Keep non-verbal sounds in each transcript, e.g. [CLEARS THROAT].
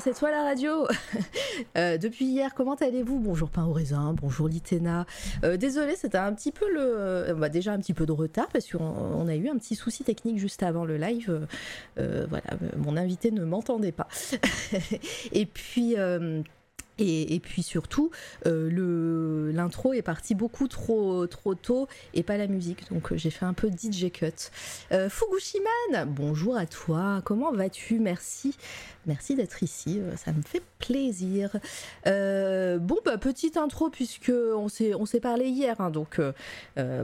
sur cette fois la radio. [LAUGHS] Euh, depuis hier, comment allez-vous? Bonjour pain au raisin, bonjour Litena. Euh, désolé, c'était un petit peu le, euh, bah, déjà un petit peu de retard parce qu'on on a eu un petit souci technique juste avant le live. Euh, voilà, mon invité ne m'entendait pas. [LAUGHS] Et puis. Et, puis surtout, euh, l'intro est parti beaucoup trop, trop tôt et pas la musique. Donc euh, j'ai fait un peu DJ cut. Euh, Fugushiman, bonjour à toi. Comment vas-tu? Merci. Merci d'être ici. Ça me fait plaisir. Bon, bah, petite intro puisque on s'est parlé hier. hein, donc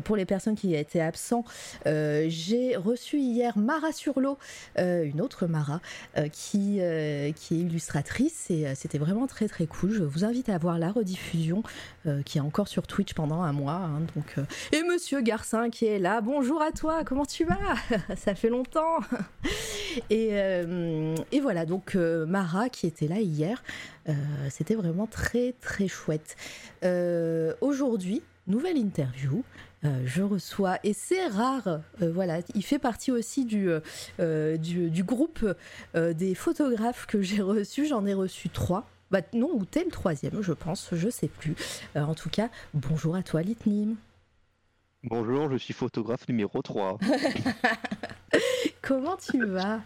pour les personnes qui étaient absents, euh, j'ai reçu hier Mara sur l'eau, euh, une autre Mara, qui, qui est illustratrice et c'était vraiment très très cool. Je vous invite à voir la rediffusion euh, qui est encore sur Twitch pendant un mois. hein, donc, euh, Et Monsieur Garcin qui est là. Bonjour à toi, comment tu vas? [LAUGHS] Ça fait longtemps. [LAUGHS] et, euh, et voilà, donc Mara qui était là hier, c'était vraiment très très chouette. Aujourd'hui, nouvelle interview. Je reçois, et c'est rare, voilà, il fait partie aussi du, du, groupe des photographes que j'ai reçus. J'en ai reçu trois. Bah, non, ou t'es le troisième, je pense, je sais plus. Euh, en tout cas, bonjour à toi, Litnim. Bonjour, je suis photographe numéro 3. [LAUGHS] Comment tu vas?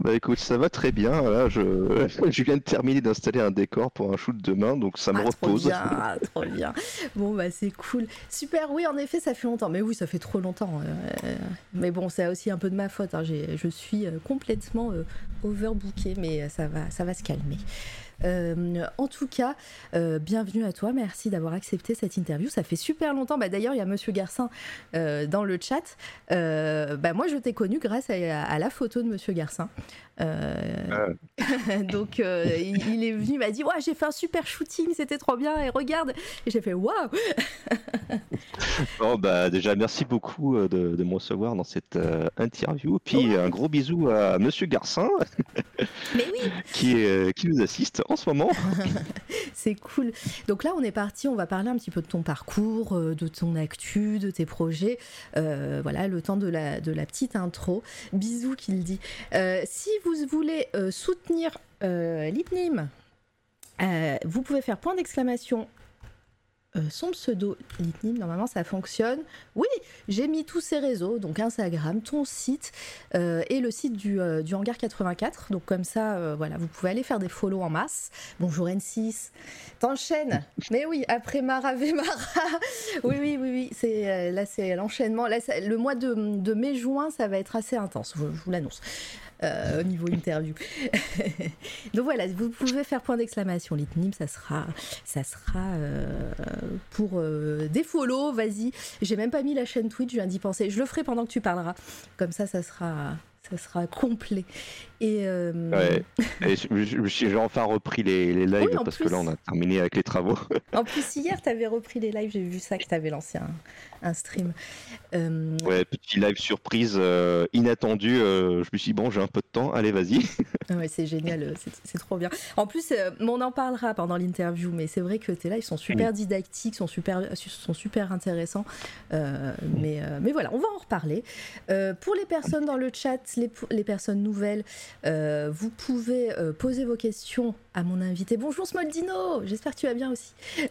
Bah écoute, ça va très bien. Là, je, [LAUGHS] je viens de terminer d'installer un décor pour un shoot demain, donc ça me Ah, trop repose. bien, ah, [LAUGHS] trop bien. Bon, bah c'est cool. Super, oui, en effet, ça fait longtemps. Mais oui, ça fait trop longtemps. euh, mais bon, c'est aussi un peu de ma faute. hein. Je suis euh, complètement euh, overbookée, mais euh, ça va, ça va se calmer. Euh, en tout cas, euh, bienvenue à toi. Merci d'avoir accepté cette interview. Ça fait super longtemps. Bah, D'ailleurs, il y a Monsieur Garcin euh, dans le chat. Bah, moi, je t'ai connu grâce à, à la photo de Monsieur Garcin. Euh, donc, euh, il, il est venu, il m'a dit Ouais, j'ai fait un super shooting, c'était trop bien. Et regarde. Et j'ai fait Waouh [LAUGHS] Bon, bah déjà, merci beaucoup euh, de, de me recevoir dans cette interview. Puis un gros bisou à Monsieur Garcin [LAUGHS] Mais oui qui, est, qui nous assiste en ce moment. [LAUGHS] C'est cool. Donc là, on est parti, on va parler un petit peu de ton parcours, de ton actu, de tes projets. Euh, voilà, le temps de la, de la petite intro. Bisous qu'il dit. Euh, si vous voulez euh, soutenir euh, l'IPNIM, euh, vous pouvez faire point d'exclamation. euh, son pseudo Litnim, normalement ça fonctionne. Oui, j'ai mis tous ces réseaux, donc Instagram, ton site euh, et le site du, du Hangar 84. Donc comme ça, voilà, vous pouvez aller faire des follow en masse. Bonjour N6. T'enchaînes. Mais oui, après Mara V Mara. [LAUGHS] oui, oui, oui, oui. C'est, là, c'est l'enchaînement. Le mois de, de mai-juin, ça va être assez intense, je vous l'annonce. Euh, au niveau interview. [LAUGHS] Donc voilà, vous pouvez faire point d'exclamation. Litnim, ça sera, ça sera euh, pour euh, des follow. Vas-y. J'ai même pas mis la chaîne Twitch, je viens d'y penser. Je le ferai pendant que tu parleras. Comme ça, ça sera, ça sera complet. Et euh, Ouais. J'ai enfin repris les, les lives Oui, parce plus. que là, on a terminé avec les travaux. en plus, hier, tu avais repris les lives. J'ai vu ça, que tu avais lancé un, un stream. Euh, Ouais, petit live surprise euh, inattendu. euh, je me suis dit, bon, j'ai un peu de temps, allez, vas-y. [LAUGHS] Ah Ouais, c'est génial, euh, c'est- trop bien. En plus, on en parlera pendant l'interview, mais c'est vrai que tes lives sont super didactiques, sont super, sont super intéressants. Mais, mais voilà, on va en reparler. Pour les personnes dans le chat, les, les personnes nouvelles, vous pouvez poser vos questions mon invité. Bonjour Smoldino, j'espère que tu vas bien aussi. [LAUGHS]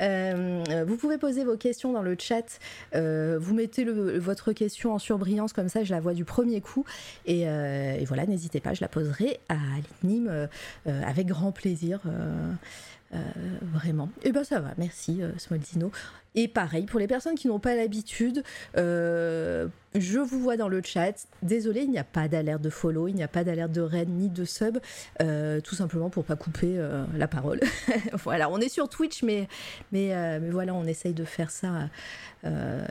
Euh, vous pouvez poser vos questions dans le chat. Euh, vous mettez votre question en surbrillance, comme ça je la vois du premier coup. Et, euh, voilà, n'hésitez pas, je la poserai à euh, avec grand plaisir. Euh, vraiment. Et ben ça va, merci euh. Et pareil, pour les personnes qui n'ont pas l'habitude, euh, je vous vois dans le chat. Désolé, il n'y a pas d'alerte de follow, il n'y a pas d'alerte de raid ni de sub, euh, tout simplement pour pas couper la parole. [LAUGHS] voilà, on est sur Twitch, mais, mais, voilà, on essaye de faire ça.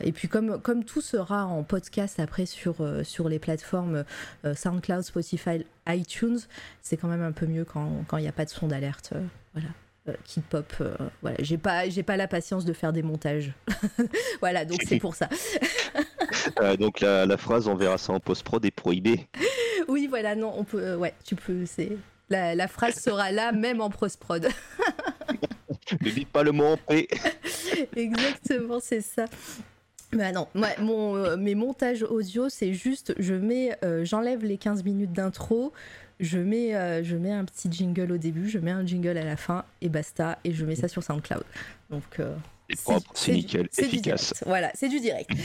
et puis comme, comme tout sera en podcast après sur, sur les plateformes SoundCloud, Spotify, iTunes, c'est quand même un peu mieux quand il n'y a pas de son d'alerte. voilà. Euh, qui pop, euh, voilà, j'ai pas, j'ai pas la patience de faire des montages. [LAUGHS] voilà, donc c'est pour ça. [LAUGHS] Euh, donc la, la phrase, on verra ça en post-prod, est prohibée. [LAUGHS] Oui, voilà, non, on peut, ouais, tu peux, c'est la, la phrase sera là même en post prod. ne dis pas le mot en pré. Exactement, c'est ça. Bah non, moi, mon, euh, mes montages audio, c'est juste, je mets, euh, j'enlève les 15 minutes d'intro, je mets, euh, je mets un petit jingle au début, je mets un jingle à la fin, et basta, et je mets ça sur SoundCloud. Donc, euh, C'est propre, c'est nickel, efficace. Voilà, c'est du direct. [LAUGHS]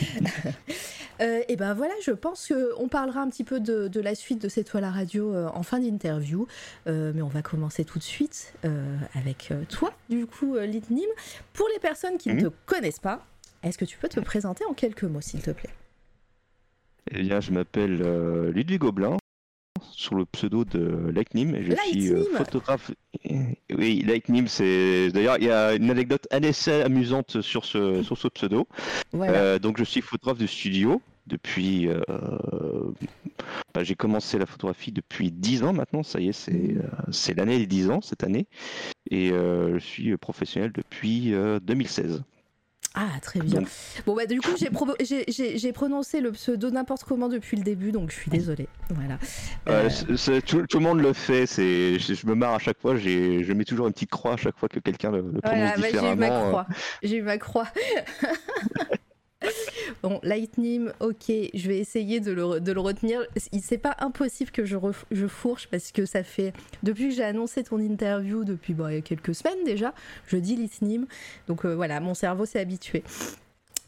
Euh, et ben voilà, je pense qu'on parlera un petit peu de, de la suite de cette toile à radio euh, en fin d'interview. Mais on va commencer tout de suite avec toi, du coup, Litnim. Pour les personnes qui ne Mhm. te connaissent pas, est-ce que tu peux te présenter en quelques mots, s'il te plaît? Eh bien, je m'appelle euh, Ludwig Gobelin, sous le pseudo de Lightning, je suis euh, photographe. [LAUGHS] Oui, Lightning, c'est. D'ailleurs, il y a une anecdote assez amusante sur ce, sur ce pseudo. Voilà. Euh, donc, je suis photographe de studio depuis. euh, bah, J'ai commencé la photographie depuis 10 ans maintenant, ça y est, c'est euh, c'est l'année des 10 ans cette année. Et je suis professionnel depuis euh, 2016. Ah, très bien. Bon, bah, du coup, j'ai provo- j'ai- j'ai j'ai prononcé le pseudo n'importe comment depuis le début, donc je suis désolée. Voilà. Euh, Euh, c'est- c'est- tout, tout le monde le fait, c'est, je, je me marre à chaque fois, j'ai, je mets toujours une petite croix à chaque fois que quelqu'un le, le prononce Voilà, bah, j'ai eu ma euh. croix. J'ai eu ma croix. [LAUGHS] [LAUGHS] bon, Lightning, ok, je vais essayer de le, de le retenir. C'est pas impossible que je, je fourche parce que ça fait. Depuis que j'ai annoncé ton interview, depuis bon, il y a quelques semaines déjà, je dis Lightning. Donc euh, voilà, mon cerveau s'est habitué.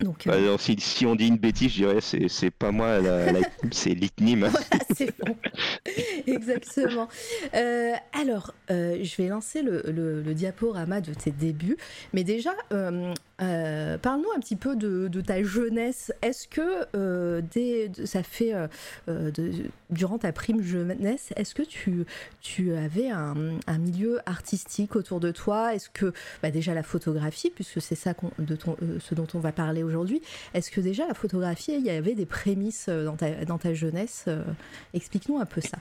Donc, euh, Bah, alors, si, si on dit une bêtise, je dirais c'est, c'est pas moi, la, la- [LAUGHS] c'est l'ITNIM. Voilà, c'est bon. [LAUGHS] Exactement. Euh, alors, euh, je vais lancer le, le- le diaporama de tes débuts. Mais déjà, euh, euh, parle-nous un petit peu de, de ta jeunesse. Est-ce que euh, dès- ça fait euh, euh, de- durant ta prime jeunesse, est-ce que tu, tu avais un, un milieu artistique autour de toi? Est-ce que bah, déjà la photographie, puisque c'est ça de ton- euh, ce dont on va parler aujourd'hui, est-ce que déjà la photographie, il y avait des prémices euh, dans ta, dans ta jeunesse euh, Explique-nous un peu ça.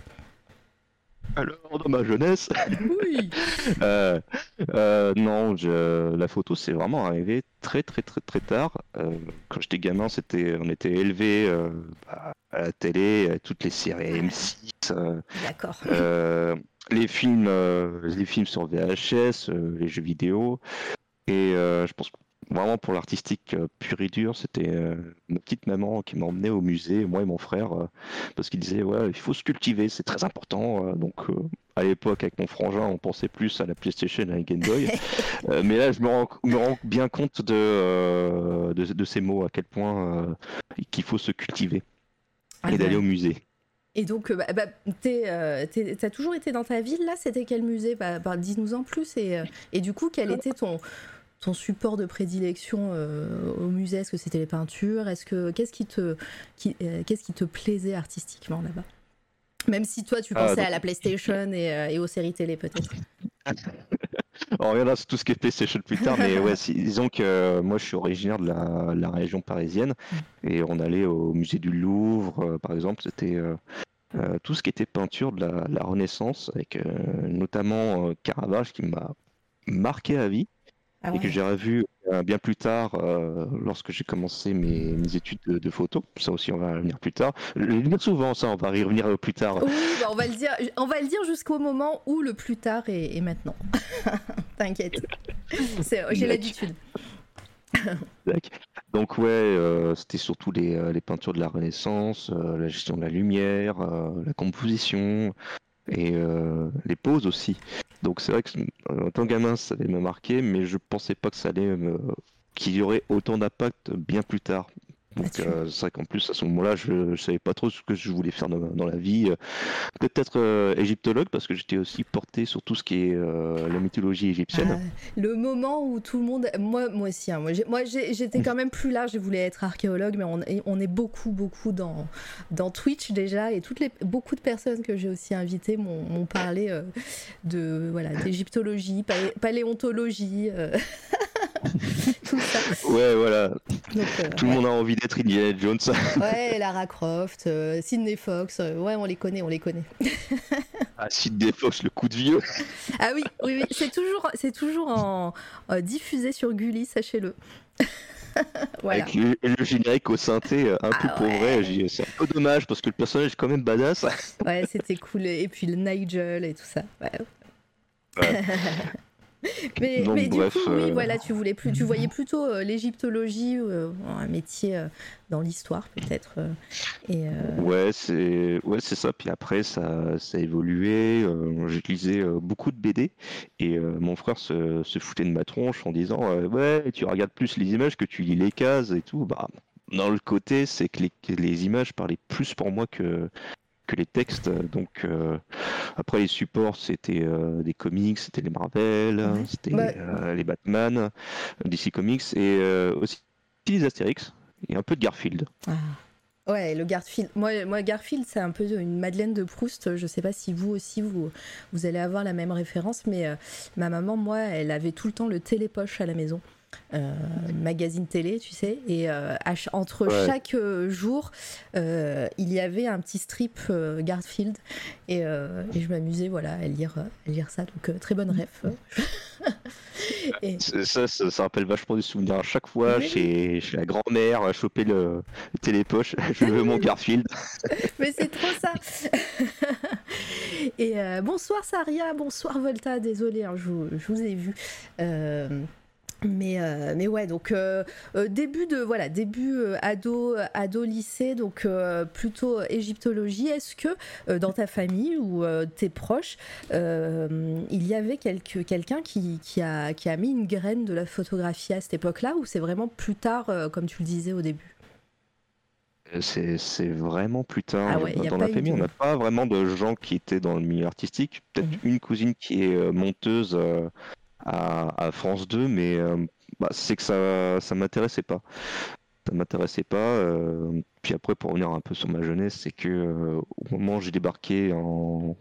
Alors, dans ma jeunesse, Oui. [LAUGHS] euh, euh, non, je- la photo, c'est vraiment arrivé très, très, très, très tard. Euh, quand j'étais gamin, c'était, on était élevé euh, bah, à la télé, à toutes les séries M6. euh, D'accord. Euh, les films, euh, les films sur VHS, euh, les jeux vidéo, et euh, je pense que vraiment pour l'artistique euh, pur et dur, c'était euh, ma petite maman qui m'emmenait au musée, moi et mon frère, euh, parce qu'il disait ouais, il faut se cultiver, c'est très important. donc à l'époque avec mon frangin, on pensait plus à la PlayStation et à la Game Boy, [LAUGHS] mais là je me rends, me rends bien compte de, de, de ces mots, à quel point qu'il faut se cultiver Ah et d'aller au musée. Et donc, bah, bah, t'es, euh, t'es- t'as toujours été dans ta ville là C'était quel musée? Bah, bah, Dis-nous en plus. Et, et du coup, quel était ton, ton support de prédilection euh, au musée Est-ce que c'était les peintures? Est-ce que qu'est-ce qui te qui, euh, qu'est-ce qui te plaisait artistiquement là-bas? Même si toi, tu Ah, pensais donc- à la PlayStation et, euh, et aux séries télé peut-être. [LAUGHS] On reviendra sur tout ce qui est PlayStation plus tard, mais ouais, disons que moi je suis originaire de la, la région parisienne et on allait au musée du Louvre, par exemple, c'était euh, tout ce qui était peinture de la, la Renaissance, avec euh, notamment euh, Caravage qui m'a marqué à vie Ah et que j'ai revu euh, bien plus tard euh, lorsque j'ai commencé mes, mes études de, de photo. Ça aussi, on va revenir plus tard. Je le dis souvent, ça, on va y revenir plus tard. Oui, bah, on va le dire, on va le dire jusqu'au moment où le plus tard est, est maintenant. [LAUGHS] T'inquiète, j'ai l'habitude. Donc ouais, euh, c'était surtout les, euh, les peintures de la Renaissance, euh, la gestion de la lumière, euh, la composition et euh, les poses aussi. Donc c'est vrai que euh, en tant que gamin, ça allait me marquer, mais je pensais pas que ça allait me... qu'il y aurait autant d'impact bien plus tard. Donc euh, c'est vrai qu'en plus à ce moment-là, je, je savais pas trop ce que je voulais faire dans, dans la vie. Euh, Peut-être euh, égyptologue parce que j'étais aussi porté sur tout ce qui est euh, la mythologie égyptienne. Ah, le moment où tout le monde, moi, moi aussi, hein, moi, j'étais quand même plus large, je voulais être archéologue, mais on, est- on est beaucoup, beaucoup dans, dans Twitch déjà, et toutes les, beaucoup de personnes que j'ai aussi invitées m'ont parlé de voilà d'égyptologie, palé- paléontologie, [LAUGHS] tout ça. Ouais, voilà. Donc, euh, Tout le monde a envie d'être Indiana Jones. [LAUGHS] ouais, Lara Croft, euh, Sidney Fox, euh, ouais, on les connaît, on les connaît. Ah, Sidney Fox, le coup de vieux. Ah oui, oui, oui, c'est toujours, c'est toujours en, euh, diffusé sur Gulli, sachez-le. [LAUGHS] voilà. Avec le, le générique au synthé, un peu Ah pour ouais. vrai. C'est un peu dommage parce que le personnage est quand même badass. Ouais, c'était cool. Et puis le Nigel et tout ça. Ouais. Ouais. [LAUGHS] mais, Donc, mais du coup, oui, euh, voilà, tu voulais plus, tu voyais plutôt euh, l'égyptologie, euh, un métier dans l'histoire peut-être. et Ouais, c'est ouais, c'est ça. Puis après, ça, ça a évolué. J'ai euh, beaucoup de BD et mon frère se, se foutait de ma tronche en disant Ouais, tu regardes plus les images que tu lis les cases et tout. Bah, dans le côté, c'est que les, que les images parlaient plus pour moi que, que les textes. Donc, euh, après, les supports, c'était euh, des comics, c'était les Marvel, Ouais. c'était Bah- euh, les Batman, DC Comics et aussi les Astérix et un peu de Garfield. ah. Ouais, le Garfield. Moi, moi Garfield, c'est un peu une Madeleine de Proust. Je sais pas si vous aussi, vous, vous allez avoir la même référence, mais euh, ma maman, moi, elle avait tout le temps le télépoche à la maison. Euh, magazine télé, tu sais, et euh, entre Ouais. chaque euh, jour, il y avait un petit strip Garfield, et, et je m'amusais, voilà, à lire, à lire ça. Donc très bonne ref. [LAUGHS] et, Ça, ça, ça rappelle vachement des souvenirs. À chaque fois, Oui. chez, chez la grand-mère, à choper le, le télépoche, [LAUGHS] je veux mon Garfield. [LAUGHS] Mais c'est trop ça. Et bonsoir Saria, bonsoir Volta, désolé, hein, je, je vous ai vu. Mais, euh, mais ouais, donc euh, euh, début de voilà début euh, ado ado lycée, donc plutôt égyptologie. Est-ce que dans ta famille ou tes proches, il y avait quelqu'un qui, qui, a, qui a mis une graine de la photographie à cette époque-là, ou c'est vraiment plus tard, comme tu le disais au début? C'est vraiment plus tard. Ah ouais, dans la famille, de- on n'a pas vraiment de gens qui étaient dans le milieu artistique. Peut-être Mhm. une cousine qui est monteuse euh, à, France 2, mais euh, bah, c'est que ça ça m'intéressait pas. Ça m'intéressait pas. euh, Puis après, pour revenir un peu sur ma jeunesse, c'est que euh, au moment où j'ai débarqué en.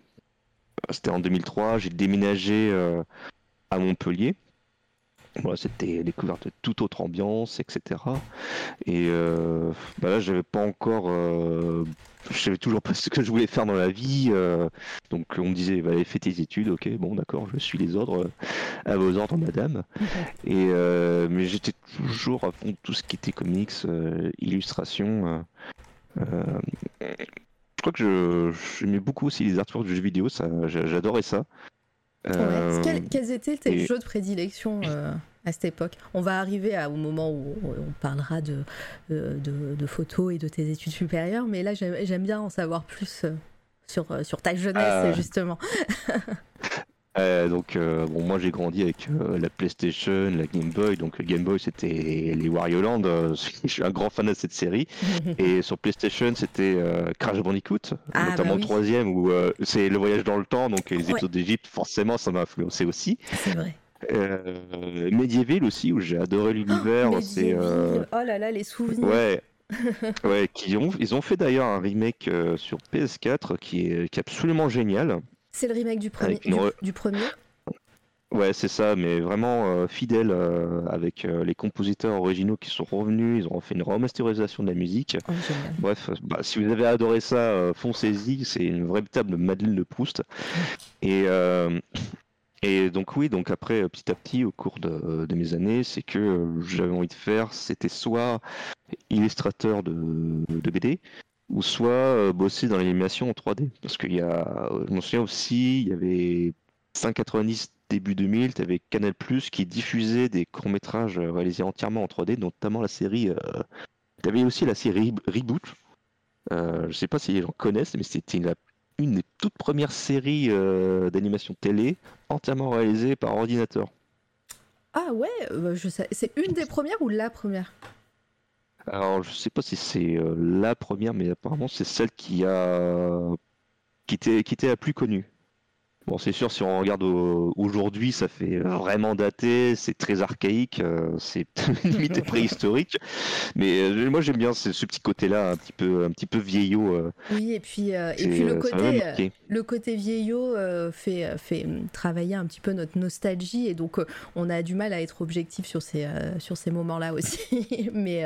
C'était en 2003, j'ai déménagé à Montpellier. Voilà, c'était découverte de toute autre ambiance, etc. Et euh, bah là, j'avais pas encore. euh, je savais toujours pas ce que je voulais faire dans la vie. euh, donc on me disait, bah, allez, fais tes études, ok, bon, d'accord, je suis les ordres, euh, à vos ordres, madame. Et euh, mais j'étais toujours à fond de tout ce qui était comics, illustration. je crois que j'aimais beaucoup aussi les artworks du jeu vidéo, ça, j'adorais ça. Ouais. Euh, Quels, quels étaient tes et- jeux de prédilection euh, à cette époque? On va arriver à- au moment où on parlera de, euh, de, de photos et de tes études supérieures, mais là j'aime bien en savoir plus sur, sur ta jeunesse, justement. [LAUGHS] Euh, donc, euh, bon, moi j'ai grandi avec euh, la PlayStation, la Game Boy. Donc, le Game Boy c'était les Wario Land. [LAUGHS] je suis un grand fan de cette série. [LAUGHS] Et sur PlayStation, c'était Crash Bandicoot, Ah, notamment bah oui. le troisième où c'est le voyage dans le temps. Donc, les Ouais. épisodes d'Égypte, forcément, ça m'a influencé aussi. C'est vrai. Medieval aussi, où j'ai adoré l'univers. c'est euh, Medieval, Oh là là, les souvenirs. Ouais. [LAUGHS] ouais, qui ont, ils ont fait d'ailleurs un remake sur PS4 qui est, qui est absolument génial. C'est le remake du premier. Du, re- du premier Ouais, c'est ça, mais vraiment euh, fidèle euh, avec euh, les compositeurs originaux qui sont revenus. Ils ont fait une remasterisation de la musique. Oh. Bref, bah, si vous avez adoré ça, foncez-y. C'est une véritable Madeleine de Proust. Et, et donc oui, donc après, petit à petit, au cours de, de mes années, c'est que j'avais envie de faire, c'était soit illustrateur de, de BD, ou soit euh, bosser dans l'animation en 3D. Parce qu'il y a, euh, je m'en souviens aussi, il y avait fin 90, début 2000, tu avais Canal+, qui diffusait des courts-métrages euh, réalisés entièrement en 3D, notamment la série... tu avais aussi la série Re- Reboot. Euh, je sais pas si les gens connaissent, mais c'était une des toutes premières séries euh, d'animation télé entièrement réalisée par ordinateur. Ah ouais, euh. C'est une des premières ou la première? Alors, je sais pas si c'est euh, la première, mais apparemment c'est celle qui a qui qui était la plus connue. Bon, c'est sûr, si on regarde au- aujourd'hui, ça fait vraiment daté, c'est très archaïque, euh, c'est [LAUGHS] limite [LAUGHS] préhistorique. Mais euh, moi, j'aime bien ce, ce petit côté-là, un petit peu un petit peu vieillot. euh, Oui, et puis, et puis le côté, marqué. le côté vieillot fait, fait travailler un petit peu notre nostalgie et donc on a du mal à être objectif sur ces, sur ces moments-là aussi. [LAUGHS] mais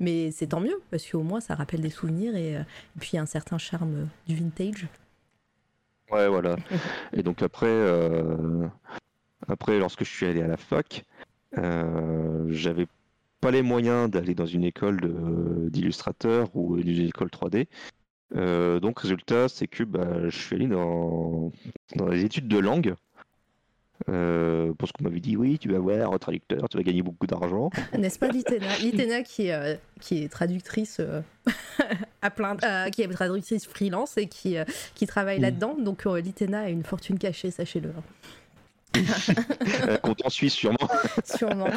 mais c'est tant mieux parce qu'au moins ça rappelle des souvenirs et, et puis un certain charme du vintage. Ouais, voilà. [LAUGHS] Et donc après, euh, après, lorsque je suis allé à la fac, euh, j'avais pas les moyens d'aller dans une école d'illustrateur ou une école 3D. Euh, donc résultat, c'est que bah, je suis allé dans, dans les études de langue. Euh, parce qu'on m'avait dit oui, tu vas voir un traducteur, tu vas gagner beaucoup d'argent. [LAUGHS] N'est-ce pas Litena? [LAUGHS] Litena qui est, euh, qui est traductrice euh, [LAUGHS] à plein, euh, qui est traductrice freelance et qui, qui travaille là-dedans. Donc Litena a une fortune cachée, sachez-le. Compte en Suisse sûrement. Sûrement.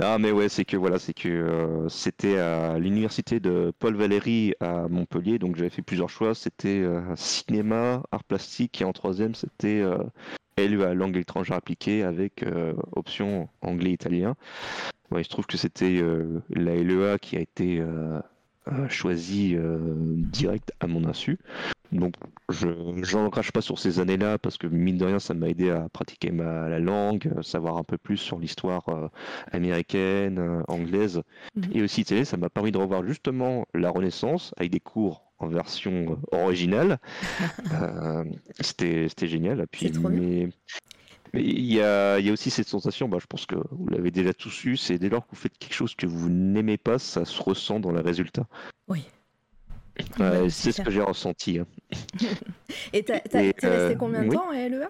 Ah mais ouais, c'est que voilà, c'est que euh, c'était à l'université de Paul Valéry à Montpellier, donc j'avais fait plusieurs choix. C'était euh, cinéma, art plastique et en troisième c'était euh, LEA, langue étrangère appliquée avec euh, option anglais-italien. Il se trouve que c'était la LEA qui a été euh, euh, direct à mon insu. Donc je j'en crache pas sur ces années-là parce que mine de rien ça m'a aidé à pratiquer ma la langue, euh, savoir un peu plus sur l'histoire euh, américaine, euh, anglaise Mhm. et aussi italienne. Ça m'a permis de revoir justement la Renaissance avec des cours en version originale. [LAUGHS] Euh, c'était c'était génial. Puis, C'est il y a, il y a aussi cette sensation, bah, je pense que vous l'avez déjà tous eu, c'est dès lors que vous faites quelque chose que vous n'aimez pas, ça se ressent dans le résultat. Oui. Ouais, Ouais, c'est ce que j'ai ressenti. hein. [LAUGHS] Et t'as- t'es resté euh, combien de oui. temps à LEA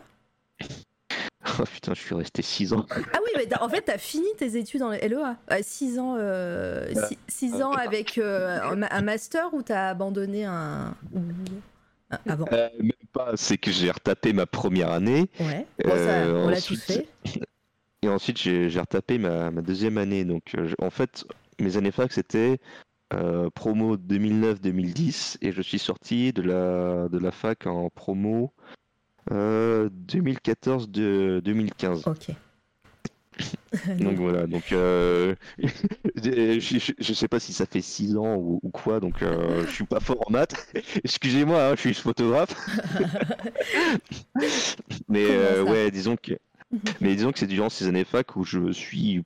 [LAUGHS] Oh, putain, je suis resté 6 ans. Ah oui, mais en fait, t'as fini tes études en LEA. 6 ans, euh, six- six ans avec euh, un, ma- un master ou t'as abandonné un. Avant. Euh, même pas, c'est que j'ai retapé ma première année. Ouais. Bon, ça, Euh, on l'a tous ensuite- fait. [LAUGHS] Et ensuite, j'ai retapé ma, ma deuxième année. Donc, euh, en fait, mes années fac, c'était euh, promo 2009-2010. Et je suis sorti de la, de la fac en promo euh, 2014-2015. Ok. [LAUGHS] Donc voilà, donc euh, [LAUGHS] je, je, je sais pas si ça fait 6 ans ou, ou quoi, donc euh, je suis pas fort en maths. [LAUGHS] Excusez-moi, hein, je suis photographe. Mais euh, ouais, disons que, mais disons que c'est durant ces années fac où je me suis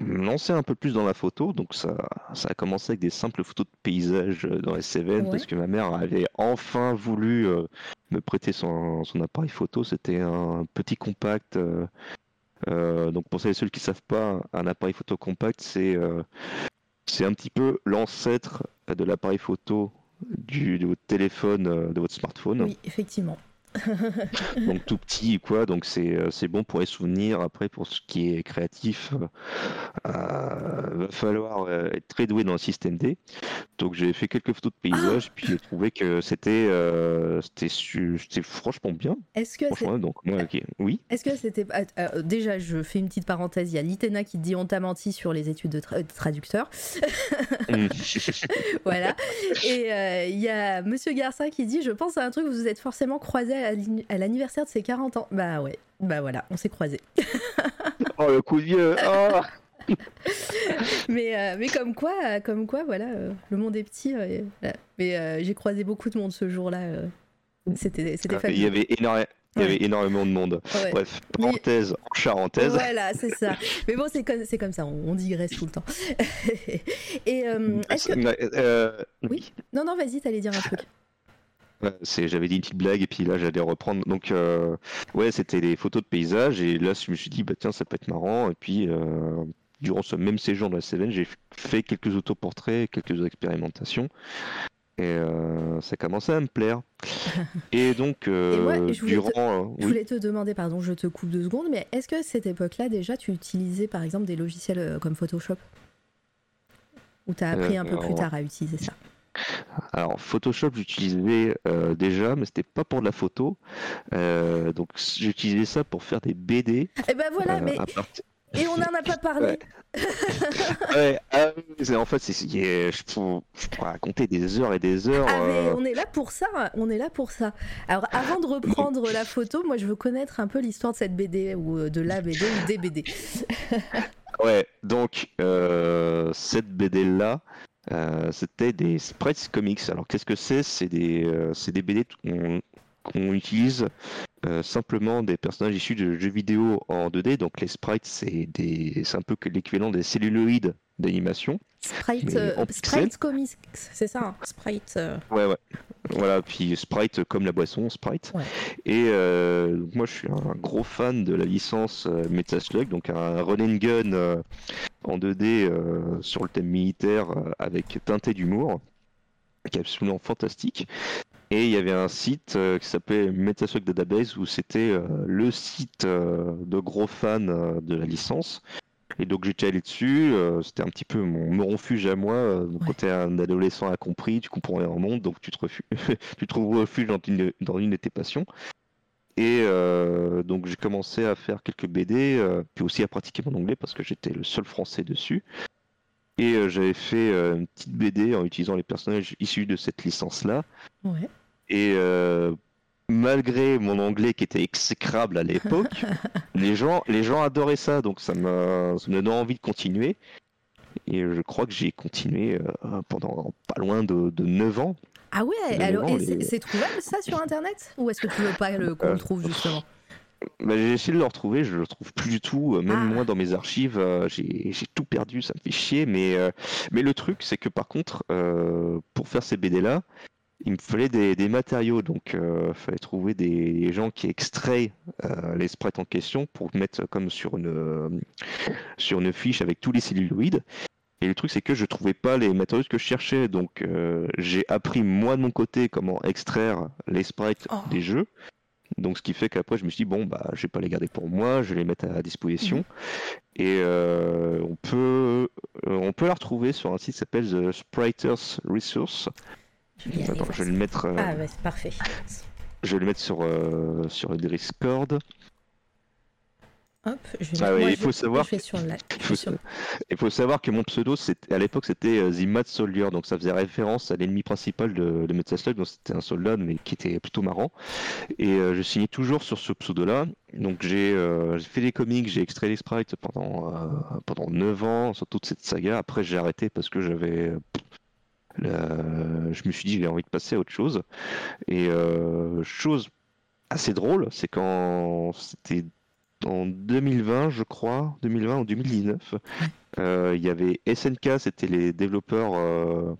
lancé un peu plus dans la photo. Donc ça, ça a commencé avec des simples photos de paysages euh, dans les Cévennes Ouais. parce que ma mère avait enfin voulu me prêter son, son appareil photo. C'était un petit compact. Euh, donc pour celles et ceux qui savent pas, un appareil photo compact, c'est euh, c'est un petit peu l'ancêtre de l'appareil photo du, de votre téléphone, euh, de votre smartphone. Oui, effectivement. [LAUGHS] Donc tout petit quoi, donc c'est euh, c'est bon pour les souvenirs. Après pour ce qui est créatif, euh, va falloir euh, être très doué dans le système D. Donc j'ai fait quelques photos de paysages, puis j'ai trouvé que c'était euh, c'était franchement bien. Est-ce que Franchement, donc moi, oui. Est-ce que c'était euh, déjà je fais une petite parenthèse il y a Litena qui dit on t'a menti sur les études de, tra- de traducteur Mm. [LAUGHS] voilà et il y a Monsieur Garcin qui dit je pense à un truc vous vous êtes forcément croisés à l'anni- à l'anniversaire de ses 40 ans bah ouais bah voilà on s'est croisés [LAUGHS] oh le coup de vieux. oh. [LAUGHS] mais euh, mais comme quoi euh, comme quoi voilà euh, le monde est petit euh, voilà. mais j'ai croisé beaucoup de monde ce jour-là c'était c'était Il y fabuleux avait énorme- il y avait énormément de monde. Ouais. Bref, parenthèse en charentaise. Voilà, c'est ça. [LAUGHS] Mais bon, c'est comme, c'est comme ça, on, on digresse tout le temps. Et euh, est-ce que... Oui. Non, non, vas-y, t'allais dire un truc. J'avais dit une petite blague et puis là j'allais reprendre. Donc euh, ouais, c'était des photos de paysages et là je me suis dit bah tiens ça peut être marrant et puis euh, durant ce même séjour dans la Cévennes, j'ai fait quelques autoportraits, quelques expérimentations et euh, ça commençait à me plaire. [LAUGHS] Et donc euh, Et moi, je te- durant, euh, Je voulais te demander, pardon, je te coupe deux secondes, mais est-ce que à cette époque-là, déjà, tu utilisais par exemple des logiciels comme Photoshop? Ou t'as appris un peu plus tard à utiliser ça? Alors Photoshop j'utilisais euh, déjà, mais c'était pas pour de la photo. Euh, donc j'utilisais ça pour faire des BD. Eh ben voilà, euh, mais. part- [LAUGHS] Et on n'en a pas parlé Ouais. [LAUGHS] Ouais, ah en fait, c'est, je, pourrais, je pourrais raconter des heures et des heures. Ah, mais on est là pour ça, on est là pour ça. Alors avant de reprendre la photo, moi je veux connaître un peu l'histoire de cette BD ou de la BD ou des BD. [LAUGHS] Ouais, donc cette BD-là, euh, c'était des sprites comics. Alors qu'est-ce que c'est? C'est des, euh, des BD qu'on utilise euh, simplement des personnages issus de jeux vidéo en 2D. Donc les sprites, c'est un peu l'équivalent des celluloïdes d'animation. Sprite, euh. Sprite Comics, c'est ça, hein, Sprite. Ouais, ouais. Voilà, puis Sprite comme la boisson, Sprite. Ouais. Et euh, moi, je suis un gros fan de la licence euh, Metaslug, donc un run and gun euh, en 2D euh, sur le thème militaire avec teinté d'humour, qui est absolument fantastique. Et il y avait un site qui s'appelait Metaslug Database où c'était le site de gros fans de la licence. Et donc j'étais allé dessus, euh, c'était un petit peu mon, mon refuge à moi. euh, donc Ouais. Quand t'es un adolescent incompris, tu comprends rien au monde, donc tu te, [LAUGHS] tu trouves refuge dans une, dans une de tes passions. Et euh, donc j'ai commencé à faire quelques BD, euh, puis aussi à pratiquer mon anglais parce que j'étais le seul français dessus. Et j'avais fait une petite BD en utilisant les personnages issus de cette licence-là. Ouais. Et euh, malgré mon anglais qui était exécrable à l'époque, [LAUGHS] les gens, les gens adoraient ça, donc ça m'a, ça me donnait envie de continuer. Et je crois que j'ai continué euh, pendant pas loin de, de 9 ans. Ah ouais, C'est alors, et c'est trouvable ça sur internet? Ou est-ce que tu veux pas le- qu'on Euh, le trouve justement? Bah, j'ai essayé de le retrouver, je le trouve plus du tout. euh, Même Ah. moi dans mes archives, euh, j'ai j'ai tout perdu, ça me fait chier. Mais, euh, mais le truc, c'est que par contre, euh, pour faire ces BD-là, il me fallait des, des matériaux. Donc il fallait trouver des gens qui extraient euh, les sprites en question pour mettre comme sur une, euh, sur une fiche avec tous les celluloïdes. Et le truc, c'est que je trouvais pas les matériaux que je cherchais. Donc euh, j'ai appris moi de mon côté comment extraire les sprites Oh. des jeux. Donc, ce qui fait qu'après, je me suis dit, bon, bah, je vais pas les garder pour moi, je vais les mettre à disposition. Et euh, on, peut, euh, on peut la retrouver sur un site qui s'appelle The Spriters Resource. Je vais Attends, je le mettre, euh, Ah c'est parfait. je vais le mettre sur, euh, sur le Discord. Hop, je vais Ah ouais, il je- faut savoir Je sur. Il faut, fais sur- [LAUGHS] il faut savoir que mon pseudo, à l'époque, c'était euh, The Mad Soldier, donc ça faisait référence à l'ennemi principal de, de Metal Slug, donc c'était un soldat, mais qui était plutôt marrant. Et euh, je signais toujours sur ce pseudo-là. Donc j'ai euh, fait des comics, j'ai extrait les sprites pendant, euh, pendant 9 ans sur toute cette saga. Après, j'ai arrêté parce que j'avais. Je me suis dit, j'ai envie de passer à autre chose. Et euh, chose assez drôle, c'est quand c'était en 2020, je crois, 2020 ou 2019, euh, il y avait SNK, c'était les développeurs, euh,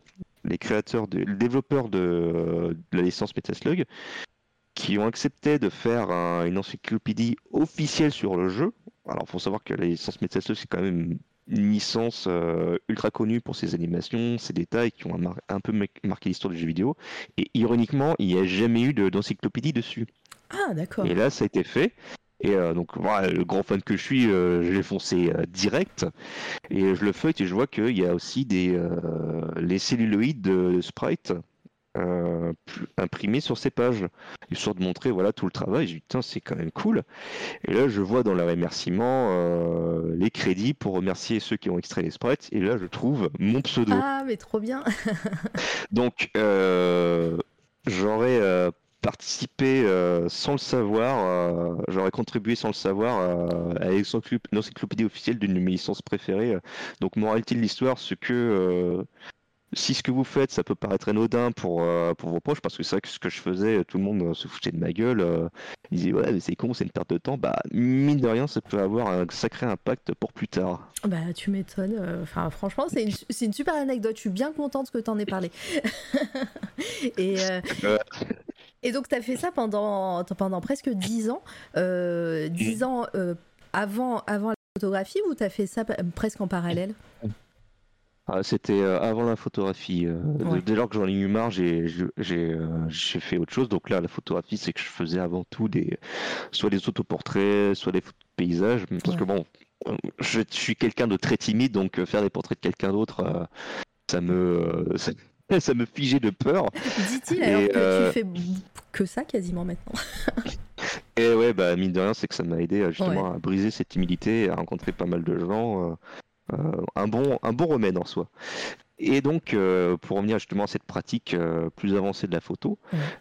les créateurs, de, les développeurs de, de la licence Metal Slug, qui ont accepté de faire un- une encyclopédie officielle sur le jeu. Alors, il faut savoir que la licence Metal Slug, c'est quand même une licence euh, ultra connue pour ses animations, ses détails qui ont mar- un peu mar- marqué l'histoire du jeu vidéo. Et ironiquement, il n'y a jamais eu de- d'encyclopédie dessus. Ah d'accord. Et là, ça a été fait. Et euh, donc, voilà, le grand fan que je suis, euh, je l'ai foncé direct. Et je le feuille et je vois qu'il y a aussi des, les celluloïdes de Sprite euh, imprimés sur ces pages, histoire de montrer voilà, tout le travail. J'ai dit, putain, c'est quand même cool. Et là, je vois dans les remerciements euh, les crédits pour remercier ceux qui ont extrait les sprites. Et là, je trouve mon pseudo. Ah mais trop bien. [LAUGHS] Donc, euh, j'aurais participé sans le savoir, j'aurais contribué sans le savoir à l'encyclop- l'encyclopédie officielle d'une de mes licences préférées. Donc, moralité de l'histoire, c'est que si ce que vous faites, ça peut paraître anodin pour, euh, pour vos proches, parce que c'est vrai que ce que je faisais, tout le monde euh, se foutait de ma gueule. euh, ils disaient, ouais, mais c'est con, c'est une perte de temps. Bah, mine de rien, ça peut avoir un sacré impact pour plus tard. Bah tu m'étonnes. euh, Enfin franchement c'est une, c'est une super anecdote. Je suis bien contente que t'en aies parlé. [LAUGHS] et, euh, et donc t'as fait ça pendant pendant presque 10 ans. Euh, 10 ans euh, avant avant la photographie ou t'as fait ça presque en parallèle? Ah, C'était euh, avant la photographie. euh, Ouais. Dès lors que j'en ai eu marre, j'ai euh, j'ai fait autre chose. Donc là, la photographie, c'est que je faisais avant tout des, soit des autoportraits, soit des photos de paysages. Parce que bon, je, suis quelqu'un de très timide, donc faire des portraits de quelqu'un d'autre, ça me, ça, [LAUGHS] ça me figeait de peur. [LAUGHS] Dit-il Et, alors que euh, tu fais que ça quasiment maintenant. [LAUGHS] Et ouais, bah mine de rien, c'est que ça m'a aidé justement à briser cette timidité et à rencontrer pas mal de gens. Euh, un, bon, un bon remède en soi. Et donc, euh, pour revenir justement à cette pratique euh, plus avancée de la photo,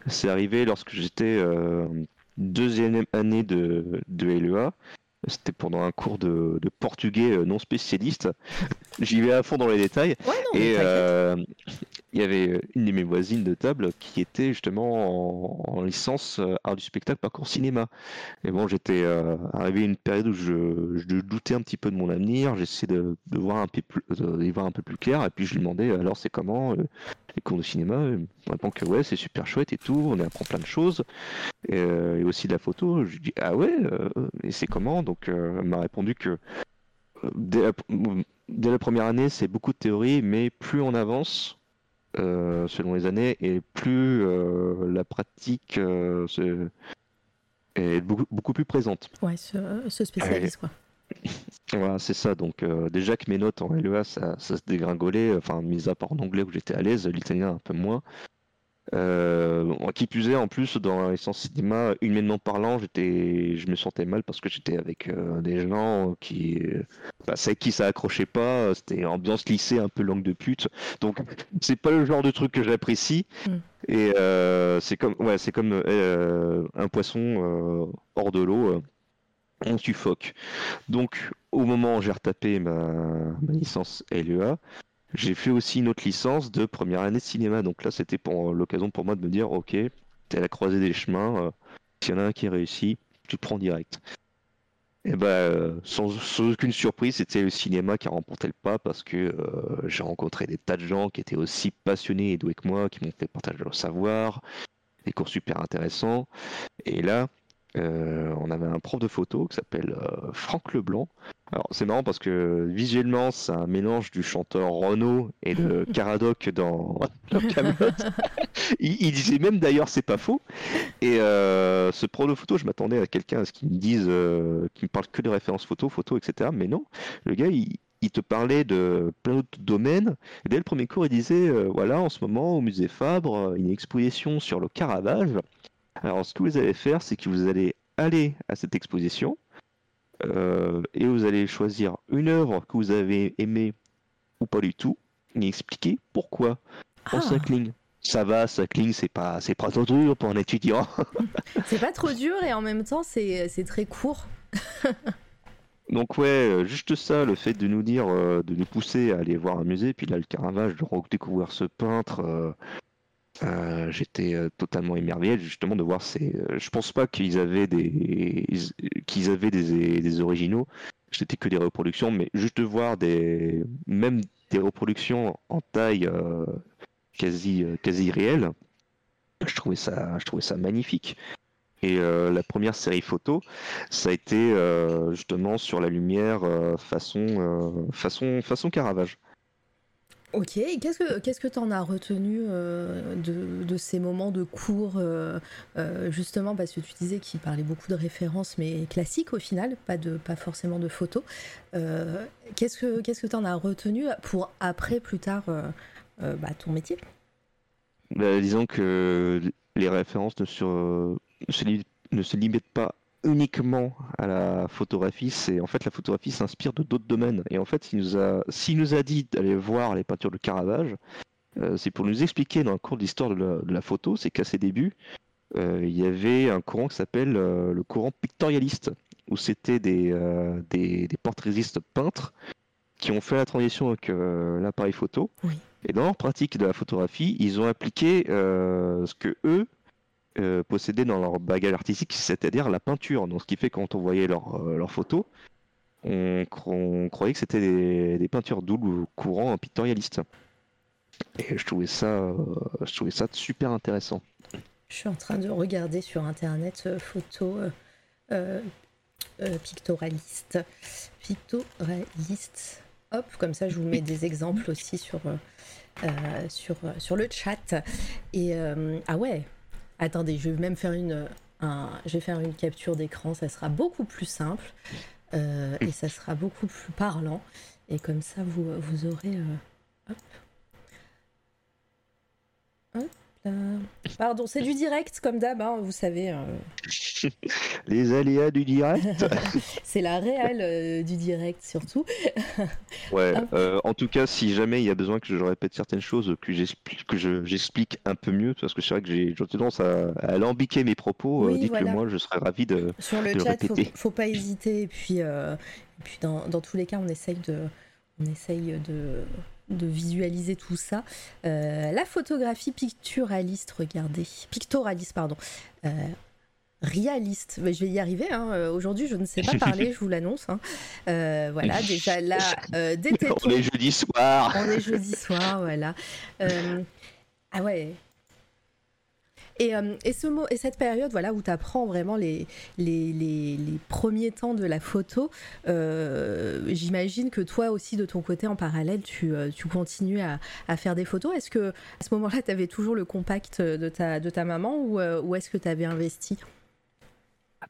c'est arrivé lorsque j'étais euh, deuxième année de, de LEA. C'était pendant un cours de, de portugais euh, non spécialiste. [LAUGHS] J'y vais à fond dans les détails. Ouais non. mais Et euh, il y avait une de mes voisines de table qui était justement en, en licence euh, art du spectacle parcours cinéma. Et bon, j'étais euh, arrivé à une période où je, je doutais un petit peu de mon avenir. J'essayais de, de voir un peu plus, de y voir un peu plus clair. Et puis je lui demandais alors c'est comment les cours de cinéma. Me répond que ouais, c'est super chouette et tout. On apprend plein de choses et, euh, et aussi de la photo. Je lui dis ah ouais, euh, et c'est comment? Donc euh, elle m'a répondu que euh, dès la, dès la première année, c'est beaucoup de théorie, mais plus on avance, selon les années, et plus la pratique est beaucoup, beaucoup, plus présente. Ouais, ce, ce spécialiste, quoi. Voilà, c'est ça. Donc, déjà que mes notes en LEA, ça, ça se dégringolait, enfin, mis à part en anglais où j'étais à l'aise, l'italien un peu moins. Euh, qui plus est, en plus, dans l'essence cinéma, humainement parlant, j'étais, je me sentais mal parce que j'étais avec euh, des gens qui, bah, c'est qui ça accrochait pas. C'était ambiance lycée, un peu langue de pute. Donc, c'est pas le genre de truc que j'apprécie. Mm. Et euh, c'est comme, ouais, c'est comme euh, un poisson hors de l'eau. On suffoque. Donc, au moment où j'ai retapé ma, licence LEA, j'ai fait aussi une autre licence de première année de cinéma. Donc là, c'était pour l'occasion pour moi de me dire, ok, t'es à la croisée des chemins. Euh, S'il y en a un qui réussit, tu prends direct. Et bah, euh, sans, aucune surprise, c'était le cinéma qui a remporté le pas parce que euh, j'ai rencontré des tas de gens qui étaient aussi passionnés et doués que moi, qui m'ont fait partager leur savoir, des cours super intéressants. Et là, on avait un prof de photo qui s'appelle Franck Leblanc, alors c'est marrant parce que visuellement c'est un mélange du chanteur Renaud et de Caradoc [LAUGHS] [LAUGHS] dans, Camelot. il, disait même d'ailleurs c'est pas faux. Et euh, ce pro de photo, je m'attendais à quelqu'un à ce qu'il me dise, euh, qu'il me parle que de références photo, photo, etc. Mais non, le gars il, te parlait de plein d'autres domaines. Et dès le premier cours, il disait euh, voilà, en ce moment au musée Fabre, une exposition sur le Caravage. Alors ce que vous allez faire, c'est que vous allez aller à cette exposition euh, et vous allez choisir une œuvre que vous avez aimée ou pas du tout et expliquer pourquoi en 5 ah. lignes. Ça va, 5 lignes, c'est pas, c'est pas trop dur pour un étudiant. [LAUGHS] c'est pas trop dur et en même temps, c'est, très court. [LAUGHS] Donc ouais, euh, juste ça, le fait de nous dire, euh, de nous pousser à aller voir un musée, puis là le Caravage, de redécouvrir ce peintre, euh, j'étais euh, totalement émerveillé justement de voir ces. Euh, je pense pas qu'ils avaient des qu'ils avaient des, des originaux. C'était que des reproductions, mais juste de voir des même des reproductions en taille quasi quasi réelle, je trouvais ça je trouvais ça magnifique. Et la première série photo, ça a été justement sur la lumière façon façon façon Caravage. Ok, qu'est-ce que qu'est-ce que t'en as retenu euh, de, ces moments de cours euh, euh, justement parce que tu disais qu'il parlait beaucoup de références mais classiques au final, pas de pas forcément de photos. qu'est-ce que qu'est-ce que t'en as retenu pour après plus tard bah, ton métier? Bah, Disons que les références ne se, ne se limitent pas uniquement à la photographie, c'est en fait la photographie s'inspire de d'autres domaines. Et en fait, s'il nous a, s'il nous a dit d'aller voir les peintures de Caravage, euh, c'est pour nous expliquer dans le cours d'histoire de, la photo, c'est qu'à ses débuts, euh, il y avait un courant qui s'appelle euh, le courant pictorialiste, où c'était des, des, des, portraitiste peintres qui ont fait la transition avec l'appareil photo. Et dans leur pratique de la photographie, ils ont appliqué ce que eux euh, possédaient dans leur bagage artistique, c'est-à-dire la peinture. Donc, ce qui fait quand on voyait leurs leur photos, on, croyait que c'était des, peintures doubles courant pictorialiste. Et je trouvais ça, euh, je trouvais ça super intéressant. Je suis en train de regarder sur internet euh, photos pictorialistes. Pictorialistes. Hop, comme ça je vous mets des exemples aussi sur, sur, sur le chat. Et ah ouais, Attendez, je vais même faire une, je vais faire une capture d'écran, ça sera beaucoup plus simple euh, et ça sera beaucoup plus parlant. Et comme ça, vous, vous aurez... Euh, hop. Hop. Pardon, c'est du direct comme d'hab, hein, vous savez. Euh. [LAUGHS] Les aléas du direct. [LAUGHS] c'est la réelle euh, du direct surtout. [LAUGHS] ouais. Euh, en tout cas, si jamais il y a besoin que je répète certaines choses, que j'explique, que j'explique un peu mieux, parce que c'est vrai que j'ai tendance à, à alambiquer mes propos. Dites-le moi, je serais ravi de. Sur le chat, faut, faut, pas hésiter. Et puis, puis dans, dans, tous les cas, on essaye de, on essaye de de visualiser tout ça. Euh, la photographie picturaliste, regardez. Pictoraliste, pardon. Euh, réaliste. Mais je vais y arriver. Hein. Euh, aujourd'hui, je ne sais pas parler, je vous l'annonce. Hein. voilà, déjà là, [LAUGHS] des On est jeudi soir. On est jeudi soir, voilà. ah ouais. Et, euh, et, ce mot, et cette période voilà, où tu apprends vraiment les, les, les, les, premiers temps de la photo, euh, j'imagine que toi aussi, de ton côté, en parallèle, tu, euh, tu continues à, à, faire des photos. Est-ce que à ce moment-là, tu avais toujours le compact de ta, de ta maman ou, ou est-ce que tu avais investi?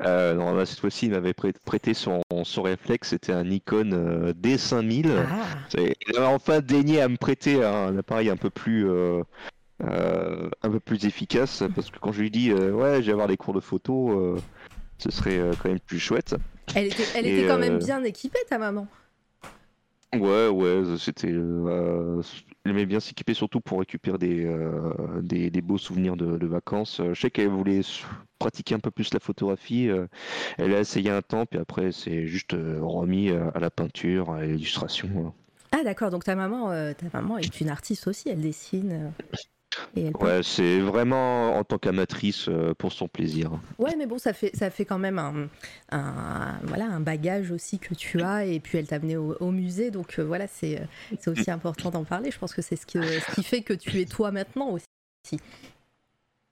Euh, non, cette fois-ci, il m'avait prêté son, son réflexe, c'était un Nikon euh, D5000. Ah. Il avait enfin daigné à me prêter un, appareil un peu plus, euh, euh, un peu plus efficace, parce que quand je lui dis euh, ouais, je vais avoir des cours de photo, ce serait quand même plus chouette. Elle était, elle était quand même bien équipée, ta maman. Ouais, ouais, c'était. Euh, elle aimait bien s'équiper surtout pour récupérer des, euh, des, des, beaux souvenirs de, de vacances. Je sais qu'elle voulait pratiquer un peu plus la photographie. Euh, elle a essayé un temps, puis après, c'est juste euh, remis à la peinture, à l'illustration. Ah, d'accord, donc ta maman, ta maman est une artiste aussi, elle dessine. Ouais, c'est vraiment en tant qu'amatrice euh, pour son plaisir. Ouais, mais bon, ça fait, ça fait quand même un, un voilà, un bagage aussi que tu as, et puis elle t'a amené au, au, musée, donc euh, voilà, c'est aussi important d'en parler. Je pense que c'est ce, ce qui fait que tu es toi maintenant aussi.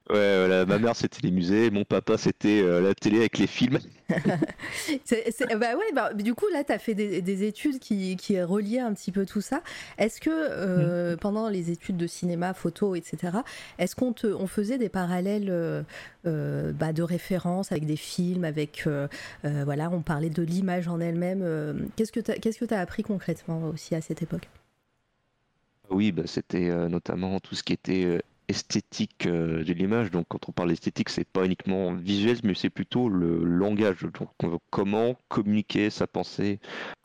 Ouais, voilà, ma mère c'était les musées, mon papa c'était euh, la télé avec les films. [LAUGHS] c'est, c'est, bah ouais, bah, du coup là tu as fait des, des, études qui, qui reliaient un petit peu tout ça. Est-ce que euh, mmh. pendant les études de cinéma, photo, etc., est-ce qu'on te, on faisait des parallèles euh, euh bah, de référence avec des films, avec euh, voilà, on parlait de l'image en elle-même. qu'est-ce que tu qu'est-ce que as appris concrètement aussi à cette époque? Oui, bah, c'était notamment tout ce qui était esthétique euh, de l'image. Donc quand on parle d'esthétique, c'est pas uniquement visuel, mais c'est plutôt le langage. Donc comment communiquer sa pensée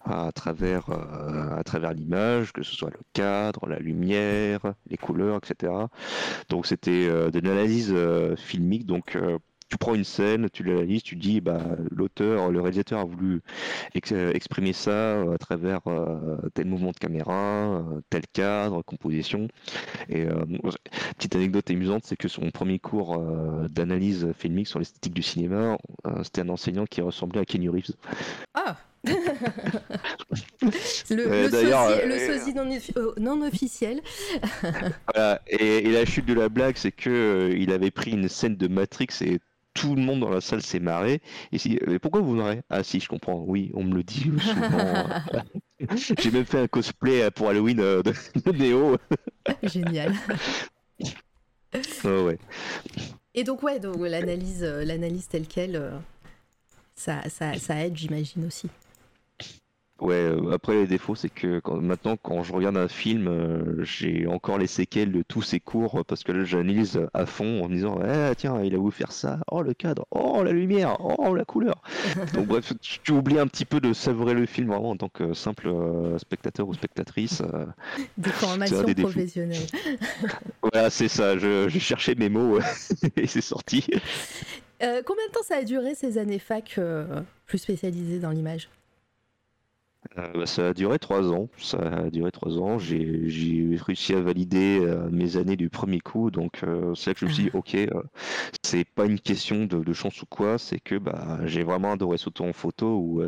à travers euh, à travers l'image, que ce soit le cadre, la lumière, les couleurs, etc. Donc c'était euh, de l'analyse filmique. Donc tu prends une scène, tu l'analyses, tu dis bah l'auteur, le réalisateur a voulu ex exprimer ça euh, à travers euh, tel mouvement de caméra, euh, tel cadre, composition. Et euh, petite anecdote amusante, c'est que son premier cours euh, d'analyse filmique sur l'esthétique du cinéma, c'était un enseignant qui ressemblait à Kenny Reeves. Ah [LAUGHS] le, euh, le, sosie, le sosie non, non, officiel. [LAUGHS] voilà. et, et, la chute de la blague, c'est que il avait pris une scène de Matrix et tout le monde dans la salle s'est marré. Et si, mais pourquoi vous marrez? Ah si, je comprends. Oui, on me le dit souvent. [LAUGHS] J'ai même fait un cosplay pour Halloween de, de Neo. [LAUGHS] Génial. Oh, ouais. Et donc ouais, donc l'analyse, l'analyse telle quelle, ça, ça, ça aide, j'imagine aussi. Ouais, euh, après les défauts, c'est que quand, maintenant, quand je regarde un film, euh, j'ai encore les séquelles de tous ces cours parce que là, j'analyse à fond en me disant, eh, tiens, il a voulu faire ça, oh le cadre, oh la lumière, oh la couleur. [LAUGHS] Donc bref, tu, tu, oublies un petit peu de savourer le film vraiment en tant que simple euh, spectateur ou spectatrice. Euh, [LAUGHS] des formations des professionnelles. [LAUGHS] voilà, c'est ça. Je, je, cherchais mes mots et c'est sorti. combien de temps ça a duré ces années fac plus spécialisées dans l'image? Euh, bah, ça a duré trois ans. Ça a duré trois ans. J'ai réussi à valider euh, mes années du premier coup. Donc euh, c'est là que je me suis dit, ok, euh, c'est pas une question de, de, chance ou quoi. C'est que bah, j'ai vraiment adoré ce tour en photo. Où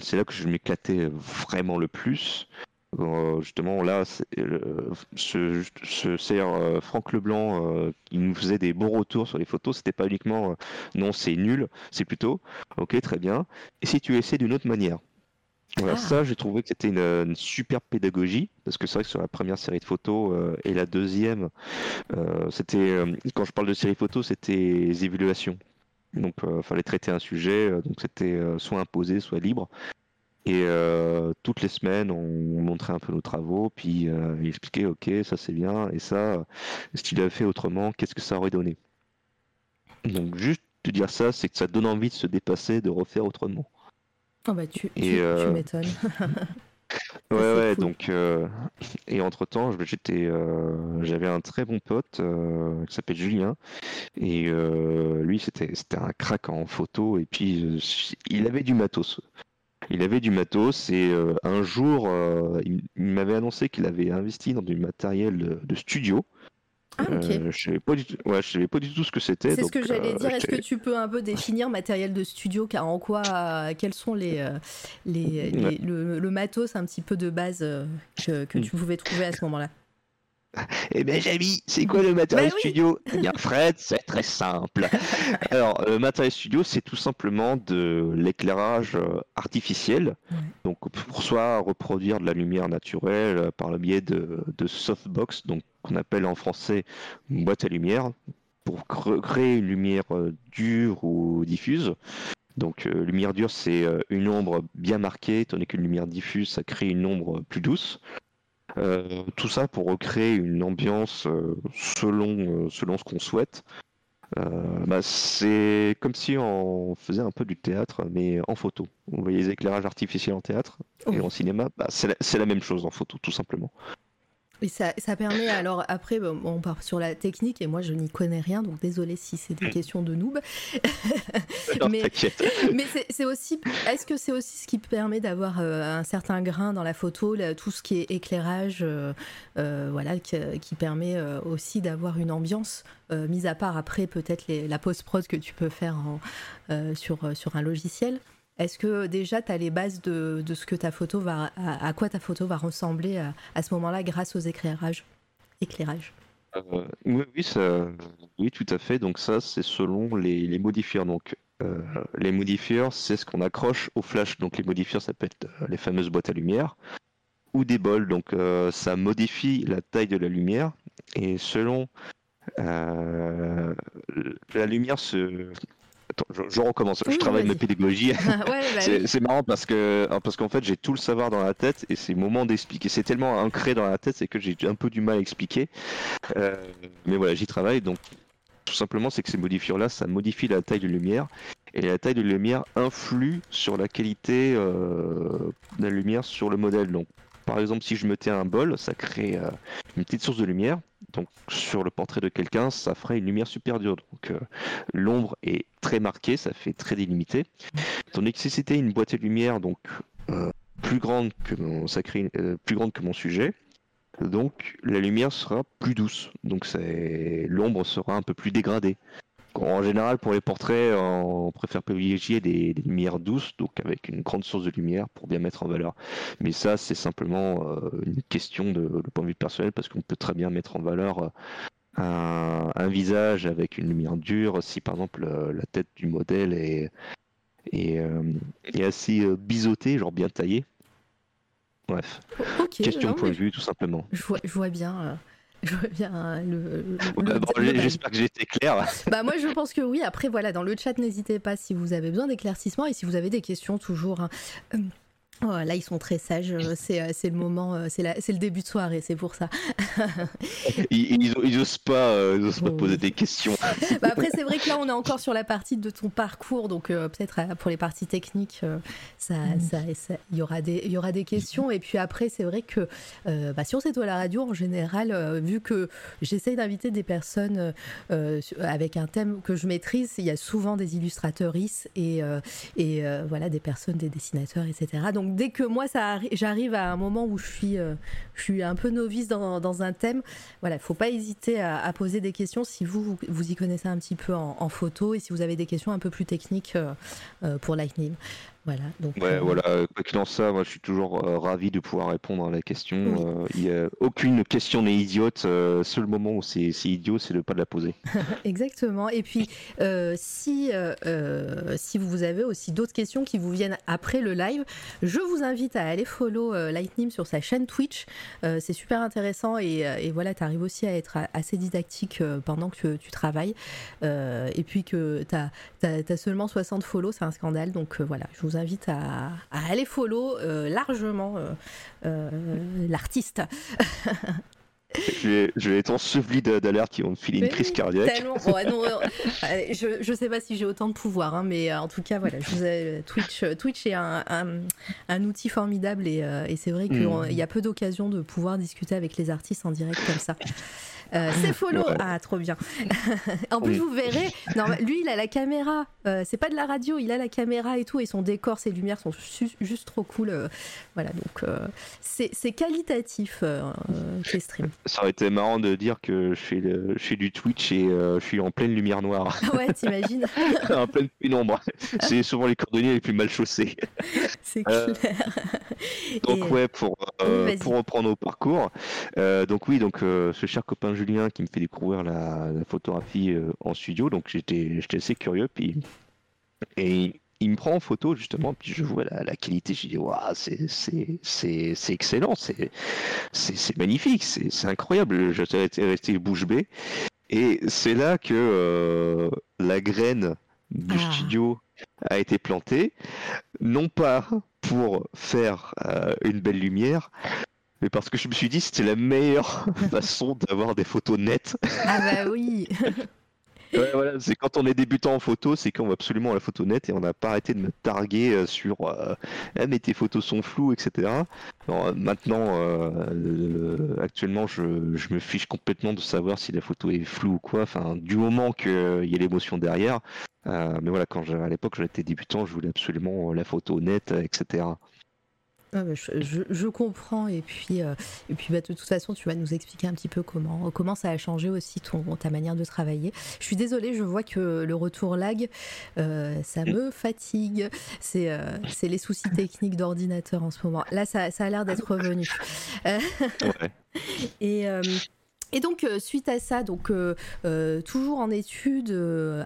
c'est là que je m'éclatais vraiment le plus. justement là, ce, ce CR Franck Leblanc qui nous faisait des bons retours sur les photos, c'était pas uniquement non c'est nul, c'est plutôt ok très bien. Et si tu essaies d'une autre manière? Voilà, ah. ça, j'ai trouvé que c'était une, une, super pédagogie, parce que c'est vrai que sur la première série de photos euh, et la deuxième, euh, c'était, euh, quand je parle de série photo, c'était les évaluations. Donc, il fallait traiter un sujet, donc c'était soit imposé, soit libre. Et toutes les semaines, on, montrait un peu nos travaux, puis il expliquait, ok, ça c'est bien, et ça, si tu l'avais fait autrement, qu'est-ce que ça aurait donné? Donc, juste te dire ça, c'est que ça donne envie de se dépasser, de refaire autrement. Oh bah tu, tu, euh... tu m'étonnes. [LAUGHS] [LAUGHS] ouais ouais cool. donc euh, et entre temps j'étais euh, j'avais un très bon pote qui s'appelle Julien et lui c'était c'était un crack en photo et puis il avait du matos il avait du matos et un jour il, il m'avait annoncé qu'il avait investi dans du matériel de, de studio ah. Euh, je savais pas du tout, ouais, je savais pas du tout ce que c'était. C'est ce que j'allais euh, dire. Est-ce que tu peux un peu définir matériel de studio, car en quoi, euh, quels sont les, les, les ouais. le, le, matos un petit peu de base que, que tu pouvais trouver à ce moment-là? [LAUGHS] Eh bien, Jamie, c'est quoi le matériel Bah oui. studio? Eh bien, Fred, c'est très simple. [LAUGHS] Alors, le matériel studio, c'est tout simplement de l'éclairage euh, artificiel. Ouais. Donc, pour soit reproduire de la lumière naturelle euh, par le biais de, de softbox, donc qu'on appelle en français une boîte à lumière, pour créer une lumière euh, dure ou diffuse. Donc, euh, lumière dure, c'est euh, une ombre bien marquée, tandis qu'une lumière diffuse, ça crée une ombre plus douce. Euh, tout ça pour recréer une ambiance euh, selon, euh, selon ce qu'on souhaite. Euh, bah, c'est comme si on faisait un peu du théâtre, mais en photo. Vous voyez les éclairages artificiels en théâtre et en cinéma, bah, c'est la, c'est la même chose en photo, tout simplement. Et ça, ça permet, [COUGHS] alors après, bon, on part sur la technique et moi je n'y connais rien, donc désolé si c'est des questions de noob. [LAUGHS] Non, [LAUGHS] Mais-. [LAUGHS] Mais c'est- aussi, est-ce que c'est aussi ce qui permet d'avoir euh, un certain grain dans la photo, là, tout ce qui est éclairage, euh, euh, voilà, qui, qui permet aussi d'avoir une ambiance, euh, mis à part après peut-être la post-prod que tu peux faire en, sur, sur un logiciel? Est-ce que déjà tu as les bases de, ce que ta photo va, à, quoi ta photo va ressembler à, à ce moment-là grâce aux éclairages Euh, oui, oui, ça- oui, tout à fait. Donc ça, c'est selon les, modifieurs. Donc euh, les modifieurs, c'est ce qu'on accroche au flash. Donc les modifieurs, ça peut être euh, les fameuses boîtes à lumière ou des bols. Donc euh, ça modifie la taille de la lumière et selon euh, la lumière se Attends, je, je recommence. Oui, je travaille ma pédagogie. [LAUGHS] Ouais, bah C'est oui. marrant parce que parce qu'en fait j'ai tout le savoir dans la tête et c'est moment d'expliquer. C'est tellement ancré dans la tête, c'est que j'ai un peu du mal à expliquer. Euh, mais voilà, j'y travaille. Donc tout simplement, c'est que ces modifieurs-là, ça modifie la taille de lumière et la taille de lumière influe sur la qualité euh, de la lumière sur le modèle. Donc par exemple, si je mettais un bol, ça crée euh, une petite source de lumière. Donc sur le portrait de quelqu'un, ça ferait une lumière super dure. Donc euh, l'ombre est très marquée, ça fait très délimité. Tandis que si une boîte à lumière donc euh, plus grande que mon euh, plus grande que mon sujet, donc la lumière sera plus douce. Donc l'ombre sera un peu plus dégradée. En général, pour les portraits, on préfère privilégier des, des lumières douces, donc avec une grande source de lumière pour bien mettre en valeur. Mais ça, c'est simplement euh, une question de, de point de vue personnel, parce qu'on peut très bien mettre en valeur euh, un, un visage avec une lumière dure, si par exemple euh, la tête du modèle est, est, est assez biseautée, genre bien taillée. Bref, question de point de vue, tout simplement. je, vois, je vois bien. Euh, Je bien euh, le. le- Ouais, [LAUGHS] le- bon, J'espère que j'ai été clair. [LAUGHS] Bah moi je pense que oui. Après voilà, dans le chat n'hésitez pas si vous avez besoin d'éclaircissement et si vous avez des questions toujours. hein. Oh, là ils sont très sages. euh, C'est euh, c'est le moment, euh, c'est la- c'est le début de soirée, c'est pour ça. [LAUGHS] Ils, ils, ils osent pas, ils osent pas Oh, poser des questions. [LAUGHS] Bah après c'est vrai que là on est encore sur la partie de ton parcours, donc euh, peut-être pour les parties techniques, euh, ça, ça, ça- il y aura des, il y aura des questions. Et puis après c'est vrai que euh, bah, sur cette toile à radio en général, euh, vu que j'essaye d'inviter des personnes avec un thème que je maîtrise, il y a souvent des illustrateuristes et euh, et euh, voilà des personnes, des dessinateurs, etc. Donc dès que moi j'arrive à un moment où je suis, euh, un peu novice dans, un thème, voilà, faut pas hésiter à, poser des questions si vous, vous, y connaissez un petit peu en, en photo et si vous avez des questions un peu plus techniques euh, euh, pour Lightning. Voilà. Donc, Ouais, euh, voilà, quoi qu'il en soit, moi je suis toujours euh, ravi de pouvoir répondre à la question. Oui. Euh, y a aucune question n'est idiote. euh, seul moment où c'est idiot, c'est de pas de la poser. [LAUGHS] Exactement. Et puis, euh, si, euh, euh, si vous avez aussi d'autres questions qui vous viennent après le live, je vous invite à aller follow euh, Lightning sur sa chaîne Twitch. Euh, c'est super intéressant et, euh, et voilà, tu arrives aussi à être assez didactique euh, pendant que tu travailles. Euh, et puis que tu as, seulement 60 follow, c'est un scandale. Donc euh, voilà, je vous invite à, à aller follow euh, largement euh, euh, l'artiste. je, vais, être enseveli d'alertes qui vont me filer une crise cardiaque. Non, je, je sais pas si j'ai autant de pouvoir, hein, mais en tout cas, voilà, je vous ai- Twitch, Twitch est un, un- un outil formidable et, et c'est vrai qu'il Mm. y a peu d'occasions de pouvoir discuter avec les artistes en direct comme ça. Euh, c'est follow. Ah, trop bien. [LAUGHS] en plus, vous verrez, non, lui, il a la caméra. Euh, c'est pas de la radio, il a la caméra et tout, et son décor, ses lumières sont juste trop cool. Euh. voilà, donc c'est qualitatif les streams. Ça aurait été marrant de dire que je fais, le, je fais du Twitch et je suis en pleine lumière noire. [LAUGHS] ouais, t'imagines [LAUGHS] En pleine pénombre. C'est souvent les cordonniers les plus mal chaussés. C'est clair. donc, ouais, pour, pour reprendre au parcours. donc, oui, donc ce cher copain Julien qui me fait découvrir la, photographie euh, en studio, donc j'étais assez curieux. Puis, et il me prend en photo justement, puis je vois la, qualité, je dis waouh, c'est excellent, c'est magnifique, c'est incroyable. J'étais resté bouche bée. Et c'est là que euh, la graine du ah. studio a été plantée, non pas pour faire euh, une belle lumière, mais parce que je me suis dit c'était la meilleure [LAUGHS] façon d'avoir des photos nettes. Ah bah oui [LAUGHS] ouais, voilà, c'est quand on est débutant en photo, c'est qu'on veut absolument la photo nette et on n'a pas arrêté de me targuer euh, sur euh, ah, mais tes photos sont floues, etc. maintenant, euh, actuellement, je, je, me fiche complètement de savoir si la photo est floue ou quoi. Enfin, du moment qu'il y a l'émotion derrière. mais voilà, quand à l'époque j'étais débutant, je voulais absolument la photo nette, etc. Ah bah, je, comprends et puis, euh, et puis bah, de toute façon tu vas nous expliquer un petit peu comment, comment ça a changé aussi ton, ta manière de travailler. Je suis désolée, je vois que le retour lag, euh, ça me fatigue. C'est euh, c'est les soucis techniques d'ordinateur en ce moment. Là, ça, ça a l'air d'être revenu. [LAUGHS] et, et donc, suite à ça, donc toujours en études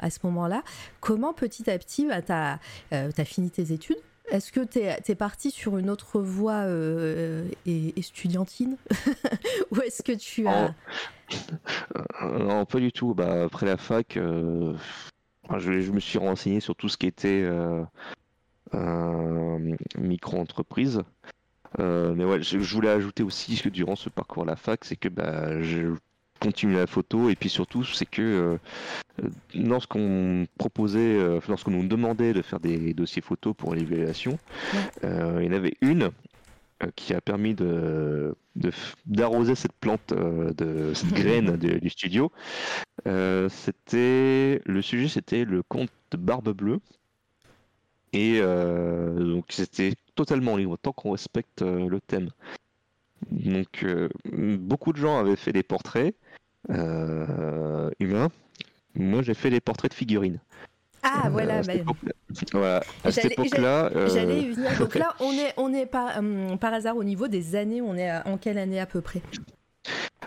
à ce moment-là, comment petit à petit, bah, tu as, as, fini tes études? Est-ce que tu es, parti sur une autre voie euh, estudiantine [LAUGHS] Ou est-ce que tu as... Euh, [LAUGHS] non, pas du tout. Bah, après la fac, euh, je, me suis renseigné sur tout ce qui était micro-entreprise. mais ouais, je, voulais ajouter aussi que durant ce parcours à la fac, c'est que bah, je continuer la photo et puis surtout c'est que euh, lorsqu'on proposait, euh, lorsqu'on nous demandait de faire des dossiers photos pour l'évaluation, euh, il y en avait une qui a permis de d'arroser cette plante de cette [LAUGHS] graine du studio. c'était le sujet, c'était le conte de Barbe Bleue. Et donc c'était totalement libre, tant qu'on respecte le thème. Donc beaucoup de gens avaient fait des portraits, euh, humain. Moi, j'ai fait des portraits de figurines. Ah, voilà. À cette, voilà. à cette époque-là. J'allais euh, venir. Donc là, on est, on est par, hum, par hasard au niveau des années. On est en quelle année à peu près?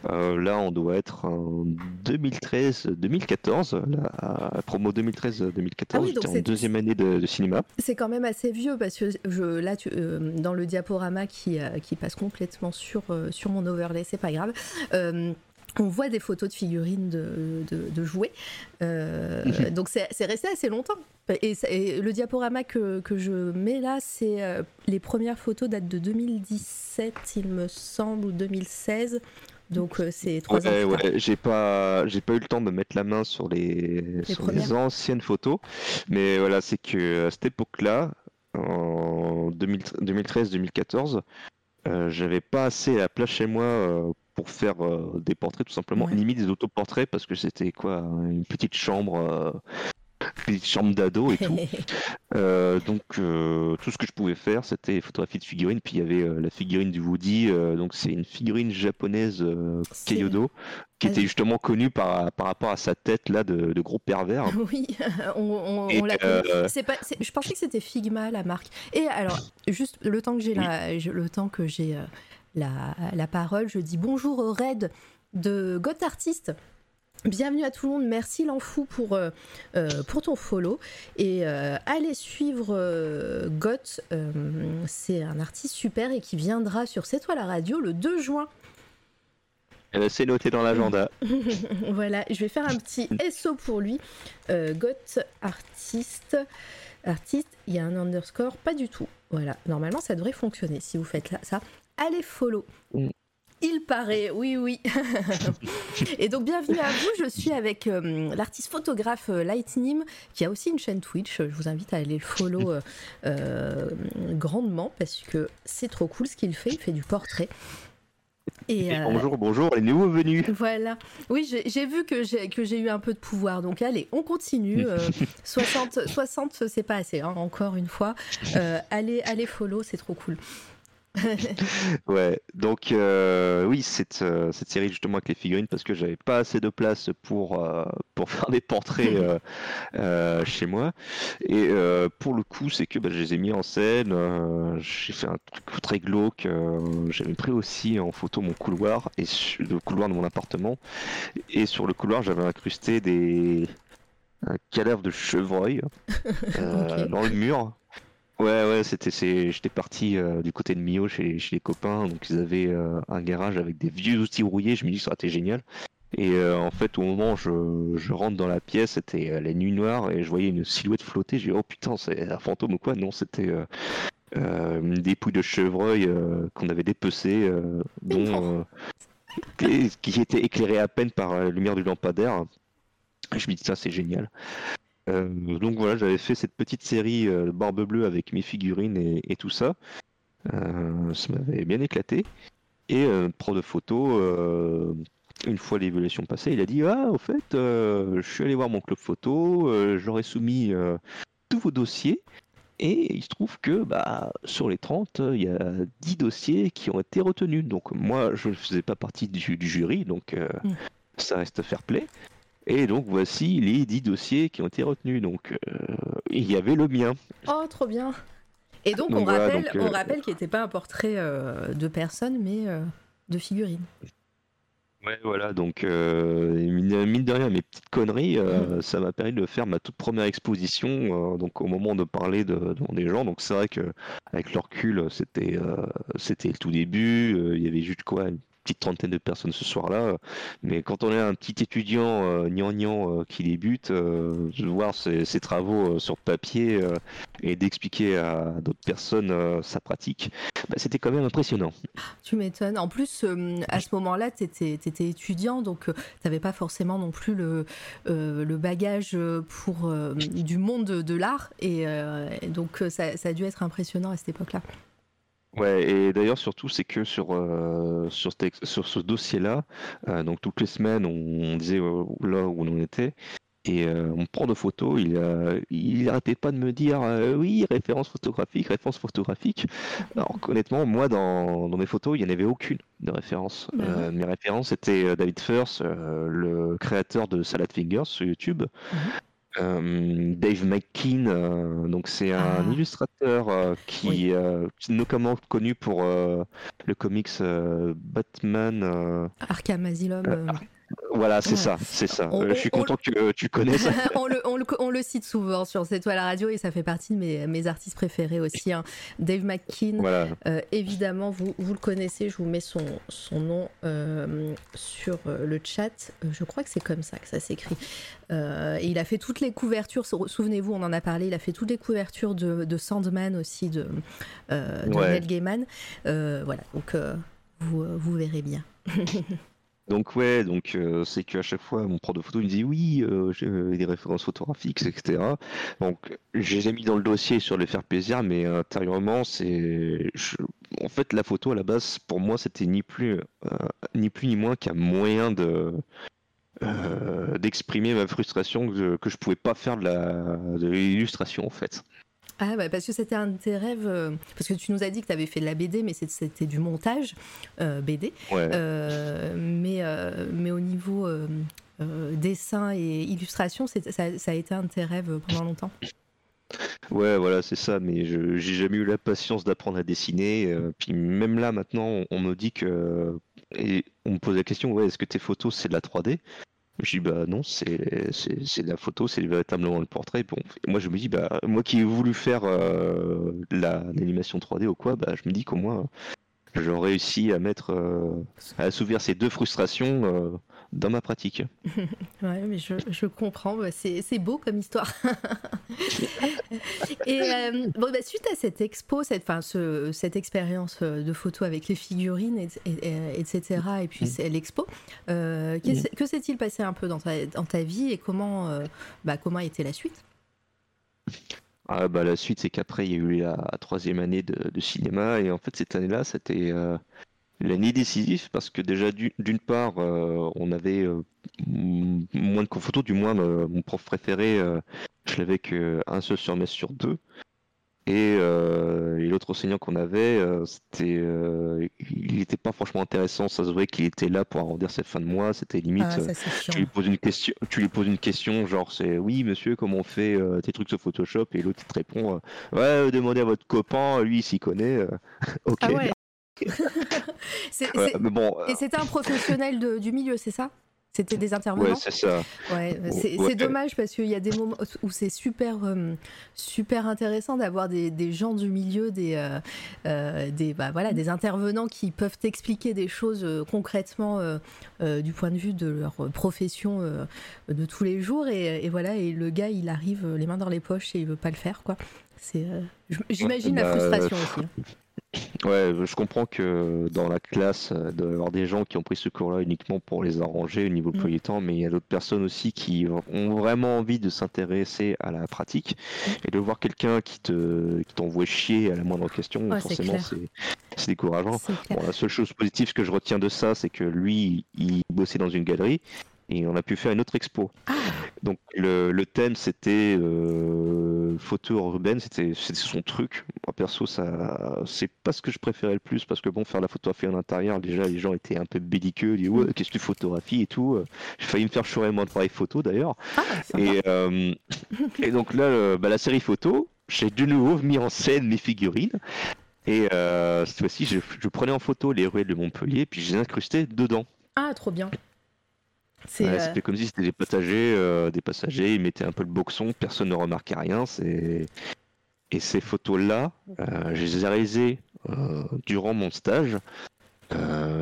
Euh, là, on doit être en 2013-2014, la promo 2013-2014, ah oui, en deuxième année de, cinéma. C'est quand même assez vieux parce que je, là, tu, dans le diaporama qui, qui passe complètement sur, sur mon overlay, c'est pas grave on voit des photos de figurines de, jouets. Euh, mhm. donc c'est resté assez longtemps. Et, le diaporama que, je mets là, c'est euh, les premières photos datent de 2017, il me semble, ou 2016. Donc euh, c'est trois ans. Ouais, j'ai pas, j'ai pas eu le temps de mettre la main sur les, anciennes photos, mais voilà, c'est que à cette époque-là, en 2013-2014, j'avais pas assez à plat chez moi pour faire euh, des portraits tout simplement, limite des autoportraits parce que c'était quoi une petite chambre euh, petite chambre d'ado et tout. [LAUGHS] Euh, donc tout ce que je pouvais faire, c'était photographies de figurines. Puis il y avait la figurine du Woody. donc c'est une figurine japonaise Kyodo qui était justement connue par, par rapport à sa tête là de, gros pervers. [LAUGHS] Oui, [LAUGHS] on, on, l'a. je pensais que c'était Figma la marque. Et alors juste le temps que j'ai le temps que j'ai la, parole. Je dis bonjour au raid de Goth Artist. Bienvenue à tout le monde, merci L'Enfou pour, euh, euh, pour ton follow. Et euh, allez suivre Goth, c'est un artiste super et qui viendra sur C'est toi la radio le 2 juin. C'est noté dans l'agenda. [LAUGHS] voilà, je vais faire un petit SO pour lui. Goth artiste. Artiste, il y a un underscore, pas du tout. Voilà, normalement ça devrait fonctionner si vous faites ça allez follow. Mm. Il paraît, oui, oui. [LAUGHS] et donc, bienvenue à vous. Je suis avec euh, l'artiste photographe euh, Lightning, qui a aussi une chaîne Twitch. Je vous invite à aller le follow euh, grandement parce que c'est trop cool ce qu'il fait. Il fait du portrait. Et, Et euh, bonjour, bonjour, les nouveaux venus. Voilà. Oui, j'ai vu que j'ai que j'ai eu un peu de pouvoir. Donc allez, on continue. Euh, [LAUGHS] 60, 60 c'est pas assez, hein, encore une fois. Euh, allez, allez follow, c'est trop cool. Ouais, donc euh, oui, cette, euh, cette série justement avec les figurines, parce que j'avais pas assez de place pour, euh, pour [LAUGHS] faire des portraits [LAUGHS] chez moi. Et pour le coup, c'est que bah, je les ai mis en scène, j'ai fait un truc très glauque, j'avais pris aussi en photo mon couloir, et le couloir de mon appartement. Et sur le couloir, j'avais incrusté des un cadavre de chevreuil [LAUGHS] dans le mur. Ouais, ouais, c'était, c'est, j'étais parti euh, du côté de Millau chez, chez les copains, donc ils avaient euh, un garage avec des vieux outils rouillés, je me dis ça aurait été génial. Et euh, en fait, au moment où je, je rentre dans la pièce, c'était euh, la nuit noire et je voyais une silhouette flotter. J'ai dit, oh putain, c'est un fantôme ou quoi? Non, c'était euh, euh, une dépouille de chevreuil euh, qu'on avait dépecée, euh, dont, euh, qui était éclairée à peine par la lumière du lampadaire. Je me dis, ça, c'est génial. Euh, donc voilà, j'avais fait cette petite série euh, Barbe Bleue avec mes figurines et, et tout ça. Euh, ça m'avait bien éclaté. Et euh, pro de photo, une fois l'évaluation passée, il a dit Ah, au fait, je suis allé voir mon club photo, j'aurais soumis tous vos dossiers. Et il se trouve que bah, sur les 30, il y a 10 dossiers qui ont été retenus. Donc moi, je ne faisais pas partie du, du jury, donc Mm. ça reste fair play. Et donc voici les 10 dossiers qui ont été retenus. Donc euh, il y avait le mien. Oh, trop bien. Et donc, Donc on voilà, rappelle, donc, euh, on rappelle qu'il n'était pas un portrait euh, de personne, mais euh, de figurine. Ouais, voilà, donc euh, mine, mine de rien, mes petites conneries, euh, ça m'a permis de faire ma toute première exposition, euh, donc au moment de parler de, des gens. Donc c'est vrai que avec le recul, c'était euh, c'était le tout début, euh, il y avait juste quoi, une petite trentaine de personnes ce soir-là. Mais quand on est un petit étudiant euh, gnangnan euh, qui débute, euh, voir ses, travaux euh, sur papier euh, et d'expliquer à d'autres personnes sa pratique, bah, c'était quand même impressionnant. Tu m'étonnes. En plus, à ce moment-là, tu étais, étudiant, donc tu n'avais pas forcément non plus le, bagage pour, du monde de, l'art. Et, donc, ça a dû être impressionnant à cette époque-là. Ouais, et d'ailleurs surtout c'est que sur euh, sur, sur ce dossier-là, euh, donc toutes les semaines on, on disait euh, là où on en était, et euh, mon prof de photo, il il arrêtait pas de me dire oui référence photographique, référence photographique. Alors honnêtement moi dans, dans mes photos il n'y en avait aucune de référence. Bah mes références c'était euh, David Firth, le créateur de Salad Fingers sur YouTube. Mhm. Euh, Dave McKean, euh, donc c'est un Ah. illustrateur euh, qui, Oui. qui est notamment connu pour le comics Batman. Arkham Asylum. Voilà, c'est Ouais. ça, c'est ça. On- Euh, je suis on- content que euh, tu connaisses. [LAUGHS] on, le, on, le, on le cite souvent sur cette toile à radio et ça fait partie de mes, mes artistes préférés aussi. hein. Dave McKean, voilà. Euh, évidemment, vous, vous le connaissez, je vous mets son, son nom euh, sur le chat. Je crois que c'est comme ça que ça s'écrit. Euh, et il a fait toutes les couvertures, sou- souvenez-vous, on en a parlé, il a fait toutes les couvertures de, de Sandman aussi, de, de Ouais. Neil Gaiman. Voilà, donc vous, vous verrez bien. [LAUGHS] Donc ouais, donc euh, c'est qu'à chaque fois mon prof de photo me dit oui, euh, j'ai euh, des références photographiques, etc. Donc je les ai mis dans le dossier sur les faire plaisir, mais intérieurement c'est, en fait la photo à la base pour moi c'était ni plus ni plus ni moins qu'un moyen de d'exprimer ma frustration que je, que je pouvais pas faire de de l'illustration en fait. Ah, bah, parce que c'était un de tes rêves, euh, parce que tu nous as dit que tu avais fait de la BD, mais c'était du montage euh, BD. Ouais. Euh, mais, mais au niveau dessin et illustration, ça, ça a été un de tes rêves pendant longtemps? Ouais, voilà, c'est ça, mais je j'ai jamais eu la patience d'apprendre à dessiner. puis même là, maintenant, on, on me dit que. Et on me pose la question, ouais, est-ce que tes photos, c'est de la 3D? Je dis, bah non, c'est c'est la photo, c'est véritablement le portrait. Bon, moi, je me dis, bah, moi qui ai voulu faire euh, la l'animation 3D ou quoi, bah, je me dis qu'au moins, j'aurais réussi à mettre. euh, à assouvir ces deux frustrations euh, dans ma pratique. [LAUGHS] Ouais, mais je, je comprends, bah, c'est c'est beau comme histoire. [LAUGHS] et euh, bon, bah, suite à cette expo, cette, enfin, ce- cette expérience euh, de photo avec les figurines, et, et- et- etc., et puis c'est l'expo, euh, qu'est-ce- que s'est-il passé un peu dans ta, dans ta vie et comment, euh, bah, comment a été la suite? Ah bah la suite c'est qu'après il y a eu la troisième année de, de cinéma et en fait cette année-là c'était L'année décisif parce que déjà d'une part, euh, on avait euh, moins de photos, du moins euh, mon prof préféré, je l'avais qu'un seul semestre sur deux. Et, l'autre enseignant qu'on avait, c'était, il n'était pas franchement intéressant. Ça se voyait qu'il était là pour arrondir ses fins de mois. C'était limite. Ah, tu lui poses une question, tu lui poses une question, genre c'est oui monsieur, comment on fait tes trucs sur Photoshop? Et l'autre il te répond, ouais, demandez à votre copain, lui il s'y connaît. [LAUGHS] ok. Ah [LAUGHS] et c'était un professionnel du milieu, c'est ça? C'était des intervenants? Ouais, c'est ça. Ouais, c'est dommage parce qu'il y a des moments où c'est super, euh, super intéressant d'avoir des, des, gens du milieu, des, euh, euh, des, bah, voilà, des intervenants qui peuvent expliquer des choses concrètement du point de vue de leur profession de tous les jours. Et, et, voilà, et le gars, il arrive les mains dans les poches et il veut pas le faire, quoi. J'imagine la bah, frustration aussi. Hein. Ouais, je comprends que dans la classe, il doit y avoir des gens qui ont pris ce cours-là uniquement pour les arranger au niveau mmh. temps, mais il y a d'autres personnes aussi qui ont vraiment envie de s'intéresser à la pratique. Et de voir quelqu'un qui te qui t'envoie chier à la moindre question, forcément c'est décourageant. la seule chose positive que je retiens de ça, c'est que lui, il bossait dans une galerie et on a pu faire une autre expo. Ah. Donc le, le thème c'était euh, photo urbaine, c'était son truc. Moi perso ça c'est pas ce que je préférais le plus parce que bon faire la photographie en intérieur déjà les gens étaient un peu belliqueux, ils ouais qu'est-ce que tu photographies et tout. J'ai failli me faire chourer mon appareil photo d'ailleurs. Ah, et, euh, et donc là bah, la série photo, j'ai de nouveau mis en scène mes figurines. Et euh, cette fois-ci, je, je, prenais en photo les ruelles de Montpellier, puis je les incrustais dedans. Ah, trop bien. Euh, c'était comme si c'était des passagers, euh, des passagers, ils mettaient un peu le boxon, personne ne remarquait rien. Et ces photos-là, euh, je les ai réalisées durant mon stage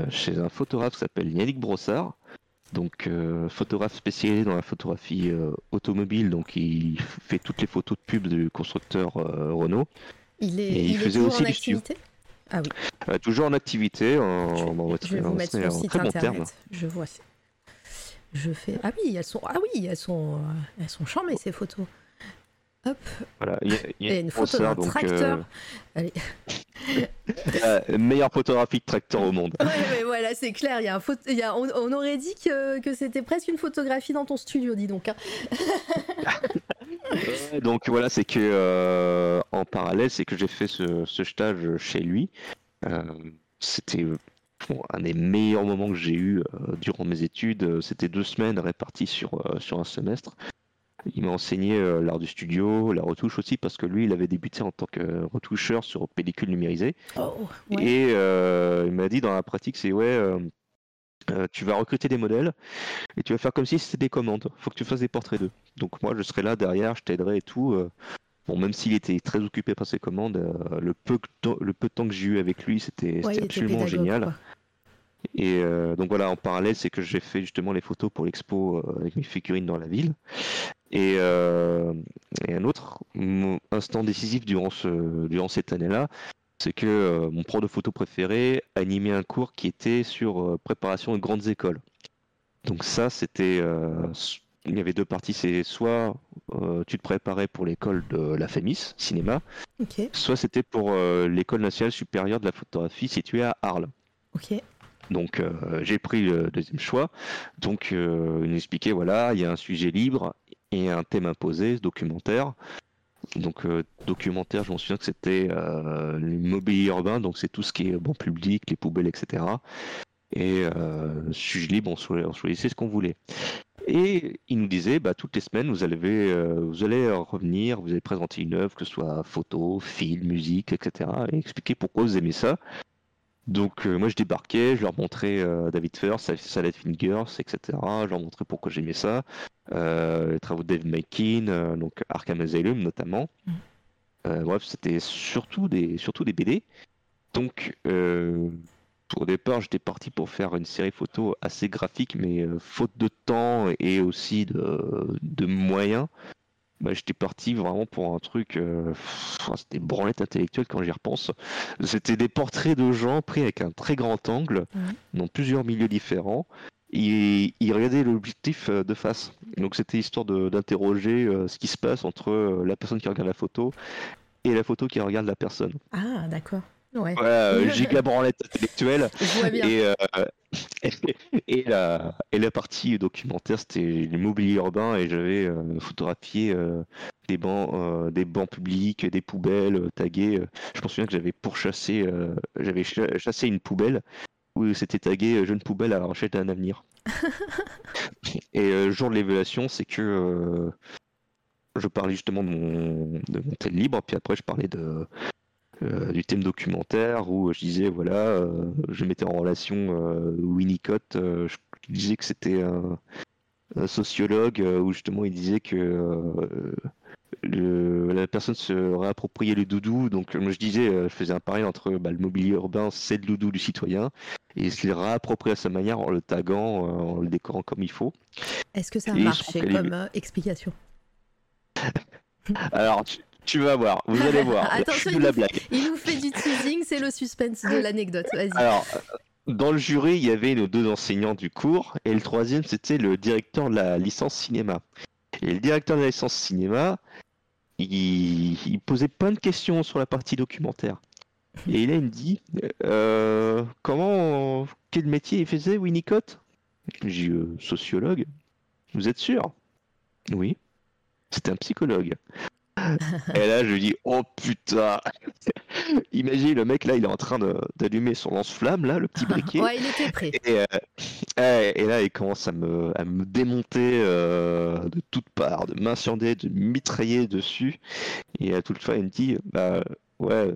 chez un photographe qui s'appelle Yannick Brossard. Donc photographe spécialisé dans la photographie automobile, donc il fait toutes les photos de pub du constructeur Renault. Il est, il, faisait aussi en activité? Ah oui. toujours en activité, en, je, vais vous mettre internet. Je vois je fais ah oui elles sont ah oui elles sont elles sont charmées ces photos. Hop. Voilà il y, a une photo d'un tracteur. euh, Allez. [LAUGHS] la meilleure photographie de tracteur au monde. Ouais, mais voilà c'est clair il y a un il y a... On, aurait dit que, que c'était presque une photographie dans ton studio dis donc hein. [LAUGHS] donc voilà c'est que euh, en parallèle c'est que j'ai fait ce, ce, stage chez lui. Euh, c'était un des meilleurs moments que j'ai eu euh, durant mes études. Euh, c'était deux semaines réparties sur, euh, sur un semestre. Il m'a enseigné l'art du studio, la retouche aussi, parce que lui, il avait débuté en tant que retoucheur sur pellicule numérisée. Oh, Et il m'a dit dans la pratique, c'est ouais, tu vas recruter des modèles et tu vas faire comme si c'était des commandes. Faut que tu fasses des portraits d'eux. Donc moi, je serai là derrière, je t'aiderai et tout. Bon, même s'il était très occupé par ses commandes, le, peu, le peu de temps que j'ai eu avec lui, c'était absolument génial. Et euh, donc voilà, en parallèle, c'est que j'ai fait justement les photos pour l'expo euh, avec mes figurines dans la ville. Et, euh, un autre instant décisif durant, ce, durant cette année-là, c'est que mon prof de photo préféré animait un cours qui était sur préparation de grandes écoles. Donc ça, c'était... il y avait deux parties, c'est soit tu te préparais pour l'école de la FEMIS, cinéma, soit c'était pour l'école nationale supérieure de la photographie située à Arles. Ok. Donc euh, j'ai pris le deuxième choix. Donc euh, il nous expliquait voilà, il y a un sujet libre et un thème imposé, documentaire. Donc euh, documentaire, je m'en souviens que c'était l'immobilier urbain, donc c'est tout ce qui est bon public, les poubelles, etc. Et sujet libre, on, choisissait ce qu'on voulait. Et il nous disait, bah, toutes les semaines, vous allez, vous allez revenir, vous allez présenter une œuvre, que ce soit photo, film, musique, etc. Et expliquer pourquoi vous aimez ça. Donc euh, moi je débarquais, je leur montrais euh, David First, Salad Fingers, etc. Je leur montrais pourquoi j'aimais ça, euh, les travaux de Dave Makin, donc Arkham Asylum notamment. Mm. bref, c'était surtout des, surtout des BD. Donc au départ j'étais parti pour faire une série photo assez graphique, mais faute de temps et aussi de, de moyens, bah, j'étais parti vraiment pour un truc. Euh, c'était branlette intellectuelle quand j'y repense. C'était des portraits de gens pris avec un très grand angle, dans plusieurs milieux différents. Et ils regardaient l'objectif euh, de face. Donc c'était histoire d'interroger euh, ce qui se passe entre la personne qui regarde la photo et la photo qui regarde la personne. Ah, d'accord. Ouais. Voilà, [LAUGHS] giga branlette intellectuelle. Je vois bien. [LAUGHS] Et, euh, et, la, et la partie documentaire, c'était l'immobilier urbain et j'avais euh, photographié euh, des, bancs, euh, des bancs publics, des poubelles euh, taguées. euh. Je me souviens que j'avais pourchassé, euh, j'avais cha- chassé une poubelle où c'était tagué euh, jeune poubelle à la recherche d'un avenir. [LAUGHS] et euh, le jour de l'évaluation, c'est que euh, je parlais justement de mon, de mon tel libre, puis après je parlais de, euh, du thème documentaire où je disais voilà, euh, je mettais en relation euh, Winnicott, euh, je disais que c'était un, un sociologue euh, où justement il disait que euh, le- la personne se réappropriait le doudou, donc moi je disais, euh, je faisais un parallèle entre bah, le mobilier urbain, c'est le doudou du citoyen, et il se le réapproprie à sa manière en le taguant, euh, en le décorant comme il faut. Est-ce que ça a Et marché comme euh, explication? [LAUGHS] Alors tu, tu vas voir, vous allez [LAUGHS] voir, Attention, il la nous- blague. Il nous fait du teasing, c'est le suspense de l'anecdote. Vas-y. Alors, dans le jury, il y avait nos deux enseignants du cours, et le troisième, c'était le directeur de la licence cinéma. Et le directeur de la licence cinéma, il, il posait plein de questions sur la partie documentaire. Et là, il me dit, euh, comment, quel métier il faisait, Winnicott? J'ai euh, sociologue. Vous êtes sûr? Oui. C'était un psychologue. Et là, je lui dis, oh putain [LAUGHS] Imagine, le mec, là, il est en train d'allumer son lance-flamme, là, le petit [LAUGHS] briquet. Ouais, il était prêt. Et, euh, et là, il commence à me, à me démonter euh, de toutes parts, de m'incendier, de mitrailler dessus. Et à toute fin, il me dit, bah, ouais,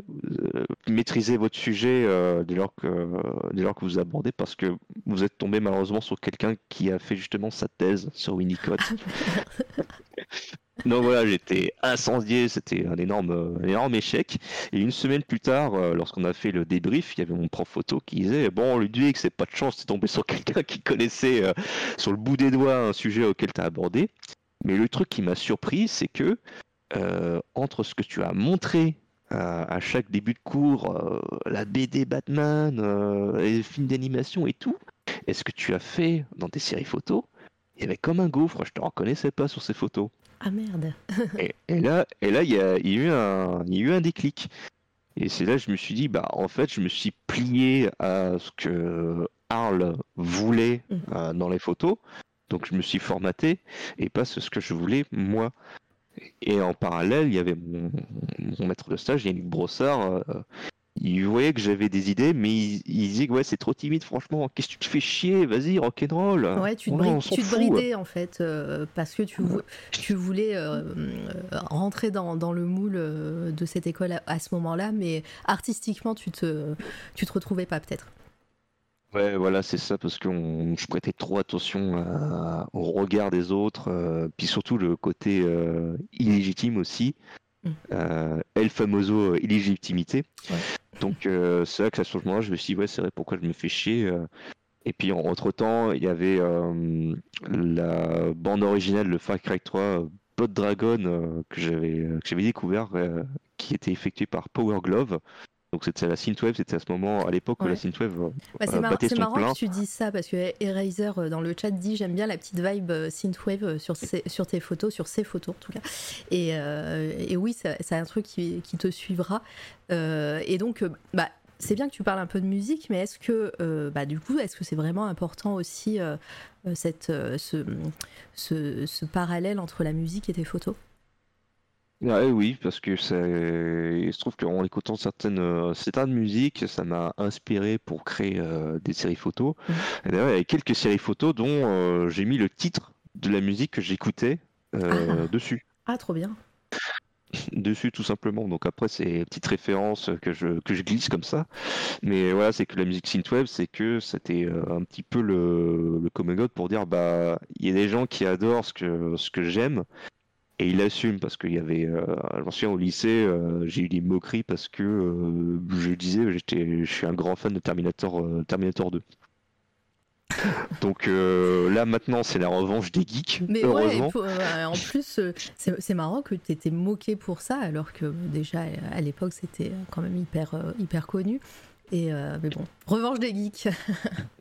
euh, maîtrisez votre sujet euh, dès, lors que, dès lors que vous abordez, parce que vous êtes tombé malheureusement sur quelqu'un qui a fait justement sa thèse sur Winnicott. [LAUGHS] Donc voilà, j'étais incendié, c'était un énorme, énorme échec. Et une semaine plus tard, euh, lorsqu'on a fait le débrief, il y avait mon prof photo qui disait Bon, Ludwig, c'est pas de chance, t'es tombé sur [LAUGHS] quelqu'un qui connaissait euh, sur le bout des doigts un sujet auquel t'as abordé. Mais le truc qui m'a surpris, c'est que euh, entre ce que tu as montré à chaque début de cours, la BD Batman, les films d'animation et tout, et ce que tu as fait dans tes séries photos, il y avait comme un gouffre, je te reconnaissais pas sur ces photos. Ah merde. Et, et là, et là, il y a, y a eu un, y a eu un déclic. Et c'est là que je me suis dit, bah, en fait, je me suis plié à ce que Arles voulait Mhm. euh, dans les photos. Donc, je me suis formaté et pas ce que je voulais moi. Et en parallèle, il y avait mon, mon maître de stage, Yannick Brossard. euh, il voyait que j'avais des idées, mais il, il disait que ouais, c'est trop timide, franchement. Qu'est-ce que tu te fais chier? Vas-y, rock'n'roll. Ouais, tu te, tu te bridais en fait euh, parce que tu, vou- tu voulais euh, euh, rentrer dans, dans le moule de cette école à, à ce moment-là, mais artistiquement tu te, tu te retrouvais pas peut-être. Ouais, voilà, c'est ça, parce que on- je prêtais trop attention à- au regard des autres, euh, puis surtout le côté illégitime aussi, Mm. euh, El Famoso illégitimité. Ouais. Donc euh, c'est vrai que à ce moment-là, je me suis dit, ouais, c'est vrai, pourquoi je me fais chier euh. Et puis en- entre-temps, il y avait euh, la bande originale de Far Cry 3, euh, Blood Dragon, que j'avais découvert, qui était effectué par Power Glove. Donc c'était la synthwave, c'était à ce moment, à l'époque où Ouais. la synthwave euh, Bah, c'est euh, mar- battait c'est son marrant plein. que tu dises ça parce que Eraser euh, dans le chat dit j'aime bien la petite vibe synthwave sur, ses- sur tes photos, sur ses photos en tout cas. Et, euh, et oui, c'est un truc qui, qui te suivra. Euh, et donc, bah, c'est bien que tu parles un peu de musique, mais est-ce que, euh, bah, du coup, est-ce que c'est vraiment important aussi cette, ce, ce, ce parallèle entre la musique et tes photos? Ouais, oui, parce que ça, il se trouve qu'en écoutant certaines, euh, certaines musiques, ça m'a inspiré pour créer euh, des séries photos. Mhm. Et d'ailleurs, il y a quelques séries photos dont euh, j'ai mis le titre de la musique que j'écoutais Ah. dessus. Ah, trop bien. Dessus, tout simplement. Donc après, c'est une petite référence que je, que je glisse comme ça. Mais voilà, c'est que la musique synthwave, c'est que c'était un petit peu le, le coming out pour dire, bah, il y a des gens qui adorent ce que, ce que j'aime. Et il assume parce qu'il y avait, euh, m'en souviens au lycée, euh, j'ai eu des moqueries parce que euh, je disais, j'étais, je suis un grand fan de Terminator, euh, Terminator 2. [LAUGHS] Donc là maintenant c'est la revanche des geeks, Mais ouais, heureusement. pour- euh, en plus, c'est marrant que tu étais moqué pour ça, alors que déjà à l'époque c'était quand même hyper, hyper connu. Et euh, mais bon, revanche des geeks. [LAUGHS]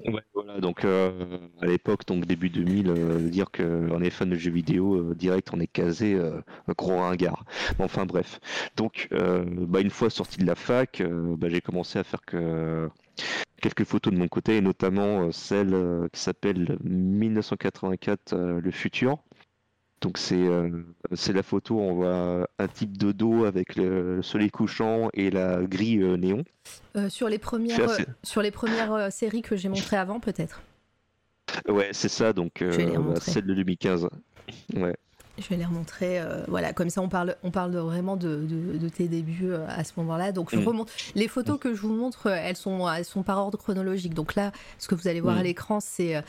Ouais, voilà, donc euh, à l'époque, donc début 2000, euh, dire qu'on est fan de jeux vidéo, direct, on est casé gros ringard. Enfin bref. Donc, bah, une fois sorti de la fac, bah, j'ai commencé à faire que quelques photos de mon côté, et notamment celle qui s'appelle 1984, euh, le futur. Donc c'est euh, c'est la photo, on voit un type de dos avec le soleil couchant et la grille euh, néon. Euh, sur les premières, assez- euh, sur les premières séries que j'ai montrées avant, peut-être. Ouais, c'est ça, donc bah, celle de 2015. Ouais. Je vais les remontrer. voilà, comme ça, on parle, on parle vraiment de, de- de tes débuts à ce moment-là. Donc, je Mm. remonte. Les photos que je vous montre, elles sont, elles sont par ordre chronologique. Donc là, ce que vous allez voir Mm. à l'écran, c'est,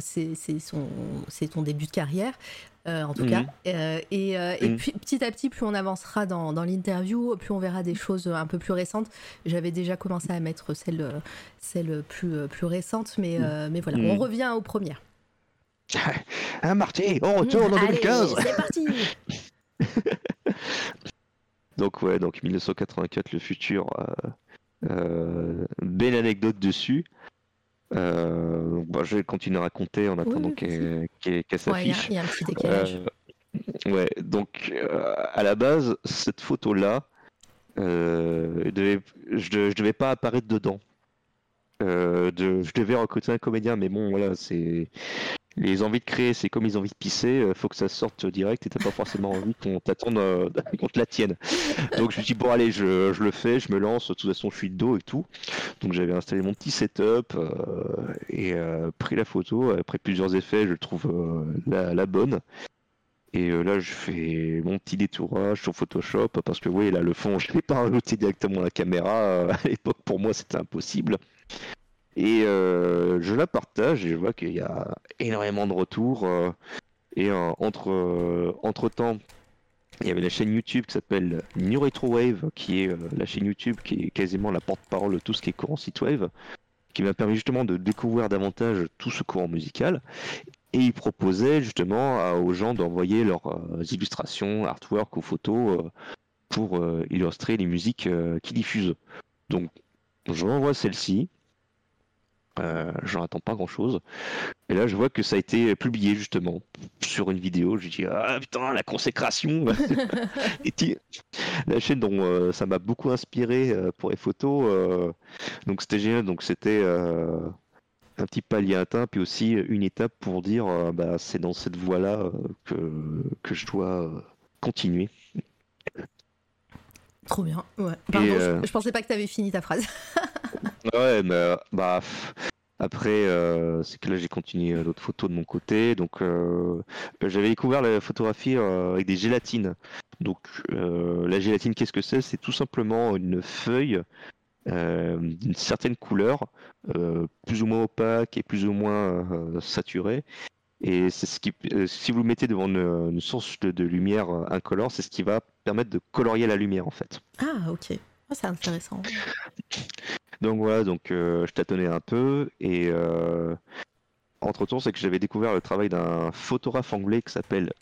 c'est ton début de carrière. Euh, en tout Mhm. cas. Euh, et euh, et Mhm. puis petit à petit, plus on avancera dans, dans l'interview, plus on verra des choses un peu plus récentes. J'avais déjà commencé à mettre celles, celles plus, plus récentes, mais, euh, mais voilà, Mhm. on revient aux premières. Ah [LAUGHS] Marty, on retourne en Allez, 2015 C'est parti [LAUGHS] Donc ouais, donc 1984, le futur. belle anecdote dessus. Euh, bah, je vais continuer à raconter en attendant oui, qu'elle Ouais, Il y a- s'affiche. il y, a un petit décalage. Euh, ouais, donc euh, à la base, cette photo-là, euh, je, je devais pas apparaître dedans. Euh, je devais recruter un comédien, mais bon, voilà, c'est les envies de créer, c'est comme les envies de pisser, euh, faut que ça sorte direct et t'as pas forcément envie qu'on t'attende, euh, [LAUGHS] qu'on te la tienne. Donc je me dis bon allez, je, le fais, je me lance. De toute façon, je suis de dos et tout. Donc j'avais installé mon petit setup et pris la photo. Après plusieurs effets, je trouve la, bonne. Et là, je fais mon petit détourage sur Photoshop parce que oui, là, le fond, je l'ai pas rajouté directement la caméra. À l'époque, pour moi, c'était impossible. Et euh, je la partage et je vois qu'il y a énormément de retours. euh, et euh, entre, entre temps, il y avait la chaîne YouTube qui s'appelle New Retrowave, qui est la chaîne YouTube qui est quasiment la porte-parole de tout ce qui est courant synthwave, qui m'a permis justement de découvrir davantage tout ce courant musical. Et il proposait justement aux gens d'envoyer leurs illustrations, artwork ou photos pour illustrer les musiques qu'ils diffusent. Donc, je renvoie celle-ci. Euh, J'en attends pas grand chose. Et là, je vois que ça a été publié justement sur une vidéo. Je dis Ah putain, la consécration [LAUGHS] Et La chaîne dont euh, ça m'a beaucoup inspiré euh, pour les photos. donc, c'était génial. Donc, c'était. un petit palier atteint, puis aussi une étape pour dire bah, c'est dans cette voie-là que, que je dois continuer. Trop bien. Ouais. Pardon, je- euh, je, pensais pas que tu avais fini ta phrase. [LAUGHS] Ouais, mais euh, bah après euh, c'est que là j'ai continué d'autres photos de mon côté, donc euh, j'avais découvert la photographie euh, avec des gélatines. Donc la gélatine, qu'est-ce que c'est? C'est tout simplement une feuille d'une certaine couleur, plus ou moins opaque et plus ou moins saturée. Et c'est ce qui, euh, si vous le mettez devant une, une source de, de lumière euh, incolore, c'est ce qui va permettre de colorier la lumière en fait. Ah, ok. Ah, c'est intéressant. Donc voilà, donc euh, je tâtonnais un peu et euh, entre temps c'est que j'avais découvert le travail d'un photographe anglais qui s'appelle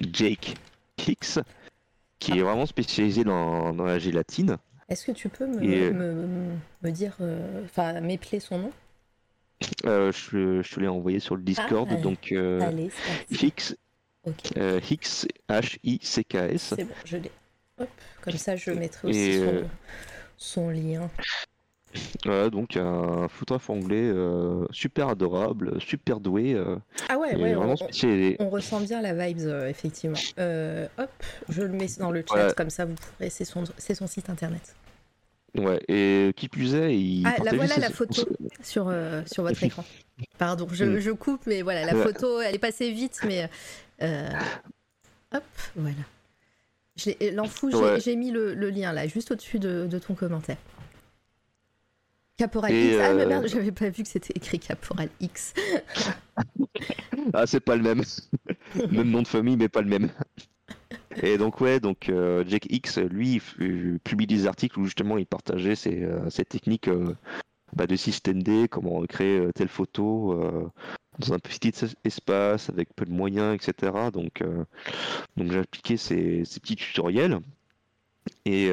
Jake Hicks, qui est vraiment spécialisé dans, dans la gélatine. Est-ce que tu peux me, Et- me, me dire, enfin, m'épeler son nom? Euh, je, je te l'ai envoyé sur le Discord, Ah, donc euh, Allez. Hicks, Ok, euh, Hicks, H-I-C-K-S. c'est bon, je l'ai. Hop, comme ça, je mettrai aussi son, euh, son lien. Voilà, donc un photographe anglais euh, super adorable, super doué, Ah ouais, ouais, on, spécialisé. on ressent bien la vibes, effectivement. Hop, je le mets dans le chat, comme ça, vous pourrez. C'est son, c'est son site internet. Ouais, et qui plus est, il Ah, la voilà la photo sur, euh, sur votre écran. Pardon, je, Mm. je coupe, mais voilà, la Ouais. photo, elle est passée vite, mais. euh, hop, voilà. L'enfou, j'ai Ouais. j'ai mis le, le lien là, juste au-dessus de, de ton commentaire. Caporal Et, X. Ah, mais euh, merde, j'avais pas vu que c'était écrit Caporal X. Ah, c'est pas le même. [LAUGHS] même nom de famille, mais pas le même. Et donc, ouais, donc euh, Jack X, lui, publie des articles où justement il partageait ses, euh, techniques euh, bah, de système D, comment créer telle photo dans un petit es- espace avec peu de moyens, etc. Donc, donc j'ai appliqué ces, petits tutoriels. Et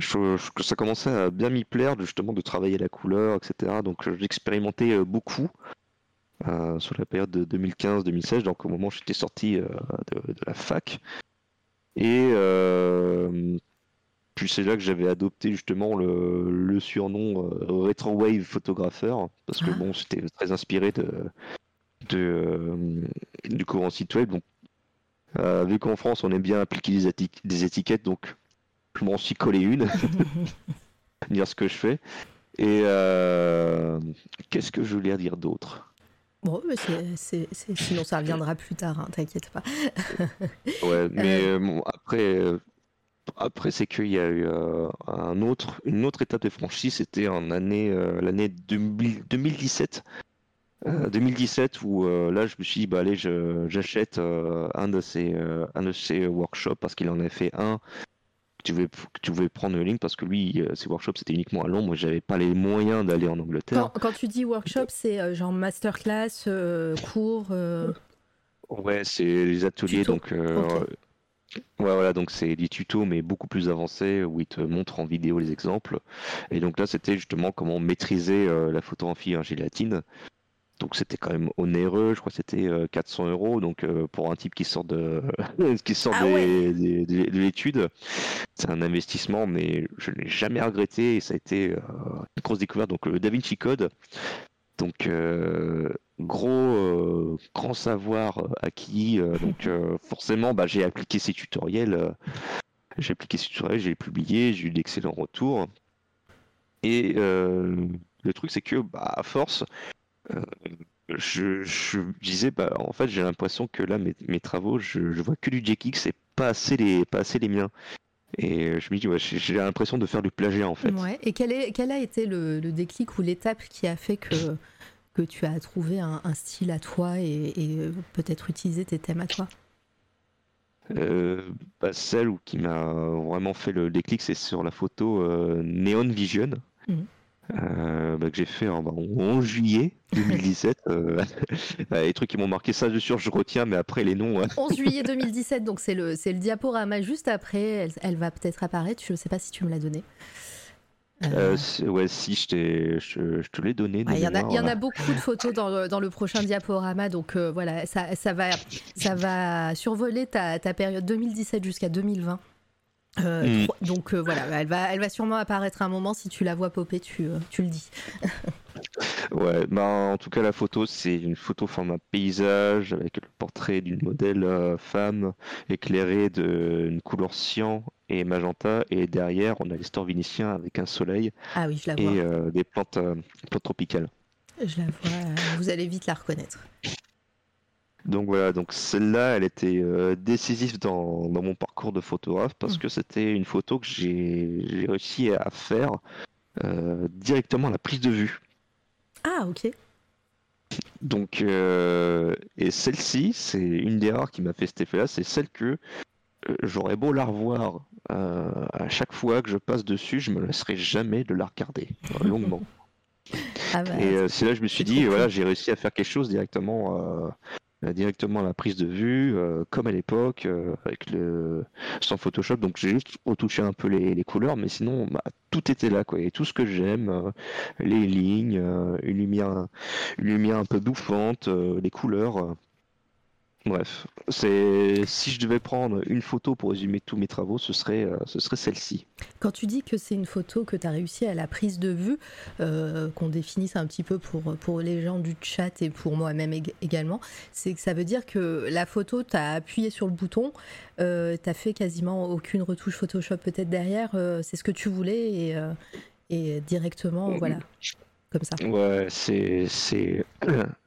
ça commençait à bien m'y plaire, justement, de travailler la couleur, etc. Donc, j'expérimentais beaucoup euh, sur la période de 2015-2016, donc au moment où j'étais sorti euh, de, de la fac. Et euh, puis, c'est là que j'avais adopté justement le, le surnom euh, Retro Wave photographeur, parce que Ah. bon, c'était très inspiré de, de, du courant site web. Donc, vu qu'en France, on aime bien appliquer des, éti- des étiquettes, donc je m'en suis collé une, [LAUGHS] dire ce que je fais. Et euh, qu'est-ce que je voulais dire d'autre? Bon, mais sinon ça reviendra plus tard, hein, t'inquiète pas. Ouais, [LAUGHS] mais euh, bon, après, euh, après c'est qu'il y a eu euh, un autre, une autre étape de franchie, c'était en année, euh, l'année 2000 2017. Euh, 2017 où euh, là je me suis dit bah allez j'achète euh, un de ces euh, un de ces workshops parce qu'il en a fait un tu voulais que tu voulais prendre en ligne parce que lui euh, ses workshops c'était uniquement à Londres moi j'avais pas les moyens d'aller en Angleterre Quand, quand tu dis workshop, c'est euh, genre masterclass, euh, cours. Ouais, c'est les ateliers, Tuto. donc ouais, voilà, donc c'est des tutos mais beaucoup plus avancés où ils te montrent en vidéo les exemples. Et donc là, c'était justement comment maîtriser euh, la photographie en gélatine. Donc c'était quand même onéreux, je crois que c'était euh, 400 euros. Donc euh, pour un type qui sort de [LAUGHS] qui sort Ah ouais. de l'étude, c'est un investissement, mais je ne l'ai jamais regretté et ça a été euh, une grosse découverte. Donc le DaVinci Code, donc euh, gros euh, grand savoir euh, acquis. euh, [LAUGHS] donc euh, forcément, bah, j'ai appliqué ces tutoriels. euh, j'ai appliqué ces tutoriels, j'ai publié, j'ai eu d'excellents retours. Et euh, le truc, c'est que bah, à force, euh, je, je disais, bah, en fait, j'ai l'impression que là, mes, mes travaux, je, je vois que du JX et pas assez les, pas assez les miens. Et euh, je me dis, ouais, j'ai l'impression de faire du plagiat en fait. Ouais. Et quel, est, quel a été le, le déclic ou l'étape qui a fait que, que tu as trouvé un, un style à toi et, et, euh, peut-être utilisé tes thèmes à toi? Euh, bah, celle où- qui m'a vraiment fait le déclic, c'est sur la photo euh, Neon Vision. Mhm. Euh, bah, que j'ai fait en, [LAUGHS] bah, en 11 juillet 2017. euh, les trucs qui m'ont marqué, ça, je suis sûr, je retiens, mais après les noms. ouais. 11 juillet [LAUGHS] 2017, donc c'est le, c'est le diaporama juste après. Elle, elle va peut-être apparaître. Je ne sais pas si tu me l'as donné. Euh, Euh, ouais, si, je, je, je te l'ai donné. Ouais, Il y, en a- il y en a mémoire. beaucoup de photos dans le, dans le prochain diaporama, donc euh, voilà, ça, ça, va, ça va survoler ta, ta période 2017 jusqu'à 2020. Euh, Mm. Donc euh, voilà, elle va, elle va sûrement apparaître un moment, si tu la vois popper, tu, euh, tu le dis. [LAUGHS] Ouais, bah, en tout cas, la photo, c'est une photo format paysage avec le portrait d'une modèle femme éclairée d'une couleur cyan et magenta. Et derrière, on a les stores vénitiens avec un soleil Ah oui, je la vois, et des plantes, plantes tropicales. je la vois, vous allez vite la reconnaître. Donc voilà, donc celle-là, elle était euh, décisive dans, dans mon parcours de photographe parce Mm. que c'était une photo que j'ai réussi à faire euh, directement à la prise de vue. Ah ok, Donc, euh, et celle-ci, c'est une des rares qui m'a fait cet effet-là, c'est celle que j'aurais beau la revoir à chaque fois que je passe dessus, je me laisserai jamais de la regarder [LAUGHS] longuement. ah bah, Et c'est là que je me suis dit, voilà, j'ai réussi à faire quelque chose directement, directement la prise de vue, euh, comme à l'époque, euh, avec le sans Photoshop. Donc j'ai juste retouché un peu les, les couleurs, mais sinon, bah, tout était là, quoi. Et tout ce que j'aime, euh, les lignes, une lumière, une lumière un peu bouffante, les couleurs. Bref, c'est si je devais prendre une photo pour résumer tous mes travaux, ce serait, euh, ce serait celle-ci. Quand tu dis que c'est une photo que tu as réussi à la prise de vue, euh, qu'on définisse un petit peu pour, pour les gens du chat et pour moi-même ég- également, c'est que ça veut dire que la photo, tu as appuyé sur le bouton, euh, tu fait quasiment aucune retouche Photoshop peut-être derrière, euh, c'est ce que tu voulais et, et directement, voilà, comme ça. Ouais, c'est, [CLEARS THROAT]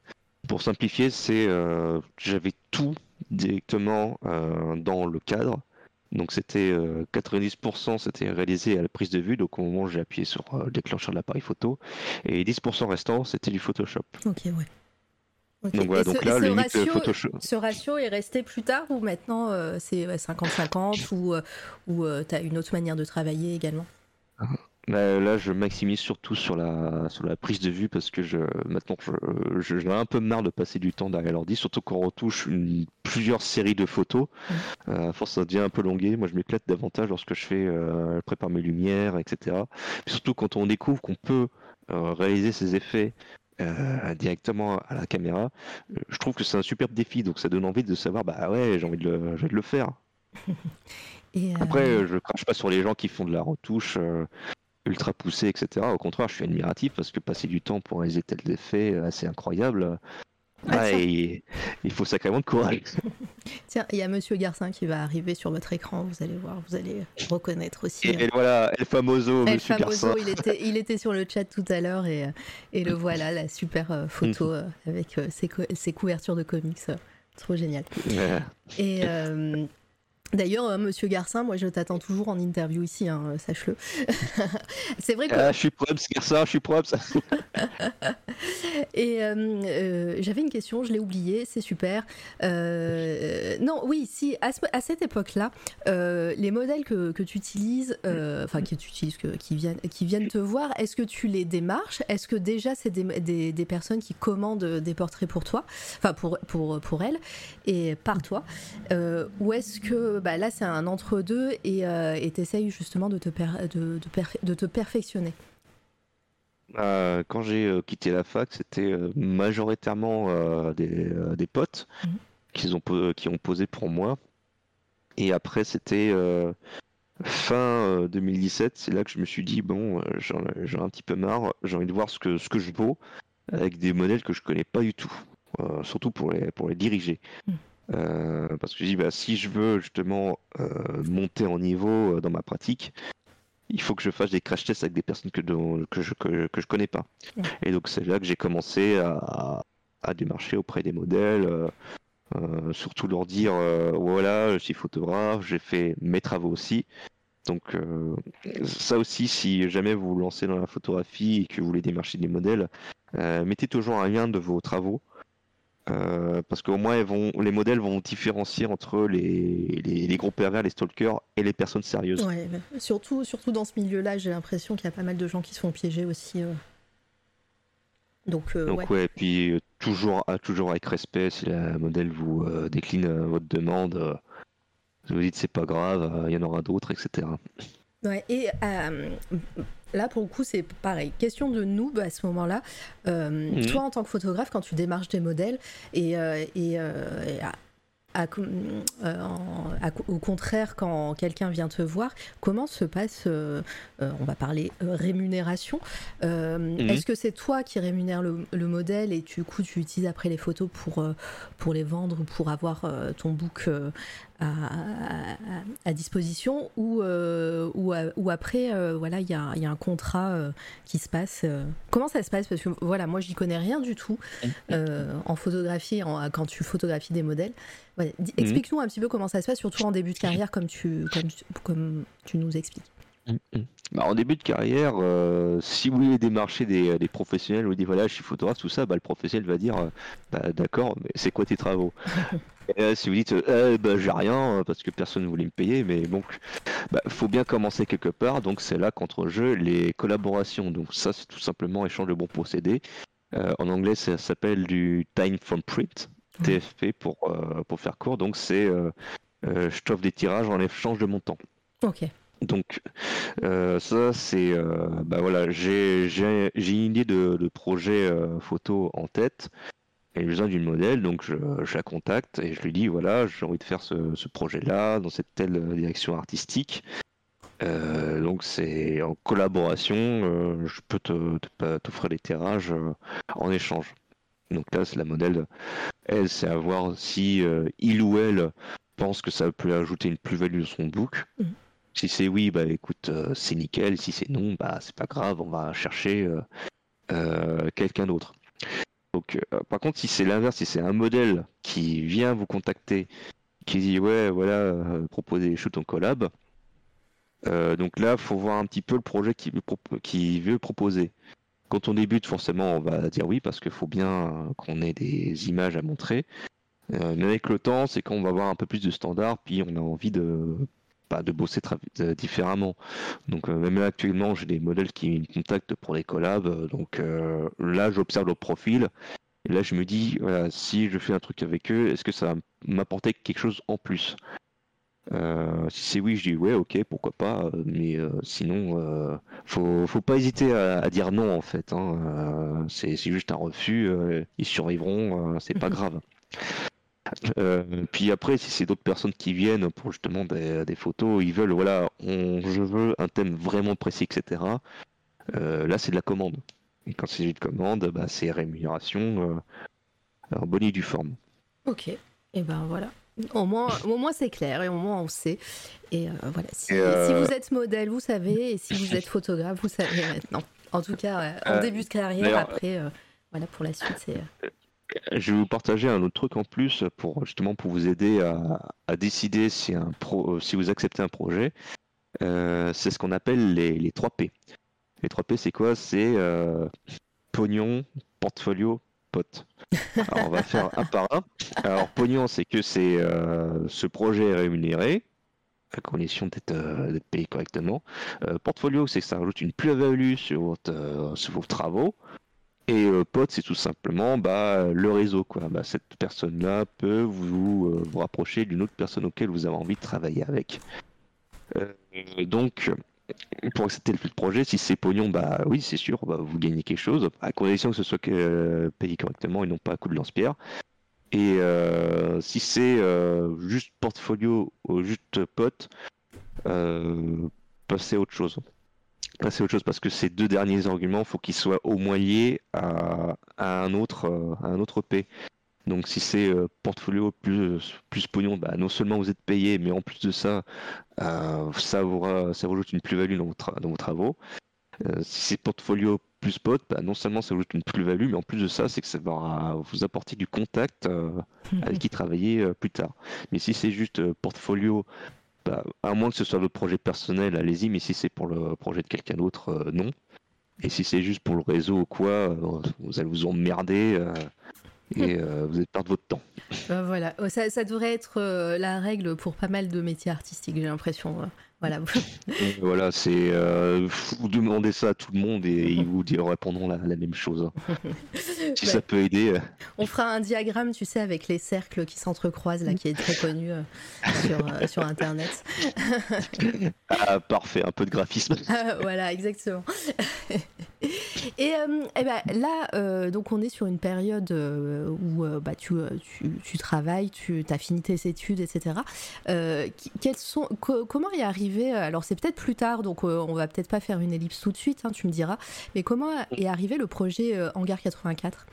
pour simplifier, c'est, euh, j'avais tout directement euh, dans le cadre. Donc c'était euh, 90% c'était réalisé à la prise de vue, donc au moment où j'ai appuyé sur euh, le déclencheur de l'appareil photo, et 10% restant c'était du Photoshop. Ok, ouais. Donc voilà, Et donc ce- là ce limite ratio- Photoshop. Ce ratio est resté plus tard ou maintenant euh, c'est ouais, 50-50 ou, euh, ou tu as une autre manière de travailler également? Là, là, je maximise surtout sur la, sur la prise de vue parce que je, maintenant, je, je- j'en ai un peu marre de passer du temps derrière l'ordi, surtout qu'on retouche une- plusieurs séries de photos. Euh, à force, ça devient un peu longué. Moi, je m'éclate davantage lorsque je fais, euh, je prépare mes lumières, etc. Puis surtout quand on découvre qu'on peut euh, réaliser ces effets euh, directement à la caméra, je trouve que c'est un superbe défi. Donc, ça donne envie de savoir, bah ouais, j'ai envie de le, j'ai envie de le faire. [LAUGHS] Et, euh, Après, je crache pas sur les gens qui font de la retouche ultra poussée, etc. Au contraire, je suis admiratif parce que passer du temps pour réaliser tels effets euh, assez incroyables, Ah, tiens. il, faut sacrément de courage. [LAUGHS] Tiens, il y a Monsieur Garcin qui va arriver sur votre écran, vous allez voir, vous allez reconnaître aussi. Et, euh, et voilà, El Famoso, El Monsieur Famoso, Garcin. il était, [LAUGHS] il était sur le chat tout à l'heure et, euh, et le voilà, la super euh, photo euh, avec euh, ses, cou- ses couvertures de comics. euh, trop génial. Ouais. Et euh, d'ailleurs, euh, Monsieur Garcin, moi je t'attends toujours en interview ici, hein, euh, sache-le. [LAUGHS] C'est vrai que Ah, je suis probe, Garcin, je suis. Ça. [LAUGHS] Et euh, euh, j'avais une question, je l'ai oubliée, c'est super. Euh, non, oui, si, à, ce- à cette époque-là, euh, les modèles que, que tu utilises, euh, enfin, que tu utilises, que- qui, viennent, qui viennent te voir, est-ce que tu les démarches? Est-ce que déjà c'est des, des- des personnes qui commandent des portraits pour toi, enfin, pour, pour, pour elles, et par toi Euh, Ou est-ce que bah, là c'est un entre-deux et tu essayes justement de te, de, de perfe- de te perfectionner? Euh, quand j'ai euh, quitté la fac, c'était euh, majoritairement euh, des, euh, des potes Mhm. qui, ont, po- qui ont posé pour moi. Et après, c'était euh, fin euh, 2017, c'est là que je me suis dit, bon, euh, j'en ai un petit peu marre, j'ai envie de voir ce que, ce que je vaux avec des modèles que je connais pas du tout, euh, surtout pour les, pour les diriger. Mhm. Euh, parce que je dis, bah, si je veux justement euh, monter en niveau euh, dans ma pratique, il faut que je fasse des crash tests avec des personnes que, dont- que, je, que, que je connais pas. Ouais. Et donc c'est là que j'ai commencé à, à démarcher auprès des modèles, euh, euh, surtout leur dire euh, voilà, je suis photographe, j'ai fait mes travaux aussi. Donc euh, ça aussi, si jamais vous vous lancez dans la photographie et que vous voulez démarcher des modèles, euh, mettez toujours un lien de vos travaux. Euh, parce qu'au moins elles vont, les modèles vont différencier entre les, les, les gros pervers, les stalkers et les personnes sérieuses. Ouais, surtout, surtout dans ce milieu-là, j'ai l'impression qu'il y a pas mal de gens qui se font piéger aussi. euh. Donc, euh, Donc ouais. ouais, puis euh, toujours, toujours avec respect, si la modèle vous décline votre demande, vous dites c'est pas grave, il y en aura d'autres, etc. Ouais, et euh, là, pour le coup, c'est pareil. Question de noob à ce moment-là. Euh, Mhm. Toi, en tant que photographe, quand tu démarches des modèles, et, euh, et, et à- à- en- à- au contraire, quand quelqu'un vient te voir, comment se passe, euh, on va parler rémunération Mhm. Est-ce que c'est toi qui rémunères le, le modèle et du coup tu utilises après les photos pour, pour les vendre ou pour avoir ton book à, à- à disposition ou, euh, ou, après euh, voilà il y a, y a un contrat euh, qui se passe comment ça se passe? Parce que voilà moi j'y connais rien du tout euh, en photographie en- quand tu photographies des modèles. Ouais, Mhm. explique-nous un petit peu comment ça se passe surtout en début de carrière comme tu comme, tu- comme tu nous expliques. Bah, en début de carrière, euh, si vous voulez démarcher des, des professionnels, vous dites voilà, je suis photographe, tout ça, bah, le professionnel va dire bah, d'accord, mais c'est quoi tes travaux? [LAUGHS] Et là, Si vous dites euh, bah, j'ai rien euh, parce que personne ne voulait me payer, mais donc bah, faut bien commencer quelque part, donc c'est là qu'entre jeu les collaborations. Donc ça, c'est tout simplement échange de bons procédés. Euh, en anglais, ça s'appelle du time from print, Mhm. TFP pour, euh, pour faire court. Donc c'est euh, euh, je t'offre des tirages en échange de mon temps. ok Donc euh, ça c'est euh, bah voilà j'ai une idée de, de projet euh, photo en tête et j'ai besoin d'une modèle donc je, je la contacte et je lui dis voilà j'ai envie de faire ce, ce projet là dans cette telle euh, direction artistique Euh, donc c'est en collaboration euh, je peux te te- t'offrir des tirages euh, en échange donc là c'est la modèle elle c'est à voir si il ou elle pense que ça peut ajouter une plus-value de son book Mhm. si c'est oui, bah écoute, c'est nickel. Si c'est non, bah c'est pas grave, on va chercher quelqu'un d'autre. Donc, euh, par contre, si c'est l'inverse, si c'est un modèle qui vient vous contacter, qui dit ouais, voilà, euh, proposer shoots en collab, euh, donc là, faut voir un petit peu le projet qu'il veut, proposer. Quand on débute, forcément, on va dire oui parce qu'il faut bien euh, qu'on ait des images à montrer. Mais avec le temps, c'est quand on va avoir un peu plus de standards, puis on a envie de bah, de bosser différemment. Donc même là actuellement, j'ai des modèles qui me contactent pour des collabs. Donc là, j'observe leur profil. Et là, je me dis, voilà, si je fais un truc avec eux, est-ce que ça va m'apporter quelque chose en plus? Euh, si c'est oui, je dis ouais, ok, pourquoi pas. Euh, mais euh, sinon, faut, faut pas hésiter à, dire non en fait. Hein. c'est juste un refus. ils survivront, c'est pas grave. Puis après, si c'est d'autres personnes qui viennent pour justement des, des photos, ils veulent, voilà, je veux un thème vraiment précis, etc. là, c'est de la commande. Et quand c'est de commande, bah, c'est rémunération en bonne et due forme. Ok, et ben voilà. Au moins, au moins c'est clair et au moins on sait. Et euh, voilà, si, euh, vous être modèle, vous savez, et si vous [LAUGHS] êtes photographe, vous savez maintenant. En tout cas, en euh, début de carrière, après, voilà, pour la suite, c'est. Je vais vous partager un autre truc en plus pour justement pour vous aider à, décider si, un pro, si vous acceptez un projet. c'est ce qu'on appelle les, les 3 P. Les 3 P, c'est quoi? C'est pognon, portfolio, pote. [LAUGHS] Alors, on va faire un par un. Alors, pognon, c'est que c'est euh, ce projet est rémunéré à condition d'être euh, payé correctement. Euh, portfolio, c'est que ça rajoute une plus-value sur, sur, vos travaux. Et pote, c'est tout simplement bah, le réseau. Quoi. Bah, cette personne-là peut vous, vous rapprocher d'une autre personne auquel vous avez envie de travailler avec. donc, pour accepter le projet, si c'est pognon, bah oui, c'est sûr, bah, vous gagnez quelque chose, à condition que ce soit euh, payé correctement et non pas à coup de lance-pierre. Et euh, si c'est euh, juste portfolio ou juste pote, passez à autre chose. Passez à autre chose parce que ces deux derniers arguments, il faut qu'ils soient au moins liés à, un autre, à un autre P. Donc si c'est euh, portfolio plus, plus pognon, bah, non seulement vous êtes payé, mais en plus de ça, euh, ça, vous, ça vous ajoute une plus-value dans, dans, vos travaux. Euh, si c'est portfolio plus pot, bah, non seulement ça vous ajoute une plus-value, mais en plus de ça, c'est que ça va vous apporter du contact avec [LAUGHS] qui travailler plus tard. Mais si c'est juste portfolio, bah, à moins que ce soit votre projet personnel, allez-y, mais si c'est pour le projet de quelqu'un d'autre, non. Et si c'est juste pour le réseau ou quoi, vous allez vous emmerder et euh, vous êtes perdre votre temps. Ben voilà, oh, ça, devrait être euh, la règle pour pas mal de métiers artistiques, j'ai l'impression. Voilà. voilà, c'est euh, vous demandez ça à tout le monde et ils vous répondront la, la même chose. [LAUGHS] si ça peut aider. Euh. On fera un diagramme, tu sais, avec les cercles qui s'entrecroisent là, qui est très connu euh, sur, sur internet. [LAUGHS] ah, parfait, un peu de graphisme. [LAUGHS] voilà, exactement. Et, eh ben, là, donc on est sur une période où bah, tu, travailles, tu as fini tes études, etc. sont, comment y arriver euh, alors c'est peut-être plus tard, donc euh, on va peut-être pas faire une ellipse tout de suite, hein, tu me diras, mais comment est arrivé le projet euh, Hangar 84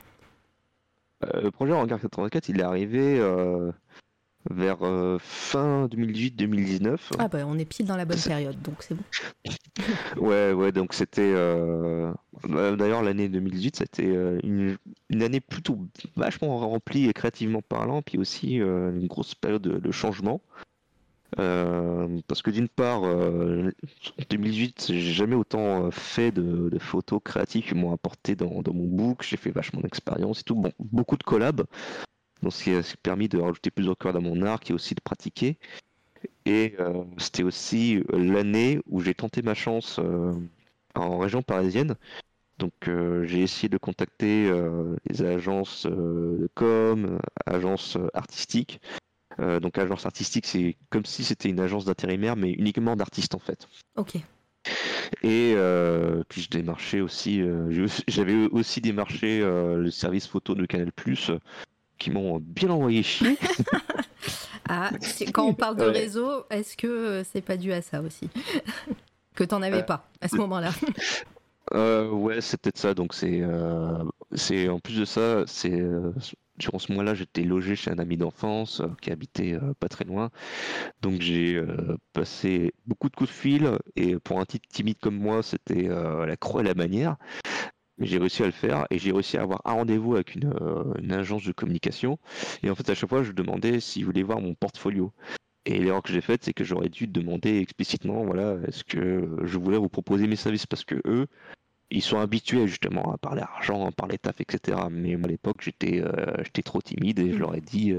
Le projet Hangar 84, il est arrivé vers fin 2018-2019. Ah bah on est pile dans la bonne période, donc c'est bon. [LAUGHS] ouais, ouais, donc c'était... Bah, d'ailleurs l'année 2018, c'était une, une, année plutôt vachement remplie créativement parlant, puis aussi une grosse période de changement. Euh, parce que d'une part, euh, en 2018, j'ai jamais autant euh, fait de, photos créatives qui m'ont apporté dans, mon book. J'ai fait vachement d'expérience et tout. Bon, beaucoup de collabs, donc ce qui a permis de rajouter plusieurs cordes à mon arc et aussi de pratiquer. Et c'était aussi l'année où j'ai tenté ma chance en région parisienne. Donc j'ai essayé de contacter les agences de com, agences artistiques euh, donc agence artistique, c'est comme si c'était une agence d'intérimaire, mais uniquement d'artistes en fait. Ok. Et euh, puis je démarchais aussi, euh, j'avais aussi démarché le service photo de Canal Plus, qui m'ont bien envoyé chier. [LAUGHS] ah, quand on parle de réseau, est-ce que c'est pas dû à ça aussi [LAUGHS] Que t'en avais pas à ce moment-là [LAUGHS] ouais, c'est peut-être ça. Donc c'est, c'est en plus de ça, c'est durant ce mois-là, j'étais logé chez un ami d'enfance euh, qui habitait euh, pas très loin. Donc j'ai euh, passé beaucoup de coups de fil et pour un type timide comme moi, c'était la croix et la manière. J'ai réussi à le faire et j'ai réussi à avoir un rendez-vous avec une, agence de communication. Et en fait, à chaque fois, je demandais s'ils voulaient voir mon portfolio. Et l'erreur que j'ai faite, c'est que j'aurais dû demander explicitement, voilà, est-ce que je voulais vous proposer mes services? Parce que eux, ils sont habitués justement à parler argent, à parler taf, etc. Mais moi, à l'époque, j'étais j'étais trop timide et je leur ai dit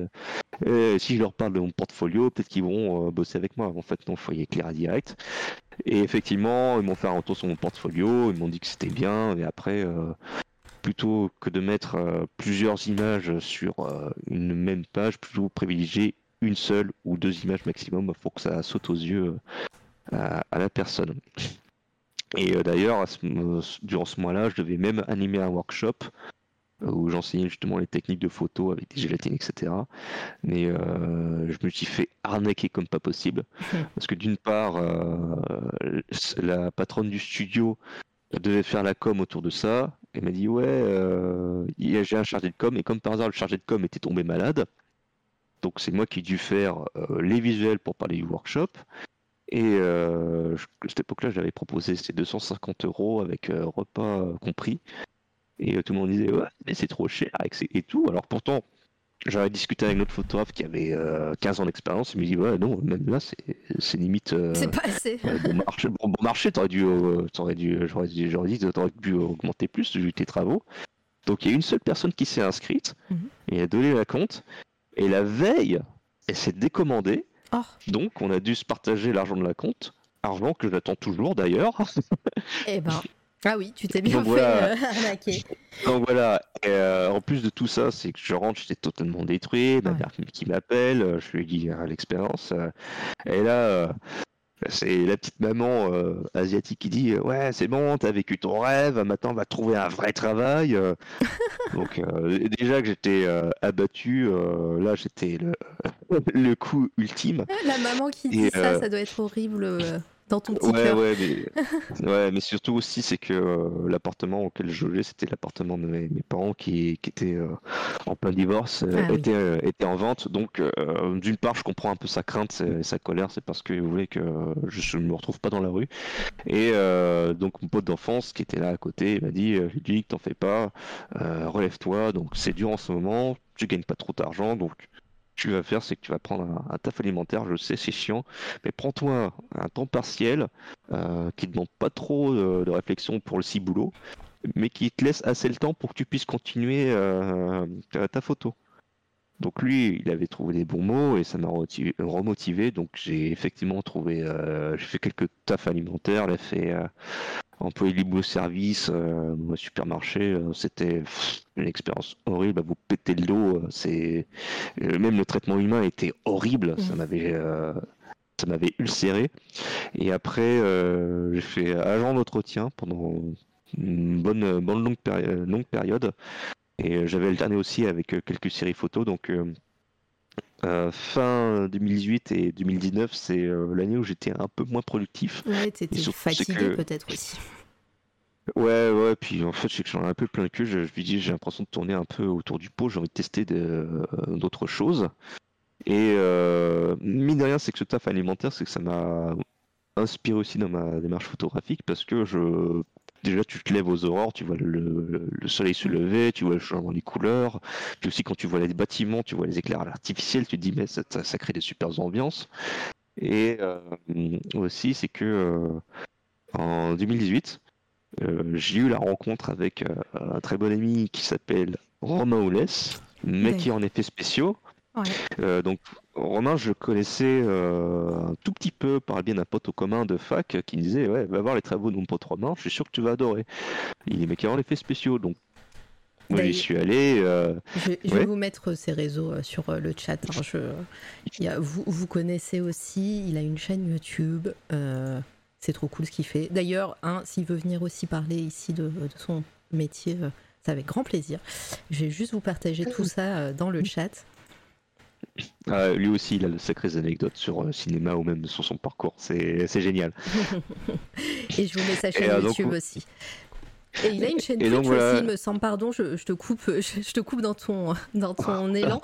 eh, si je leur parle de mon portfolio, peut-être qu'ils vont bosser avec moi. En fait, non, il faut y éclairer direct. Et effectivement, ils m'ont fait un retour sur mon portfolio, ils m'ont dit que c'était bien, et après, plutôt que de mettre plusieurs images sur une même page, plutôt privilégier une seule ou deux images maximum pour que ça saute aux yeux à, la personne. Et d'ailleurs, durant ce mois-là, je devais même animer un workshop où j'enseignais justement les techniques de photo avec des gélatines, etc. Mais je me suis fait arnaquer comme pas possible. [LAUGHS] Parce que d'une part, la patronne du studio devait faire la com autour de ça. Elle m'a dit ouais, euh, j'ai un chargé de com et comme par hasard le chargé de com était tombé malade. Donc c'est moi qui ai dû faire euh, les visuels pour parler du workshop. Et euh, à cette époque-là, j'avais proposé ces 250 euros avec repas compris. Et tout le monde disait ouais, mais c'est trop cher et tout. Alors pourtant, j'avais discuté avec notre photographe qui avait 15 ans d'expérience. Il me dit Ouais, non, même là, c'est limite. c'est pas assez. bon marché, bon, marché t'aurais dû, aurais dû, j'aurais dit, t'aurais dû augmenter plus vu tes travaux. Donc il y a une seule personne qui s'est inscrite mhm. et a donné la compte. Et la veille, elle s'est décommandée. Oh. Donc on a dû se partager l'argent de la compte. Argent que j'attends toujours d'ailleurs. Eh ben. [LAUGHS] Ah oui, tu t'es bien fait euh, [LAUGHS] arnaquer. Donc voilà, euh, en plus de tout ça, c'est que je rentre, j'étais totalement détruit, ma mère qui m'appelle, euh, je lui dis l'expérience, et là, c'est la petite maman asiatique qui dit Ouais, c'est bon, t'as vécu ton rêve, maintenant on va trouver un vrai travail. [LAUGHS] Donc, déjà que j'étais abattu, là j'étais le, [LAUGHS] le coup ultime. La maman qui dit ça, ça doit être horrible dans ton petit ouais, Ouais mais, [LAUGHS] ouais, mais surtout aussi, c'est que euh, l'appartement auquel je logeais, c'était l'appartement de mes, parents qui, qui étaient euh, en plein divorce, euh, ah était, était, en vente. Donc, d'une part, je comprends un peu sa crainte et sa colère, c'est parce qu'il voulait que je ne me retrouve pas dans la rue. Et donc, mon pote d'enfance qui était là à côté, il m'a dit Ludovic, t'en fais pas, relève-toi. Donc, c'est dur en ce moment, tu gagnes pas trop d'argent, donc tu vas faire, c'est que tu vas prendre un, taf alimentaire, je sais, c'est chiant, mais prends-toi un temps partiel euh, qui ne demande pas trop de, réflexion pour le ciboulot, mais qui te laisse assez le temps pour que tu puisses continuer euh, ta, photo. Donc lui, il avait trouvé des bons mots et ça m'a remotivé. Donc j'ai effectivement trouvé, euh, j'ai fait quelques tafs alimentaires, j'ai fait employer libre service euh, au supermarché, euh, c'était une expérience horrible. Vous péter le dos, euh, c'est même le traitement humain était horrible. Ça mm. m'avait ça m'avait ulcéré. Et après, j'ai fait agent d'entretien pendant une bonne, bonne longue, longue période. Et j'avais alterné aussi avec quelques séries photos. Donc, fin 2018 et 2019, c'est euh, l'année où j'étais un peu moins productif. Ouais, t'étais fatigué peut-être aussi. [LAUGHS] Ouais, ouais, puis en fait, je sais que j'en ai un peu plein le cul. Je, lui dis, j'ai l'impression de tourner un peu autour du pot. J'ai envie de tester euh, d'autres choses. Et euh, mine de rien, c'est que ce taf alimentaire, c'est que ça m'a inspiré aussi dans ma démarche photographique parce que je déjà tu te lèves aux aurores, tu vois le, soleil se lever, tu vois le changement des couleurs, puis aussi quand tu vois les bâtiments, tu vois les éclairs artificiels, tu te dis mais ça, ça, crée des super ambiances. Et euh, aussi c'est que euh, en 2018, euh, j'ai eu la rencontre avec un très bon ami qui s'appelle Romain Oulès, mais qui est en effets spéciaux. Donc Romain, je connaissais euh, un tout petit peu par le biais d'un pote au commun de fac qui disait ouais, va voir les travaux de mon pote Romain, je suis sûr que tu vas adorer. Il est qui a l'effet spéciaux, donc moi j'y suis allé. Euh, je, vais vous mettre ses réseaux sur le chat. Hein. Je... vous, vous connaissez aussi, il a une chaîne YouTube. C'est trop cool ce qu'il fait. D'ailleurs, hein, s'il veut venir aussi parler ici de, de son métier, c'est avec grand plaisir. Je vais juste vous partager tout ça dans le chat. Ah, lui aussi, il a de sacrées anecdotes sur le euh, cinéma ou même sur son parcours. C'est génial. [LAUGHS] et je vous mets sa chaîne euh, YouTube aussi. Et il a une chaîne Twitch aussi, il me semble. Pardon, je, te coupe, [LAUGHS] je, te coupe dans ton, dans ton ah, élan.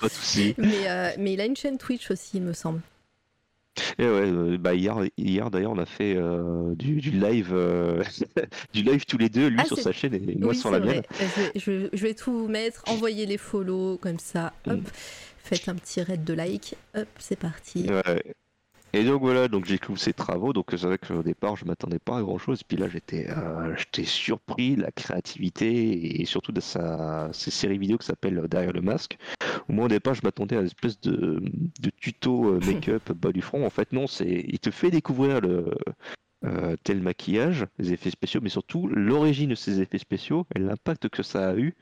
mais, euh, mais il a une chaîne Twitch aussi, il me semble. Et ouais, bah hier, hier d'ailleurs, on a fait du, live, [LAUGHS] du live tous les deux, lui ah, sur sa chaîne et moi sur la mienne. Je, je, vais tout mettre, envoyer les follow comme ça. Hop. Mm faites un petit raid de like. Hop, c'est parti. Et donc voilà, donc j'ai cloué ces travaux. Donc c'est vrai qu'au départ, je m'attendais pas à grand chose. Puis là, j'étais, euh, j'étais surpris de la créativité et surtout de sa, ces séries vidéo qui s'appellent Derrière le masque. Au moins au départ, je m'attendais à une espèce de, de tuto euh, [LAUGHS] make-up bas du front. En fait, non, c'est, il te fait découvrir le, euh, tel maquillage, les effets spéciaux, mais surtout l'origine de ces effets spéciaux et l'impact que ça a eu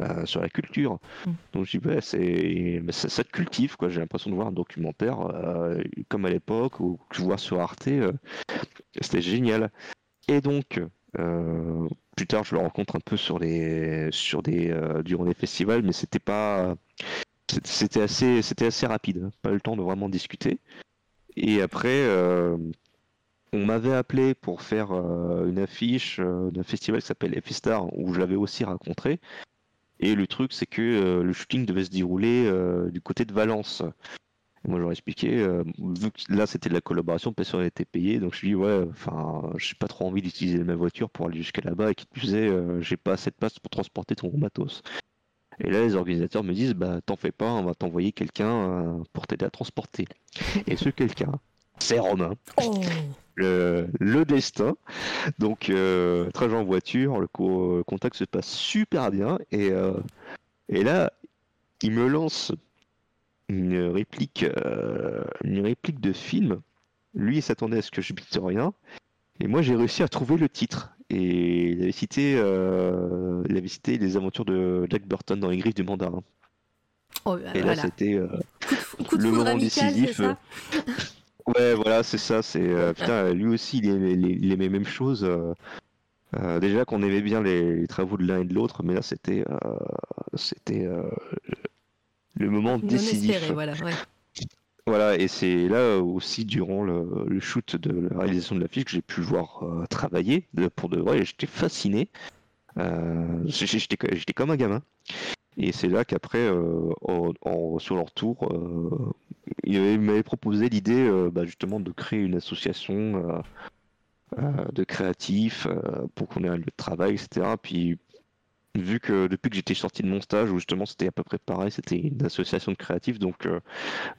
euh, sur la culture. Mm. Donc je dis, c'est, mais ça, ça te cultive, quoi. J'ai l'impression de voir un documentaire euh, comme à l'époque ou que je vois sur Arte. c'était génial. Et donc, plus tard, je le rencontre un peu sur les, sur des, durant des festivals, mais c'était pas, c'était assez, c'était assez rapide. hein. Pas eu le temps de vraiment discuter. Et après, on m'avait appelé pour faire euh, une affiche euh, d'un festival qui s'appelle F-Star où je l'avais aussi rencontré. Et le truc, c'est que euh, le shooting devait se dérouler du côté de Valence. Moi, j'aurais expliqué, vu que là, c'était de la collaboration, personne n'était payé, donc je lui dis, ouais, enfin, j'ai pas trop envie d'utiliser ma voiture pour aller jusqu'à là-bas, et qui plus est, euh, j'ai pas assez de place pour transporter ton matos. Et là, les organisateurs me disent, bah, t'en fais pas, on va t'envoyer quelqu'un pour t'aider à transporter. Et ce quelqu'un, c'est Romain Oh le, le destin. Donc, euh, trajet en voiture, le co- contact se passe super bien. Et, euh, et là, il me lance une réplique, euh, une réplique de film. Lui, il s'attendait à ce que je bite rien. Et moi, j'ai réussi à trouver le titre. Et il avait cité, il avait cité les aventures de Jack Burton dans les griffes du mandarin. Oh, bah, Et là, voilà. c'était le moment décisif, [LAUGHS] Ouais, voilà, c'est ça. C'est euh, putain, lui aussi, il aimait, il aimait même chose. euh, euh, déjà qu'on aimait bien les, les travaux de l'un et de l'autre, mais là, c'était, c'était le moment Non décisif. espéré, voilà. Ouais. Voilà, et c'est là aussi durant le, le shoot de la réalisation de l'affiche que j'ai pu voir travailler pour de vrai. et J'étais fasciné. J'étais comme un gamin. Et c'est là qu'après, euh, en- en- sur leur tour, euh, il m'avait- il m'avait proposé l'idée euh, bah, justement de créer une association de créatifs pour qu'on ait un lieu de travail, etc. Puis vu que depuis que j'étais sorti de mon stage, où justement c'était à peu près pareil, c'était une association de créatifs, donc euh,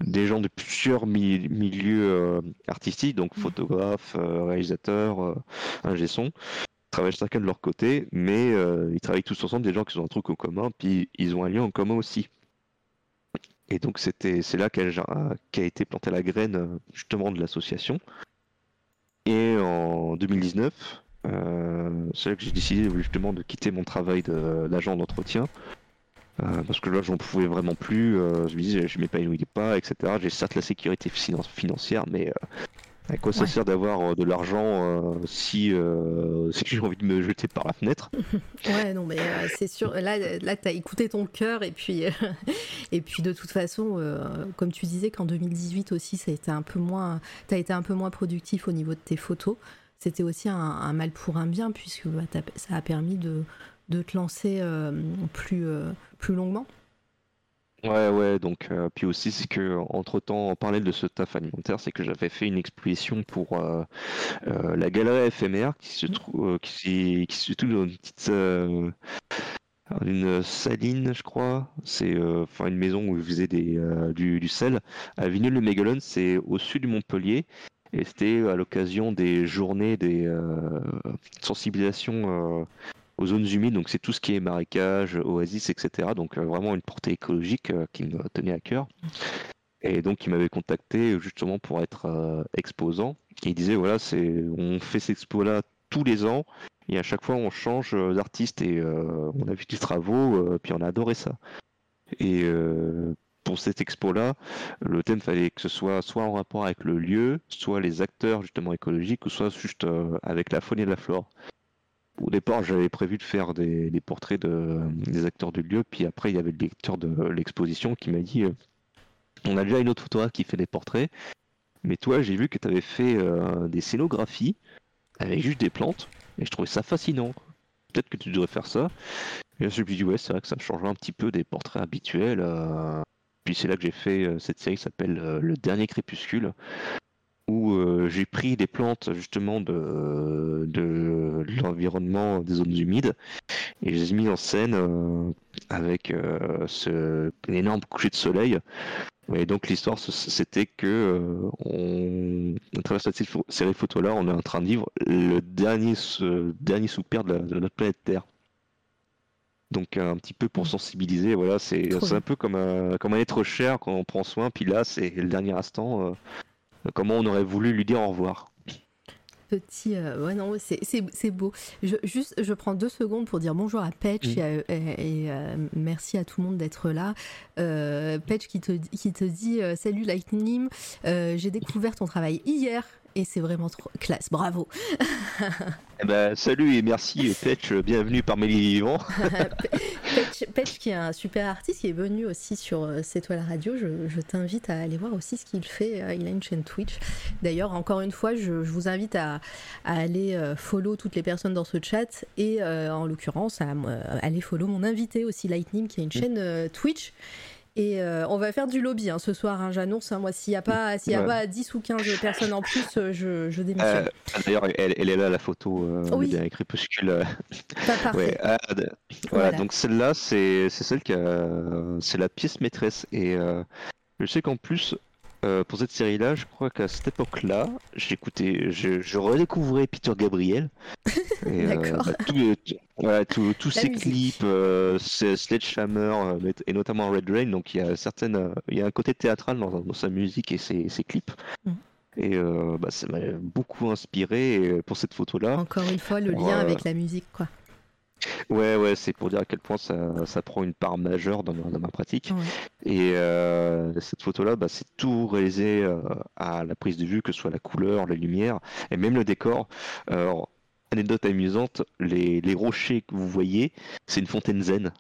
des gens de plusieurs mi- milieux euh, artistiques, donc photographes, euh, réalisateurs, ingé son, travaillent chacun de leur côté, mais euh, ils travaillent tous ensemble, des gens qui ont un truc en commun, puis ils ont un lien en commun aussi. Et donc c'était c'est là qu'a qu'a été plantée la graine euh, justement de l'association. Et en 2019, euh, c'est là que j'ai décidé justement de quitter mon travail d'agent d'entretien. Euh, parce que là, j'en pouvais vraiment plus. euh, je me disais, je m'épanouis pas, etc. J'ai certes la sécurité finan- financière, mais euh, à quoi ça Ouais. sert d'avoir euh, de l'argent euh, si, euh, [LAUGHS] si j'ai envie de me jeter par la fenêtre? [LAUGHS] Ouais, non, mais euh, c'est sûr. Là, là tu as écouté ton cœur. Et puis, [LAUGHS] et puis de toute façon, comme tu disais qu'en 2018 aussi, ça a été un peu moins, tu as été un peu moins productif au niveau de tes photos. C'était aussi un, un mal pour un bien, puisque bah, ça a permis de, de te lancer plus, plus longuement. Ouais, ouais, donc, euh, puis aussi, c'est que, entre-temps, en parallèle de ce taf alimentaire, c'est que j'avais fait une exposition pour euh, euh, la galerie éphémère qui se trouve, euh, qui, se trouve dans une petite, une saline, je crois. C'est enfin une maison où ils faisaient des, du, du sel. À Vigneux-le-Mégalon, c'est au sud de Montpellier. Et c'était à l'occasion des journées des sensibilisation euh, aux zones humides, donc c'est tout ce qui est marécage, oasis, etc. Donc euh, vraiment une portée écologique euh, qui me tenait à cœur. Et donc il m'avait contacté justement pour être euh, exposant. Et il disait voilà, c'est on fait cette expo-là tous les ans et à chaque fois on change d'artiste et on a vu des travaux, puis on a adoré ça. Et pour cette expo-là, le thème fallait que ce soit soit en rapport avec le lieu, soit les acteurs justement écologiques, ou soit juste avec la faune et la flore. Au départ, j'avais prévu de faire des, portraits de, des acteurs du lieu, puis après, il y avait le lecteur de l'exposition qui m'a dit euh, On a déjà une autre photographe qui fait des portraits, mais toi, j'ai vu que tu avais fait euh, des scénographies avec juste des plantes, et je trouvais ça fascinant. Peut-être que tu devrais faire ça. Et je me suis dit Ouais, c'est vrai que ça changerait un petit peu des portraits habituels. euh. Puis c'est là que j'ai fait cette série qui s'appelle Le Dernier Crépuscule où euh, j'ai pris des plantes justement de, de l'environnement des zones humides Et je les ai mis en scène euh, avec euh, ce énorme coucher de soleil. Et donc l'histoire, c'était que on, à travers cette série série photo-là, on est en train de vivre le dernier, ce dernier soupir de, la- de notre planète Terre. Donc un petit peu pour sensibiliser, voilà, c'est un peu comme un, comme un être cher quand on prend soin, puis là c'est le dernier instant, comment on aurait voulu lui dire au revoir. Petit, euh, ouais non, c'est- beau. Je, juste, je prends deux secondes pour dire bonjour à Petch Mm. et, à- et, et, euh, merci à tout le monde d'être là. Euh, Petch qui te, qui te dit euh, salut Lightning, j'ai découvert ton travail hier et c'est vraiment trop classe, bravo. [LAUGHS] Eh ben, salut et merci Petch, bienvenue parmi les vivants. [LAUGHS] Petch, Petch qui est un super artiste qui est venu aussi sur euh, C'est toi la radio, je, je t'invite à aller voir aussi ce qu'il fait. Euh, Il a une chaîne Twitch. D'ailleurs, encore une fois, je, je vous invite à, à aller euh, follow toutes les personnes dans ce chat et euh, en l'occurrence à aller follow mon invité aussi Lightning qui a une chaîne euh, Twitch. Et euh, on va faire du lobby hein, ce soir, hein, j'annonce. hein, moi, s'il n'y a, pas, s'il y a Ouais. pas 10 ou 15 personnes en plus, euh, je, je démissionne. Euh, D'ailleurs, elle, elle est là la photo euh, Oui. avec Crépuscule. [LAUGHS] Ouais, ah, voilà, Voilà. donc celle-là, c'est c'est celle qui a, c'est la pièce maîtresse. Et je sais qu'en plus, euh, pour cette série-là, je crois qu'à cette époque-là, j'écoutais, je, je redécouvrais Peter Gabriel. [LAUGHS] Et, euh, D'accord. bah, voilà, tous ses musique. clips, euh, Sledgehammer, et notamment Red Rain, donc il y a certaines, il y a un côté théâtral dans, dans sa musique et ses, ses clips. Mhm. Et euh, bah, ça m'a beaucoup inspiré pour cette photo-là. Encore une fois, le lien euh, avec la musique, quoi. Ouais, ouais, c'est pour dire à quel point ça, ça prend une part majeure dans ma, dans ma pratique. Ouais. Et euh, cette photo-là, bah, c'est tout réalisé euh, à la prise de vue, que ce soit la couleur, la lumière et même le décor. Alors, anecdote amusante, les, les rochers que vous voyez, c'est une fontaine zen.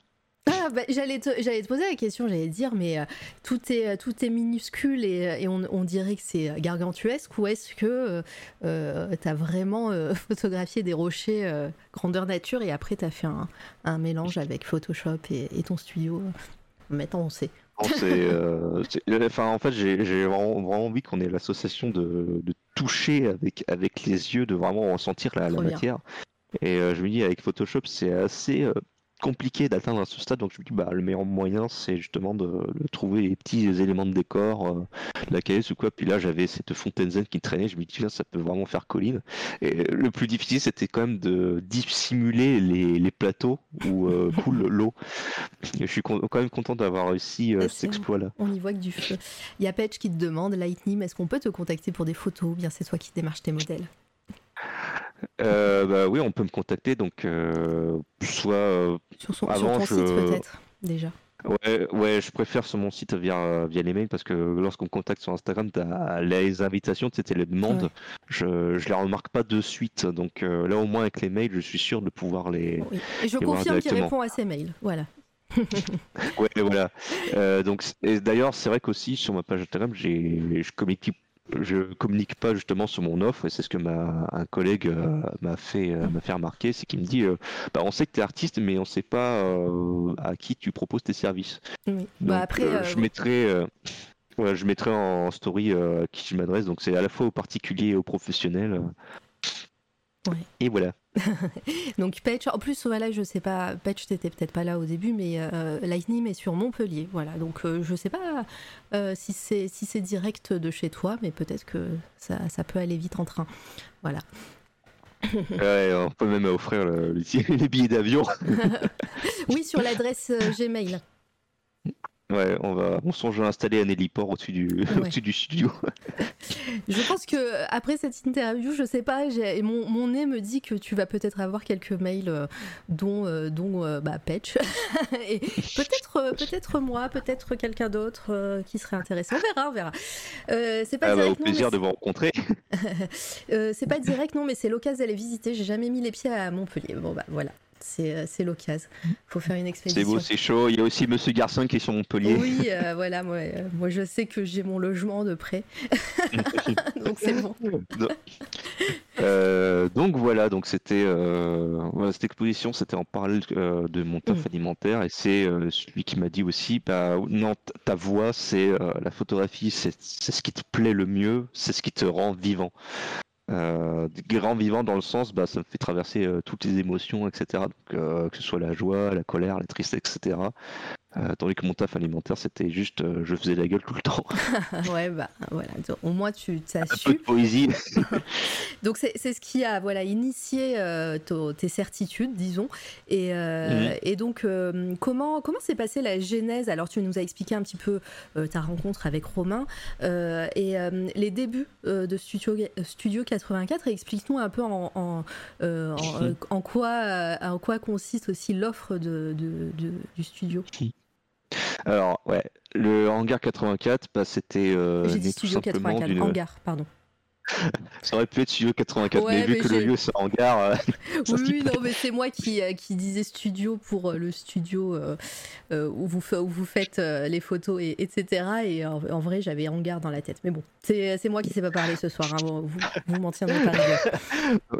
Ah, bah, j'allais, te, j'allais te poser la question, j'allais te dire, mais euh, tout, est, tout est minuscule et, et on, on dirait que c'est gargantuesque ou est-ce que euh, tu as vraiment euh, [LAUGHS] photographié des rochers euh, grandeur nature et après tu as fait un, un mélange avec Photoshop et, et ton studio Maintenant on sait. Non, c'est, euh, c'est- enfin, en fait, j'ai j'ai vraiment, vraiment envie qu'on ait l'association de, de toucher avec, avec les yeux, de vraiment ressentir la, la matière. Et euh, je me dis, avec Photoshop, c'est assez euh, compliqué d'atteindre à ce stade, donc je me dis, bah, le meilleur moyen, c'est justement de, de trouver les petits éléments de décor, euh, la caisse ou quoi. Puis là, j'avais cette fontaine zen qui traînait, je me dis, ça peut vraiment faire colline. Et le plus difficile, c'était quand même de dissimuler les, les plateaux où euh, [LAUGHS] coule l'eau. Je suis con- quand même content d'avoir réussi euh, Ah, cet c'est- exploit-là. On y voit que du feu. Il y a Petch qui te demande, Lightning, est-ce qu'on peut te contacter pour des photos? Ou bien c'est toi qui démarches tes modèles Euh, bah oui, on peut me contacter, donc euh, soit euh, Sur, son, Avant, sur ton je- site peut-être déjà. ouais, ouais, je préfère sur mon site via via les mails parce que lorsqu'on me contacte sur Instagram, les invitations, c'était les demandes, Ouais. je je les remarque pas de suite, donc euh, là au moins avec les mails, je suis sûr de pouvoir les Oui. Et je voir confirme qu'il répond à ses mails. Voilà. Ouais, voilà. Euh, donc, d'ailleurs, c'est vrai qu'aussi sur ma page Instagram, j'ai, je communique, je communique pas justement sur mon offre, et c'est ce que ma, un collègue euh, m'a fait, euh, m'a fait remarquer, c'est qu'il me dit, euh, bah, on sait que tu es artiste, mais on sait pas à qui tu proposes tes services. Oui. Donc, bah après, je mettrai, je mettrai en story à qui je m'adresse, donc c'est à la fois aux particuliers et aux professionnels. Ouais. Et voilà. [LAUGHS] donc Patch, en plus voilà, je sais pas, Patch t'étais peut-être pas là au début, mais euh, Lightning est sur Montpellier, voilà. Donc euh, je sais pas euh, si c'est si c'est direct de chez toi, mais peut-être que ça, ça peut aller vite en train. Voilà. [LAUGHS] Ouais, on peut même offrir le- [LAUGHS] les billets d'avion. Oui, sur l'adresse euh, Gmail. Ouais, on va, on songe à installer un héliport au-dessus du, [LAUGHS] Ouais. du studio. [LAUGHS] Je pense que après cette interview, je sais pas, mon, mon nez me dit que tu vas peut-être avoir quelques mails, euh, dont, euh, dont euh, bah, Patch. [LAUGHS] Et peut-être peut-être moi, peut-être quelqu'un d'autre qui serait intéressé. On verra, on verra. C'est pas Ah bah, au non, plaisir de vous rencontrer. c'est pas direct, non, mais c'est l'occasion d'aller visiter. J'ai jamais mis les pieds à Montpellier. Bon, bah voilà, c'est euh, c'est l'occasion. Faut faire une C'est expédition. beau, c'est chaud. Il y a aussi Monsieur Garcin qui est sur Montpellier. Oui, euh, voilà, moi, euh, moi je sais que j'ai mon logement de près, [LAUGHS] donc c'est bon. Euh, donc voilà, donc c'était voilà, cette exposition, c'était en euh, de mon taf Mm. alimentaire et c'est celui qui m'a dit aussi, bah non, ta voix, c'est la photographie, c'est c'est ce qui te plaît le mieux, c'est ce qui te rend vivant. Euh, grand vivant dans le sens, bah, ça me fait traverser euh, toutes les émotions, etc. Euh, que ce soit la joie, la colère, la tristesse, etc. Euh, tandis que mon taf alimentaire, c'était juste, euh, je faisais la gueule tout le temps. [LAUGHS] ouais, bah voilà. Au moins, tu t'as Un peu de su. poésie. [LAUGHS] [LAUGHS] Donc, c'est ce qui a voilà, initié euh, tes certitudes, disons. Et, euh, Mhm. et donc, comment comment s'est passée la genèse? Alors, tu nous as expliqué un petit peu ta rencontre avec Romain et les débuts de Studio, Studio 84. Explique-nous un peu en, en, en, en quoi, en quoi consiste aussi l'offre de, de- de- du studio? Alors, ouais, le hangar 84, bah, c'était euh, J'ai dit Studio simplement 84, d'une. hangar, pardon. Ça aurait pu être Studio 84, Ouais, mais vu que le lieu c'est hangar, euh, [LAUGHS] Oui, non, mais c'est moi qui, euh, qui disais studio pour euh, le studio euh, où, vous, fa- où vous faites les photos, et, etc. Et en, en vrai, j'avais hangar dans la tête. Mais bon, c'est moi qui sais pas parler ce soir. hein, Vous, vous, m'en tiendrez pas. [LAUGHS]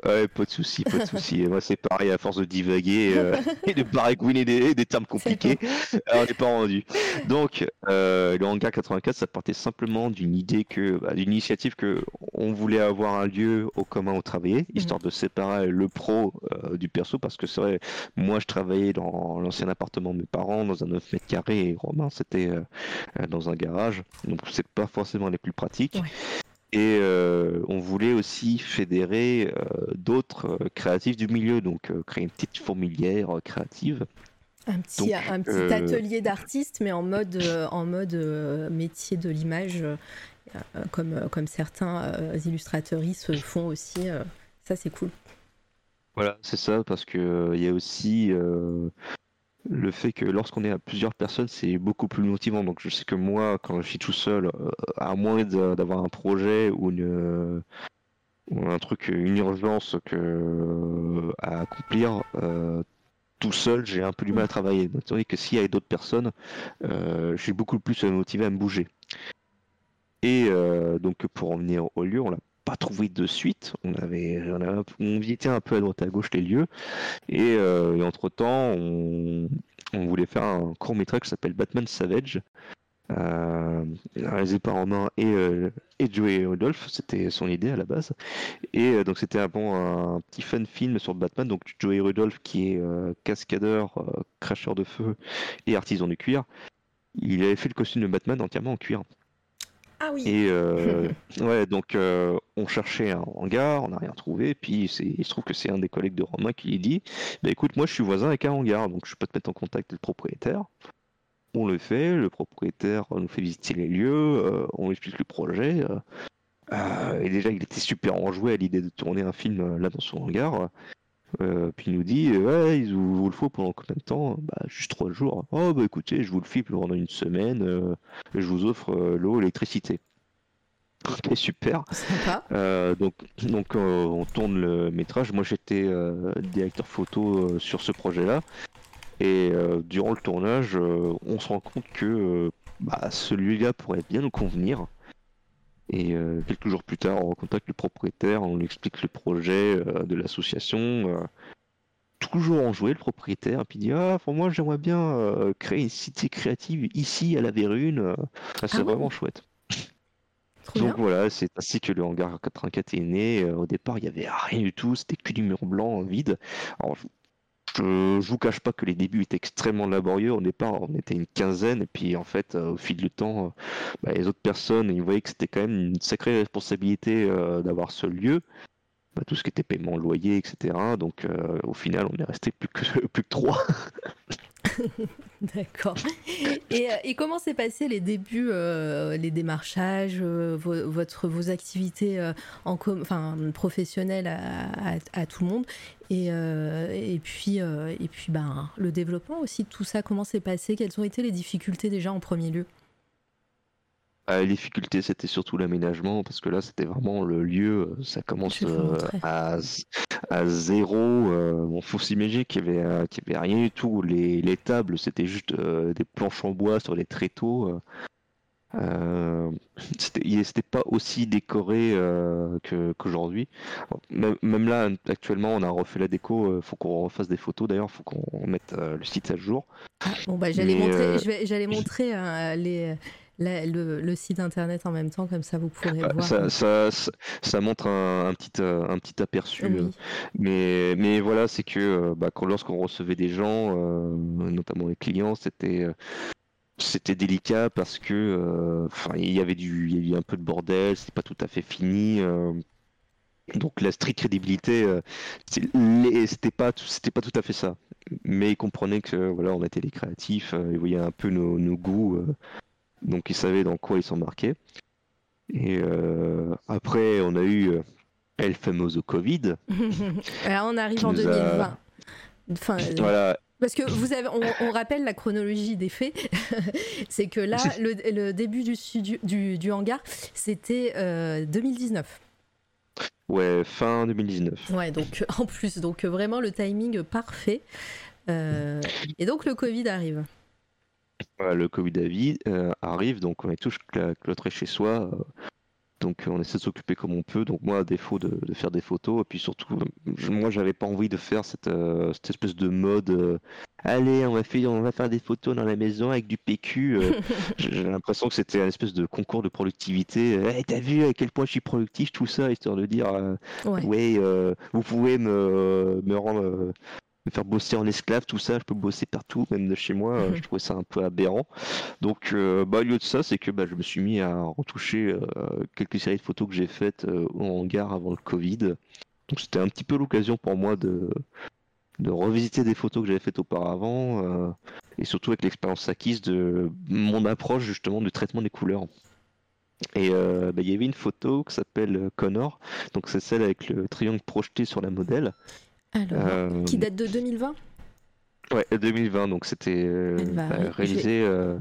Ouais, pas de souci, pas de souci. Moi, c'est pareil, à force de divaguer euh, [LAUGHS] et de baragouiner des, des termes compliqués, on n'est pas rendu. Donc, le hangar 84, ça partait simplement d'une idée que, bah, d'une initiative que on voulait avoir un lieu au commun où travailler, histoire de séparer le pro euh, du perso, parce que c'est vrai, moi, je travaillais dans l'ancien appartement de mes parents, dans un 9 mètres carrés, et Romain, c'était euh, euh, dans un garage, donc c'est pas forcément les plus pratiques. Ouais. Et euh, on voulait aussi fédérer d'autres créatifs du milieu, donc créer une petite fourmilière créative. Un petit, Donc, un petit atelier d'artiste, mais en mode, en mode métier de l'image, comme, euh, comme certains euh, illustrateuristes font aussi. euh, ça, c'est cool. Voilà, c'est ça, parce que euh, il y a aussi euh, le fait que lorsqu'on est à plusieurs personnes, c'est beaucoup plus motivant. Donc je sais que moi, quand je suis tout seul, euh, à moins d'avoir un projet ou une euh, un truc, une urgence euh, à accomplir. euh, tout seul, j'ai un peu du mal à travailler. Tandis que s'il y a d'autres personnes, euh, je suis beaucoup plus motivé à me bouger. Et euh, donc pour en venir au lieu, on l'a pas trouvé de suite. On avait, on, visitait un peu à droite à gauche les lieux. Et, euh, entre temps, on, voulait faire un court métrage qui s'appelle Batman Savage, euh, réalisé par Romain et, euh, et Joey Rudolph. C'était son idée à la base. Et donc c'était un, bon, un petit fun film sur Batman. Donc Joey Rudolph qui est cascadeur, cracheur de feu et artisan du cuir. Il avait fait le costume de Batman entièrement en cuir. Ah oui. Et euh, [LAUGHS] ouais, donc euh, on cherchait un hangar, on n'a rien trouvé. Puis il se trouve que c'est un des collègues de Romain qui lui dit Bah écoute, moi je suis voisin avec un hangar, donc je peux te mettre en contact avec le propriétaire. On le fait, le propriétaire nous fait visiter les lieux, euh, on lui explique le projet. et déjà, il était super enjoué à l'idée de tourner un film là dans son hangar. Euh, puis il nous dit Ouais, il vous, vous le faut pendant combien de temps? Bah, juste trois jours. Oh, bah écoutez, je vous le file pendant une semaine, euh, je vous offre euh, l'eau, l'électricité. Ok, super. Euh, donc, donc euh, on tourne le métrage. Moi, j'étais euh, directeur photo euh, sur ce projet-là. Et euh, durant le tournage, euh, on se rend compte que euh, bah, celui-là pourrait bien nous convenir. Et euh, quelques jours plus tard, on recontacte le propriétaire, on lui explique le projet euh, de l'association. euh, toujours enjoué, le propriétaire, puis il dit Ah, pour moi, j'aimerais bien créer une cité créative ici à la Vérune. ça, c'est Ah vraiment chouette. Trop Donc bien. voilà, c'est ainsi que le hangar 84 est né. Au départ, il n'y avait rien du tout, c'était que du mur blanc vide. Alors, je, je, vous cache pas que les débuts étaient extrêmement laborieux. Au départ, on était une quinzaine, et puis en fait, euh, au fil du temps, euh, bah, les autres personnes, ils voyaient que c'était quand même une sacrée responsabilité euh, d'avoir ce lieu. Bah, tout ce qui était paiement, loyer, etc. Donc au final, on est resté plus que [LAUGHS] trois. [LAUGHS] [LAUGHS] D'accord. Et, euh, et comment s'est passé les débuts, euh, les démarchages, euh, vos, votre, vos activités professionnelles à, à- tout le monde et, et puis, et puis ben, le développement aussi de tout ça, comment s'est passé? Quelles ont été les difficultés déjà en premier lieu? Les difficultés, c'était surtout l'aménagement, parce que là, c'était vraiment le lieu, euh, ça commence euh, à, à zéro. Euh, bon, faut s'imaginer qu'il y avait, euh, qu'il y avait rien du tout. Les, les tables, c'était juste euh, des planches en bois sur des tréteaux. c'était pas aussi décoré qu'aujourd'hui. Même, même là, actuellement, on a refait la déco. faut qu'on refasse des photos. D'ailleurs, faut qu'on mette le site à jour. Ah, Bon, bah, j'allais montrer, j'allais montrer hein, le, site internet en même temps, comme ça vous pourrez voir. Ça, ça, ça, montre un, petit, un petit aperçu. mais, mais voilà, c'est que bah, lorsqu'on recevait des gens, notamment les clients, c'était c'était délicat parce que enfin il y avait du il y avait un peu de bordel c'était pas tout à fait fini donc la stricte crédibilité, euh, c'était pas c'était pas tout à fait ça. Mais ils comprenaient que voilà, on était les créatifs, euh, ils voyaient un peu nos, goûts, euh, donc ils savaient dans quoi ils s'embarquaient. Et après, on a eu El Famoso Covid. [LAUGHS] Alors on arrive en 2020. voilà. Parce que vous avez, on, rappelle la chronologie des faits, [LAUGHS] c'est que là, le, début du, du, du hangar, c'était 2019. Ouais, fin 2019. Ouais, donc [LAUGHS] en plus, donc vraiment le timing parfait. Euh, et donc le Covid arrive. Le Covid euh, arrive, donc on est tous cloîtrés chez soi. Euh, donc on essaie de s'occuper comme on peut. Donc moi, à défaut de, faire des photos, et puis surtout, moi j'avais pas envie de faire cette, euh, cette espèce de mode. Allez, on va, faire, on va faire des photos dans la maison avec du PQ. [LAUGHS] J'ai l'impression que c'était un espèce de concours de productivité. Hey, T'as vu à quel point je suis productif, tout ça, histoire de dire, ouais, vous pouvez me, me rendre me faire bosser en esclave, tout ça, je peux bosser partout, même de chez moi, mhm. je trouvais ça un peu aberrant. Donc, euh, bah, au lieu de ça, c'est que bah, je me suis mis à retoucher euh, quelques séries de photos que j'ai faites euh, au hangar avant le Covid. Donc, c'était un petit peu l'occasion pour moi de, de revisiter des photos que j'avais faites auparavant, et surtout avec l'expérience acquise de mon approche justement du traitement des couleurs. Et bah, il y avait une photo qui s'appelle Connor, donc c'est celle avec le triangle projeté sur la modèle. Alors, qui euh, date de 2020 Ouais, 2020, donc c'était euh, bah, réalisé, euh,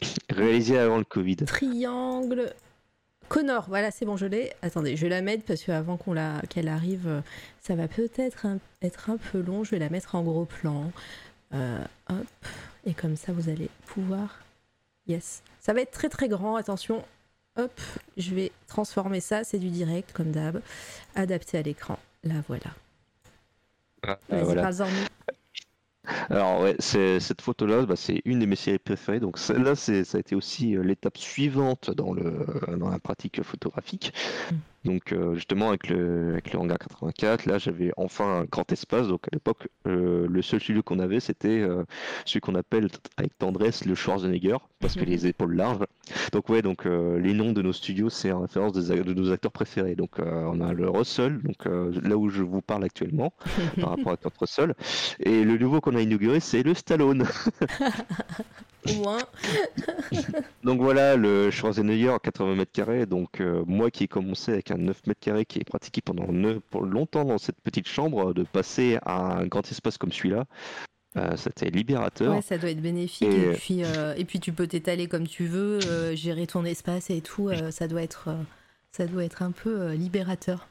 [LAUGHS] réalisé avant le Covid. Triangle. Connor, voilà, c'est bon, je l'ai. Attendez, je vais la mettre parce qu'avant qu'on la... qu'elle arrive, ça va peut-être être un peu long. Je vais la mettre en gros plan. hop. Et comme ça, vous allez pouvoir. Yes. Ça va être très très grand, attention. Hop, je vais transformer ça, c'est du direct comme d'hab. Adapté à l'écran. La voilà. Voilà. Alors ouais, cette photo-là, bah, c'est une de mes séries préférées. Donc celle-là, ça a été aussi euh, l'étape suivante dans, le, dans la pratique photographique. Donc euh, justement avec le, avec le hangar 84, là j'avais enfin un grand espace. Donc à l'époque, euh, le seul studio qu'on avait, c'était euh, celui qu'on appelle avec tendresse le Schwarzenegger, parce que mhm. les épaules larges. Donc ouais, donc les noms de nos studios, c'est en référence des, de nos acteurs préférés. Donc on a le Russell, donc là où je vous parle actuellement, par [LAUGHS] rapport à notre Russell. Et le nouveau qu'on a inauguré, c'est le Stallone. [LAUGHS] moins. [LAUGHS] donc voilà, le Schwarzenegger 80 mètres carrés. Donc moi qui ai commencé avec un 9 mètres carrés qui est pratiqué pendant pour longtemps dans cette petite chambre, de passer à un grand espace comme celui-là, euh, c'était libérateur. Ouais, ça doit être bénéfique. Et, puis, euh, et puis tu peux t'étaler comme tu veux, euh, gérer ton espace et tout. ça doit être, ça doit être un peu libérateur.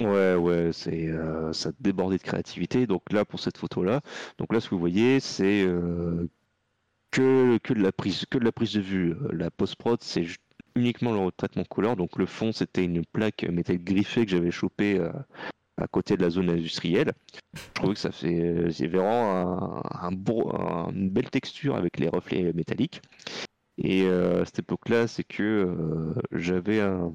Ouais, ouais, c'est ça débordait de créativité. Donc là, pour cette photo-là, donc là, ce que vous voyez, c'est que, de la prise, que de la prise de vue. La post prod, c'est uniquement le traitement couleur. Donc le fond, c'était une plaque métallique griffée que j'avais chopée euh, à côté de la zone industrielle. Je trouvais que ça fait c'est vraiment un, un une belle texture avec les reflets métalliques. Et euh, à cette époque-là, c'est que euh, j'avais un,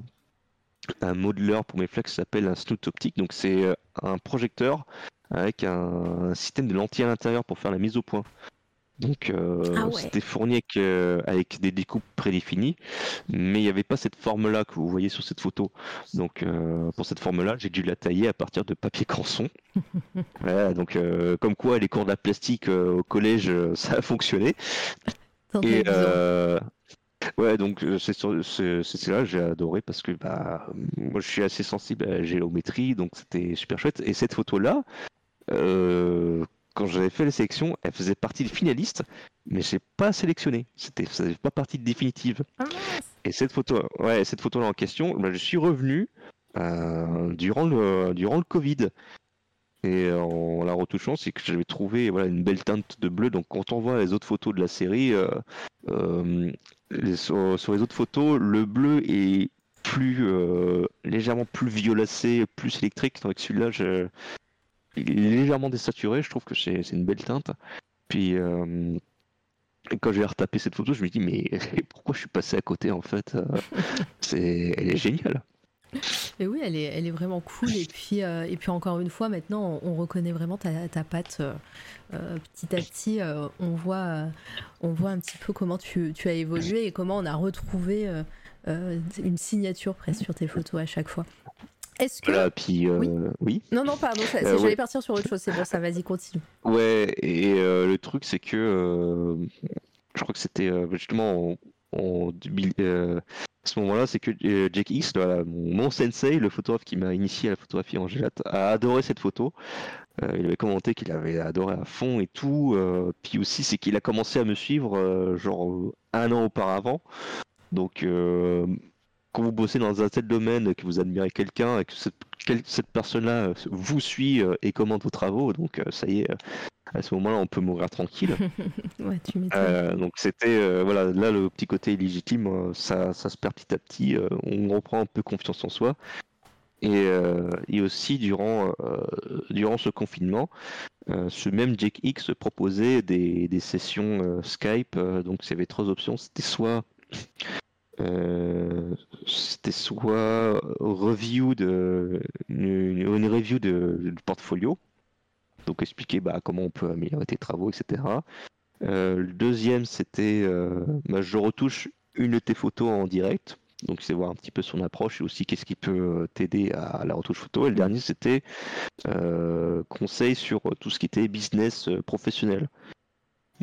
un pour mes flaques qui s'appelle un snoot optique. Donc c'est un projecteur avec un système de lentilles à l'intérieur pour faire la mise au point. Donc euh, ah c'était fourni avec, euh, avec, des découpes prédéfinies, mais il n'y avait pas cette forme-là que vous voyez sur cette photo. Donc euh, pour cette forme-là, j'ai dû la tailler à partir de papier canson. [LAUGHS] donc comme quoi les cours de la plastique au collège, [LAUGHS] ça a fonctionné. Et ouais, donc c'est là j'ai adoré parce que bah moi je suis assez sensible à la géométrie, donc c'était super chouette. Et cette photo-là quand j'avais fait les sélections, elle faisait partie des finalistes, mais j'ai pas sélectionné. C'était, ça faisait pas partie de définitive. Ah, et cette photo, ouais, cette photo-là en question, bah, je suis revenu euh, durant le durant le Covid. Et en la retouchant, c'est que j'avais trouvé voilà, une belle teinte de bleu. Donc quand on voit les autres photos de la série, euh, euh, sur, les autres photos, le bleu est plus légèrement plus violacé, plus électrique. Tandis que celui-là, je, il est légèrement désaturé, je trouve que c'est une belle teinte. Puis, euh, quand j'ai retapé cette photo, je me dis mais [LAUGHS] pourquoi je suis passé à côté en fait [LAUGHS] C'est, elle est géniale. Et oui, elle est, elle est vraiment cool. Et puis, euh, et puis encore une fois, maintenant, on, reconnaît vraiment ta, ta patte. Euh, euh, petit à petit, on, voit, on voit un petit peu comment tu, tu, as évolué et comment on a retrouvé une signature presque sur tes photos à chaque fois. Est-ce que... Voilà, puis oui. Non, non, pardon, j'allais partir sur autre chose, c'est bon, ça, vas-y, continue. Ouais, et le truc, c'est que je crois que c'était justement en, à ce moment-là, c'est que euh, Jake X, mon, sensei, le photographe qui m'a initié à la photographie en gelate, a adoré cette photo. Euh, il avait commenté qu'il avait adoré à fond et tout. Euh, puis aussi, c'est qu'il a commencé à me suivre genre un an auparavant. Donc, quand vous bossez dans un tel domaine, que vous admirez quelqu'un et que cette, cette personne-là vous suit et commente vos travaux, donc ça y est, à ce moment-là, on peut mourir tranquille. [LAUGHS] Euh, donc c'était euh, voilà, là le petit côté illégitime, euh, ça, ça, se perd petit à petit. on reprend un peu confiance en soi. Et, et aussi durant durant ce confinement, ce même Jake X proposait des, des sessions Skype. donc il y avait trois options. C'était soit c'était soit review de une, review de, portfolio donc expliquer bah, comment on peut améliorer tes travaux, etc. Euh, le deuxième, c'était euh, bah, je retouche une de tes photos en direct. Donc c'est voir un petit peu son approche et aussi qu'est-ce qui peut euh, t'aider à la retouche photo. Et le dernier, c'était conseil sur tout ce qui était business professionnel.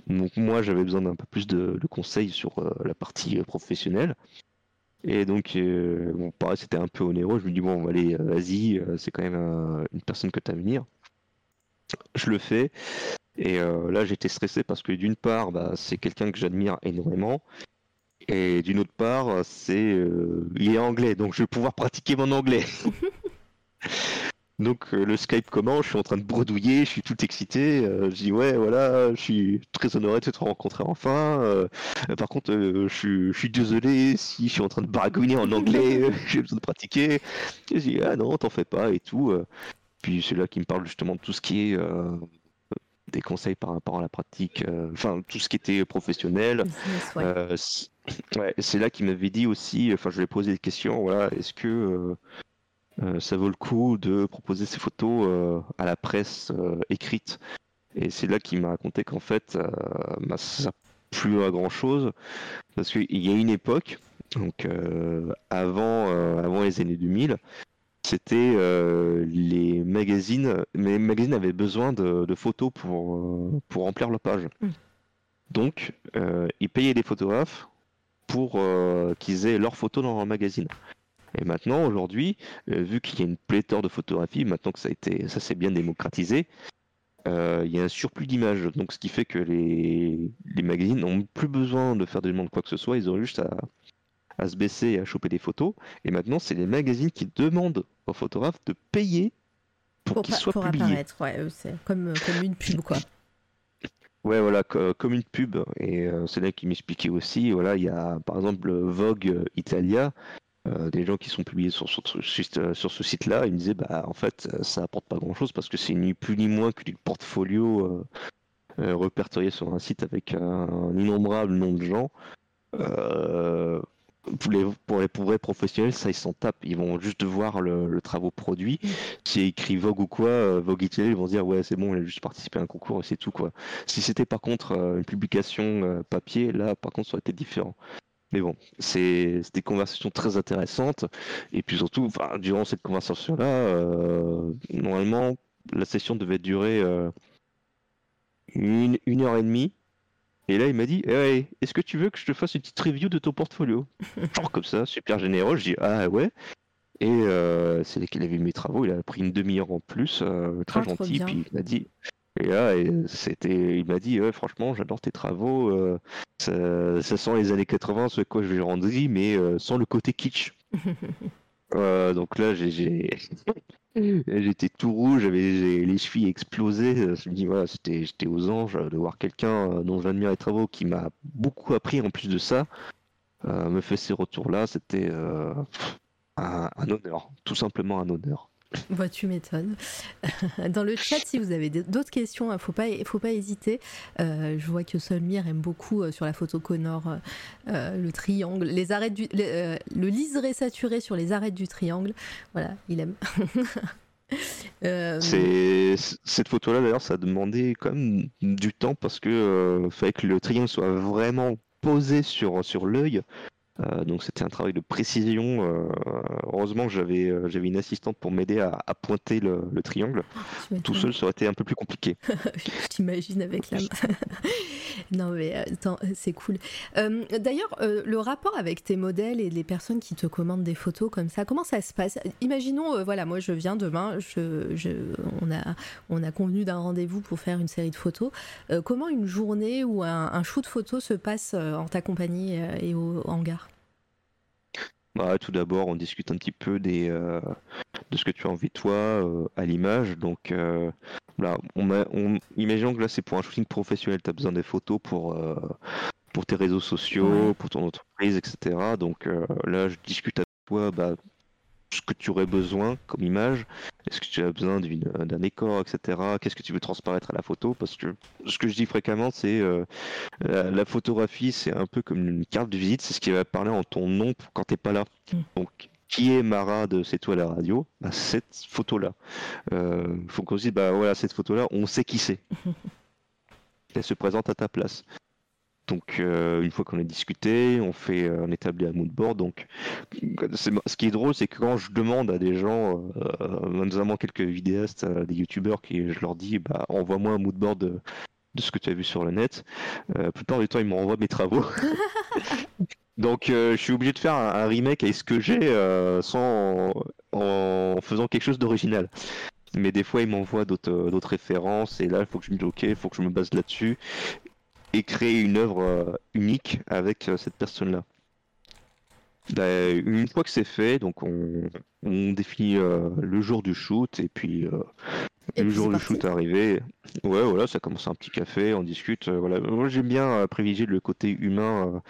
Donc moi, j'avais besoin d'un peu plus de, conseils sur la partie professionnelle. Et donc, bon, pareil, c'était un peu onéreux. Je me dis, bon, allez, vas-y, c'est quand même une personne que tu as à venir je le fais. Et euh, là, j'étais stressé parce que d'une part, bah, c'est quelqu'un que j'admire énormément. Et d'une autre part, c'est euh, il est anglais, donc je vais pouvoir pratiquer mon anglais. [LAUGHS] donc euh, le Skype commence, je suis en train de bredouiller, je suis tout excité. je dis ouais, voilà, je suis très honoré de te rencontrer enfin. par contre, je, suis désolé si je suis en train de baragouiner en anglais, [LAUGHS] [LAUGHS] j'ai besoin de pratiquer. je dis ah non, t'en fais pas et tout. Puis c'est là qui me parle justement de tout ce qui est euh, des conseils par rapport à la pratique, euh, enfin tout ce qui était professionnel. Euh, c'est là qu'il m'avait dit aussi, enfin je lui ai posé des questions, voilà, est-ce que ça vaut le coup de proposer ces photos à la presse écrite Et c'est là qu'il m'a raconté qu'en fait, bah, ça plus à grand chose, parce qu'il y a une époque, donc avant, avant les années 2000, c'était euh, les magazines. Mais les magazines avaient besoin de, photos pour, euh, pour remplir leur page. Mm. Donc, euh, ils payaient des photographes pour qu'ils aient leurs photos dans leur magazine. Et maintenant, aujourd'hui, vu qu'il y a une pléthore de photographies, maintenant que ça a été, ça s'est bien démocratisé, il y a un surplus d'images. Donc, ce qui fait que les, les magazines n'ont plus besoin de faire des demandes quoi que ce soit. Ils ont juste à, à se baisser et à choper des photos. Et maintenant, c'est les magazines qui demandent aux photographes de payer pour, qu'ils soient publiés. apparaître, ouais, c'est comme, comme une pub, quoi. Ouais, voilà, comme une pub. Et euh, c'est là qui m'expliquait aussi. Voilà, il y a par exemple Vogue Italia, euh, des gens qui sont publiés sur, sur, sur ce site-là. Ils me disaient, bah, en fait, ça apporte pas grand-chose parce que c'est ni plus ni moins que du portfolio euh, répertorié sur un site avec un, innombrable nombre de gens. Euh, pour les, pour les professionnels, ça ils s'en tapent. Ils vont juste voir le, travaux produit. Si écrit Vogue ou quoi, euh, Vogue Italie, ils vont dire ouais c'est bon, il a juste participé à un concours et c'est tout quoi. Si c'était par contre euh, une publication euh, papier, là par contre ça aurait été différent. Mais bon, c'est des conversations très intéressantes. Et puis surtout, durant cette conversation-là, normalement, la session devait durer une, une heure et demie. Et là, il m'a dit hey, Est-ce que tu veux que je te fasse une petite review de ton portfolio? [LAUGHS] Genre comme ça, super généreux. Je dis Ah ouais. Et euh, c'est là qu'il avait mes travaux. Il a pris une demi-heure en plus, euh, très ah, gentil. Puis il m'a dit et là, c'était, il m'a dit, ouais, franchement, j'adore tes travaux. Euh, ça, ça, sent les années 80, ce quoi je vais rendre, mais sans le côté kitsch. [LAUGHS] donc là, j'ai, [LAUGHS] J'étais tout rouge, j'avais les chevilles explosées. Je me dis, voilà, c'était, j'étais aux anges de voir quelqu'un euh, dont j'admire les travaux qui m'a beaucoup appris en plus de ça, euh, me fait ces retours-là. C'était euh, un, honneur, tout simplement un honneur. Bah, tu m'étonnes. [LAUGHS] Dans le chat, si vous avez d'autres questions, il hein, faut pas, faut pas hésiter. Euh, je vois que Solmir aime beaucoup euh, sur la photo Connor euh, le triangle, les arêtes le liseré saturé sur les arêtes du triangle. Voilà, il aime. [LAUGHS] cette photo-là, d'ailleurs, ça a demandé quand même du temps parce que fallait que le triangle soit vraiment posé sur, sur l'œil. Euh, donc c'était un travail de précision. Euh, heureusement que j'avais euh, j'avais une assistante pour m'aider à, pointer le, triangle. Tout seul, ça aurait été un peu plus compliqué. [LAUGHS] Je t'imagine avec la main. [LAUGHS] non mais attends, c'est cool. D'ailleurs, le rapport avec tes modèles et les personnes qui te commandent des photos comme ça, comment ça se passe? Imaginons, voilà, moi je viens demain, je, on, a, on a convenu d'un rendez-vous pour faire une série de photos. comment une journée ou un, un shoot photo se passe en ta compagnie et au hangar? Bah, tout d'abord, on discute un petit peu des, euh, de ce que tu as envie toi euh, à l'image. Donc euh, là, on, on, imaginons que là c'est pour un shooting professionnel, tu as besoin des photos pour, pour tes réseaux sociaux, pour ton entreprise, etc. Donc là, je discute avec toi bah, ce que tu aurais besoin comme image, est-ce que tu as besoin d'un décor, etc. Qu'est-ce que tu veux transparaître à la photo? Parce que ce que je dis fréquemment, c'est euh, la, photographie, c'est un peu comme une carte de visite, c'est ce qui va parler en ton nom quand tu n'es pas là. Mm. Donc, qui est Mara de C'est toi la radio? Bah, Cette photo-là. Il euh, faut qu'on se dise, bah voilà, cette photo-là, on sait qui c'est. [LAUGHS] Elle se présente à ta place. Donc euh, une fois qu'on a discuté, on fait, euh, on établit un mood board. Donc ce qui est drôle, c'est que quand je demande à des gens, euh, notamment quelques vidéastes, des youtubeurs, qui je leur dis, bah envoie-moi un mood board de, ce que tu as vu sur le net. la plupart du temps, ils m'envoient mes travaux. [LAUGHS] Donc je suis obligé de faire un, remake avec ce que j'ai sans en, faisant quelque chose d'original mais des fois ils m'envoient d'autres références et là il faut que je me dise ok il faut que je me base là-dessus et créer une œuvre euh, unique avec euh, cette personne-là. Bah, une fois que c'est fait, donc on, définit euh, le jour du shoot et puis le jour du shoot arrivé, ouais voilà, ça commence un petit café, on discute. voilà, moi j'aime bien privilégier le côté humain.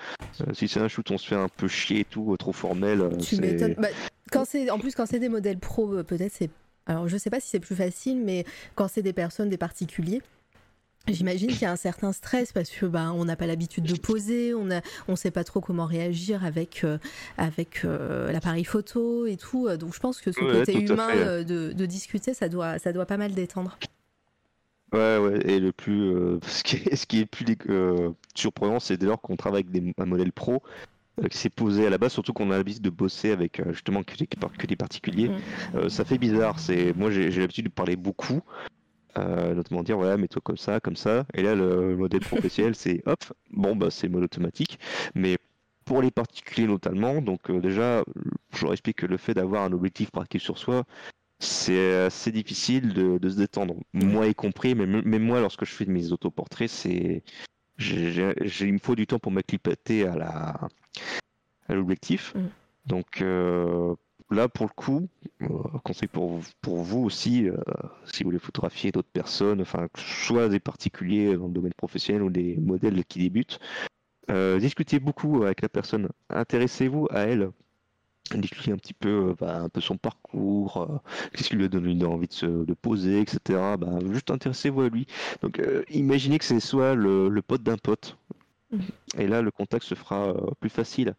si c'est un shoot, on se fait un peu chier et tout, trop formel. Tu m'étonnes. Bah, quand c'est en plus quand c'est des modèles pro, peut-être c'est. Alors je sais pas si c'est plus facile, mais quand c'est des personnes, des particuliers, J'imagine qu'il y a un certain stress parce que bah, on n'a pas l'habitude de poser, on ne on sait pas trop comment réagir avec, euh, avec euh, l'appareil photo et tout. Donc je pense que ce côté humain euh, de, de, discuter, ça doit, ça doit pas mal détendre. Ouais, ouais, et le plus, [LAUGHS] ce, qui est, ce qui est plus surprenant, c'est dès lors qu'on travaille avec des, un modèle pro, qui s'est posé à la base, surtout qu'on a l'habitude de bosser avec justement que des, que des particuliers. Mm. ça fait bizarre. C'est moi j'ai l'habitude de parler beaucoup, euh, notamment dire voilà mets-toi comme ça comme ça. Et là le modèle professionnel c'est hop bon bah c'est mode automatique. Mais pour les particuliers notamment donc euh, déjà je leur explique que le fait d'avoir un objectif pratique sur soi c'est assez difficile de, se détendre. Moi y compris mais même moi lorsque je fais mes autoportraits c'est j'ai il me faut du temps pour m'acclimater à la à l'objectif. Mm. donc euh, là, pour le coup, euh, conseil pour, pour vous aussi, euh, si vous voulez photographier d'autres personnes, enfin, soit des particuliers dans le domaine professionnel ou des modèles qui débutent, euh, discutez beaucoup avec la personne, intéressez-vous à elle, discutez un petit peu, bah, un peu son parcours, qu'est-ce qui lui a donné envie de se de poser, etc. Bah, juste intéressez-vous à lui. Donc, imaginez que c'est soit le, le pote d'un pote. Mmh. Et là, le contact se fera plus facile.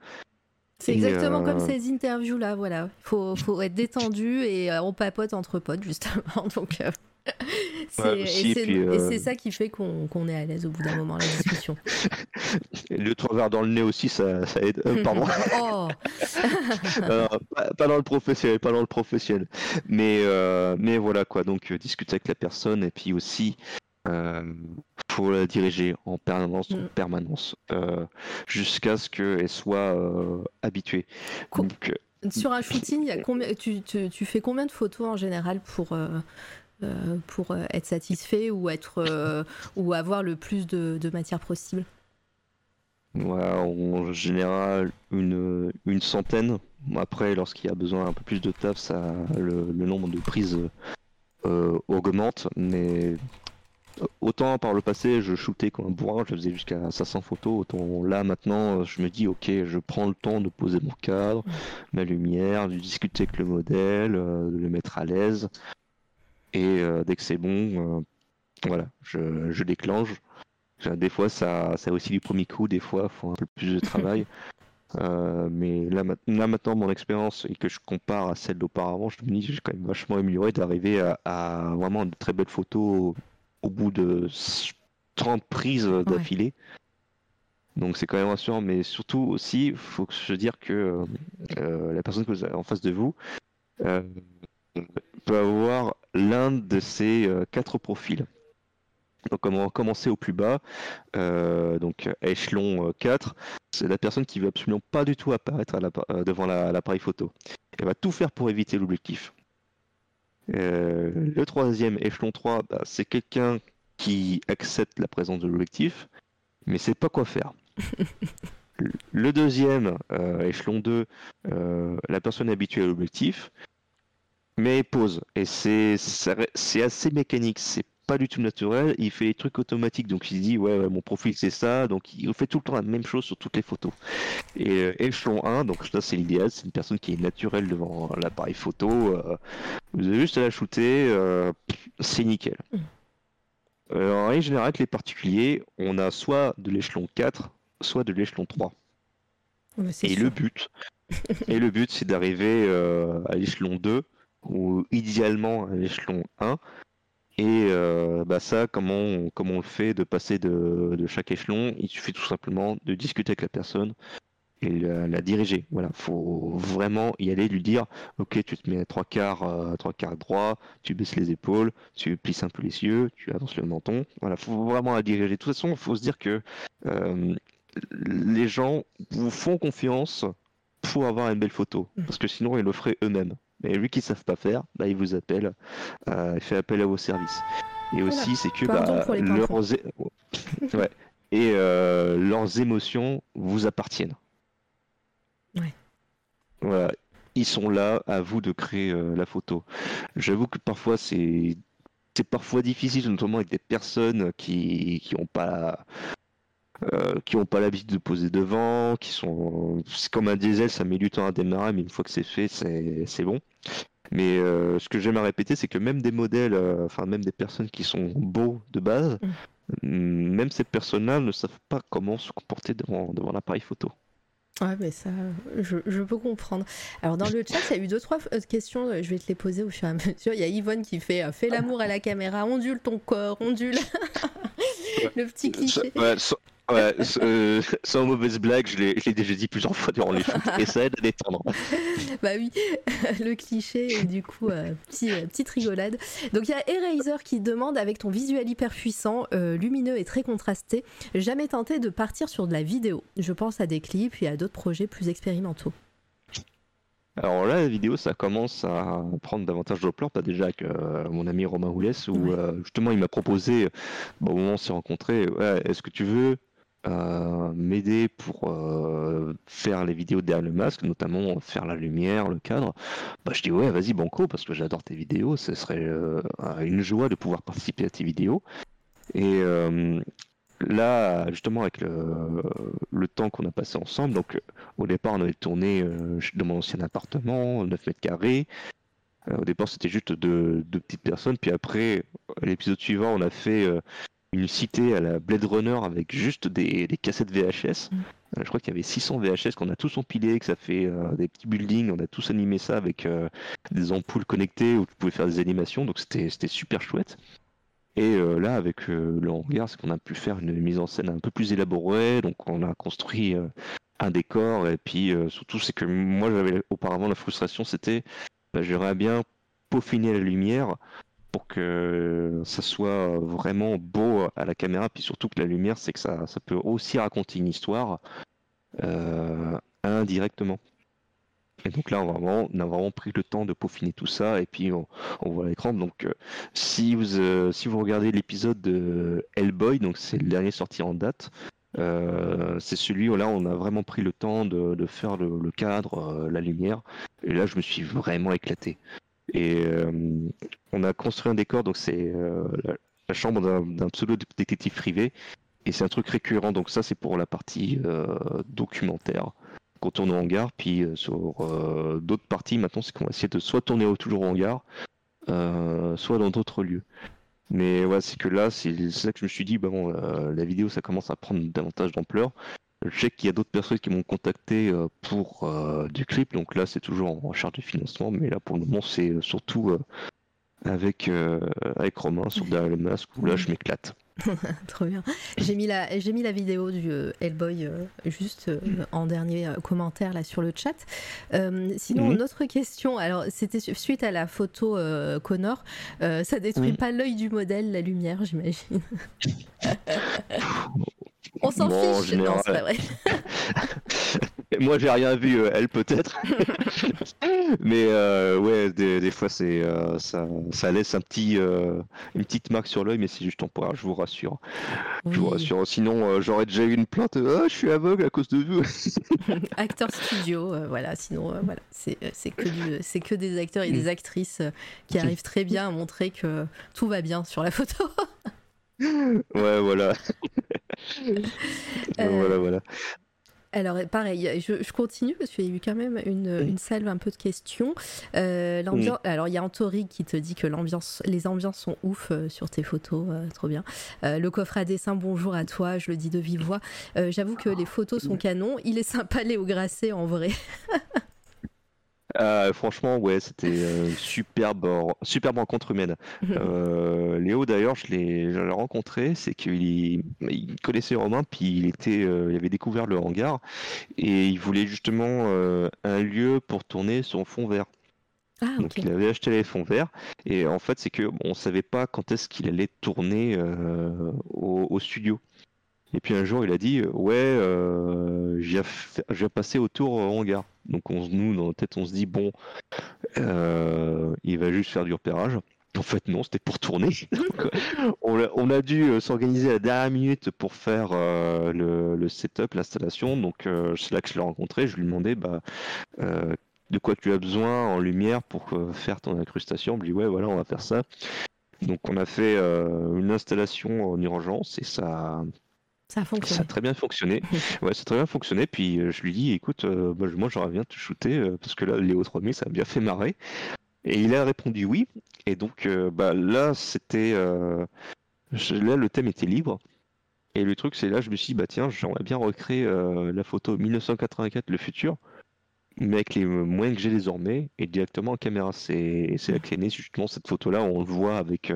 C'est exactement comme euh, ces interviews-là, voilà. Il faut, faut, être détendu et euh, on papote entre potes, justement. [LAUGHS] Donc, euh, et c'est ça qui fait qu'on est à l'aise au bout d'un moment, la [LAUGHS] discussion. le trois verres dans le nez aussi, ça, ça aide. pardon. [LAUGHS] oh. pas, dans le professionnel, pas dans le professionnel. Mais, mais voilà quoi, donc discuter avec la personne et puis aussi euh, faut la diriger en permanence, en mm. permanence, euh, jusqu'à ce qu'elle soit euh, habituée. Donc, sur un shooting, y a combien, tu, tu, tu, fais combien de photos en général pour, pour être satisfait ou, être, ou avoir le plus de, de matière possible? En général, une, une centaine. Après, lorsqu'il y a besoin un peu plus de taf, ça, le, le nombre de prises augmente, mais autant par le passé, je shootais comme un bourrin, je faisais jusqu'à 500 photos. Autant là, maintenant, je me dis, ok, je prends le temps de poser mon cadre, ma lumière, de discuter avec le modèle, de le mettre à l'aise. Et dès que c'est bon, voilà, je, je déclenche. Des fois, ça, ça aussi du premier coup, des fois, il faut un peu plus de travail. [LAUGHS] Euh, mais là, maintenant, mon expérience et que je compare à celle d'auparavant, je me dis que j'ai quand même vachement amélioré d'arriver à, vraiment de très belles photos au, bout de 30 prises d'affilée. Donc c'est quand même rassurant, mais surtout aussi, il faut que je dire que euh, la personne que vous avez en face de vous euh, peut avoir l'un de ces quatre profils. Donc on va commencer au plus bas, euh, donc échelon 4, euh, c'est la personne qui veut absolument pas du tout apparaître euh, devant l'appareil photo. Elle va tout faire pour éviter l'objectif. Le troisième, échelon 3, bah, c'est quelqu'un qui accepte la présence de l'objectif, mais sait pas quoi faire. [LAUGHS] le deuxième, échelon 2, la personne habituée à l'objectif, mais pose. Et c'est assez mécanique, c'est pas du tout naturel, il fait des trucs automatiques, donc il se dit ouais, mon profil c'est ça, donc il fait tout le temps la même chose sur toutes les photos. Et euh, échelon 1, donc ça c'est l'idéal, c'est une personne qui est naturelle devant l'appareil photo, euh, vous avez juste à la shooter, euh, c'est nickel. Mm. en règle générale, les particuliers, on a soit de l'échelon 4, soit de l'échelon 3. et le but, [LAUGHS] et le but c'est d'arriver à l'échelon 2 ou idéalement à l'échelon 1 et euh, bah ça, comment on, comment on le fait de passer de, de, chaque échelon? Il suffit tout simplement de discuter avec la personne et la, diriger. Voilà, faut vraiment y aller, lui dire, ok, tu te mets à trois quarts, euh, trois quarts droit, tu baisses les épaules, tu plisses un peu les yeux, tu avances le menton. Voilà, faut vraiment la diriger. De toute façon, il faut se dire que euh, les gens vous font confiance pour avoir une belle photo, mmh. parce que sinon ils le feraient eux-mêmes. Mais vu qu'ils savent pas faire, bah, ils vous appellent, euh, il fait appel à vos services. Et aussi, c'est que bah, leurs... [LAUGHS] ouais. et euh, leurs émotions vous appartiennent. Ouais. Voilà, ils sont là, à vous de créer euh, la photo. J'avoue que parfois c'est c'est parfois difficile, notamment avec des personnes qui qui ont pas euh, qui n'ont pas l'habitude de poser devant, qui sont. C'est comme un diesel, ça met du temps à démarrer, mais une fois que c'est fait, c'est bon. Mais euh, ce que j'aime à répéter, c'est que même des modèles, euh, enfin même des personnes qui sont beaux de base, mm. même ces personnes-là ne savent pas comment se comporter devant, devant l'appareil photo. Ouais, mais ça, je, peux comprendre. Alors, dans le chat, il y a eu deux, trois questions, je vais te les poser au fur et à mesure. Il y a Yvonne qui fait Fais l'amour à la caméra, ondule ton corps, ondule. [LAUGHS] le petit cliché. Ouais, euh, [LAUGHS] sans mauvaise blague, je l'ai déjà dit plusieurs fois durant les shoots, et ça aide à détendre. [LAUGHS] bah oui, [LAUGHS] le cliché, du coup, euh, petit, euh, petite rigolade. Donc il y a Eraser qui demande, avec ton visuel hyper puissant, lumineux et très contrasté, jamais tenté de partir sur de la vidéo Je pense à des clips et à d'autres projets plus expérimentaux. Alors là, la vidéo, ça commence à prendre davantage d'ampleur. Pas déjà avec mon ami Romain Houlès, où justement il m'a proposé, bon, au moment où on s'est rencontrés, ouais, est-ce que tu veux euh, m'aider pour euh, faire les vidéos derrière le masque, notamment faire la lumière, le cadre, bah, je dis ouais, vas-y banco, parce que j'adore tes vidéos, ce serait euh, une joie de pouvoir participer à tes vidéos. Et là, justement, avec le, temps qu'on a passé ensemble, donc au départ, on avait tourné dans mon ancien appartement, 9 mètres carrés. au départ, c'était juste deux, deux, petites personnes, puis après, l'épisode suivant, on a fait une cité à la Blade Runner avec juste des, cassettes VHS. Mm. Euh, je crois qu'il y avait 600 VHS qu'on a tous empilés, que ça fait euh, des petits buildings, on a tous animé ça avec euh, des ampoules connectées où tu pouvais faire des animations, donc c'était super chouette. Et là, avec le regard, c'est qu'on a pu faire une mise en scène un peu plus élaborée, donc on a construit un décor, et puis surtout, c'est que moi, j'avais auparavant la frustration, c'était bah, j'aimerais bien peaufiner la lumière pour que ça soit vraiment beau à la caméra, puis surtout que la lumière, c'est que ça, ça peut aussi raconter une histoire euh, indirectement. Et donc là, on, vraiment, on, a vraiment pris le temps de peaufiner tout ça, et puis on, voit l'écran. Donc, euh, si, vous, euh, si vous regardez l'épisode de Hellboy, donc c'est le dernier sorti en date, c'est celui où là, on a vraiment pris le temps de, faire le cadre, la lumière, et là, je me suis vraiment éclaté. Et euh, on a construit un décor, donc c'est euh, la chambre d'un pseudo détective privé. Et c'est un truc récurrent, donc ça c'est pour la partie documentaire qu'on tourne au hangar. Puis sur d'autres parties, maintenant, c'est qu'on va essayer de soit tourner toujours au hangar, soit dans d'autres lieux. Mais ouais, c'est que là, c'est ça que je me suis dit, bah bon, la vidéo, ça commence à prendre davantage d'ampleur. Je sais qu'il y a d'autres personnes qui m'ont contacté euh, pour euh, du clip, donc là c'est toujours en recherche de financement, mais là pour le moment c'est euh, surtout avec, avec Romain sur derrière le masque où là je m'éclate. [LAUGHS] Trop bien. J'ai mis la j'ai mis la vidéo du Hellboy juste en dernier commentaire là sur le chat. sinon une autre question. Alors c'était suite à la photo Connor. ça détruit pas l'œil du modèle la lumière j'imagine. [LAUGHS] On s'en fiche. Non, c'est pas vrai. [LAUGHS] Moi, j'ai rien vu, euh, elle peut-être. [LAUGHS] Mais euh, ouais, des, fois, c'est euh, ça, ça, laisse un petit, une petite marque sur l'œil, mais c'est juste temporaire, je vous rassure. Je vous rassure. Sinon, j'aurais déjà eu une plainte. Ah, je suis aveugle à cause de vous. [LAUGHS] Acteur studio, voilà. Sinon, voilà, c'est que, que des acteurs et des mm. actrices qui arrivent très bien à montrer que tout va bien sur la photo. Ouais, voilà. voilà, voilà. Alors pareil, je, continue parce qu'il y a eu quand même une, une, salve un peu de questions. Euh, l'ambiance, alors il y a Antori qui te dit que l'ambiance, les ambiances sont ouf euh, sur tes photos, euh, trop bien. le coffre à dessin, bonjour à toi, je le dis de vive voix. J'avoue que les photos sont canon. Il est sympa Léo Grasset en vrai. [LAUGHS] Euh, franchement, ouais, c'était euh, superbe, superbe rencontre humaine. [LAUGHS] Euh, Léo, d'ailleurs, je l'ai, rencontré, c'est qu'il connaissait Romain, puis il était, il avait découvert le hangar et il voulait justement un lieu pour tourner son fond vert. Ah, Donc il avait acheté les fonds verts et en fait c'est que bon, on savait pas quand est-ce qu'il allait tourner au, studio. Et puis un jour, il a dit Ouais, euh, j'ai passé autour au hangar. Donc on, nous, dans notre tête, on se dit Bon, euh, il va juste faire du repérage. En fait, non, c'était pour tourner. [LAUGHS] on, a, dû euh, s'organiser à la dernière minute pour faire euh, le, setup, l'installation. Donc c'est là que je l'ai rencontré. Je lui demandais bah, de quoi tu as besoin en lumière pour faire ton incrustation? Il me dit Ouais, voilà, on va faire ça. Donc on a fait une installation en urgence et ça ça a fonctionné. Ça a très bien fonctionné. [LAUGHS] ouais, ça a très bien fonctionné. Puis euh, je lui dis, écoute, euh, moi j'aurais bien te shooter euh, parce que là, Léo 3000, ça a bien fait marrer. Et il a répondu oui. Et donc bah, là, c'était. là, le thème était libre. Et le truc, c'est là, je me suis dit, bah tiens, j'aimerais bien recréer la photo 1984, le futur, mais avec les moyens que j'ai désormais et directement en caméra. C'est la clé justement cette photo-là, on le voit avec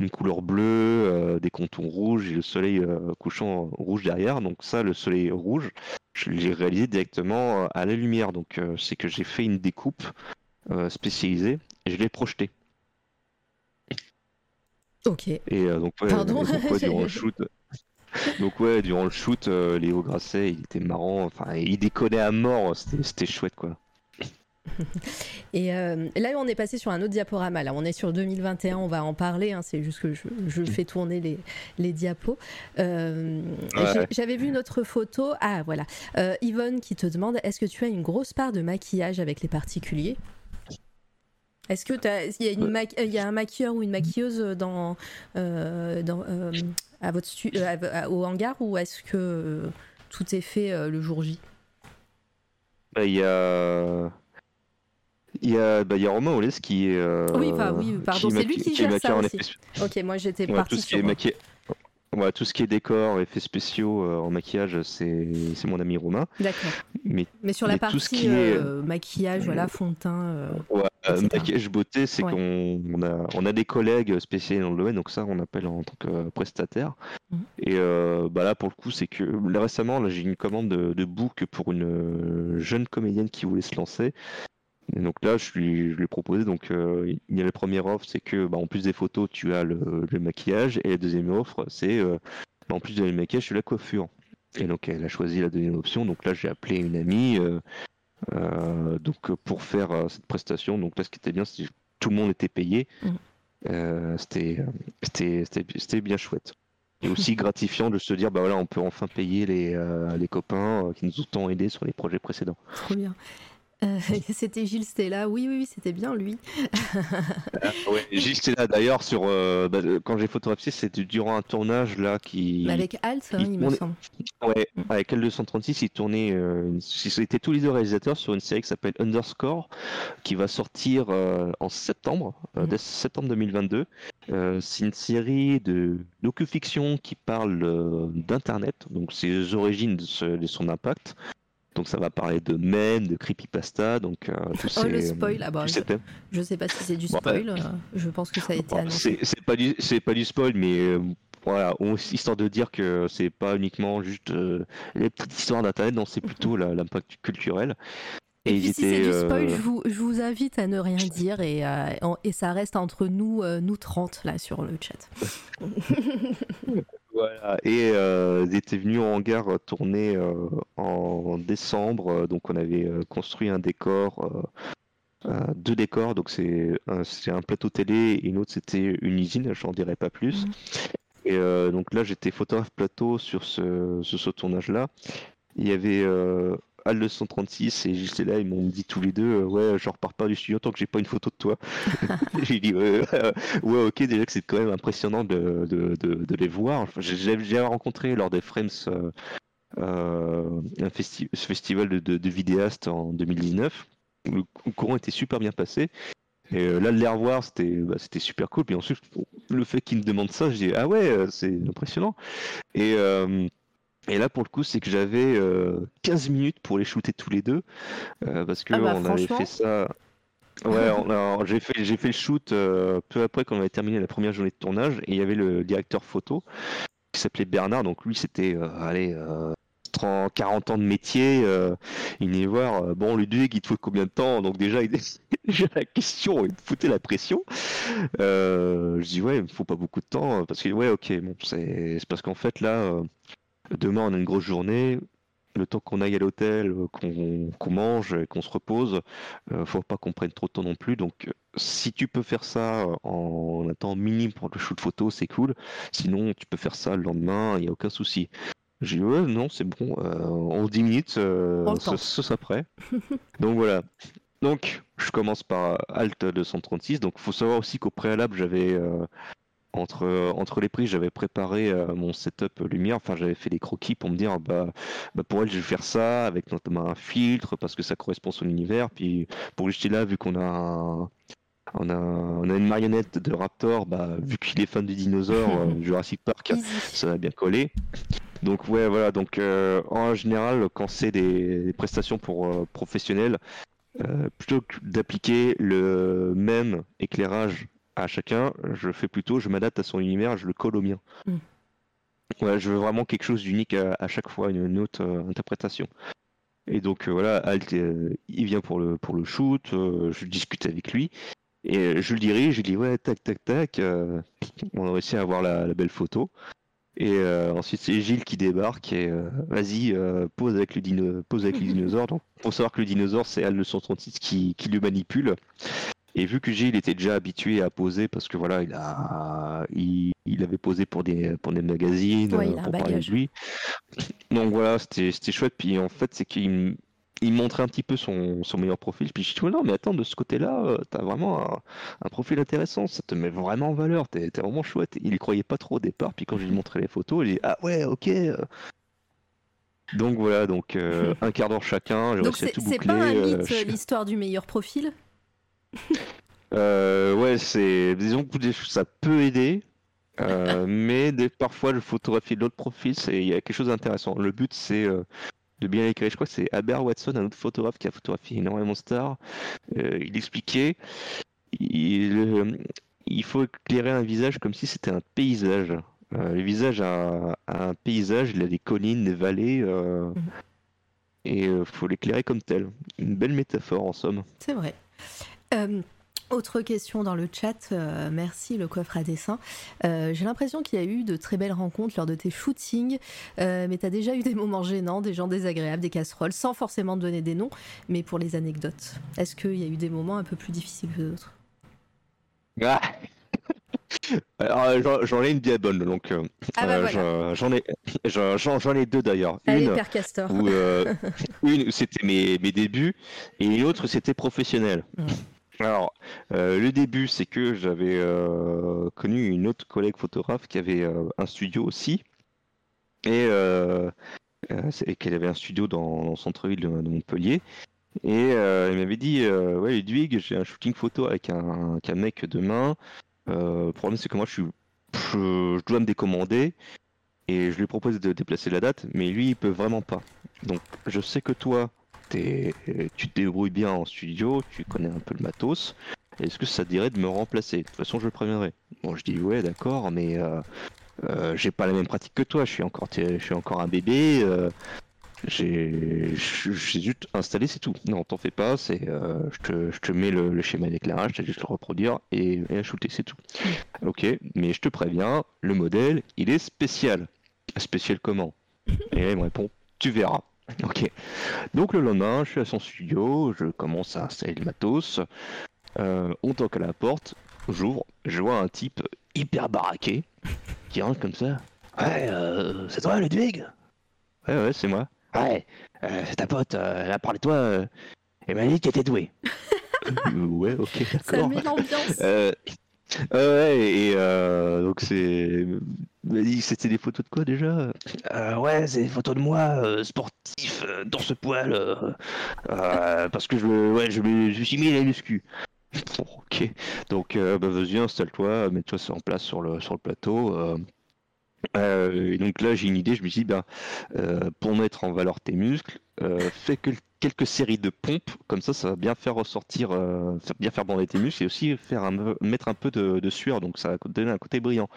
une couleur bleue, euh, des contours rouges et le soleil euh, couchant rouge derrière. Donc ça, le soleil rouge, je l'ai réalisé directement euh, à la lumière. Donc c'est que j'ai fait une découpe spécialisée et je l'ai projeté. Ok. Et donc, Pardon [LAUGHS] durant le shoot. Donc ouais, durant le shoot, Léo Grasset, il était marrant, enfin, il déconnait à mort, c'était chouette quoi. [LAUGHS] Et euh, là, on est passé sur un autre diaporama. Là, on est sur 2021, on va en parler. Hein. c'est juste que je, fais tourner les, les diapos. Euh, j'avais vu une autre photo. Ah, voilà. Euh, Yvonne qui te demande est-ce que tu as une grosse part de maquillage avec les particuliers? Est-ce que il y, a une il y a un maquilleur ou une maquilleuse dans, dans à votre au hangar ou est-ce que tout est fait le jour J? Bah, Il y a il y a, bah, il y a Romain Oles qui est. Euh, oui, oui, pardon, c'est lui qui, gère ça aussi. Ok, moi j'étais ouais, parti sur. Ouais, tout ce qui est décor, effets spéciaux euh, en maquillage, c'est mon ami Romain. D'accord. Mais, mais, sur la partie euh, maquillage, voilà, fond de teint. ouais, maquillage beauté, c'est qu'on on a, on a des collègues spécialisés dans le domaine, donc ça, on appelle en tant que prestataire. Mhm. Et bah là, pour le coup, c'est que là, récemment, j'ai une commande de, de book pour une jeune comédienne qui voulait se lancer. Et donc là, je lui, ai proposé, donc euh, il y a la première offre, c'est que bah, en plus des photos, tu as le, maquillage, et la deuxième offre, c'est euh, bah, en plus du maquillage, tu as la coiffure. Et donc elle a choisi la deuxième option, donc là j'ai appelé une amie euh, donc, pour faire cette prestation. Donc là, ce qui était bien, c'est que tout le monde était payé. Mm. c'était bien chouette. Et aussi [LAUGHS] gratifiant de se dire, bah voilà, on peut enfin payer les, les copains qui nous ont tant aidés sur les projets précédents. Trop bien. Euh, [LAUGHS] c'était Gilles Stella, oui, oui, oui c'était bien lui. Ah, ouais, Gilles Stella, d'ailleurs, sur euh, bah, quand j'ai photographié, c'était durant un tournage là qui. Avec Alt, hein, il, me semble. Ouais, mm. avec L236, il tournait. Euh, c'était tous les deux réalisateurs sur une série qui s'appelle Underscore, qui va sortir en septembre, mm. dès septembre 2022. c'est une série de docu-fiction qui parle d'Internet, donc les origines de son impact. Donc ça va parler de mèmes, de creepypasta, donc euh, oh, le spoil, ah bah, je, je, sais pas si c'est du spoil, euh, je pense que ça a été annoncé. C'est pas du, c'est pas du spoil, mais euh, voilà, histoire de dire que c'est pas uniquement juste les petites histoires d'internet, non, c'est plutôt l'impact culturel. Et, puis si c'est du spoil, je vous, je, vous, invite à ne rien dire et, et ça reste entre nous, nous 30 là sur le chat. [LAUGHS] Voilà, et euh, ils étaient venus en hangar tourner euh, en décembre, euh, donc on avait euh, construit un décor, deux décors, donc c'est un, un plateau télé et une autre c'était une usine, j'en dirai pas plus. Mhm. Et donc là j'étais photographe plateau sur ce, sur ce tournage-là. Il y avait Al 236 et juste là ils m'ont dit tous les deux euh, ouais je repars pas du studio tant que j'ai pas une photo de toi. [LAUGHS] [LAUGHS] J'ai dit ouais, ok déjà que c'est quand même impressionnant de, de, de, les voir. J'ai rencontré lors des Frames euh, euh, un ce festival de, vidéastes en 2019 le, courant était super bien passé. Et là de les revoir c'était bah, c'était super cool. Puis ensuite le fait qu'ils me demandent ça je dis ah ouais c'est impressionnant. Et et là, pour le coup, c'est que j'avais 15 euh, minutes pour les shooter tous les deux. Euh, parce que ah bah, on avait fait ça. Ouais, j'ai fait, j'ai fait le shoot euh, peu après qu'on avait terminé la première journée de tournage. Et il y avait le directeur photo qui s'appelait Bernard. Donc lui, c'était, allez, 30, 40 ans de métier. il venait voir, bon, Ludwig, il te faut combien de temps? Donc déjà, il... [LAUGHS] j'ai la question, il me foutait la pression. je dis, ouais, il me faut pas beaucoup de temps. Parce que, ouais, ok, bon, c'est parce qu'en fait, là Demain, on a une grosse journée. Le temps qu'on aille à l'hôtel, euh, qu'on mange et qu'on se repose, euh, faut pas qu'on prenne trop de temps non plus. Donc, si tu peux faire ça en un temps minime pour le shoot photo, c'est cool. Sinon, tu peux faire ça le lendemain, il n'y a aucun souci. J'ai dit, ouais, non, c'est bon, euh, en 10 minutes, ce, sera prêt. [LAUGHS] Donc voilà. Donc, je commence par Alt 236. Donc, il faut savoir aussi qu'au préalable, j'avais entre, entre les prix, j'avais préparé euh, mon setup lumière, enfin j'avais fait des croquis pour me dire bah, bah, pour elle je vais faire ça avec notamment un filtre parce que ça correspond à son univers. Puis pour jeter là, vu qu'on a on a, on a une marionnette de Raptor, bah, vu qu'il est fan du dinosaure, [LAUGHS] euh, Jurassic Park, ça va bien coller. Donc ouais voilà, donc euh, en général quand c'est des, prestations pour professionnels, plutôt que d'appliquer le même éclairage à chacun, je fais plutôt, je m'adapte à son univers, je le colle au mien. Mm. je veux vraiment quelque chose d'unique à, chaque fois, une, autre euh, interprétation. Et donc euh, voilà, Alt, euh, il vient pour le, pour le shoot, je discute avec lui, et je le dirige, je lui dis ouais, tac, tac, tac, on a réussi à avoir la, belle photo. Et ensuite c'est Gilles qui débarque et vas-y, pose avec le dino, pose avec les [LAUGHS] dinosaures. Donc faut savoir que le dinosaure c'est Al 136 qui, qui le manipule. Et vu que Gilles était déjà habitué à poser, parce que voilà, il a, il, avait posé pour des, pour des magazines, pour parler de lui. Donc voilà, c'était chouette. Puis en fait, c'est qu'il il montrait un petit peu son, son meilleur profil. Puis je dis, non, mais attends, de ce côté-là, euh, t'as vraiment un, profil intéressant. Ça te met vraiment en valeur. T'es es vraiment chouette. Il y croyait pas trop au départ. Puis quand je lui montrais les photos, il dit, ah ouais, ok. Donc voilà, donc euh, [LAUGHS] un quart d'heure chacun. Donc c'est pas un mythe euh, l'histoire du meilleur profil? Euh, ouais, c'est. Disons que ça peut aider. Euh, [LAUGHS] mais parfois, je photographie d'autres profils, il y a quelque chose d'intéressant. Le but, c'est euh, de bien écrire. Je crois que c'est Aber Watson, un autre photographe qui a photographié énormément de stars. il expliquait il, il, faut éclairer un visage comme si c'était un paysage. le visage a, un paysage, il a des collines, des vallées. Mhm. Et il faut l'éclairer comme tel. Une belle métaphore en somme. C'est vrai. Euh, autre question dans le chat, euh, merci le coffre à dessin. Euh, j'ai l'impression qu'il y a eu de très belles rencontres lors de tes shootings, mais tu as déjà eu des moments gênants, des gens désagréables, des casseroles, sans forcément donner des noms, mais pour les anecdotes. Est-ce qu'il y a eu des moments un peu plus difficiles que d'autres? Ah [LAUGHS] Alors, j'en ai une bien bonne, donc ah bah j'en ai, j'en ai deux d'ailleurs. [LAUGHS] Une. Où, une, c'était mes, mes, débuts, et l'autre, c'était professionnel. Alors, le début, c'est que j'avais connu une autre collègue photographe qui avait un studio aussi, et, qu'elle avait un studio dans, le centre-ville de, Montpellier. Et il m'avait dit, ouais, Ludwig, j'ai un shooting photo avec un, mec demain. Euh, le problème, c'est que moi, je, je, dois me décommander et je lui propose de déplacer la date, mais lui, il peut vraiment pas. Donc, je sais que toi, es, tu te débrouilles bien en studio, tu connais un peu le matos. Est-ce que ça dirait de me remplacer? De toute façon, je le préviendrai. Bon, je dis ouais, d'accord, mais euh, euh, j'ai pas la même pratique que toi. Je suis encore, je suis encore un bébé. J'ai juste installé, c'est tout. Non, t'en fais pas, c'est euh, je, te, mets le, schéma d'éclairage, t'as juste le reproduire et, et shooter, c'est tout. Ok, mais je te préviens, le modèle, il est spécial. Spécial comment? [LAUGHS] Et là, il me répond, tu verras. [LAUGHS] Ok. Donc le lendemain, je suis à son studio, je commence à installer le matos. Euh, on toque à la porte, j'ouvre, je vois un type hyper baraqué qui rentre comme ça. Ouais, euh, c'est toi Ludwig? Ouais, ouais, c'est moi. Ouais, euh, ta pote, euh, elle a parlé de toi, euh, elle m'a dit qu'elle était douée. [LAUGHS] ouais, ok, d'accord. Ça met l'ambiance. Ouais, et donc c'est. C'était des photos de quoi déjà? Ouais, c'est des photos de moi, sportif, dans ce poil, parce que je, ouais, je, me, suis mis les muscu. ok, donc bah, vas-y, installe-toi, mets-toi en place sur le, sur le plateau. Euh, et donc là, j'ai une idée. Je me dis, ben, euh, pour mettre en valeur tes muscles, euh, fais que quelques séries de pompes. Comme ça, ça va bien faire ressortir, bien faire bander tes muscles et aussi faire un, mettre un peu de, sueur. Donc ça va donner un côté brillant.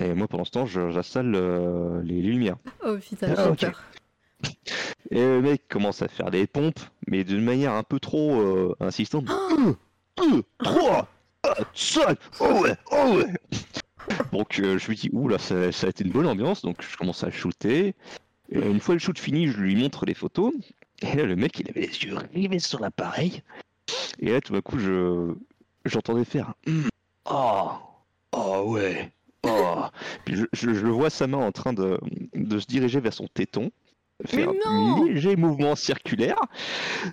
Et moi, pendant ce temps, j'installe les, lumières. Oh putain, j'ai peur. [LAUGHS] Et le mec commence à faire des pompes, mais d'une manière un peu trop insistante. 3, 5, oh ouais, oh ouais. [LAUGHS] Donc euh, je lui dis, ouh là, ça, ça, a été une bonne ambiance, donc je commence à shooter. Et une fois le shoot fini, je lui montre les photos. Et là, le mec, il avait les yeux rivés sur l'appareil. Et là, tout d'un coup, je j'entendais faire, oh, oh ouais, oh. Puis je, je, vois sa main en train de, de se diriger vers son téton faire un léger mouvement circulaire.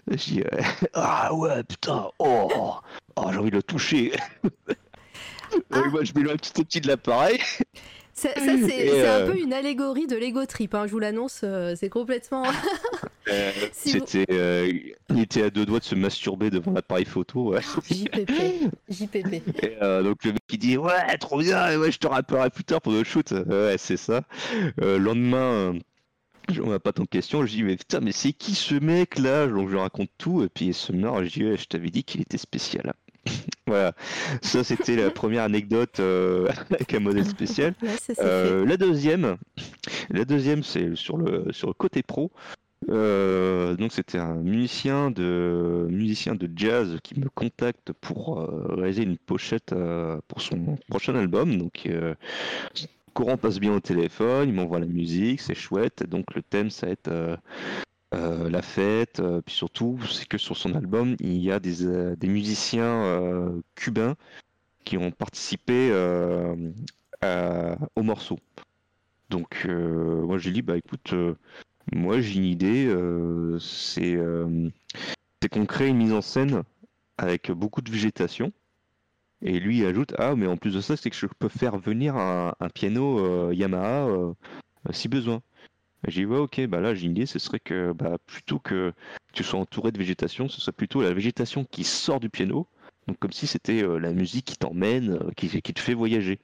Je dis, euh, ah ouais, putain, oh, oh j'ai envie de le toucher. Ah. [LAUGHS] moi, je m'éloigne petit à petit de l'appareil. Ça, c'est un euh, peu une allégorie de l'ego trip, hein, je vous l'annonce, euh, c'est complètement. [LAUGHS] Euh, [LAUGHS] c'était, il était à deux doigts de se masturber devant l'appareil photo. JPP, JPP. [LAUGHS] donc le mec qui dit ouais, trop bien, ouais, je te rappellerai plus tard pour le shoot. Ouais, c'est ça. lendemain. Je ne pas ton question, je dis mais putain mais c'est qui ce mec là? Donc je raconte tout et puis il se meurt, je dis ouais, je t'avais dit qu'il était spécial. [LAUGHS] Voilà, ça c'était la première anecdote euh, [LAUGHS] avec un modèle spécial. Euh, la deuxième, la deuxième c'est sur le sur le côté pro. Euh, donc c'était un musicien de musicien de jazz qui me contacte pour réaliser une pochette pour son prochain album. Donc courant passe bien au téléphone, il m'envoie la musique, c'est chouette. Donc le thème ça va être euh, la fête, euh, puis surtout, c'est que sur son album, il y a des, euh, musiciens cubains qui ont participé au morceau. Donc, moi, j'ai dit, bah écoute, moi, j'ai une idée, c'est qu'on crée une mise en scène avec beaucoup de végétation. Et lui il ajoute Ah, mais en plus de ça, c'est que je peux faire venir un, un piano Yamaha si besoin. J'ai dit, ouais, ok, bah là, j'ai une idée, ce serait que bah, plutôt que tu sois entouré de végétation, ce serait plutôt la végétation qui sort du piano, donc comme si c'était euh, la musique qui t'emmène, euh, qui, qui, te fait voyager.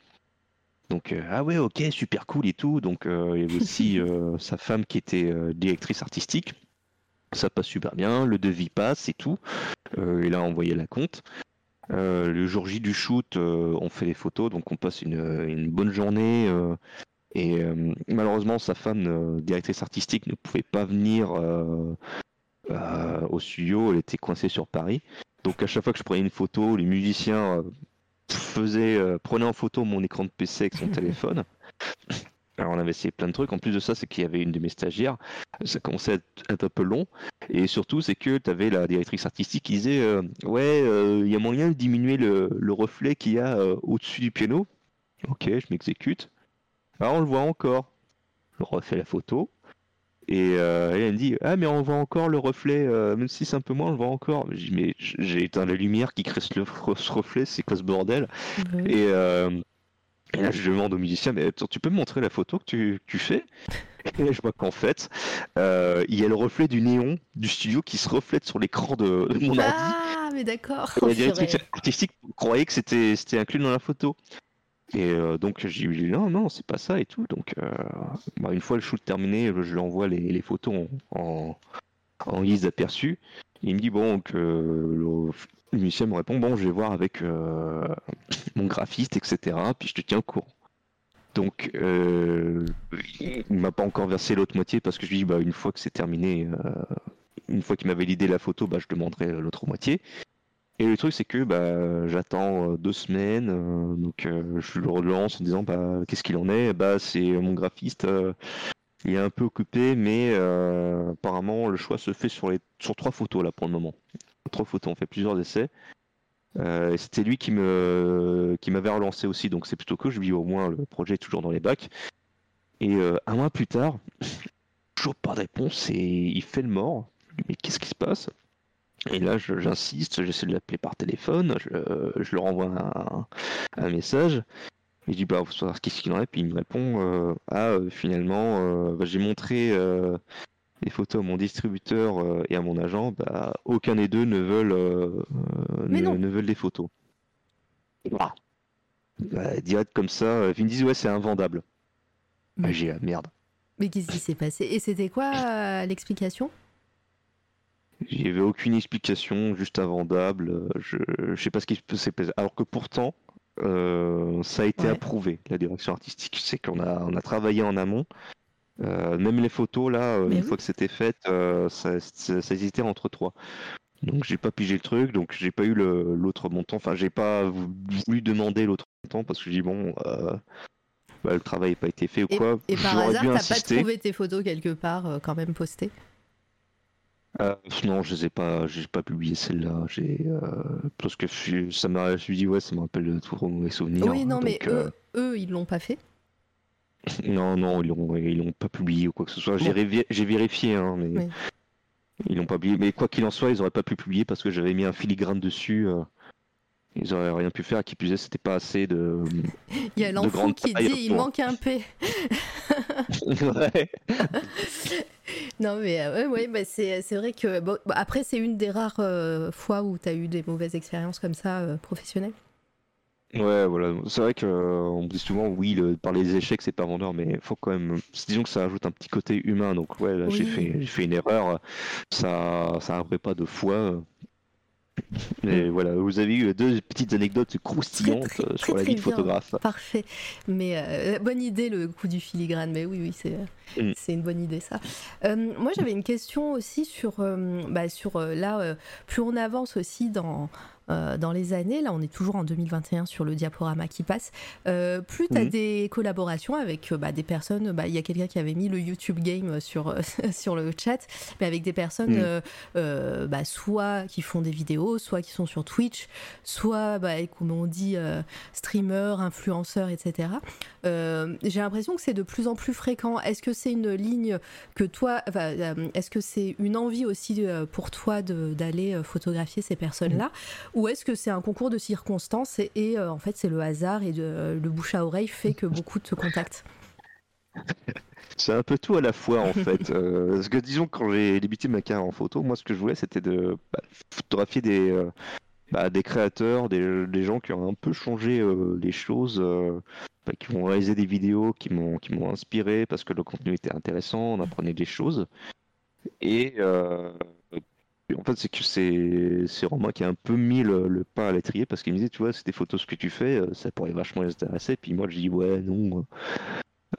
Donc, euh, ah ouais, ok, super cool et tout. Donc, il y avait aussi [LAUGHS] sa femme qui était directrice artistique. Ça passe super bien, le devis passe et tout. il a envoyé la compte. le jour J du shoot, on fait les photos, donc on passe une, une bonne journée et euh, malheureusement, sa femme, euh, directrice artistique, ne pouvait pas venir euh, au studio. Elle était coincée sur Paris. Donc à chaque fois que je prenais une photo, les musiciens faisaient, prenaient en photo mon écran de PC avec son [LAUGHS] téléphone. Alors on avait essayé plein de trucs. En plus de ça, c'est qu'il y avait une de mes stagiaires. Ça commençait à être un peu long. Et surtout, c'est que tu avais la directrice artistique qui disait euh, Ouais, il y a moyen de diminuer le, le reflet qu'il y a au-dessus du piano. Ok, je m'exécute. Alors on le voit encore. Je refais la photo. Et euh, elle me dit Ah, mais on voit encore le reflet, euh, même si c'est un peu moins, on le voit encore. Mais j'ai éteint la lumière qui crée ce, reflet, c'est quoi ce bordel euh, et, là, je demande au musicien Mais tu peux me montrer la photo que tu, tu fais? Et là, je vois qu'en fait, il y a le reflet du néon du studio qui se reflète sur l'écran de, mon ordi. Ah, mais d'accord. La directrice artistique croyait que c'était inclus dans la photo. Et euh, donc j'ai dit non, non, c'est pas ça et tout. Donc euh, bah, une fois le shoot terminé, je lui envoie les, photos en, guise d'aperçu. Il me dit bon que le, musicien me répond bon, je vais voir avec euh, mon graphiste, etc. Puis je te tiens au courant. Donc il m'a pas encore versé l'autre moitié parce que je lui dis bah une fois que c'est terminé, une fois qu'il m'a validé la photo, bah je demanderai l'autre moitié. Et le truc, c'est que bah, j'attends euh, deux semaines, euh, donc euh, je le relance en disant bah, qu'est-ce qu'il en est? Bah, c'est mon graphiste, il est un peu occupé, mais apparemment le choix se fait sur, les, sur trois photos là pour le moment. Trois photos, on fait plusieurs essais. c'était lui qui qui m'avait relancé aussi, donc c'est plutôt cool. Je lui dis au moins le projet toujours dans les bacs. Et un mois plus tard, [LAUGHS] toujours pas de réponse et il fait le mort. Mais qu'est-ce qui se passe? Et là, j'insiste, j'essaie de l'appeler par téléphone, je, je leur envoie un, un message. Et je dis, bah, faut savoir qu'est-ce qu'il en est. Puis il me répond, euh, ah, euh, finalement, euh, bah, j'ai montré les photos à mon distributeur et à mon agent. Bah, aucun des deux ne veulent, ne, veulent les photos. Voilà. Bah, direct comme ça, ils me disent, ouais, c'est invendable. J'ai, merde. Mais qu'est-ce qui s'est passé? Et c'était quoi l'explication? Il n'y avait aucune explication, juste invendable. Je ne sais pas ce qui s'est passé. Alors que pourtant, euh, ça a été approuvé, la direction artistique. C'est qu'on a, on a travaillé en amont. Euh, même les photos, là, euh, une fois que c'était fait, ça, ça, hésitait entre trois. Donc j'ai pas pigé le truc, donc j'ai pas eu l'autre montant. Enfin, j'ai pas voulu demander l'autre montant parce que je dis bon, bah, le travail n'a pas été fait ou quoi. Et par hasard, t'as pas trouvé tes photos quelque part quand même postées? Euh, non, je les ai pas, j'ai pas publié celle-là. J'ai euh, parce que ça m'a, je me dit ouais, ça me rappelle trop mauvais souvenirs. Oui, non, mais eux, euh, eux, ils l'ont pas fait. [LAUGHS] Non, non, ils l'ont, ils l'ont pas publié ou quoi que ce soit. J'ai, vérifié, hein, mais ils l'ont pas publié. Mais quoi qu'il en soit, ils auraient pas pu publier parce que j'avais mis un filigrane dessus. Ils auraient rien pu faire. Qui plus est, c'était pas assez de. [LAUGHS] Il y a l'enfant qui dit il manque un P. ouais. [LAUGHS] non, mais euh, ouais, bah, c'est, vrai que. Bon, bah, après, c'est une des rares euh, fois où tu as eu des mauvaises expériences comme ça euh, professionnelles. Ouais, voilà. C'est vrai qu'on me dit souvent, oui, le, parler des échecs, c'est pas vendeur, mais faut quand même. Disons que ça ajoute un petit côté humain. Donc, ouais, là, j'ai, fait, j'ai fait une erreur. Ça ça pas de foi. [LAUGHS] Mais voilà, vous avez eu deux petites anecdotes croustillantes euh, sur la vie de photographe. Parfait. Mais euh, bonne idée le coup du filigrane. Mais oui, oui, c'est mm. c'est une bonne idée ça. Euh, moi, j'avais une question aussi sur bah, sur là, plus on avance aussi dans euh, dans les années, là on est toujours en 2021 sur le diaporama qui passe, euh, plus tu as mhm. des collaborations avec euh, bah, des personnes, bah, il y a quelqu'un qui avait mis le YouTube Game sur, [LAUGHS] sur le chat, mais avec des personnes mhm. bah, soit qui font des vidéos, soit qui sont sur Twitch, soit, comme on dit, streamers, influenceurs, etc. J'ai l'impression que c'est de plus en plus fréquent. Est-ce que c'est une ligne que toi, est-ce que c'est une envie aussi pour toi d'aller photographier ces personnes-là mhm. Ou est-ce que c'est un concours de circonstances et, euh, en fait c'est le hasard et le bouche à oreille fait que beaucoup te contactent? [LAUGHS] C'est un peu tout à la fois en fait. Euh, parce que disons quand j'ai débuté ma carrière en photo, moi ce que je voulais c'était de bah, photographier des, euh, bah, créateurs, des, gens qui ont un peu changé les choses, bah, qui vont réaliser des vidéos qui m'ont qui m'ont inspiré parce que le contenu était intéressant, on apprenait des choses. Et en fait, c'est que c'est Romain qui a un peu mis le, pain à l'étrier parce qu'il me disait, tu vois, c'est des photos ce que tu fais, euh, ça pourrait vachement les intéresser. Puis moi, je dis, ouais, non.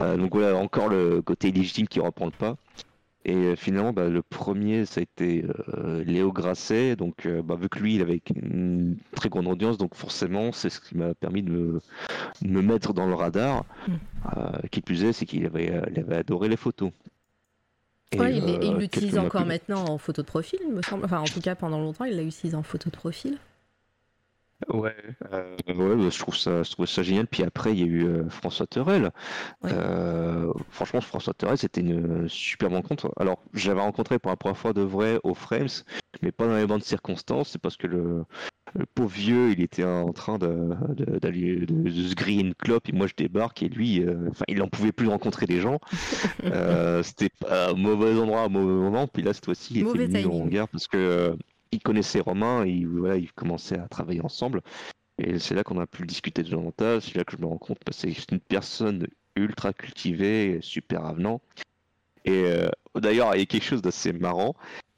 Euh, donc voilà, encore le côté illégitime qui reprend le pas. Et euh, finalement, bah, le premier, ça a été euh, Léo Grasset. Donc, euh, bah, vu que lui, il avait une très grande audience, donc forcément, c'est ce qui m'a permis de me, de me mettre dans le radar. Mm. Euh, qui plus est, c'est qu'il avait, il avait adoré les photos. Et, il euh, l'utilise encore plus- maintenant en photo de profil, il me semble. Enfin, en tout cas, pendant longtemps, il l'a utilisé en photo de profil. Ouais, euh, ouais, bah, je trouve ça, je trouve ça génial. Puis après, il y a eu euh, François Terrel. Ouais. Euh, franchement, François Terrel, c'était une super rencontre. Alors, j'avais rencontré pour la première fois de vrai au Frames, mais pas dans les bonnes circonstances. C'est parce que le, le pauvre vieux, il était en train de, de- d'aller de, de se griller une clope, et moi je débarque, et lui, euh, enfin, il n'en pouvait plus rencontrer des gens. [LAUGHS] Euh, c'était pas un mauvais endroit, au mauvais moment. Puis là, cette fois-ci, il Mauvais était mis en garde parce que euh, il connaissait Romain, et il, voilà, ils commençaient à travailler ensemble. Et c'est là qu'on a pu discuter davantage. C'est là que je me rends compte que c'est une personne ultra cultivée, super avenant. Et euh, d'ailleurs, il y a quelque chose d'assez marrant.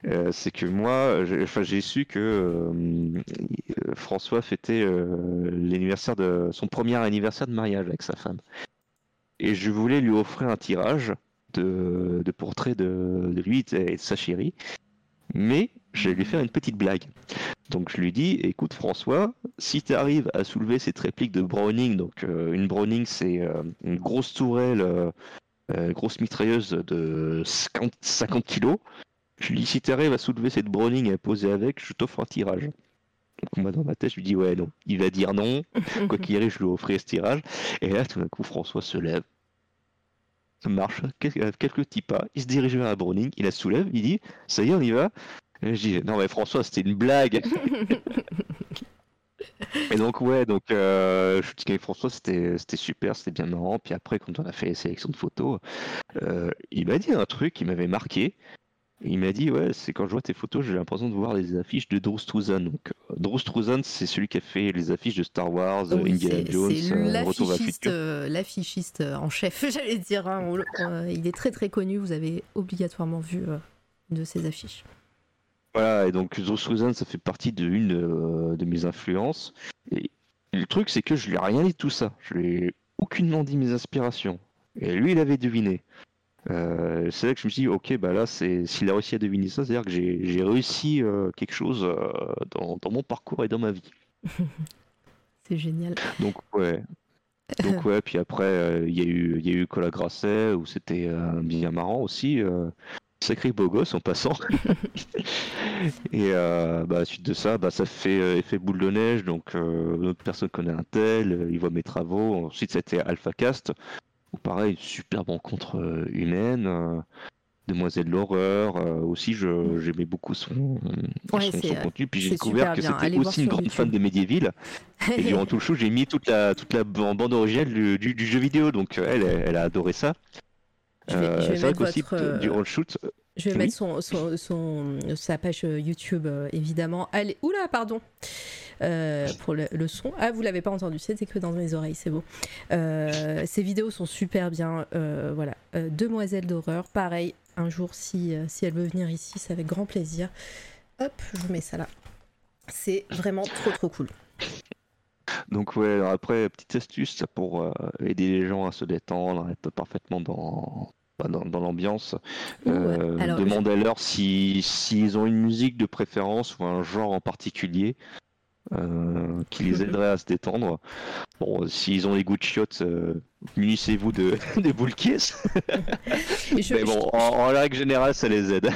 euh, c'est que moi, j'ai su que euh, François fêtait l'anniversaire de son premier anniversaire de mariage avec sa femme. Et je voulais lui offrir un tirage de, de portraits de, de lui et de sa chérie. Mais je vais lui faire une petite blague. Donc je lui dis, écoute François, si tu arrives à soulever cette réplique de Browning, donc euh, une Browning c'est euh, une grosse tourelle, euh, grosse mitrailleuse de 50, 50 kilos, je lui dis si tu arrives à soulever cette Browning et à poser avec, je t'offre un tirage. Donc moi dans ma tête je lui dis ouais non, il va dire non, [LAUGHS] quoi qu'il arrive je lui offrirai ce tirage. Et là tout d'un coup François se lève, marche, quel- quelques petits pas, il se dirige vers la Browning, il la soulève, il dit ça y est on y va. Et je dis non mais François c'était une blague. [LAUGHS] Et donc ouais, donc euh, je dis avec François, c'était c'était super, c'était bien marrant. Puis après, quand on a fait les sélections de photos, euh, il m'a dit un truc qui m'avait marqué. Il m'a dit ouais, c'est quand je vois tes photos, j'ai l'impression de voir les affiches de Drew Struzan. Donc euh, Drew Struzan, c'est celui qui a fait les affiches de Star Wars, Oui, Indiana Jones, l'affichiste, euh, l'affichiste en chef, [LAUGHS] j'allais dire. hein. On il est très très connu, vous avez obligatoirement vu de ses affiches. Voilà, et donc Drew Struzan, ça fait partie de une euh, de mes influences. Et le truc, c'est que je lui ai rien dit de tout ça. Je lui ai aucunement dit mes inspirations. Et lui, il avait deviné. Euh, c'est là que je me suis dit, ok, bah là, s'il a réussi à deviner ça, c'est-à-dire que j'ai réussi euh, quelque chose dans, dans mon parcours et dans ma vie. [LAUGHS] C'est génial. Donc ouais. Donc ouais, puis après, il y a eu, il y a eu Cola Grasset, où c'était bien marrant aussi. Sacré beau gosse en passant. [LAUGHS] Et euh, bah, suite de ça, bah, ça fait euh, effet boule de neige, donc euh, une autre personne connaît un tel, euh, il voit mes travaux. Ensuite, c'était AlphaCast, où pareil, une superbe rencontre humaine. Demoiselle de l'horreur, aussi je- j'aimais beaucoup son, Ouais, son, c'est, son contenu, puis j'ai découvert que c'était aussi une grande fan des Medieval. Et [LAUGHS] durant tout le show, j'ai mis toute la, toute la bande originale du, du- du jeu vidéo, donc elle, elle a adoré ça. Je vais- je vais c'est vrai mettre votre, euh, shoot, euh, Je vais Oui. mettre son, son, son- sa page euh, YouTube, euh, évidemment. Allez, oula, pardon. Euh, pour le, le son. Ah, vous l'avez pas entendu, c'était que dans mes oreilles, c'est beau. Euh, ces vidéos sont super bien. euh, voilà. Euh, Demoiselle d'horreur, pareil. Un jour, si, euh, si elle veut venir ici, c'est avec grand plaisir. Hop, je vous mets ça là. C'est vraiment trop trop cool. Donc ouais, alors après, petite astuce pour euh, aider les gens à se détendre, à être parfaitement dans, bah, dans, dans l'ambiance. Euh, Ouais, Demandez-leur si s'ils ont une musique de préférence ou un genre en particulier. euh, qui les [LAUGHS] aiderait à se détendre. Bon, s'ils ont des goûts de chiottes, euh, munissez-vous de [LAUGHS] des boules Mais bon, en, en règle générale, ça les aide.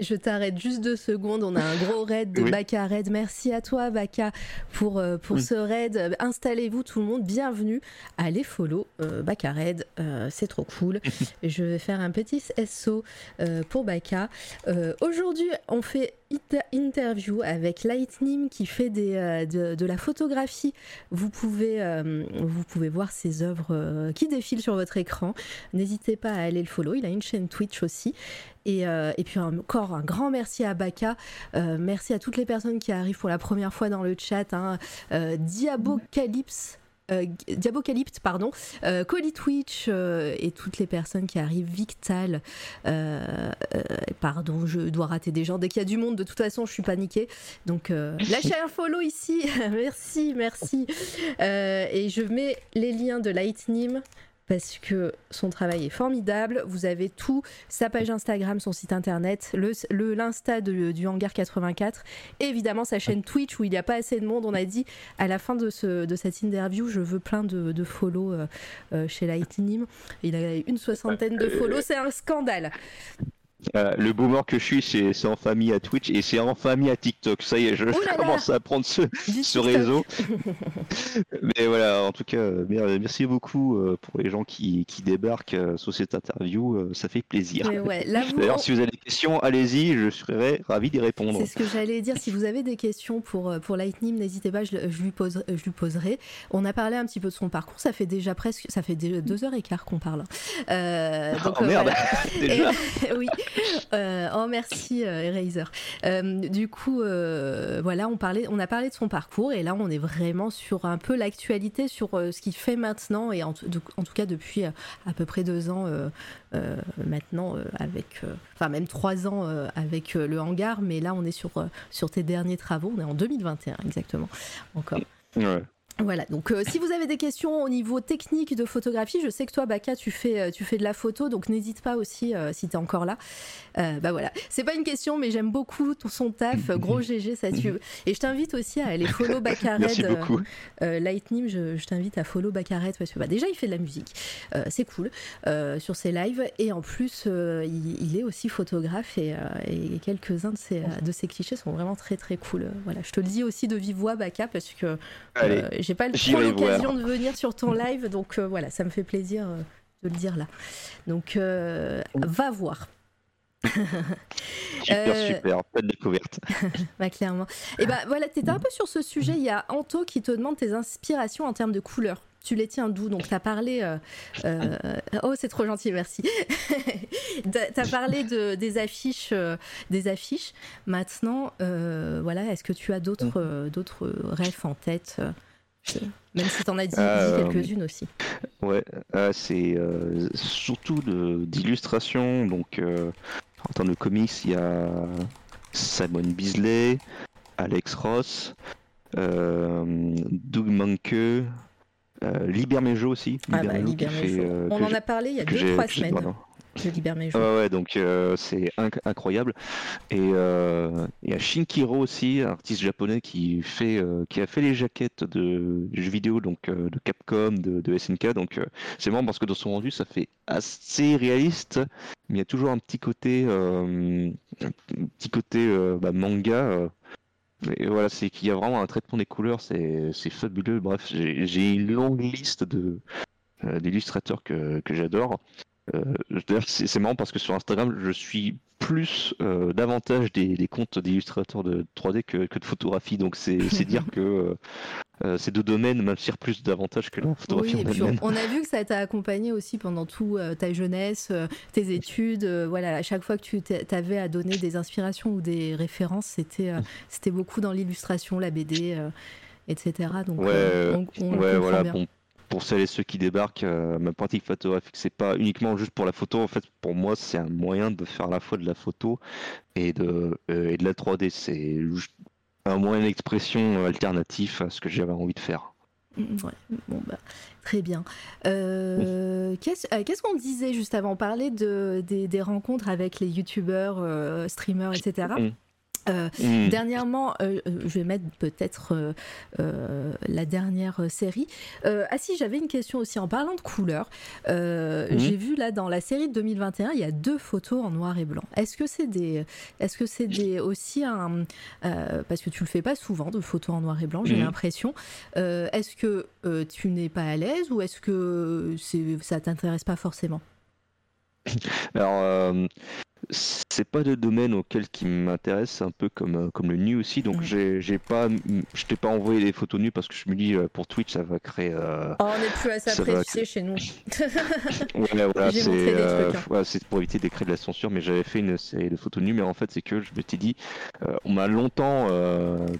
Je t'arrête juste deux secondes. On a un gros raid de Oui. Baka Raid. Merci à toi, Baka, pour, euh, pour Oui. ce raid. Installez-vous, tout le monde. Bienvenue. Allez follow euh, Baka Raid. Euh, c'est trop cool. [LAUGHS] Je vais faire un petit SO euh, pour Baka. Aujourd'hui, on fait interview avec Lightning qui fait euh, de, la photographie. Vous pouvez, euh, vous pouvez voir ses œuvres euh, qui défilent sur votre écran. N'hésitez pas à aller le follow. Il a une chaîne Twitch aussi. Et, et puis encore un grand merci à Baka. Merci à toutes les personnes qui arrivent pour la première fois dans le chat. Hein. Diabocalypse. Euh, Diabocalypte, pardon, euh, Twitch euh, et toutes les personnes qui arrivent, Victal, euh, euh, pardon, je dois rater des gens. Dès qu'il y a du monde, de toute façon, je suis paniquée. Donc, lâchez un follow ici. [LAUGHS] merci, merci. Et je mets les liens de Lightning parce que son travail est formidable. Vous avez tout, sa page Instagram, son site internet, le l'Insta du hangar 84, et évidemment sa chaîne Twitch où il n'y a pas assez de monde. On a dit à la fin de, ce, de cette interview, je veux plein de, de follow euh, euh, chez Lightning. Il a une soixantaine de follow, c'est un scandale. Euh, le boomer que je suis, c'est en famille à Twitch et c'est en famille à TikTok. Ça y est, je commence à prendre ce, ce réseau. [LAUGHS] Mais voilà, en tout cas, euh, merci beaucoup euh, pour les gens qui, qui débarquent sur cette interview. Ça fait plaisir. D'ailleurs, si vous avez des questions, allez-y, je serai ravi d'y répondre. C'est ce que j'allais dire. Si vous avez des questions pour, pour Lightning, n'hésitez pas, je, lui poserai, je lui poserai. On a parlé un petit peu de son parcours. Ça fait déjà presque, ça fait deux heures et quart qu'on parle. donc, oh merde, [LAUGHS] déjà. [LAUGHS] oui. [LAUGHS] Euh, oh merci euh, Eraser. Euh, du coup, voilà, on, parlait, on a parlé de son parcours et là on est vraiment sur un peu l'actualité, sur ce qu'il fait maintenant et en, tout cas depuis à peu près deux ans maintenant avec, enfin même trois ans avec le hangar, mais là on est sur, sur tes derniers travaux, on est en 2021 exactement encore. Voilà, donc euh, si vous avez des questions au niveau technique de photographie, je sais que toi, Baka, tu fais, euh, tu fais de la photo, donc n'hésite pas aussi euh, si tu es encore là. bah voilà, c'est pas une question, mais j'aime beaucoup ton, son taf, [LAUGHS] gros GG, ça tue. Et je t'invite aussi à aller follow Bakared. [LAUGHS] Lightning, je, t'invite à follow Bakared parce que bah, déjà, il fait de la musique, c'est cool, sur ses lives, et en plus, il, est aussi photographe et, quelques-uns de ses, de ses clichés sont vraiment très très cool. Voilà, je te le dis aussi de vive voix, Baka, parce que j'ai pas l'occasion de venir sur ton live, donc euh, voilà, ça me fait plaisir euh, de le dire là. Donc, euh, va voir. super, super, pas de découverte. [LAUGHS] bah, clairement. Et bah voilà, tu étais un peu sur ce sujet. Il y a Anto qui te demande tes inspirations en termes de couleurs tu les tiens d'où? Donc, tu as parlé. Euh, euh, oh, c'est trop gentil, merci. [LAUGHS] tu as parlé de, des, affiches, euh, des affiches. Maintenant, voilà, est-ce que tu as d'autres d'autres rêves en tête même si tu en as dit, quelques-unes aussi. Ouais, c'est surtout d'illustration. Donc, en termes de comics, il y a Simon Beasley, Alex Ross, Doug Manke, euh, Libermejo aussi. Ah bah, euh, On en a parlé il y a 2-3 semaines. Ouais, donc euh, c'est incroyable. Et il y a Shinkiro aussi, un artiste japonais qui fait, qui a fait les jaquettes de, jeux vidéo, donc de Capcom, de, SNK. Donc c'est marrant parce que dans son rendu, ça fait assez réaliste, mais il y a toujours un petit côté, petit côté bah, manga et voilà, c'est qu'il y a vraiment un traitement des couleurs, c'est fabuleux. Bref, j'ai une longue liste euh, d'illustrateurs que, que j'adore. Euh, c'est marrant parce que sur Instagram, je suis plus euh, davantage des, comptes d'illustrateurs de 3D que, de photographie. Donc c'est dire [LAUGHS] que euh, ces deux domaines m'inspirent plus davantage que la photographie. on, a vu que [LAUGHS] ça t'a accompagné aussi pendant toute ta jeunesse, tes études. voilà, à chaque fois que tu avais à donner des inspirations ou des références, c'était c'était beaucoup dans l'illustration, la BD, etc. Donc ouais, on, voilà, bien pour celles et ceux qui débarquent, euh, ma pratique photographique, c'est pas uniquement juste pour la photo. En fait, pour moi, c'est un moyen de faire à la fois de la photo et de, euh, et de la 3D. C'est un moyen d'expression alternatif à ce que j'avais envie de faire. Mm, bon, bah, très bien. Euh, qu'est-ce qu'on disait juste avant? On parlait de, des, rencontres avec les youtubeurs, streamers, etc. Euh, hmm. Dernièrement, euh, euh, je vais mettre peut-être la dernière série. ah si, j'avais une question aussi en parlant de couleurs. Hmm. J'ai vu là dans la série de 2021, il y a deux photos en noir et blanc. Est-ce que c'est des, est-ce que c'est des aussi un, parce que tu le fais pas souvent de photos en noir et blanc, j'ai hmm. l'impression. est-ce que tu n'es pas à l'aise ou est-ce que c'est, ça t'intéresse pas forcément? [LAUGHS] Alors, c'est pas de domaine auquel qui m'intéresse, un peu comme, euh, comme le nu aussi. Donc j'ai, j'ai pas, je t'ai pas envoyé des photos nues parce que je me dis euh, pour Twitch ça va créer. Euh, oh, on n'est plus à s'apprécier chez nous. [LAUGHS] ouais, voilà, [LAUGHS] c'est, hein. c'est pour éviter des créer de la censure, mais j'avais fait une série de photos nues, mais en fait c'est que je me suis dit, on m'a longtemps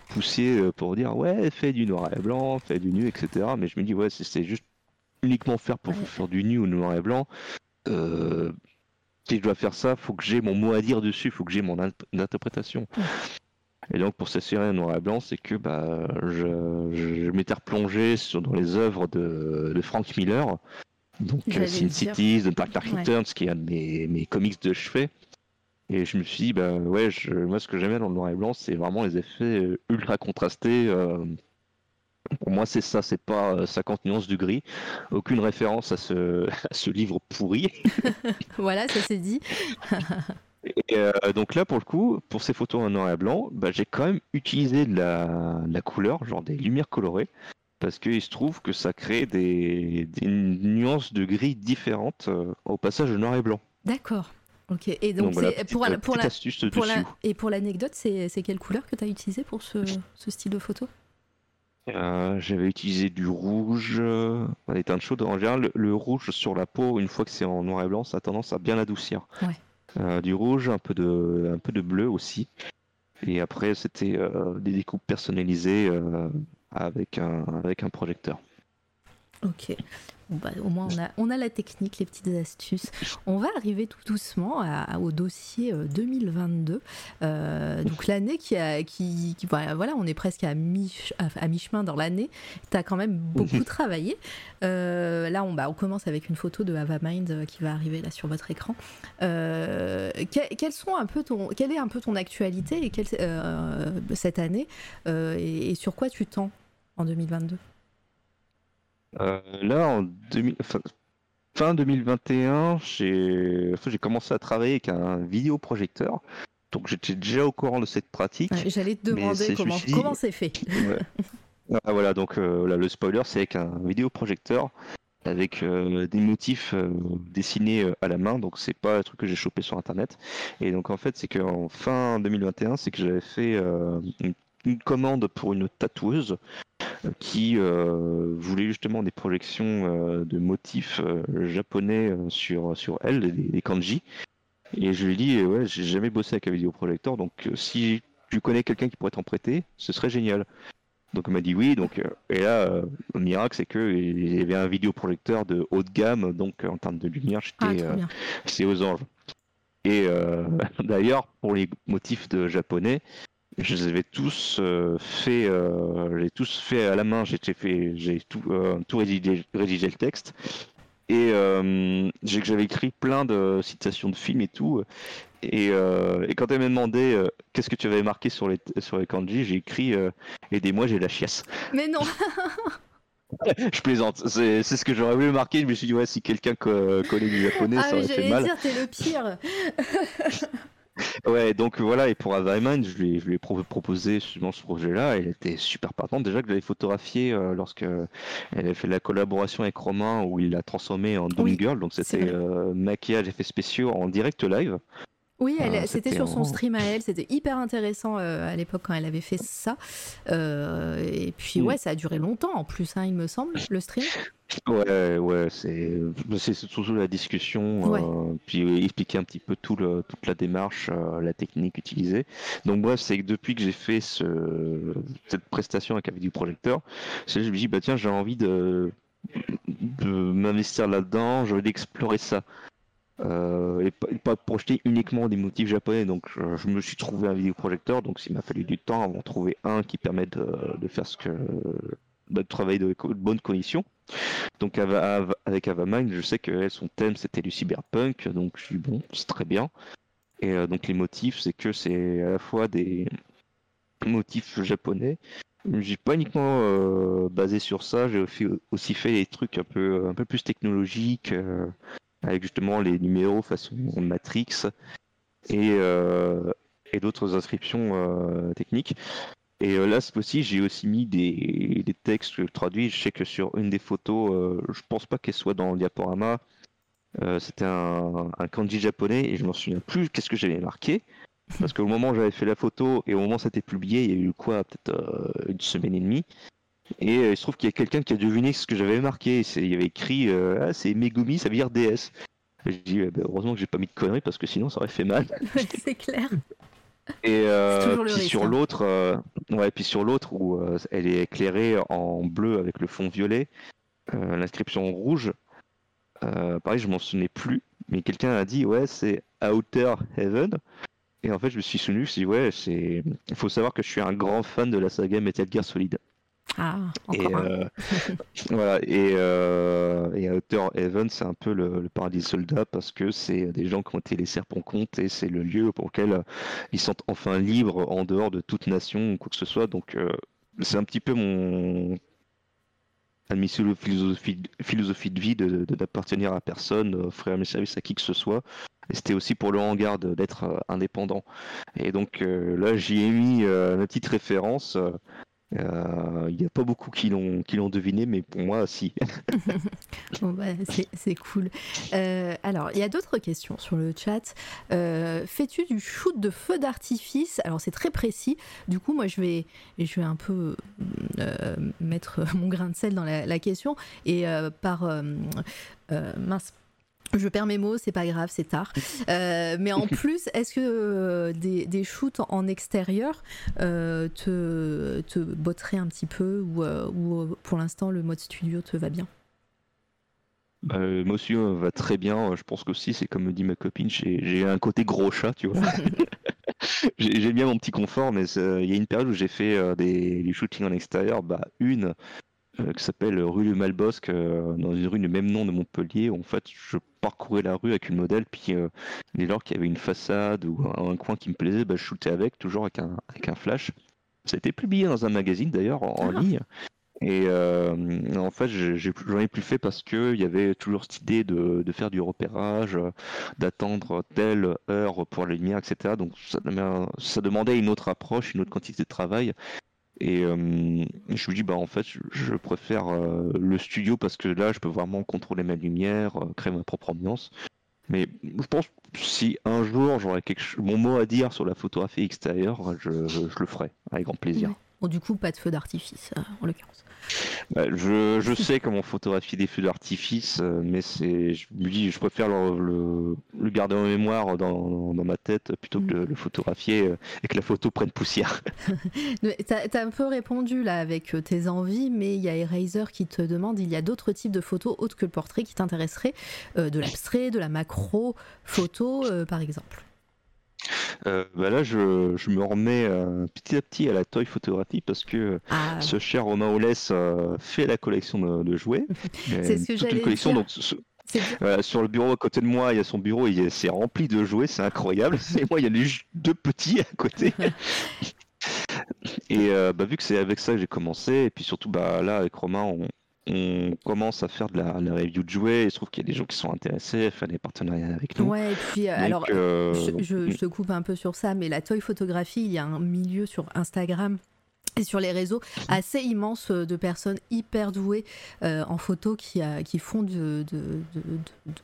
poussé pour dire ouais, fais du noir et blanc, fais du nu, etc. Mais je me dis ouais, c'est, juste uniquement faire pour faire du nu ou noir et blanc. Euh, si je dois faire ça, faut que j'ai mon mot à dire dessus, faut que j'ai mon interprétation. Et donc pour cette série noir et blanc, c'est que bah, je, m'étais replongé dans les œuvres de, Frank Miller. Donc J'allais Sin. Cities, The Dark Knight Ouais. Returns, qui est un de mes, mes comics de chevet. Et je me suis dit, bah ouais, je- moi ce que j'aime bien dans le noir et blanc, c'est vraiment les effets euh, ultra contrastés. euh, pour moi, c'est ça, c'est pas euh, 50 nuances du gris. Aucune référence à ce, [LAUGHS] à ce livre pourri. [LAUGHS] Voilà, ça c'est dit. [LAUGHS] Et euh, donc là, pour le coup, pour ces photos en noir et blanc, bah, j'ai quand même utilisé de la, de la couleur, genre des lumières colorées, parce qu'il se trouve que ça crée des, des nuances de gris différentes euh, au passage de noir et blanc. D'accord. Ok. Et donc, voilà, c'est- petite, pour, euh, la- pour la, pour la- et pour l'anecdote, c'est quelle couleur que tu as utilisé pour ce, ce style de photo? Euh, J'avais utilisé du rouge, euh, des teintes chaudes. En général, le, le rouge sur la peau, une fois que c'est en noir et blanc, ça a tendance à bien l'adoucir. Ouais. Euh, du rouge, un peu de, un peu de bleu aussi. Et après, c'était des découpes personnalisées avec, un, avec un projecteur. Ok. Bah, au moins, on a, on a la technique, les petites astuces. On va arriver tout doucement à- au dossier euh, 2022. Euh, donc, l'année qui a. Qui, qui- voilà, on est presque à mi- à à mi-chemin dans l'année. Tu as quand même beaucoup travaillé. Euh, là, on, bah, on commence avec une photo de Avamind euh, qui va arriver là sur votre écran. Euh, que- quels sont un peu ton, quelle est un peu ton actualité et quelle, euh, cette année euh, et, et sur quoi tu tends en 2022 Euh, là, en 2000 fin, fin 2021, j'ai commencé à travailler avec un vidéoprojecteur. Donc j'étais déjà au courant de cette pratique. J'allais te demander comment dit- c'est fait. [LAUGHS] Ouais. Ah, voilà, donc euh, là, le spoiler, c'est avec un vidéoprojecteur avec euh, des motifs euh, dessinés euh, à la main, donc c'est pas un truc que j'ai chopé sur internet. Et donc en fait, c'est qu'en fin 2021, c'est que j'avais fait euh, une, une commande pour une tatoueuse qui euh, voulait justement des projections euh, de motifs euh, japonais sur, sur elle, des, des kanji. Et je lui ai dit, ouais, j'ai jamais bossé avec un vidéoprojecteur, donc si tu connais quelqu'un qui pourrait t'en prêter, ce serait génial. Donc elle m'a dit oui, donc et là euh, le miracle c'est que il y avait un vidéoprojecteur de haut de gamme, donc en termes de lumière Ah, j'étais euh, c'est aux anges. Et euh, [LAUGHS] d'ailleurs pour les motifs de japonais, je les avais tous euh, fait, euh, j'ai tous fait à la main, j'ai fait, j'ai tout, euh, tout rédigé, rédigé le texte. Et euh, j'avais écrit plein de citations de films et tout. Et, et quand elle m'a demandé qu'est-ce que tu avais marqué sur les, sur les kanji, j'ai écrit Aidez-moi, j'ai la chiasse. Mais non, [LAUGHS] [LAUGHS] Je plaisante, c'est ce que j'aurais voulu marquer. Je me suis dit, ouais, si quelqu'un co- connaît du japonais, ah, ça aurait fait j'allais mal. dire t'es le pire. [LAUGHS] Ouais, donc voilà, et pour Avaiman, je lui ai, je lui ai pro- proposé justement ce projet-là. Elle était super partante. Déjà que j'avais photographié euh, lorsque elle avait fait la collaboration avec Romain où il l'a transformé en Doom Oui, Girl. Donc c'était euh, maquillage, effets spéciaux en direct live. Oui, c'était sur son stream à elle, c'était hyper intéressant euh, à l'époque quand elle avait fait ça. Euh, et puis Mm. ouais, ça a duré longtemps en plus, hein, il me semble, le stream. [LAUGHS] Ouais, ouais, c'est c'est surtout la discussion, Ouais. euh, puis expliquer un petit peu tout le, toute la démarche, la technique utilisée. Donc bref, c'est que depuis que j'ai fait ce, cette prestation avec vidéoprojecteur, c'est que je me dis bah tiens j'ai envie de, de m'investir là-dedans, j'ai envie d'explorer ça. Euh, et, pas, et pas projeter uniquement des motifs japonais. Donc je, me suis trouvé un vidéoprojecteur, donc il m'a fallu du temps avant de trouver un qui permette de, faire ce que de travailler de, de bonnes conditions. Donc avec Avamind, je sais que son thème c'était du cyberpunk, donc je suis bon, c'est très bien. Et euh, donc les motifs, c'est que c'est à la fois des motifs japonais. J'ai pas uniquement euh, basé sur ça, j'ai aussi, fait des trucs un peu, un peu plus technologiques, avec justement les numéros façon Matrix et, euh, et d'autres inscriptions euh, techniques. Et euh, là, cette fois-ci, j'ai aussi mis des, textes traduits. Je sais que sur une des photos, je pense pas qu'elle soit dans le diaporama. C'était un, kanji japonais et je m'en souviens plus qu'est-ce que j'avais marqué. Parce qu'au moment où j'avais fait la photo et au moment où c'était publié, il y a eu quoi Peut-être une semaine et demie. Et euh, il se trouve qu'il y a quelqu'un qui a deviné ce que j'avais marqué. Il y avait écrit euh, Ah, c'est Megumi, ça veut dire je dis eh ben, Heureusement que j'ai pas mis de conneries parce que sinon ça aurait fait mal. [LAUGHS] c'est clair. Et euh, puis risque, sur hein. l'autre, euh, ouais, puis sur l'autre où euh, elle est éclairée en bleu avec le fond violet, l'inscription en rouge. pareil, je m'en souvenais plus, mais quelqu'un a dit ouais, c'est Outer Heaven. Et en fait, je me suis souvenu, je me suis dit ouais, c'est. Il faut savoir que je suis un grand fan de la saga Metal Gear Solid. Ah, Et, un. euh, [LAUGHS] voilà, et, euh, et Outer Heaven, c'est un peu le, le paradis soldat parce que c'est des gens qui ont été laissés pour compte et c'est le lieu pour lequel euh, ils sont enfin libres en dehors de toute nation ou quoi que ce soit. Donc, euh, c'est un petit peu mon admissible philosophie, philosophie de vie de de- d'appartenir à personne, offrir mes services à qui que ce soit. Et c'était aussi pour le hangar de- d'être euh, indépendant. Et donc euh, là, j'y ai mis euh, ma petite référence. Euh, euh, Il n'y a pas beaucoup qui l'ont qui l'ont deviné, mais pour moi, si. [LAUGHS] [LAUGHS] Bon, bah, c'est cool. Euh, alors, il y a d'autres questions sur le chat. Euh, Fais-tu du shoot de feu d'artifice? Alors, c'est très précis. Du coup, moi, je vais, je vais un peu euh, mettre [LAUGHS] mon grain de sel dans la, la question. Et euh, par. euh, euh, mince. Je perds mes mots, c'est pas grave, c'est tard. [LAUGHS] Euh, mais en plus, est-ce que euh, des, des shoots en extérieur euh, te, te botteraient un petit peu ou, ou pour l'instant le mode studio te va bien? Euh, aussi, euh, va très bien. Je pense qu'aussi, c'est comme me dit ma copine, j'ai un côté gros chat, tu vois. [LAUGHS] [LAUGHS] J'ai- J'aime bien mon petit confort, mais il y a une période où j'ai fait euh, des, des shootings en extérieur. Bah, une qui s'appelle rue du Malbosque, euh, dans une rue du même nom de Montpellier. Où, en fait, je parcourais la rue avec une modèle, puis euh, dès lors qu'il y avait une façade ou un, un coin qui me plaisait, bah, je shootais avec, toujours avec un, avec un flash. Ça a été publié dans un magazine d'ailleurs, en, en Ah. ligne. Et euh, en fait, j'en ai plus fait parce qu'il y avait toujours cette idée de, de faire du repérage, euh, d'attendre telle heure pour la lumière, etc. Donc ça demandait une autre approche, une autre quantité de travail. Et euh, je me dis, bah en fait, je, préfère euh, le studio parce que là, je peux vraiment contrôler ma lumière, euh, créer ma propre ambiance. Mais je pense que si un jour j'aurais mon mot à dire sur la photographie extérieure, je, le ferai avec grand plaisir. Bon, du coup, pas de feu d'artifice, en l'occurrence. Bah, je, sais comment photographier des feux d'artifice, euh, mais c'est, je dis, je préfère le, garder en mémoire dans, ma tête plutôt que de le photographier euh, et que la photo prenne poussière. [LAUGHS] T'as as un peu répondu là avec euh, tes envies, mais il y a Eraser qui te demande il y a d'autres types de photos autres que le portrait qui t'intéresseraient De l'abstrait, de la macro photo, par exemple. Euh, bah là, je, je me remets euh, petit à petit à la toy photographie parce que Ah, ce cher Romain Ollès euh, fait la collection de, de jouets. [LAUGHS] C'est ce que j'allais collection. dire. Donc, ce-. Voilà, sur le bureau à côté de moi, il y a son bureau, il est- c'est rempli de jouets, c'est incroyable. [LAUGHS] Et moi, il y a juste deux petits à côté. [LAUGHS] Et euh, bah, vu que c'est avec ça que j'ai commencé, et puis surtout bah, là avec Romain, on, on commence à faire de la, la review de jouets. Il se trouve qu'il y a des gens qui sont intéressés à faire des partenariats avec nous. Ouais, et puis, euh, Donc, alors, euh, je, je- je te coupe un peu sur ça, mais la toy photographie, il y a un milieu sur Instagram et sur les réseaux assez immense de personnes hyper douées euh, en photo qui, euh, qui font de, de- de-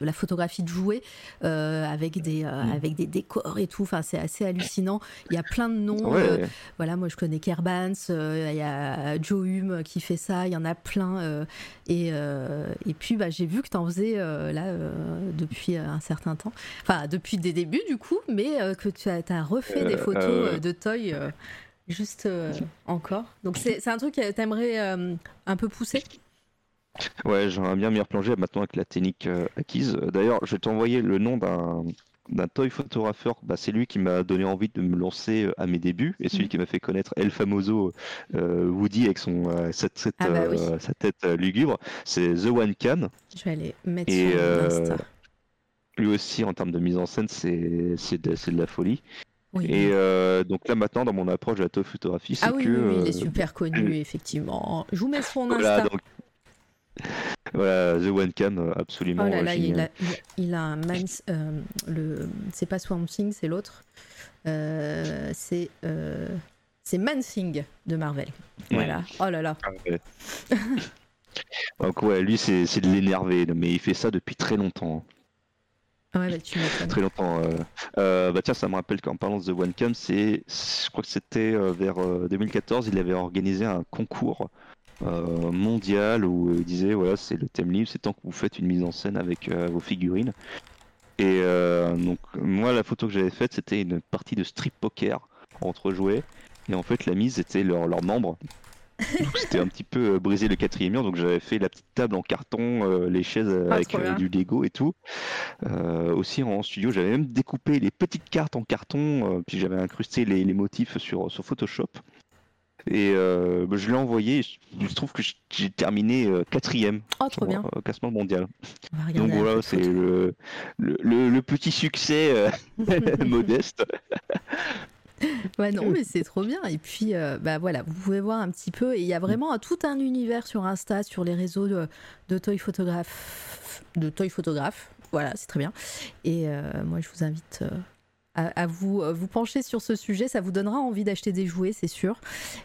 la photographie de jouets euh, avec, des, euh, Mm. avec des décors et tout. Enfin, c'est assez hallucinant. Il y a plein de noms. ouais, euh, voilà, moi je connais Kerbans, euh, il y a Joe Hume qui fait ça, il y en a plein. euh, et, euh, et puis bah, j'ai vu que tu en faisais euh, là euh, depuis un certain temps. Enfin, depuis des débuts du coup, mais euh, que tu as, refait des Euh, photos euh, euh, de toy euh, juste euh, encore. Donc c'est un truc que tu aimerais un peu pousser? Ouais, j'aimerais bien m'y replonger maintenant avec la technique euh, acquise. D'ailleurs, je vais t'envoyer le nom d'un d'un toy photographeur, bah, c'est lui qui m'a donné envie de me lancer euh, à mes débuts et celui Mhm. qui m'a fait connaître El Famoso euh, Woody avec son euh, cette, cette, Ah bah oui. euh, sa tête euh, lugubre, c'est The One Cam. Je vais aller mettre Et, sur euh, Insta. Lui aussi, en termes de mise en scène, c'est c'est de, c'est de la folie. Oui. Et euh, donc là maintenant, dans mon approche de la toy photographie, c'est ah oui, que oui, oui, il est euh, super connu, [CLEARS THROAT] effectivement. Je vous mets son voilà, Insta. donc voilà, The One Cam, euh, absolument Oh là là, il a, il a- un man, euh, le, c'est pas Swamp Thing, c'est l'autre. C'est c'est Man Thing de Marvel. Voilà. Oh là là. Ah ouais. [LAUGHS] Donc ouais, lui c'est c'est de l'énerver, mais il fait ça depuis très longtemps. Ouais, bah. Très longtemps. euh. Euh, bah tiens, ça me rappelle qu'en parlant de The One c'est, je crois que c'était euh, vers euh, 2014, il avait organisé un concours mondial où il disait voilà, c'est le thème libre, c'est tant que vous faites une mise en scène avec vos figurines. Et donc moi, la photo que j'avais faite, c'était une partie de strip poker entre jouets. Et en fait, la mise était leurs leurs membres. C'était un petit peu euh, briser le quatrième mur, donc j'avais fait la petite table en carton, euh, les chaises Ah, avec euh, du Lego et tout. Euh, aussi en studio, j'avais même découpé les petites cartes en carton, puis j'avais incrusté les, les motifs sur, sur Photoshop. Et bah, je l'ai envoyé. Je trouve que j'ai terminé quatrième oh, trop bien. au classement mondial. Donc voilà, c'est le, le, petit succès [LAUGHS] modeste. [LAUGHS] [LAUGHS] Ouais, non, mais c'est trop bien. Et puis, bah voilà, vous pouvez voir un petit peu. Et il y a vraiment tout un univers sur Insta, sur les réseaux de, de toy photographes. De toy photographes. Voilà, c'est très bien. Et moi, je vous invite à, vous euh, vous pencher sur ce sujet. Ça vous donnera envie d'acheter des jouets, c'est sûr.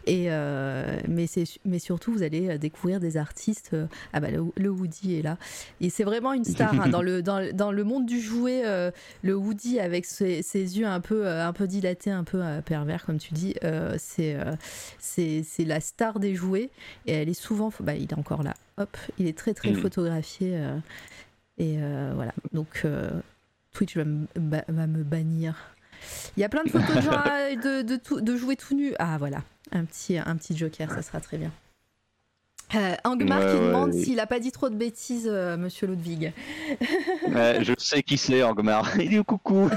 Et euh, mais mais surtout vous allez euh, découvrir des artistes. ah bah le, Woody est là et c'est vraiment une star hein, dans le [LAUGHS] dans, dans, le monde du jouet. le Woody avec ses, ses, yeux un peu un peu dilatés, un peu pervers comme tu dis. c'est c'est la star des jouets et elle est souvent. Bah il est encore là. Hop, il est très très mm. photographié. et voilà donc Twitch va, me bannir. Il y a plein de photos de, [LAUGHS] de, de, jouer tout nu. Ah voilà, un petit, un petit joker, ça sera très bien. Euh, Angmar qui demande s'il a pas dit trop de bêtises, euh, monsieur Ludwig. [LAUGHS] je sais qui c'est, Angmar. [LAUGHS] Il dit coucou?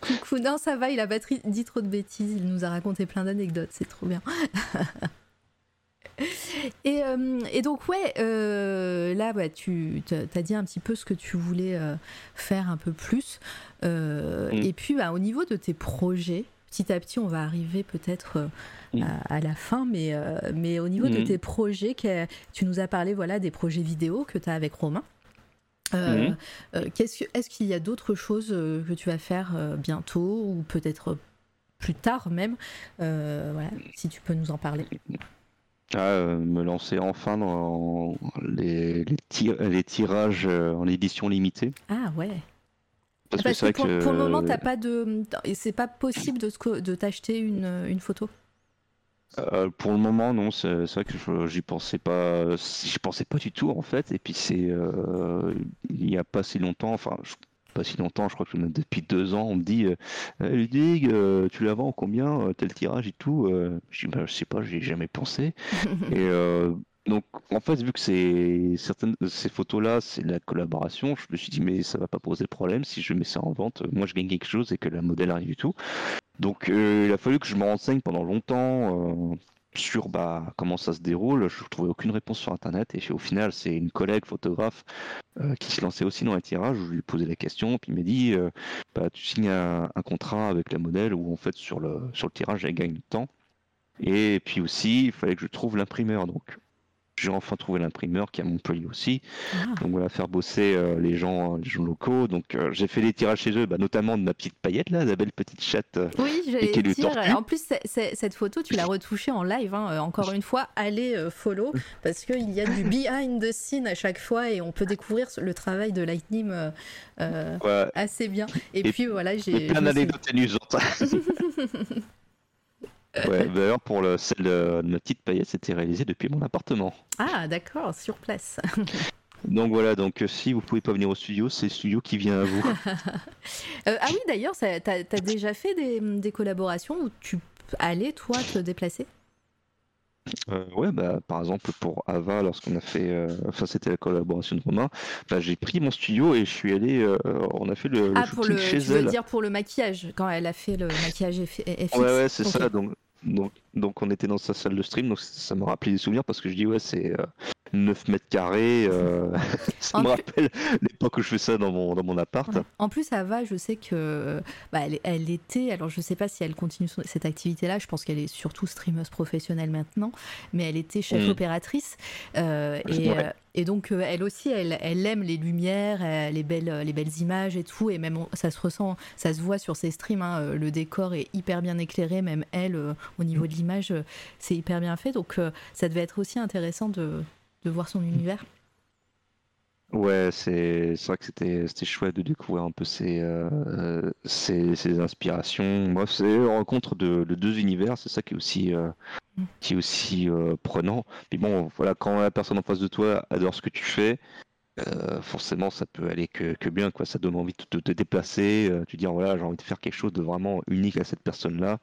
coucou, non, ça va, il a pas dit trop de bêtises. Il nous a raconté plein d'anecdotes, c'est trop bien. [LAUGHS] Euh, et, donc, ouais, euh, là, tu as dit un petit peu ce que tu voulais euh, faire un peu plus. Mm. Et puis, bah, au niveau de tes projets, petit à petit, on va arriver peut-être mm. à, la fin, mais, mais au niveau de mm. tes projets, tu nous as parlé voilà, des projets vidéo que tu as avec Romain. Est-ce qu'il y a d'autres choses que tu vas faire bientôt ou peut-être plus tard même voilà, Si tu peux nous en parler? Euh, me lancer enfin dans les, les, tirages euh, en édition limitée. Ah ouais. Parce, que, pour, que... pour, le moment, t'as pas de, c'est pas possible de, de t'acheter une, une, photo? Euh, pour le moment, non. C'est vrai que j'y pensais pas, j'y pensais pas du tout en fait. Et puis c'est, il y a pas si longtemps, enfin, je pas si longtemps, je crois que depuis deux ans, on me dit euh, eh, Ludig, euh, tu la vends combien euh, tel tirage et tout Je dis bah, je sais pas, j'ai jamais pensé. [LAUGHS] et donc en fait, vu que c'est certaines ces photos-là, c'est de la collaboration, je me suis dit mais ça va pas poser de problème si je mets ça en vente. Moi, je gagne quelque chose et que la modèle arrive du tout. Donc il a fallu que je me renseigne pendant longtemps sur bah, comment ça se déroule. Je ne trouvais aucune réponse sur Internet. Et au final, c'est une collègue photographe euh, qui se lançait aussi dans un tirage. Je lui posais la question. Puis il m'a dit euh, bah, Tu signes un, contrat avec la modèle où, en fait, sur le, sur le tirage, elle gagne du temps. Et puis aussi, il fallait que je trouve l'imprimeur. Donc, j'ai enfin trouvé l'imprimeur qui a mon Montpellier aussi. Ah. Donc voilà, faire bosser euh, les gens, les gens locaux. Donc euh, j'ai fait des tirages chez eux, bah, notamment de ma petite paillette là, la belle petite chatte. Euh, oui, j'allais dire. En plus, cette photo, tu l'as retouchée en live. Hein. Encore une fois, allez follow parce qu'il y a du [LAUGHS] behind the scene à chaque fois et on peut découvrir le travail de Lightning assez bien. Et, puis voilà, j'ai. Plein d'anecdotes amusantes. [LAUGHS] Ouais, d'ailleurs, pour le, celle de notre petite paillette, c'était réalisé depuis mon appartement. Ah, d'accord, sur place. [LAUGHS] Donc voilà, donc euh, si vous pouvez pas venir au studio, c'est le studio qui vient à vous. [LAUGHS] Euh, ah oui, d'ailleurs, tu as, déjà fait des, collaborations où tu allais, toi, te déplacer? Euh, ouais, bah, par exemple pour Ava, lorsqu'on a fait, enfin c'était la collaboration de Romain, bah, j'ai pris mon studio et je suis allé, on a fait le, ah, pour le, chez tu veux dire pour le maquillage, quand elle a fait le maquillage FX. Ouais, ouais, c'est ça. Donc, donc, donc on était dans sa salle de stream, donc ça me rappelait des souvenirs parce que je dis ouais c'est 9 mètres carrés. Euh, [LAUGHS] ça me rappelle l'époque où je fais ça dans mon, dans mon appart. En plus, Ava, je sais que bah, elle, était, alors je sais pas si elle continue cette activité-là, je pense qu'elle est surtout streameuse professionnelle maintenant, mais elle était chef mm. opératrice. Euh, et, euh, et, donc, elle aussi, elle, elle, aime les lumières, les, belles, les belles images et tout, et même ça se ressent, ça se voit sur ses streams, hein, le décor est hyper bien éclairé, même elle, au niveau de l'image, c'est hyper bien fait, donc ça devait être aussi intéressant de de voir son univers. Ouais, c'est vrai que c'était chouette de découvrir un peu ses, euh, ses, inspirations. Moi, c'est rencontre de, deux univers, c'est ça qui est aussi, euh, mm. qui est aussi euh, prenant. Puis bon, voilà, quand la personne en face de toi adore ce que tu fais, forcément, ça peut aller que, que, bien, quoi. Ça donne envie de te, déplacer, tu dis voilà, j'ai envie de faire quelque chose de vraiment unique à cette personne-là.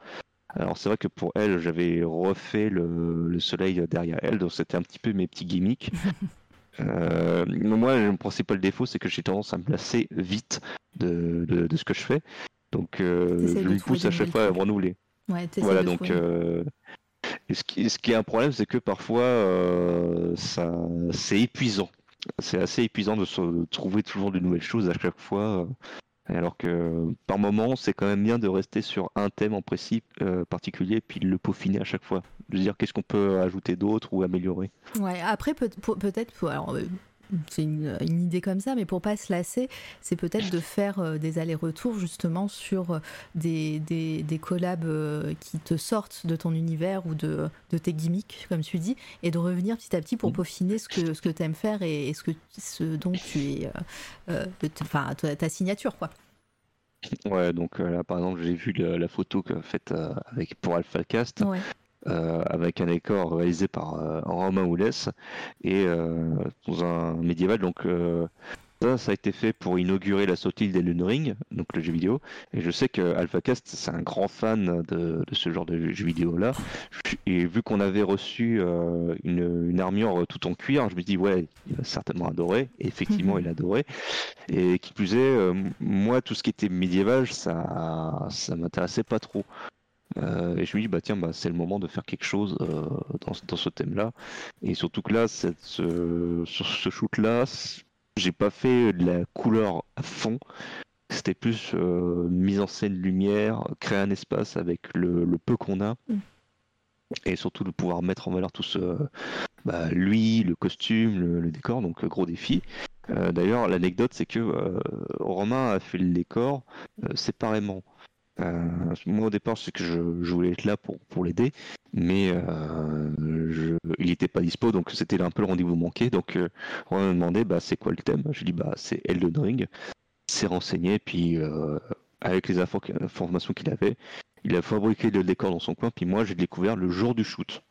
Alors c'est vrai que pour elle, j'avais refait le, soleil derrière elle, donc c'était un petit peu mes petits gimmicks. [LAUGHS] euh, moi, mon principal défaut, c'est que j'ai tendance à me lasser vite de, de, ce que je fais. Donc euh, je me pousse à chaque fois à renouveler. Ouais, voilà, donc ce, qui, ce qui est un problème, c'est que parfois, ça, c'est épuisant. C'est assez épuisant de se trouver toujours de nouvelles choses à chaque fois. Alors que par moment, c'est quand même bien de rester sur un thème en principe particulier, puis le peaufiner à chaque fois. De dire qu'est-ce qu'on peut ajouter d'autre ou améliorer. Ouais, après, peut- peut-être, alors, c'est une, idée comme ça, mais pour pas se lasser, c'est peut-être de faire euh, des allers-retours justement sur euh, des, des, collabs euh, qui te sortent de ton univers ou de, de, tes gimmicks, comme tu dis, et de revenir petit à petit pour mm. peaufiner ce que, ce que tu aimes faire et, ce, que, ce dont tu es. Enfin, ta, signature, quoi. Ouais, donc là par exemple, j'ai vu la, photo que faite avec, pour AlphaCast. Ouais. Euh, avec un décor réalisé par euh, Romain Oulès et euh, dans un médiéval. Donc ça, ça a été fait pour inaugurer la sortie d'Elden Ring, donc le jeu vidéo. Et je sais que AlphaCast, c'est un grand fan de, ce genre de jeu vidéo là. Et vu qu'on avait reçu une, armure tout en cuir, je me dis ouais, il va certainement adorer. Et effectivement, il a adoré. Et qui plus est, moi, tout ce qui était médiéval, ça, ça m'intéressait pas trop. Euh, et je me dis, bah tiens, bah, c'est le moment de faire quelque chose euh, dans, dans, ce thème-là. Et surtout que là, cette, ce, sur ce shoot-là, j'ai pas fait de la couleur à fond. C'était plus euh, mise en scène lumière, créer un espace avec le, le peu qu'on a. Mm. Et surtout de pouvoir mettre en valeur tout ce. Bah, lui, le costume, le, décor, donc gros défi. D'ailleurs, l'anecdote, c'est que Romain a fait le décor séparément. Euh, moi au départ c'est que je, voulais être là pour, l'aider, mais euh, il n'était pas dispo, donc c'était un peu le rendez-vous manqué. Donc euh, on m'a demandé bah, c'est quoi le thème? Je dis bah c'est Elden Ring. C'est renseigné, puis avec les informations qu'il avait, il a fabriqué le décor dans son coin, puis moi j'ai découvert le jour du shoot.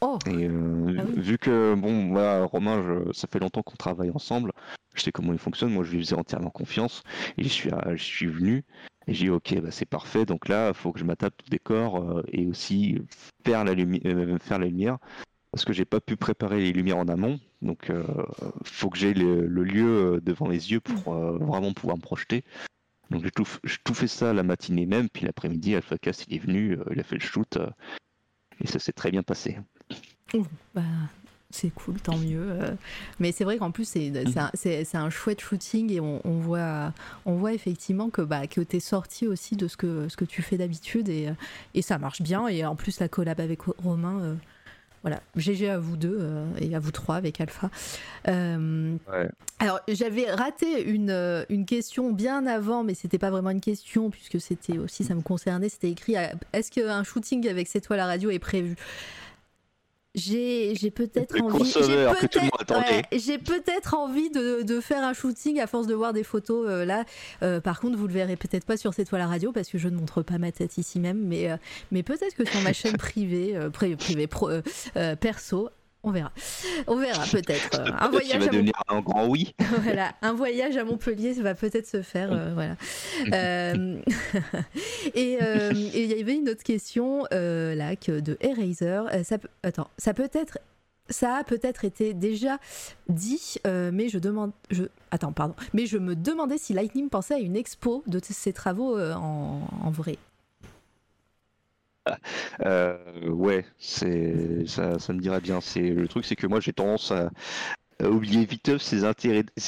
Oh. Et ah vu que bon, voilà, Romain, ça fait longtemps qu'on travaille ensemble, je sais comment il fonctionne, moi je lui faisais entièrement confiance, et je suis, je suis venu, et j'ai dit ok, bah, c'est parfait. Donc là, il faut que je m'attaque le décor euh, et aussi faire la, euh, faire la lumière parce que j'ai pas pu préparer les lumières en amont. Donc il euh, faut que j'ai le, lieu devant les yeux pour vraiment pouvoir me projeter. Donc j'ai tout, tout, fait ça la matinée même, puis l'après-midi, AlphaCast il est venu, il a fait le shoot et ça s'est très bien passé. bah, c'est cool, tant mieux. Euh. Mais c'est vrai qu'en plus, c'est un, un, chouette shooting et on, voit, on voit effectivement que, bah, que tu es sorti aussi de ce que, ce que tu fais d'habitude et, euh, et ça marche bien. Et en plus, la collab avec Romain, euh, voilà, GG à vous deux et à vous trois avec Alpha. Alors, j'avais raté une, une question bien avant, mais c'était pas vraiment une question puisque c'était aussi, ça me concernait. C'était écrit est-ce qu'un shooting avec C'est toi la radio est prévu? J'ai peut-être envie j'ai peut-être envie de, de, faire un shooting à force de voir des photos euh, là. Euh, par contre vous le verrez peut-être pas sur cette toile à radio parce que je ne montre pas ma tête ici même mais euh, mais peut-être que sur ma chaîne privée privée pro, perso on verra. On verra peut-être. [LAUGHS] Un voyage. à devenir un grand oui. [LAUGHS] voilà, un voyage à Montpellier va peut-être se faire. Euh, voilà. [LAUGHS] Euh, et il y avait une autre question euh, là que de Eraser. ça, attends, ça peut être. Ça a peut-être été déjà dit, mais je demande, je, attends, pardon, mais je me demandais si Lightning pensait à une expo de ses travaux en, en vrai. [LAUGHS] Euh, ouais, ça, me dirait bien. Le truc, c'est que moi j'ai tendance à, oublier vite ces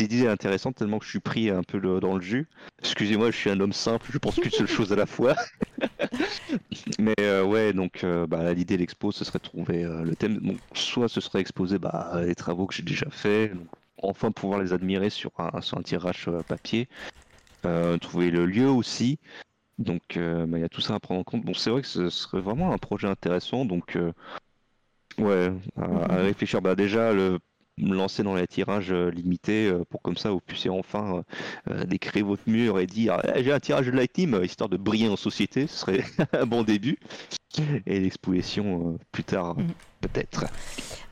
idées intéressantes tellement que je suis pris un peu dans le jus. Excusez-moi, je suis un homme simple, je pense qu'une seule chose à la fois. [LAUGHS] Mais euh, ouais, donc euh, bah, l'idée de l'expo, ce serait de trouver le thème. Soit ce serait exposer bah, les travaux que j'ai déjà fait, enfin pouvoir les admirer sur un, sur un tirage papier. trouver le lieu aussi. Donc euh, bah, il y a tout ça à prendre en compte. Bon, c'est vrai que ce serait vraiment un projet intéressant. Donc euh, ouais, à, mhm. réfléchir. Bah déjà le lancer dans les tirages euh, limités pour comme ça vous puissiez enfin décrire votre mur et dire eh, j'ai un tirage de Lightning histoire de briller en société, ce serait [LAUGHS] un bon début. Et l'exposition plus tard, peut-être.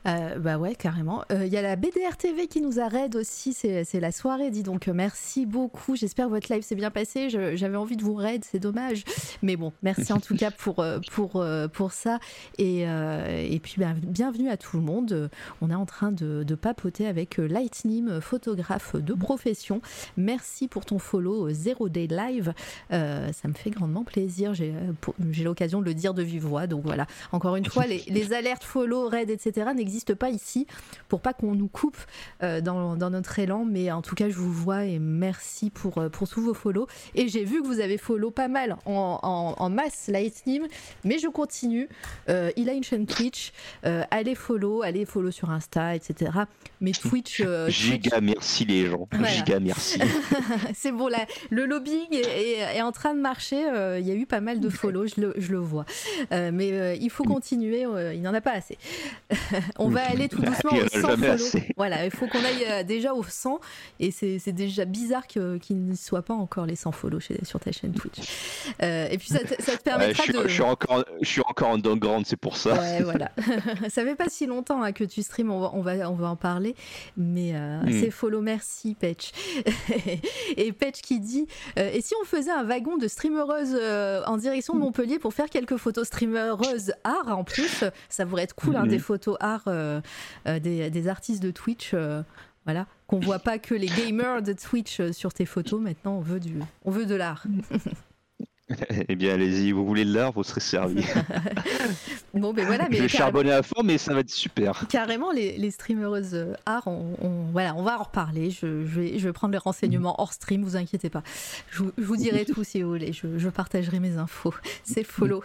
Euh, bah ouais, carrément. Il y a la BDR TV qui nous arrête aussi, c'est la soirée, dis donc. Merci beaucoup. J'espère que votre live s'est bien passé. J'avais envie de vous raid, c'est dommage. Mais bon, merci en tout [LAUGHS] cas pour, pour, pour ça. Et, et puis, bah, bienvenue à tout le monde. On est en train de, de papoter avec Lightning, photographe de profession. Merci pour ton follow Zero Day Live. ça me fait grandement plaisir. J'ai l'occasion de le dire de vive voix. Donc voilà, encore une fois, les, les alertes follow, raid, etc. n'existent pas ici pour pas qu'on nous coupe euh, dans, dans, notre élan. Mais en tout cas, je vous vois et merci pour, euh, pour tous vos follow. Et j'ai vu que vous avez follow pas mal en, en, masse Lightning, mais je continue. Euh, il a une chaîne Twitch. Euh, allez follow, allez follow sur Insta, etc. Mais Twitch. [LAUGHS] Giga merci les gens. Giga merci. [LAUGHS] C'est bon, là, le lobbying est, est, en train de marcher. Il y a eu pas mal de follow, je le, je le vois. mais il faut continuer, il n'en a pas assez. [LAUGHS] on va aller tout doucement au 100 follow. Voilà, il faut qu'on aille euh, déjà au 100 et c'est déjà bizarre qu'il n'y soit pas encore les 100 follow sur ta chaîne Twitch. Euh, et puis ça, te, permettra de. Je suis encore, je suis encore en grande, c'est pour ça. Ouais, voilà. [LAUGHS] [LAUGHS] ça fait pas si longtemps hein, que tu streams, on va, on va, on va en parler, mais euh, hmm. c'est follow, merci Petch. et Petch qui dit et si on faisait un wagon de streamereuses en direction de Montpellier pour faire quelques photos streamereuses art en plus, ça pourrait être cool, hein, des photos art euh, euh, des, artistes de Twitch. Euh, voilà, qu'on voit pas que les gamers de Twitch sur tes photos. Maintenant, on veut du, on veut de l'art. [LAUGHS] Eh bien, allez-y, vous voulez de l'art, vous serez servi. [LAUGHS] bon, ben voilà, mais je vais charbonner à fond, mais ça va être super. Carrément, les, les streamereuses art, on, voilà, on va en reparler. Je, vais, je vais prendre les renseignements hors stream, vous inquiétez pas. Je, vous dirai tout si vous voulez. Je, partagerai mes infos. [LAUGHS] C'est follow.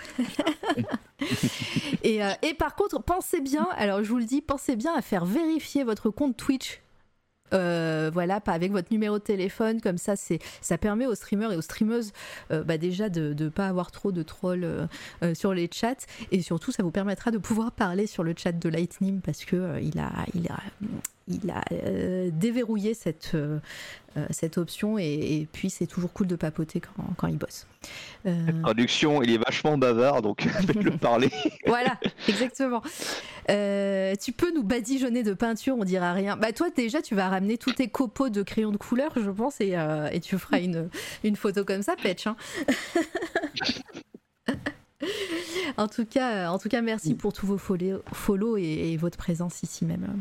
et, euh, et par contre, pensez bien, alors je vous le dis, pensez bien à faire vérifier votre compte Twitch euh, voilà, pas avec votre numéro de téléphone, comme ça, c'est, ça permet aux streamers et aux streameuses euh, bah déjà de ne pas avoir trop de trolls euh, sur les chats, et surtout, ça vous permettra de pouvoir parler sur le chat de Lightning parce que il il a, il a euh, déverrouillé cette, euh, euh, cette option et, puis c'est toujours cool de papoter quand, quand il bosse. La traduction, il est vachement bavard, donc [LAUGHS] faites-le [LAUGHS] parler. voilà, exactement. tu peux nous badigeonner de peinture, on dira rien. Bah toi déjà, tu vas ramener tous tes copeaux de crayons de couleur, je pense, et, et tu feras une, une photo comme ça, Petch. Hein. [LAUGHS] en tout cas, en tout cas, merci pour tous vos follow, et, et, votre présence ici même.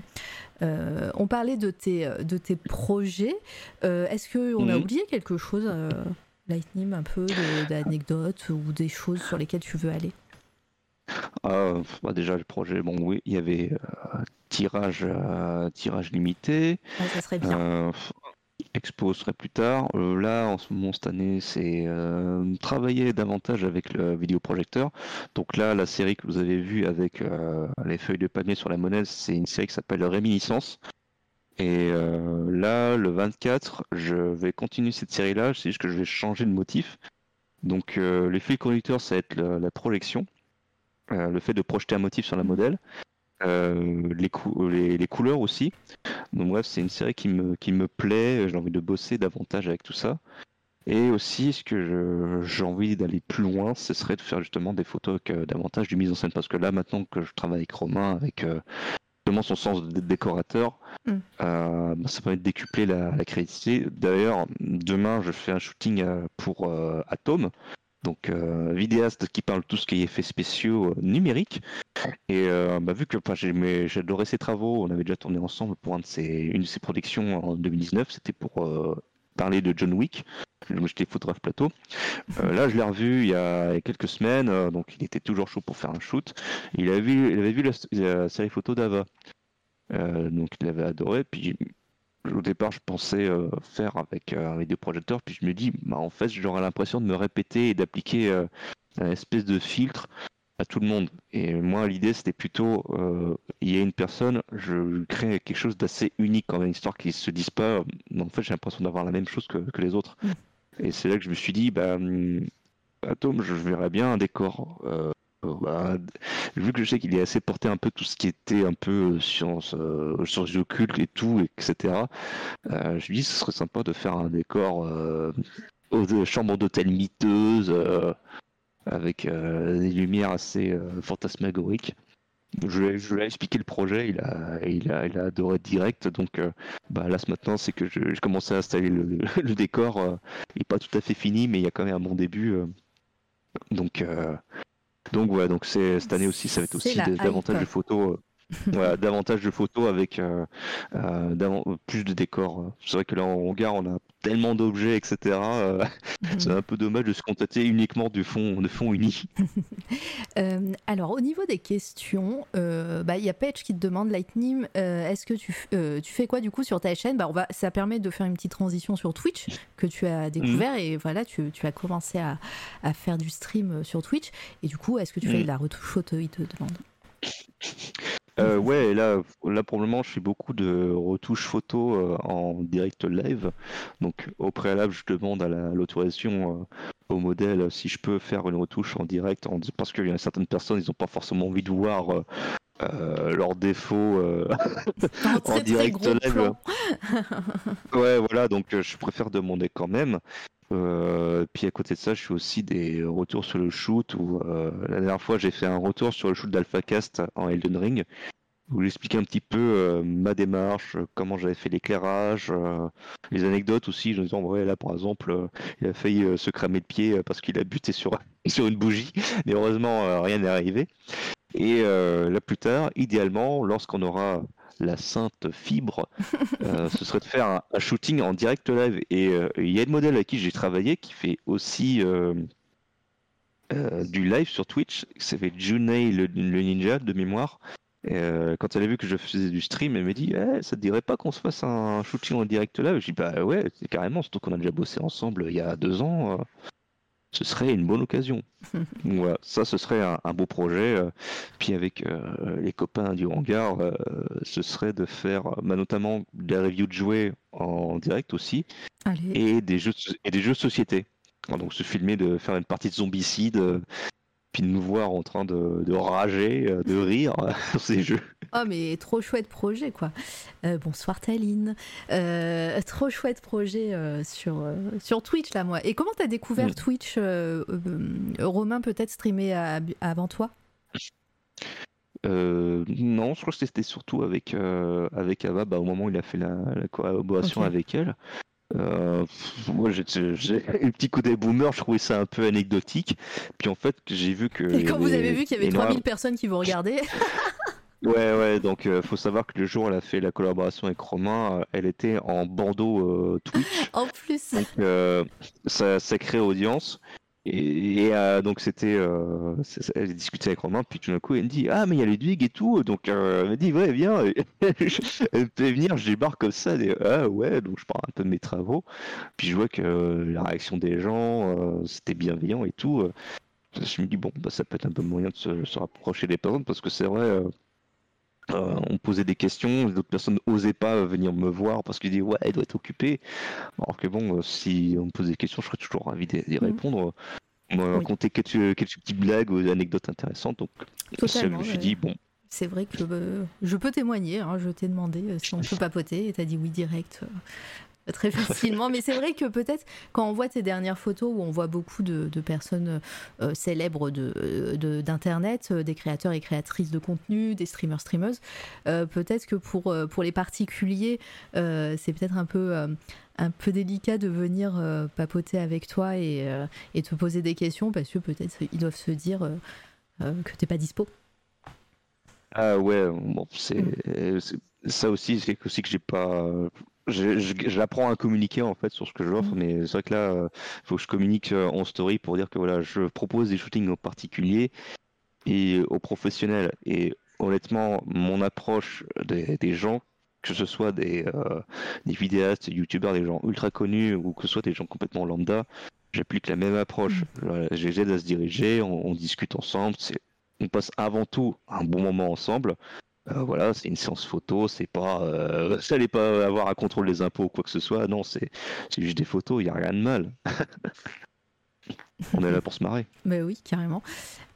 Euh, on parlait de tes, de tes projets. Euh, est-ce qu'on a mhm. oublié quelque chose, euh, Lightning, un peu d'anecdotes ou des choses sur lesquelles tu veux aller? Bah déjà le projet, bon oui, il y avait tirage, tirage limité. ça serait bien expo serait plus tard. Euh, là, en ce moment, cette année, c'est euh, travailler davantage avec le vidéoprojecteur. Donc là, la série que vous avez vue avec euh, les feuilles de palmier sur la monnaie, c'est une série qui s'appelle Réminiscence. Et là, le 24, je vais continuer cette série-là, c'est juste que je vais changer de motif. Donc les fils conducteurs, ça va être la projection, le fait de projeter un motif sur la modèle. Euh, les, les, couleurs aussi. Donc bref, c'est une série qui me, qui me plaît, j'ai envie de bosser davantage avec tout ça. Et aussi, ce que j'ai envie d'aller plus loin, ce serait de faire justement des photos avec euh, davantage du mise en scène. Parce que là, maintenant que je travaille avec Romain, avec euh, justement son sens de décorateur, mm. bah, ça permet de décupler la, la créativité. D'ailleurs, demain, je fais un shooting pour Atom donc euh, vidéaste qui parle tout ce qui est effets spéciaux euh, numériques. Et euh, bah, vu que j'adorais ses travaux, on avait déjà tourné ensemble pour une de ses productions en 2019, c'était pour parler de John Wick. J'étais photographe plateau. là je l'ai revu il y, a, quelques semaines, donc il était toujours chaud pour faire un shoot. Il avait vu, il avait vu la, série photo d'Ava. donc il avait adoré. Puis au départ, je pensais euh, faire avec euh, un vidéoprojecteur, puis je me dis, bah, en fait, j'aurais l'impression de me répéter et d'appliquer euh, une espèce de filtre à tout le monde. Et moi, l'idée, c'était plutôt, il y a une personne, je crée quelque chose d'assez unique, quand même, une histoire qui se dise pas, en fait, j'ai l'impression d'avoir la même chose que, les autres. Mm. Et c'est là que je me suis dit, bah, hum, Atom, je verrais bien un décor euh, bah, vu que je sais qu'il est assez porté un peu tout ce qui était un peu euh, science, euh, sciences et tout, etc. Euh, je me dis ce serait sympa de faire un décor euh, aux chambres d'hôtel miteuses avec des lumières assez fantasmagoriques. je, lui ai- expliqué le projet, il a, il a, il a adoré direct. Donc bah, là, maintenant, c'est que je, je à installer le, le décor. il n'est pas tout à fait fini, mais il y a quand même un bon début. donc, donc voilà, donc c'est, cette année aussi, ça va être aussi des- davantage de photos. Voilà, [LAUGHS] davantage de photos avec euh, euh, plus de décors. euh. C'est vrai que là en hangar, on a tellement d'objets, etc. euh, [LAUGHS] c'est un peu dommage de se contenter uniquement du fond, de fond uni. [LAUGHS] Alors, au niveau des questions, bah, il y a Patch qui te demande, Lightning, est-ce que tu, fais quoi du coup sur ta chaîne? Bah, on va, Ça permet de faire une petite transition sur Twitch que tu as découvert et voilà, tu, tu as commencé à, à faire du stream sur Twitch. Et du coup, est-ce que tu fais Mm. de la retouche photo Il te demande. Euh, ouais, là, là pour le moment, je fais beaucoup de retouches photos euh, en direct live. Donc au préalable, je demande à la- l'autorisation euh, au modèle si je peux faire une retouche en direct, en- parce qu'il y a certaines personnes, ils n'ont pas forcément envie de voir euh, leurs défauts euh, [LAUGHS] En très, direct live. Ouais, voilà, donc euh, je préfère demander quand même. Euh, puis à côté de ça, je fais aussi des retours sur le shoot. Où, euh, la dernière fois, j'ai fait un retour sur le shoot d'AlphaCast en Elden Ring, où j'explique un petit peu euh, ma démarche, comment j'avais fait l'éclairage, euh, les anecdotes aussi. Je me disais, ouais, là par exemple, euh, il a failli se cramer le pied parce qu'il a buté sur, [LAUGHS] sur une bougie, mais heureusement, rien n'est arrivé. Et là plus tard, idéalement, lorsqu'on aura la sainte fibre, euh, [LAUGHS] ce serait de faire un, un shooting en direct live. Et euh, il y a une modèle avec qui j'ai travaillé qui fait aussi euh, du live sur Twitch. Ça fait Junei le, le ninja de mémoire. Et, quand elle a vu que je faisais du stream, elle m'a dit Eh, Ça te dirait pas qu'on se fasse un shooting en direct live? Je dis Bah ouais, c'est carrément, surtout qu'on a déjà bossé ensemble il y a deux ans. Ce serait une bonne occasion. [LAUGHS] Voilà, ça, ce serait un, un beau projet. euh, Puis avec euh, les copains du hangar, euh, ce serait de faire bah, notamment des reviews de jouets en direct aussi Allez. et des jeux de, et des jeux de société. Alors, donc se filmer, de faire une partie de zombicide, puis de nous voir en train de, de rager, euh, de rire [LAUGHS] sur ces jeux. Oh mais trop chouette projet quoi. Euh, bonsoir Taline. Euh, trop chouette projet euh, sur, sur Twitch là moi. Et comment t'as découvert Mm. Twitch Romain peut-être streamé à- avant toi? Non, je crois que c'était surtout avec, avec Ava, bah, au moment où il a fait la, la collaboration avec elle. Euh, moi, j'ai j'ai un [LAUGHS] petit côté boomer, je trouvais ça un peu anecdotique. Puis en fait, j'ai vu que. Et quand vous avez vu qu'il y avait énorme- 3000 personnes qui vous regardaient [LAUGHS] [LAUGHS] Ouais, ouais, donc euh, faut savoir que le jour où elle a fait la collaboration avec Romain, euh, elle était en bandeau euh, Twitch. en plus. Donc ça, ça crée audience. Et, euh, donc c'était, euh, elle discutait avec Romain, puis tout d'un coup elle me dit ah mais il y a Ludwig et tout, donc euh, elle me dit ouais viens, [LAUGHS] elle peut venir, je débarque comme ça, ah ouais, donc je parle un peu de mes travaux, puis je vois que la réaction des gens c'était bienveillant et tout. je me dis bon bah ça peut être un peu moyen de se rapprocher des personnes parce que c'est vrai. Euh, euh, on posait des questions, d'autres personnes n'osaient pas venir me voir parce qu'ils disaient ouais, elle doit être occupée. Alors que bon, euh, si on me pose des questions, je serais toujours ravi d'y Mhm. répondre. Me Oui. Conter quelques, quelques petites blagues ou anecdotes intéressantes. Donc, je me suis ouais. dit bon, C'est vrai que euh, je peux témoigner. hein, je t'ai demandé euh, si on peut papoter et t'as dit oui direct. Très facilement, mais c'est vrai que peut-être quand on voit tes dernières photos où on voit beaucoup de, de personnes euh, célèbres de, de- d'internet, euh, des créateurs et créatrices de contenu, des streamers, streameuses, euh, peut-être que pour, pour les particuliers, c'est peut-être un peu, un peu délicat de venir euh, papoter avec toi et, euh, et te poser des questions parce que peut-être ils doivent se dire euh, que t'es pas dispo. ah ouais, bon, c'est c'est- ça aussi, c'est aussi que j'ai pas. Je- je- J'apprends à communiquer en fait sur ce que j'offre, Mhm. mais c'est vrai que là, il faut que je communique euh, en story pour dire que voilà, je propose des shootings aux particuliers et aux professionnels. Et honnêtement, mon approche des, des gens, que ce soit des, euh, des vidéastes, youtubeurs, des gens ultra connus ou que ce soit des gens complètement lambda, j'applique la même approche. Voilà, je les aide à se diriger, on, on discute ensemble, on passe avant tout un bon moment ensemble. Euh, voilà, c'est une séance photo, c'est pas, euh, [LAUGHS] ça allait pas avoir un contrôle des impôts ou quoi que ce soit. Non, c'est c'est juste des photos, il y a rien de mal. [LAUGHS] on est là pour se marrer. Mais oui, carrément.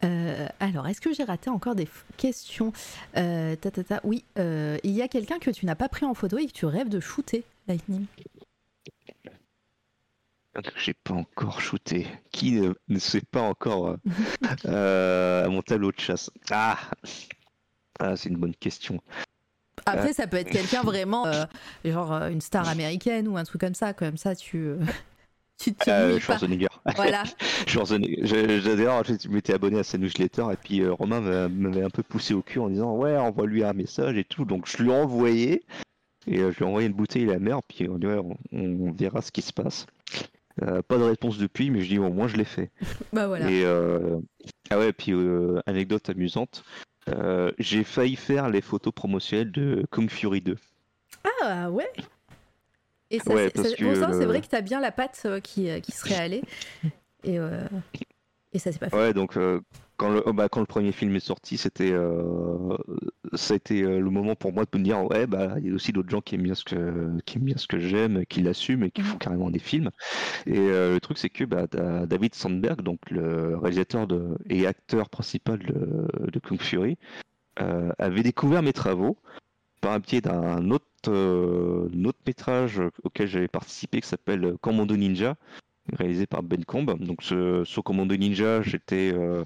Euh, alors, est-ce que j'ai raté encore des questions ta, ta, ta, Oui, il y a quelqu'un que tu n'as pas pris en photo et que tu rêves de shooter, Lightning. J'ai pas encore shooté. Qui ne, ne sait pas encore euh, [LAUGHS] mon tableau de chasse Ah Ah, c'est une bonne question. Après, ça peut être quelqu'un vraiment, euh, genre euh, une star américaine ou un truc comme ça. Comme ça, tu, euh, [LAUGHS] tu te Euh. Schwarzenegger. Voilà. [LAUGHS] Schwarzenegger. Je- m'étais abonné à sa newsletter et puis euh, Romain m'a- m'avait un peu poussé au cul en disant ouais envoie-lui un message et tout. Donc je lui ai envoyé et euh, je lui ai envoyé une bouteille à la mer puis on, dit, ouais, on, on verra ce qui se passe. Euh, pas de réponse depuis mais je dis au moins je l'ai fait. [LAUGHS] Bah voilà. Et euh, ah ouais puis euh, anecdote amusante. Euh, j'ai failli faire les photos promotionnelles de Kung Fury 2. Ah ouais. Et ça, Ouais, c'est- vrai que t'as bien la patte euh, qui, euh, qui serait allée. Et, euh, et ça s'est pas fait. Ouais, donc quand, le, oh, bah, quand le premier film est sorti, c'était euh, ça a été euh, le moment pour moi de me dire ouais bah il y a aussi d'autres gens qui aiment bien ce que qui aiment bien ce que j'aime, qui l'assument et qui font carrément des films. Et euh, le truc c'est que bah, David Sandberg, donc le réalisateur de, et acteur principal de, de Kung Fury, euh, avait découvert mes travaux par un biais d'un autre, métrage auquel j'avais participé qui s'appelle Commando Ninja, réalisé par Ben Combe. Donc ce, sur Commando Ninja, j'étais, euh,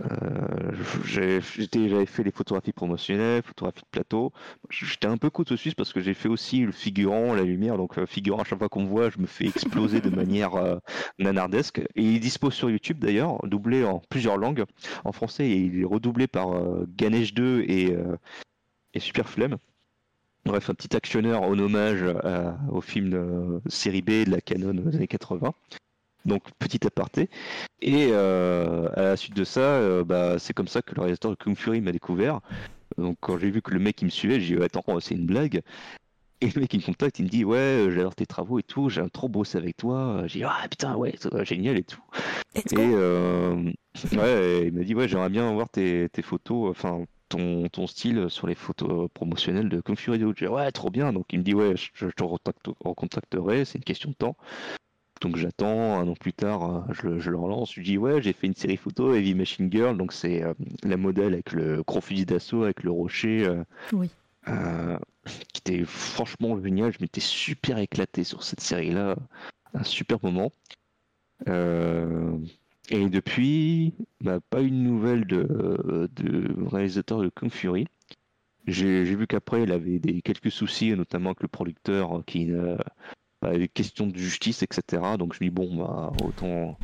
euh, j'avais fait les photographies promotionnelles, photographies de plateau. J'étais un peu couteau suisse parce que j'ai fait aussi le figurant, la lumière. Donc euh, figurant, à chaque fois qu'on me voit, je me fais exploser de [LAUGHS] manière euh, nanardesque. Et il est dispo sur YouTube d'ailleurs, doublé en plusieurs langues. En français, il est redoublé par euh, Ganesh 2 et, et Super Flemme. Bref, un petit actionneur en hommage au film de série B de la Canon des années 80. Donc, petit aparté. Et euh, à la suite de ça, euh, bah, c'est comme ça que le réalisateur de Kung Fury m'a découvert. Donc, quand j'ai vu que le mec il me suivait, j'ai dit Attends, c'est une blague. Et le mec il me contacte, il me dit Ouais, j'adore tes travaux et tout, j'ai trop bossé avec toi. J'ai dit Ah putain, ouais, génial et tout. Let's Et euh, ouais, il m'a dit ouais, j'aimerais bien voir tes, tes photos, enfin ton, ton style sur les photos promotionnelles de Kung Fury 2. J'ai dit ouais, trop bien. Donc il me dit ouais, je, je te recontacte- recontacterai, c'est une question de temps. Donc j'attends, un an plus tard, euh, je, le- je le relance, je lui dis ouais, j'ai fait une série photo Heavy Machine Girl, donc c'est euh, la modèle avec le gros fusil d'assaut, avec le rocher. euh, Oui. euh, qui était franchement génial. Je m'étais super éclaté sur cette série-là. Un super moment. Et depuis, bah, pas une nouvelle de, de réalisateur de Kung Fury. J'ai vu qu'après, il avait des, quelques soucis, notamment avec le producteur, qui euh, bah, des questions de justice, etc. Donc je me dis, bon, bah, autant.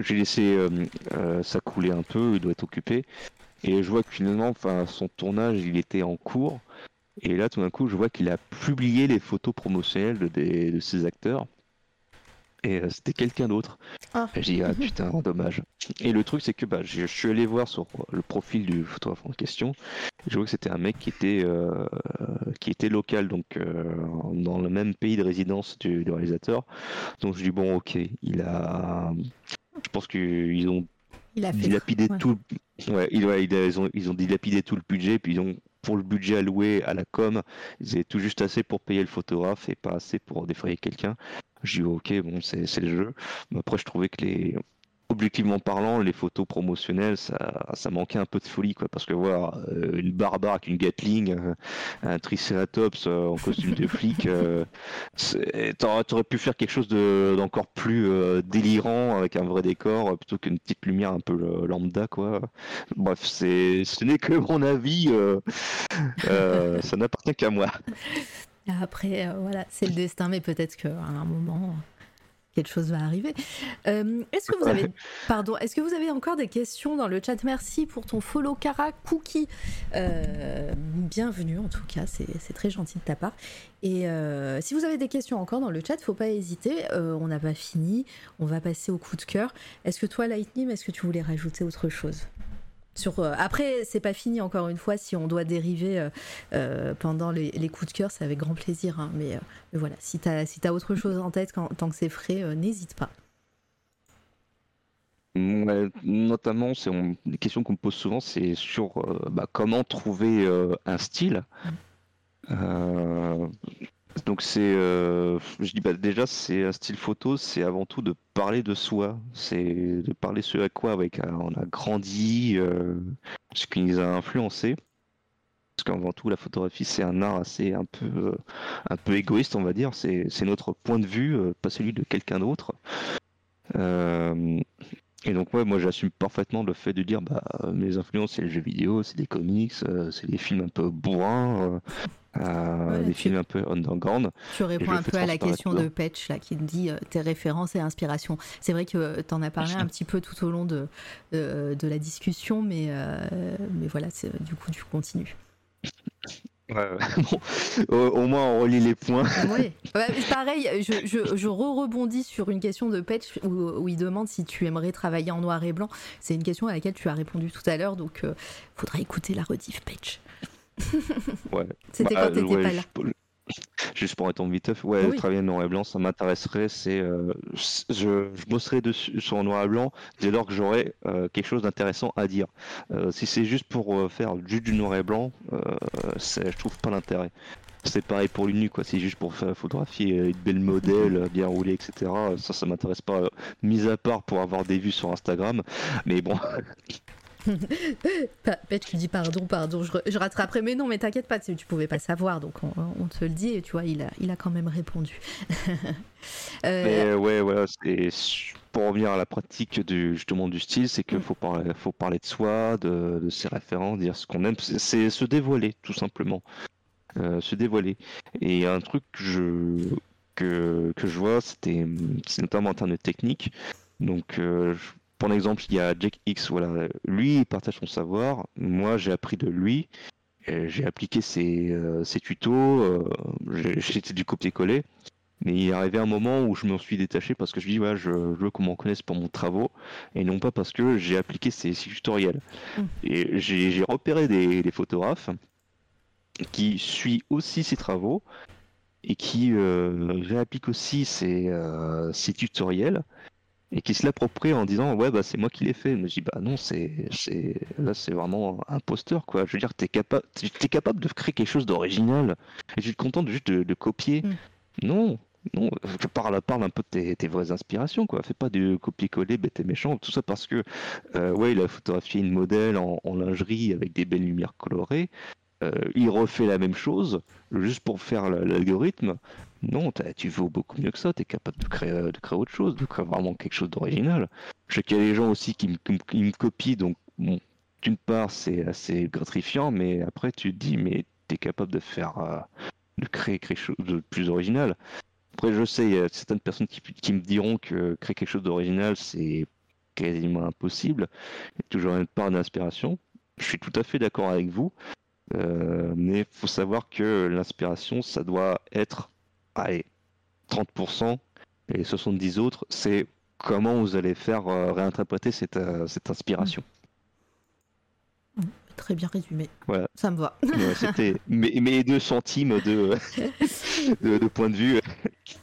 J'ai laissé euh, euh, ça couler un peu, il doit être occupé. Et je vois que finalement, enfin, son tournage, il était en cours. Et là, tout d'un coup, je vois qu'il a publié les photos promotionnelles de ses acteurs. Et euh, c'était quelqu'un d'autre. Ah. J'ai dit, ah putain, [LAUGHS] dommage. Et le truc, c'est que bah, je je suis allé voir sur le profil du photographe en question. Je vois que c'était un mec qui était, euh, qui était local, donc euh, dans le même pays de résidence du, du réalisateur. Donc je dis, bon, ok, il a. Je pense qu'ils ont Il a dilapidé ouais. tout. Ouais, ils, ouais, ils ont, ils ont dilapidé tout le budget, puis ils ont pour le budget alloué à la com, ils tout juste assez pour payer le photographe et pas assez pour défrayer quelqu'un. Je dis ok, bon, c'est le jeu. Mais après, je trouvais que les objectivement parlant, les photos promotionnelles, ça, ça manquait un peu de folie, quoi. Parce que voir euh, une barbare avec une Gatling, euh, un Triceratops euh, en costume de flic, t'aurais pu faire quelque chose de- d'encore plus délirant avec un vrai décor plutôt qu'une petite lumière un peu lambda, quoi. Bref, c'est, ce n'est que mon avis. ça n'appartient qu'à moi. Après, voilà, c'est le destin, mais peut-être qu'à un moment, quelque chose va arriver. Euh, est-ce que vous avez, pardon, est-ce que vous avez encore des questions dans le chat? Merci pour ton follow Kara Cookie. Euh, bienvenue en tout cas, c'est c'est très gentil de ta part. Et euh, si vous avez des questions encore dans le chat, faut pas hésiter. On n'a pas fini, on va passer au coup de cœur. Est-ce que toi, Lightning, est-ce que tu voulais rajouter autre chose? Sur, euh, après, c'est pas fini encore une fois. Si on doit dériver euh, euh, pendant les, les coups de cœur, c'est avec grand plaisir. hein, mais, mais voilà, si t'as si as autre chose en tête quand, tant que c'est frais, n'hésite pas. Notamment, c'est on- des questions qu'on me pose souvent, c'est sur euh, bah, comment trouver euh, un style. Euh, donc c'est, euh, je dis bah, déjà, c'est un style photo, c'est avant tout de parler de soi, c'est de parler ce à quoi avec on a grandi, euh, ce qui nous a influencé. Parce qu'avant tout, la photographie, c'est un art assez un peu, euh, un peu égoïste, on va dire. C'est, notre point de vue, pas celui de quelqu'un d'autre. Et donc moi j'assume parfaitement le fait de dire bah mes influences c'est les jeux vidéo, c'est des comics, c'est des films un peu bourrins, euh, euh, des films un peu underground. Tu réponds un peu à la question de Patch là qui dit tes références et inspirations. C'est vrai que tu en as parlé un petit peu tout au long de, de, la discussion, mais, mais voilà, du coup tu continues. [LAUGHS] Au, moins on relie les points. Oui, [LAUGHS] pareil, je, je, rebondis sur une question de Patch où, il demande si tu aimerais travailler en noir et blanc. C'est une question à laquelle tu as répondu tout à l'heure, donc il euh, faudrait écouter la rediff Patch. [LAUGHS] Ouais. C'était bah, quand t'étais pas là. Juste pour être en vite ouais, travailler en noir et blanc, ça m'intéresserait. C'est, euh, je, je, bosserai dessus sur noir et blanc dès lors que j'aurai euh, quelque chose d'intéressant à dire. Euh, si c'est juste pour faire juste du noir et blanc, je trouve pas l'intérêt. C'est pareil pour l'UNU, quoi. C'est juste pour faire photographier une belle modèle, bien roulée, etc. Ça, ça m'intéresse pas. Mis à part pour avoir des vues sur Instagram, mais bon. [LAUGHS] [LAUGHS] Pet, tu dis pardon, pardon, je, je, rattraperai. Mais non, mais t'inquiète pas, tu pouvais pas savoir, donc on, te le dit, et tu vois, il a, il a quand même répondu. [LAUGHS] euh... ouais, ouais, pour revenir à la pratique du, justement du style, c'est qu'il mm. faut, parler, faut parler de soi, de, ses références, dire ce qu'on aime. C'est se dévoiler, tout simplement. Euh, se dévoiler. Et un truc que je, que, que je vois, c'était notamment en termes de technique. Donc, euh, pour exemple, il y a Jack X, voilà, lui il partage son savoir, moi j'ai appris de lui, j'ai appliqué ses, euh, tutos, euh, [LAUGHS] j'étais du copier-coller, mais il est arrivé un moment où je m'en suis détaché parce que je dis ouais, je, veux qu'on m'en connaisse pour mon travaux et non pas parce que j'ai appliqué ses, tutoriels. Mm. Et j'ai repéré des, photographes qui suivent aussi ses travaux et qui euh, réappliquent aussi ses, ses tutoriels et qui se l'approprie en disant ouais bah c'est moi qui l'ai fait. Mais je dis bah non c'est c'est là c'est vraiment un imposteur quoi. Je veux dire t'es capable t'es capable de créer quelque chose d'original et tu te contentes juste de, copier. Mm. Non. Non, je parle, parle un peu de tes, vraies inspirations, quoi. Fais pas du copier-coller bête et méchant, tout ça parce que, euh, ouais, il a photographié une modèle en, lingerie avec des belles lumières colorées. Euh, il refait la même chose juste pour faire l'algorithme. Non, tu vaux beaucoup mieux que ça, tu es capable de créer, de créer autre chose, de créer vraiment quelque chose d'original. Je sais qu'il y a des gens aussi qui me, copient, donc d'une part c'est assez gratifiant, mais après tu te dis, mais tu es capable de faire, euh, de créer quelque chose de plus original. Après, je sais, il y a certaines personnes qui, me diront que créer quelque chose d'original, c'est quasiment impossible. Il y a toujours une part d'inspiration. Je suis tout à fait d'accord avec vous. Euh, mais il faut savoir que l'inspiration, ça doit être allez, 30% et 70 autres, c'est comment vous allez faire euh, réinterpréter cette, euh, cette inspiration. Mmh. Très bien résumé. Voilà. Ça me va. [LAUGHS] C'était mes, deux centimes [LAUGHS] de, de, point de vue.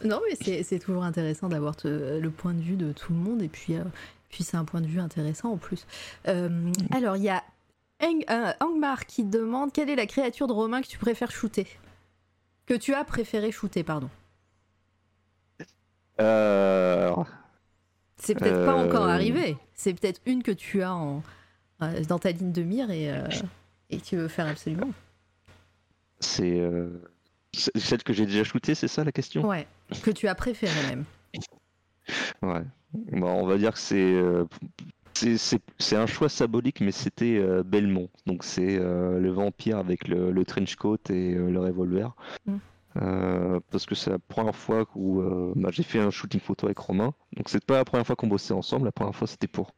Non, mais c'est toujours intéressant d'avoir le point de vue de tout le monde et puis, euh, puis c'est un point de vue intéressant en plus. alors, il y a Angmar qui demande quelle est la créature de Romain que tu préfères shooter? Que tu as préféré shooter, pardon. Euh... C'est peut-être pas encore euh, arrivé. C'est peut-être une que tu as en, euh, dans ta ligne de mire et, euh, et tu veux faire absolument. C'est celle que j'ai déjà shootée, c'est ça la question? Ouais, que tu as préféré même. Ouais. Bon, on va dire que c'est c'est un choix symbolique, mais c'était euh, Belmont. Donc c'est euh, le vampire avec le, trench coat et euh, le revolver. Mm. parce que c'est la première fois où bah, j'ai fait un shooting photo avec Romain. Donc c'est pas la première fois qu'on bossait ensemble. La première fois c'était pour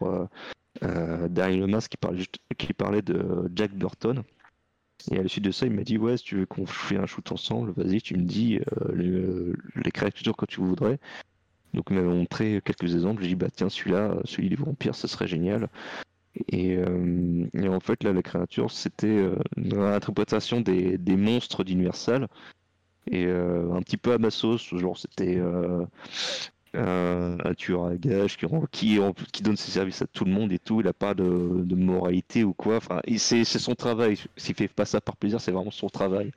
Daniel Lemas qui parlait, qui parlait de Jack Burton. Et à la suite de ça, il m'a dit Ouais, si tu veux qu'on fasse un shoot ensemble, vas-y, tu me dis les créatures que tu voudrais. Donc il m'avait montré quelques exemples, j'ai dit bah tiens celui-là, celui des vampires, ce serait génial. Et, euh, en fait là la créature c'était euh, une interprétation des, monstres d'Universal. Et euh, un petit peu à ma sauce, genre c'était un, tueur à gages qui, donne ses services à tout le monde et tout, il n'a pas de, moralité ou quoi, enfin c'est son travail, s'il fait pas ça par plaisir c'est vraiment son travail.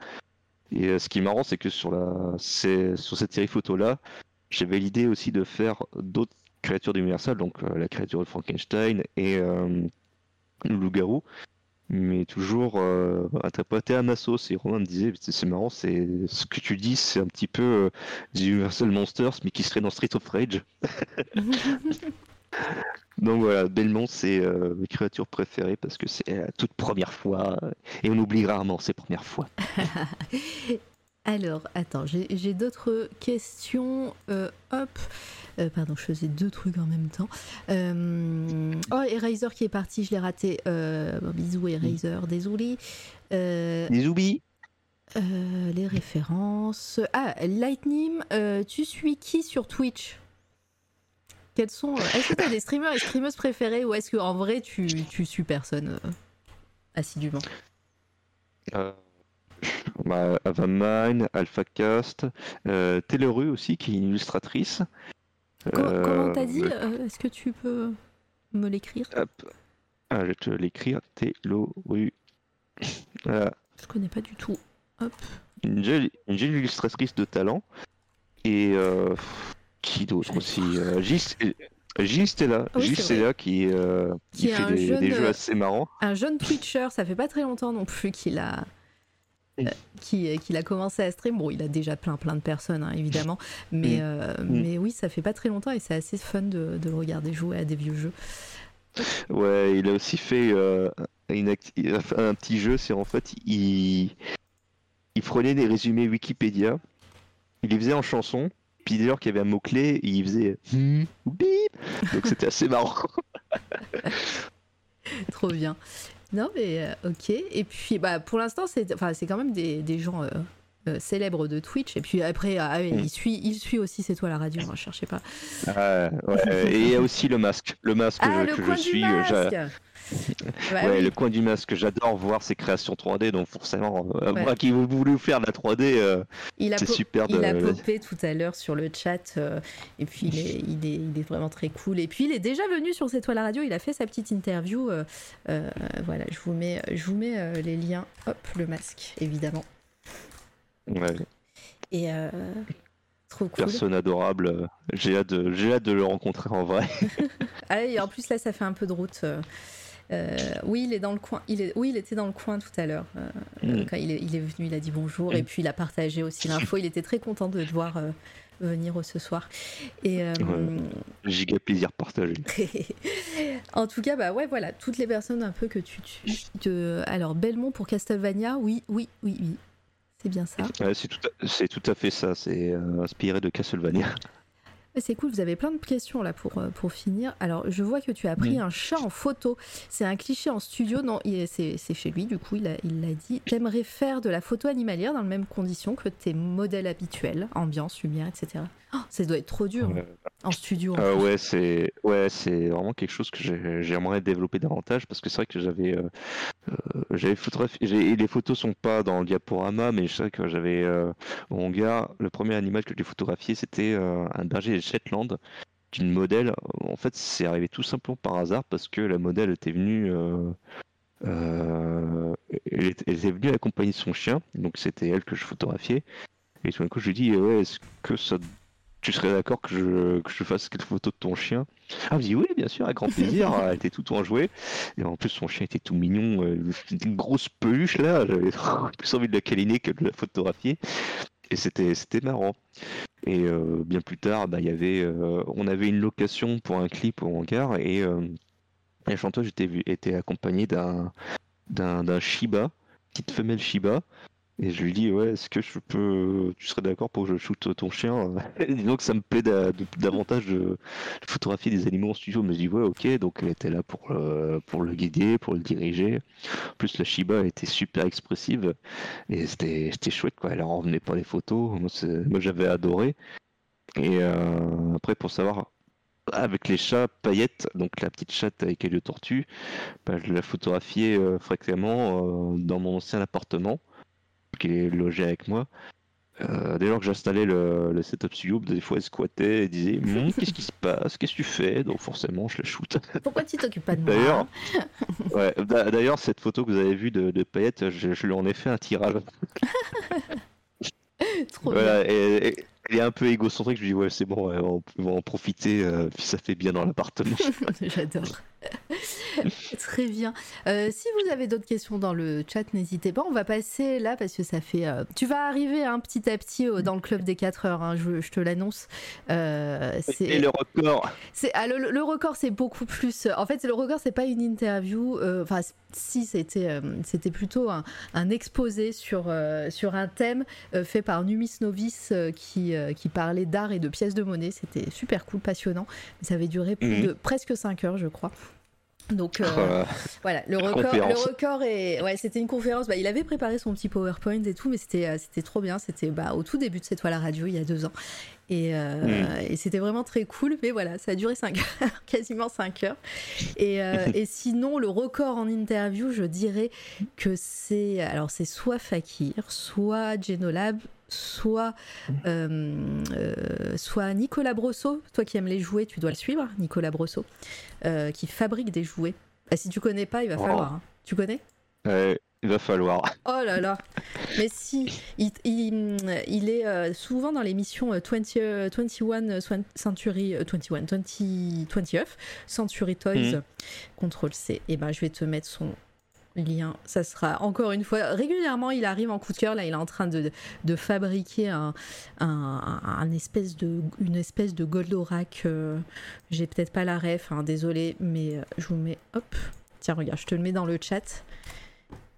Et ce qui est marrant c'est que sur cette série photo là, j'avais l'idée aussi de faire d'autres créatures d'Universal, donc euh, la créature de Frankenstein et euh, le loup-garou, mais toujours euh, interprété à ma sauce. Et Romain me disait, c'est marrant, c'est ce que tu dis, c'est un petit peu des Universal Monsters, mais qui serait dans Street of Rage. [LAUGHS] Donc voilà, Belmont, c'est euh, mes créatures préférées parce que c'est la toute première fois euh, et on oublie rarement ces premières fois. [LAUGHS] Alors, attends, j'ai d'autres questions. Euh, hop. Euh, pardon, je faisais deux trucs en même temps. Euh, oh, Eraser qui est parti, je l'ai raté. Euh, bon, bisous, Eraser, désolé. Euh, Les oublis euh, les références. Ah, Lightning, euh, tu suis qui sur Twitch? Quels sont. Est-ce que tu as des streamers et streameuses préférés ou est-ce qu'en vrai tu, tu suis personne euh, assidûment? Euh, [LAUGHS] bah, Avamine, AlphaCast, euh, aussi, qui est une illustratrice. Comment Euh, comment t'as dit euh, Est-ce que tu peux me l'écrire? Hop. Ah, je vais te l'écrire. [LAUGHS] Voilà. Je connais pas du tout. Hop. Une jeune, une jeune illustratrice de talent. Et euh, qui d'autre aussi Gis, Gis Stella. Ah oui, Stella qui, euh, Qui qui est fait des, jeune, des jeux assez marrants. Un jeune Twitcher, ça fait pas très longtemps non plus qu'il a. Euh, qui- qu'il a commencé à stream. Bon, il a déjà plein plein de personnes, hein, évidemment. Mais, Mm. euh, Mm. mais oui, ça fait pas très longtemps et c'est assez fun de, de le regarder jouer à des vieux jeux. Ouais, il a aussi fait euh, une un petit jeu, c'est en fait, il... il prenait des résumés Wikipédia, il les faisait en chanson, puis dès lors qu'il y avait un mot-clé, il faisait hmm, bip, donc c'était assez marrant. [LAUGHS] Trop bien. Non, mais euh, ok. Et puis, bah, pour l'instant, c'est enfin, quand même des, des gens euh, euh, célèbres de Twitch. Et puis après, ah, oui, Mm. il, suit, il suit aussi C'est toi la radio, ne cherchez pas. Ah, ouais, Et il y a aussi le masque, le masque Ah, que, le que je suis. Bah ouais, oui. le coin du masque, j'adore voir ses créations 3D, donc forcément, euh, Ouais. moi qui voulais faire de la 3D, euh, c'est super de... il a popé tout à l'heure sur le chat. euh, et puis, il est, il, est, il est vraiment très cool. Et puis, il est déjà venu sur C'est toi la radio. Il a fait sa petite interview. voilà, je vous mets, je vous mets les liens. Hop, le masque, évidemment. ouais, Et trop cool. personne adorable, j'ai hâte, de- j'ai hâte de le rencontrer en vrai. [LAUGHS] Ah, et en plus, là, ça fait un peu de route. Euh, oui, il est dans le coin. Il est, oui, il était dans le coin tout à l'heure. euh, Mm. Quand il est, il est venu, il a dit bonjour. Et puis, il a partagé aussi l'info. Il était très content de te voir euh, venir ce soir. Et, euh, Giga plaisir partagé. [LAUGHS] en tout cas, bah ouais, voilà, toutes les personnes un peu que tu, alors Belmont pour Castlevania, oui, oui, oui, oui, c'est bien ça. Ouais, c'est tout, à- c'est tout à fait ça, c'est euh, inspiré de Castlevania. C'est cool, vous avez plein de questions là pour, euh, pour finir. Alors, je vois que tu as pris un chat en photo. C'est un cliché en studio. Non, c'est chez lui, du coup, il l'a il l'a dit. T'aimerais faire de la photo animalière dans les mêmes conditions que tes modèles habituels, ambiance, lumière, etc. Oh, ça doit être trop dur hein, en studio. en euh, ouais, c'est ouais, c'est vraiment quelque chose que j'ai- j'aimerais développer davantage parce que c'est vrai que j'avais euh, euh, j'avais photographié, les photos sont pas dans le diaporama, mais je sais que j'avais euh, au hangar le premier animal que j'ai photographié, c'était un berger Shetland d'une modèle. En fait, c'est arrivé tout simplement par hasard parce que la modèle était venue. elle, était, elle était venue accompagner son chien, donc c'était elle que je photographiais. Et tout d'un coup, je lui dis Ouais, est-ce que ça, tu serais d'accord que je, que je fasse quelques photos de ton chien? Ah, je dis Oui, bien sûr, avec grand plaisir. [LAUGHS] elle était tout enjouée. Et en plus, son chien était tout mignon. euh, une grosse peluche là. J'avais [LAUGHS] plus envie de la câliner que de la photographier. Et c'était c'était marrant. Et euh, bien plus tard, bah, y avait, euh, on avait une location pour un clip au hangar et euh, la chanteuse était, était accompagnée d'un d'un d'un Shiba, petite femelle Shiba. Et je lui dis, ouais, est-ce que je peux, tu serais d'accord pour que je shoote ton chien [LAUGHS] Disons que ça me plaît davantage de, photographier des animaux en studio. Mais je dis, ouais, ok, donc elle était là pour, le- pour le guider, pour le diriger. En plus, la Shiba était super expressive et c'était chouette, quoi. Elle en revenait pas les photos. Moi, j'avais adoré. Et euh, après, pour savoir, avec les chats paillettes, donc la petite chatte avec les tortues, bah, je la photographiais euh, fréquemment euh, dans mon ancien appartement, qui est logé avec moi. Euh, dès lors que j'installais le, le setup studio, des fois elle squattait et disait Hum, Qu'est-ce qui se passe? Qu'est-ce que tu fais? Donc forcément, je la shoot. Pourquoi tu t'occupes pas de moi D'ailleurs, [LAUGHS] ouais, d'a- d'ailleurs, cette photo que vous avez vue de, de je, je lui en ai fait un tirage. [LAUGHS] Trop bien. Voilà, et, et- elle est un peu égocentrique. Je lui dis Ouais, c'est bon, ouais, on peut en profiter, euh, puis ça fait bien dans l'appartement. [LAUGHS] J'adore. [LAUGHS] très bien. Euh, si vous avez d'autres questions dans le chat, n'hésitez pas. On va passer là parce que ça fait. euh, tu vas arriver hein, petit à petit euh, dans le club des 4 heures, hein, je, je te l'annonce. Euh, c'est- Et le record c'est ah, le, le record, c'est beaucoup plus. En fait, le record, c'est pas une interview. Enfin, si c'était, c'était plutôt un, un exposé sur sur un thème fait par Numis Novice qui qui parlait d'art et de pièces de monnaie. C'était super cool, passionnant. Ça avait duré plus Mhm. de presque 5 heures, je crois. Donc euh, Euh, voilà, le record, le conférence. record est. Ouais, c'était une conférence. Bah, il avait préparé son petit PowerPoint et tout, mais c'était, euh, c'était trop bien. C'était bah, au tout début de cette toile à radio, il y a deux ans. Et, euh, Mm. et c'était vraiment très cool. Mais voilà, ça a duré 5 [LAUGHS] heures, quasiment 5 heures. Et, euh, [LAUGHS] et sinon, le record en interview, je dirais que c'est. Alors, c'est soit Fakir, soit Genolab, soit, euh, euh, soit Nicolas Brosso. Toi qui aimes les jouets, tu dois le suivre, Nicolas Brosso, euh, qui fabrique des jouets. Ah, si tu connais pas, il va Oh. falloir. hein. Tu connais? Il va falloir. [LAUGHS] Oh là là Mais si, il, il- il est euh, souvent dans l'émission euh, 20, euh, 21 Swan- Century, euh, 21, 20, 20th Century Toys, Mhm. Contrôle C. Et ben je vais te mettre son lien. Ça sera encore une fois, régulièrement il arrive en coup de cœur, là il est en train de, de fabriquer un, un, un espèce de, une espèce de Goldorak. euh, J'ai peut-être pas la ref, hein, désolé, mais euh, je vous mets, hop, tiens regarde, je te le mets dans le chat.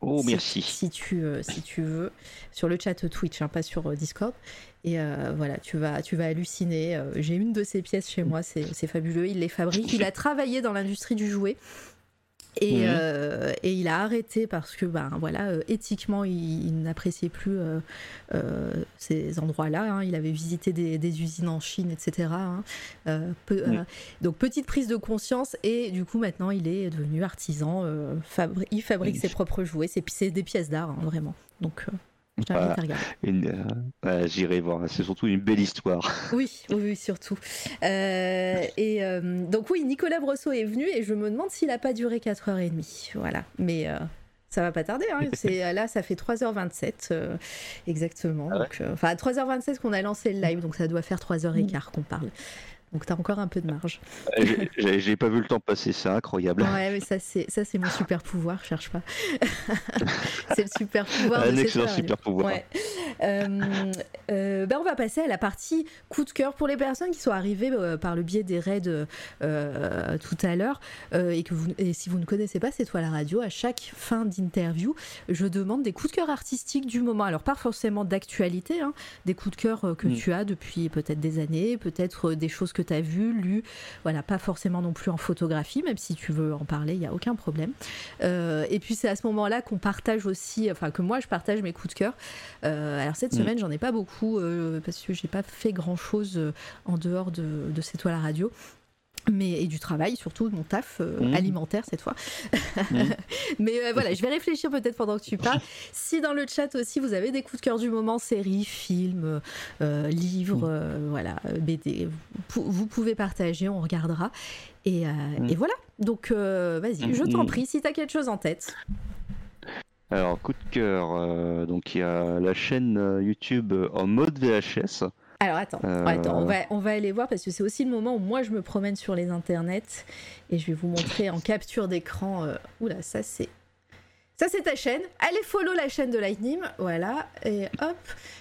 Oh, Si- merci. Si tu, euh, si tu veux, sur le chat Twitch, hein, pas sur euh, Discord. Et euh, voilà, tu vas, tu vas halluciner. J'ai une de ces pièces chez moi, c'est c'est fabuleux. Il les fabrique. Il a travaillé dans l'industrie du jouet. Et, Mhm. euh, et il a arrêté parce que, ben voilà, euh, éthiquement, il, il n'appréciait plus euh, ces endroits-là. hein. Il avait visité des, des usines en Chine, etc. hein. Peu- donc petite prise de conscience et du coup maintenant il est devenu artisan. fabri- il fabrique ses propres jouets. C'est c'est des pièces d'art hein, vraiment. Donc euh, euh, J'irai voir. C'est surtout une belle histoire. [LAUGHS] Oui, oui, oui, surtout. Euh, et euh, donc oui, Nicolas Brosseau est venu et je me demande s'il a pas duré 4h30. Voilà. Mais euh, ça va pas tarder. Hein. [LAUGHS] C'est, là, ça fait 3h27 euh, exactement. Ah ouais donc, euh, enfin, à 3h27 qu'on a lancé le live, donc ça doit faire 3h15 qu'on parle. Donc t'as encore un peu de marge. [LAUGHS] J'ai- pas vu le temps passer, c'est incroyable. Ouais, mais ça c'est ça c'est mon super pouvoir, cherche pas. [LAUGHS] c'est le super pouvoir. Un excellent super pouvoir. Ouais. Euh, euh, ben on va passer à la partie coup de cœur pour les personnes qui sont arrivées euh, par le biais des raids tout à l'heure et que vous et si vous ne connaissez pas c'est toi la radio à chaque fin d'interview je demande des coups de cœur artistiques du moment alors pas forcément d'actualité hein, des coups de cœur que Mm. tu as depuis peut-être des années peut-être des choses que tu as vues lues voilà pas forcément non plus en photographie même si tu veux en parler il y a aucun problème Euh, et puis c'est à ce moment là qu'on partage aussi enfin que moi je partage mes coups de cœur euh, alors cette Mm. semaine, j'en ai pas beaucoup euh, parce que j'ai pas fait grand chose en dehors de, de cette toile à radio. Mais, et du travail, surtout mon taf euh, Mm. alimentaire cette fois. Mm. [LAUGHS] Mais euh, voilà, je vais réfléchir peut-être pendant que tu parles. Si dans le chat aussi vous avez des coups de cœur du moment, séries, films, euh, livres, Mm. euh, voilà, BD, vous, pou- vous pouvez partager, on regardera. Et, et voilà. Donc vas-y, je t'en prie, si tu as quelque chose en tête. Alors, coup de cœur, donc il y a la chaîne YouTube en mode VHS. Alors attends, Euh, attends on, va, on va aller voir parce que c'est aussi le moment où moi je me promène sur les internets et je vais vous montrer en capture d'écran. euh, Oula, ça c'est. Ça c'est ta chaîne. Allez follow la chaîne de Lightning. Voilà. Et hop.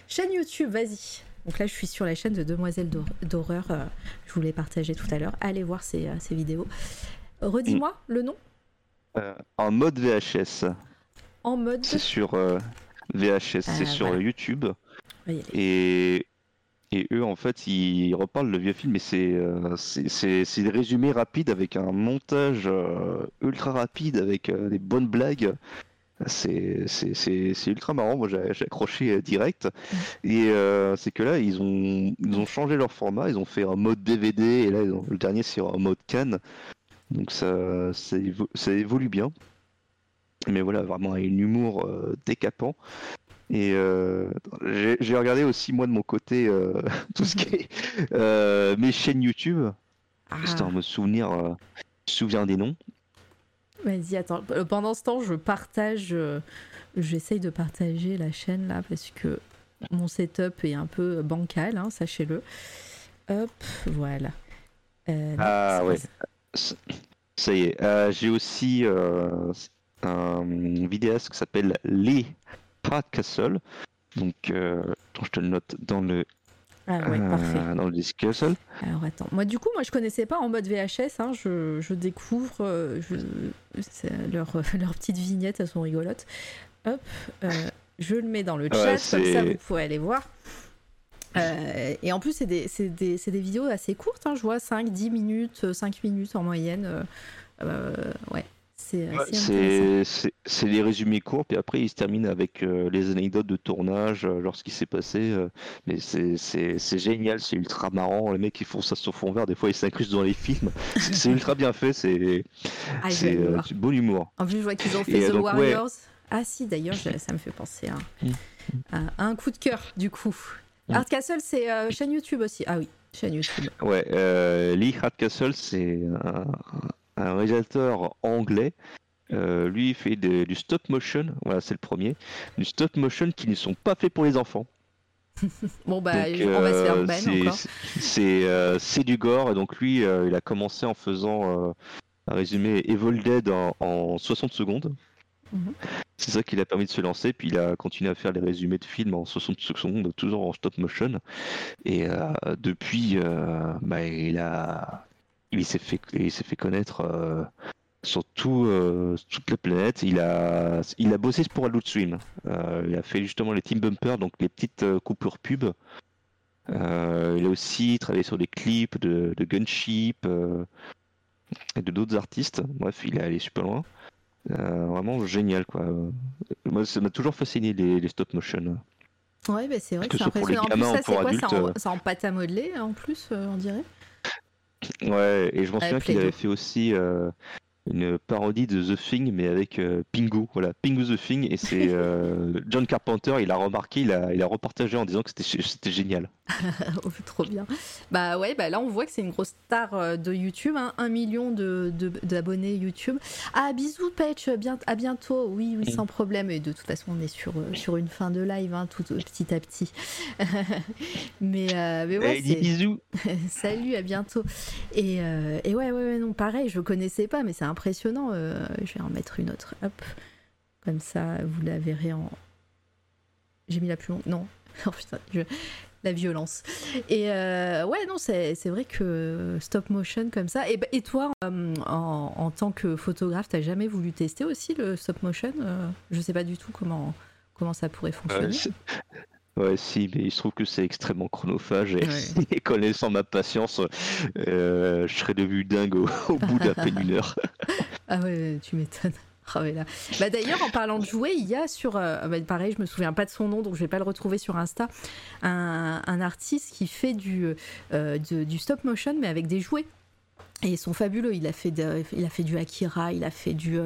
Chaîne YouTube, vas-y. Donc là je suis sur la chaîne de Demoiselle d'hor- d'horreur. euh, je vous l'ai partagé tout à l'heure. Allez voir ces, ces vidéos. Redis-moi le nom en mode VHS. en mode. C'est sur VHS, Ah, c'est sur voilà. YouTube. Et, et eux, en fait, ils reparlent le vieux film, mais c'est euh, c'est- résumés rapides avec un montage euh, ultra rapide, avec euh, des bonnes blagues. C'est ultra marrant, moi j'ai accroché euh, direct. Et c'est que là, ils ont, ils ont changé leur format, ils ont fait un mode DVD, et là, ont- le dernier, c'est un mode can. Donc ça, ça, évo- ça évolue bien. Mais voilà, vraiment un humour décapant. Et euh, j'ai regardé aussi, moi, de mon côté, euh, [LAUGHS] tout ce qui est euh, mes chaînes YouTube, Ah, histoire de me souvenir, souviens des noms. Vas-y, attends. Pendant ce temps, je partage. J'essaye de partager la chaîne là parce que mon setup est un peu bancal, hein, sachez-le. Hop, voilà. Ah, ouais. ça. Y est. J'ai aussi un vidéaste qui s'appelle Lee Hardcastle. Donc, euh, attends, je te le note dans le, Ah ouais, euh, parfait. dans le discussion. Alors attends, moi du coup, moi je connaissais pas en mode VHS, hein, je, je découvre euh, je, c'est leur, [LAUGHS] leur petite vignette, elles sont rigolotes. Hop, euh, je le mets dans le chat, comme ça vous pourrez aller voir. Et en plus, c'est des, des, des vidéos assez courtes, hein, je vois 5, 10 minutes, euh, 5 minutes en moyenne. ouais, c'est les résumés courts, puis après il se termine avec euh, les anecdotes de tournage, euh, qui s'est passé. euh, mais c'est- génial, c'est ultra marrant. Les mecs ils font ça sur fond vert, des fois ils s'incrustent dans les films. C'est [LAUGHS] ultra bien fait, c'est Ah, du bon humour. En plus, je vois qu'ils ont fait The donc, ouais. Warriors. Ah si, d'ailleurs, ça me fait penser à, Mm. à- un coup de cœur, du coup. Mm. Art Castle, c'est chaîne YouTube aussi. Ah oui, chaîne YouTube. Ouais, Lee Hardcastle, c'est un, un réalisateur anglais. Euh, lui, il fait du stop motion. Voilà, c'est le premier. Du stop motion qui ne sont pas faits pour les enfants. [LAUGHS] Bon, bah, Donc, on va se faire euh, encore. C'est euh, c'est du gore. Et donc, lui, il a commencé en faisant un résumé Evil Dead en, en 60 secondes. Mhm. C'est ça qui l'a permis de se lancer. Puis il a continué à faire les résumés de films en 60 secondes, toujours en stop motion. Et euh, depuis, euh, bah, il a, il s'est fait, il s'est fait connaître euh, sur tout, euh, toute la planète. Il a, il a bossé pour Adult Swim. Euh, il a fait justement les team bumpers, donc les petites euh, coupures pub. Il a aussi travaillé sur des clips de, de Gunship et de d'autres artistes. Bref, il est allé super loin. Vraiment génial quoi. Moi, ça m'a toujours fasciné les, les stop motion. Ouais, bah, c'est vrai que, que c'est impressionnant. En plus, ça, c'est quoi adultes, C'est en, pâte à modeler, en plus, on dirait? Ouais, et je m'en souviens qu'il avait fait aussi euh, une parodie de The Thing, mais avec euh, Pingu. Voilà, Pingu The Thing, et c'est [LAUGHS] euh, John Carpenter, il a remarqué, il a, il a repartagé en disant que c'était génial. [LAUGHS] Oh, Trop bien. Bah ouais, bah là on voit que c'est une grosse star euh, de YouTube, hein, un million de- de- d'abonnés YouTube. Ah bisous Patch, bien, à bientôt. Oui, oui, sans problème. Et de toute façon, on est sur, euh, sur une fin de live, hein, tout petit à petit. [LAUGHS] mais, euh, mais ouais, c'est- bisous [LAUGHS] Salut, à bientôt. Et, euh, et ouais, ouais, ouais, non, pareil, je connaissais pas, mais c'est impressionnant. euh, je vais en mettre une autre. Hop. Comme ça, vous la verrez en. J'ai mis la plus longue. Non. Oh putain, je- la violence. Et euh, ouais, non, c'est vrai que stop motion comme ça. Et, bah- et toi, euh, en, en tant que photographe, t'as jamais voulu tester aussi le stop motion Euh, Je sais pas du tout comment, comment ça pourrait fonctionner. [LAUGHS] Ouais, si, mais il se trouve que c'est extrêmement chronophage et, Ouais. [LAUGHS] et connaissant ma patience, euh, je serais devenu dingue au, au bout d'à peine une heure. Ah ouais, tu m'étonnes. Ah là. Bah d'ailleurs, en parlant de jouer, il y a sur, euh, bah, pareil, je me souviens pas de son nom, donc je vais pas le retrouver sur Insta, un, un artiste qui fait du, euh, de- du stop motion, mais avec des jouets. Et ils sont fabuleux. Il a fait, de- il a fait du Akira, il a fait du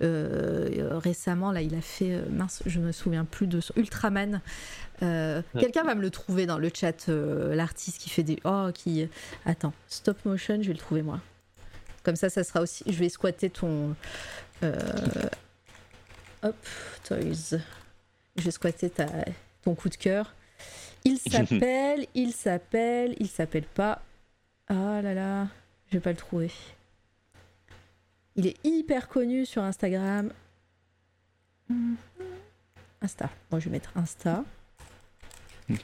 euh, récemment là, il a fait mince, je me souviens plus de son Ultraman. Euh, Ouais. Quelqu'un va me le trouver dans le chat, euh, l'artiste qui fait des oh qui attends stop motion, je vais le trouver moi. Comme ça, ça sera aussi. Je vais squatter ton. Euh, Hop, Toys. Je vais squatter ta... ton coup de cœur. Il [LAUGHS] s'appelle, il s'appelle, il s'appelle pas. Ah là là, je vais pas le trouver. Il est hyper connu sur Instagram. Mhm. Insta. Moi, je vais mettre Insta.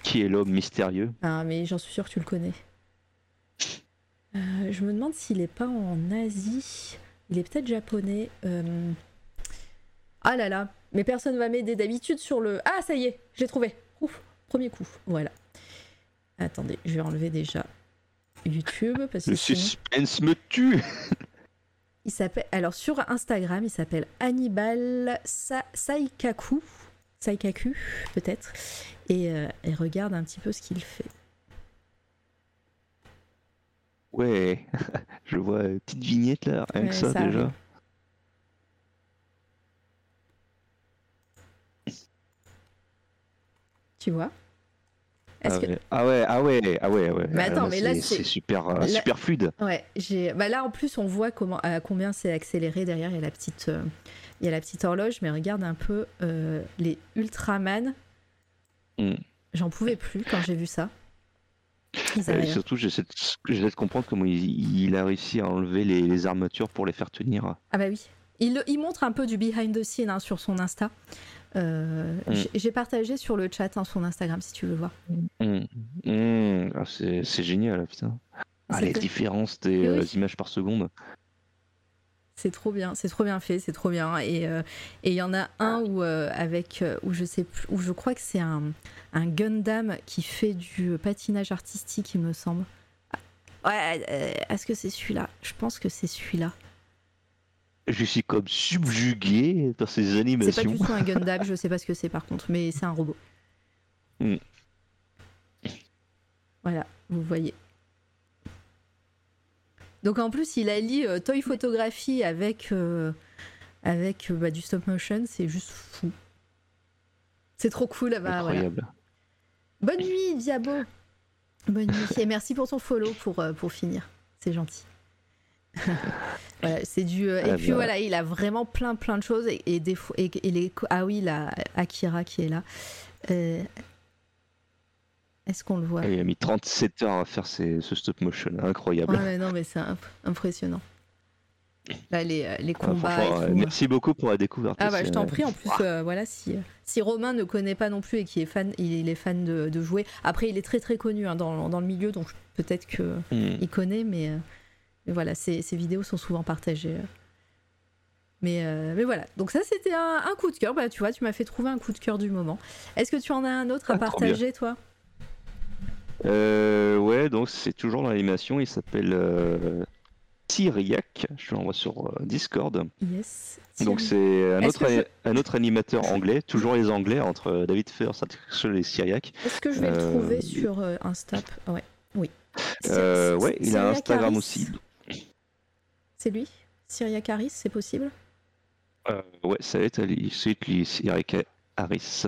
Qui est l'homme mystérieux? Ah, mais j'en suis sûre que tu le connais. Euh, je me demande s'il est pas en Asie. Il est peut-être japonais. Euh, Ah là là, mais personne va m'aider d'habitude sur le. Ah, ça y est, j'ai trouvé. Ouf, premier coup. Voilà. Attendez, je vais enlever déjà YouTube parce que Le sinon- suspense me tue [LAUGHS] il s'appelle alors sur Instagram, il s'appelle Hannibal Sa- Saikaku, Saikaku peut-être, et, euh, et regarde un petit peu ce qu'il fait. Ouais, [LAUGHS] je vois une petite vignette là, rien Ouais, que ça, ça déjà. arrive. Tu vois? Ah que- ouais. ah ouais, ah ouais, ah ouais, ah ouais. Mais Ah, attends, là, mais là, c'est- super, euh, là- super fluide. Ouais, j'ai. Bah là, en plus, on voit comment, à combien c'est accéléré derrière. Il y a la petite, euh, il y a la petite horloge, mais regarde un peu euh, les Ultraman. Mm. J'en pouvais plus quand j'ai vu ça. Et surtout, j'essaie de, comprendre comment il, il a réussi à enlever les, les armatures pour les faire tenir. Ah bah oui. Il, il montre un peu du behind the scene hein, sur son Insta. Euh, Mm. j'ai- partagé sur le chat hein, son Instagram si tu veux voir. Hum, hum, ah, c'est génial, putain. Ah, les que- différences des oui. euh, images par seconde. C'est trop bien, c'est trop bien fait, c'est trop bien. Et euh, et il y en a un où euh, avec euh, où je sais plus, où je crois que c'est un, un Gundam qui fait du patinage artistique, il me semble. Ah, Ouais, est-ce que c'est celui-là? Je pense que c'est celui-là. Je suis comme subjugué par ces C'est pas animations. du tout un [LAUGHS] Gundam, je sais pas ce que c'est par contre, mais c'est un robot. Mm. Voilà, vous voyez. Donc en plus, il allie euh, toy photographie avec, euh, avec euh, bah, du stop motion, c'est juste fou. C'est trop cool. Bah, voilà. Incroyable. Bonne nuit, Diabo. Bonne nuit. Et merci pour ton follow pour, euh, pour finir. C'est gentil. [LAUGHS] voilà, c'est du. euh, et Ah puis voilà, il a vraiment plein plein de choses. Et, et des fois- et, et les, ah oui, la Akira qui est là. Euh, Est-ce qu'on le voit Et il a mis 37 heures à faire ces- ce stop motion. Incroyable. Ouais, mais non, mais c'est imp- impressionnant. Là, les, euh, les Ah, combats. franchement, et tout. merci beaucoup pour la découverte. Ah bah je t'en euh, prie, en plus euh, voilà si, si Romain ne connaît pas non plus et qui est fan, il est fan de, de jouer. Après il est très très connu hein, dans, dans le milieu donc peut-être que hum. il connaît mais, mais voilà ces, ces vidéos sont souvent partagées. Mais, euh, mais voilà, donc ça c'était un, un coup de cœur, bah tu vois tu m'as fait trouver un coup de cœur du moment. Est-ce que tu en as un autre à Ah, partager toi? Euh, ouais, donc c'est toujours dans l'animation. Il s'appelle euh, Syriac. Je l'envoie sur euh, Discord. Yes. Donc c'est un autre, je- un autre animateur anglais, toujours les anglais entre David First et Syriac. Est-ce que je vais le euh, trouver sur euh, Insta? Ouais, oui. Euh, ouais, il a Instagram Harris, aussi. C'est lui? Syriac Harris, c'est possible? Euh, ouais, ça va être lui, Syriac Harris.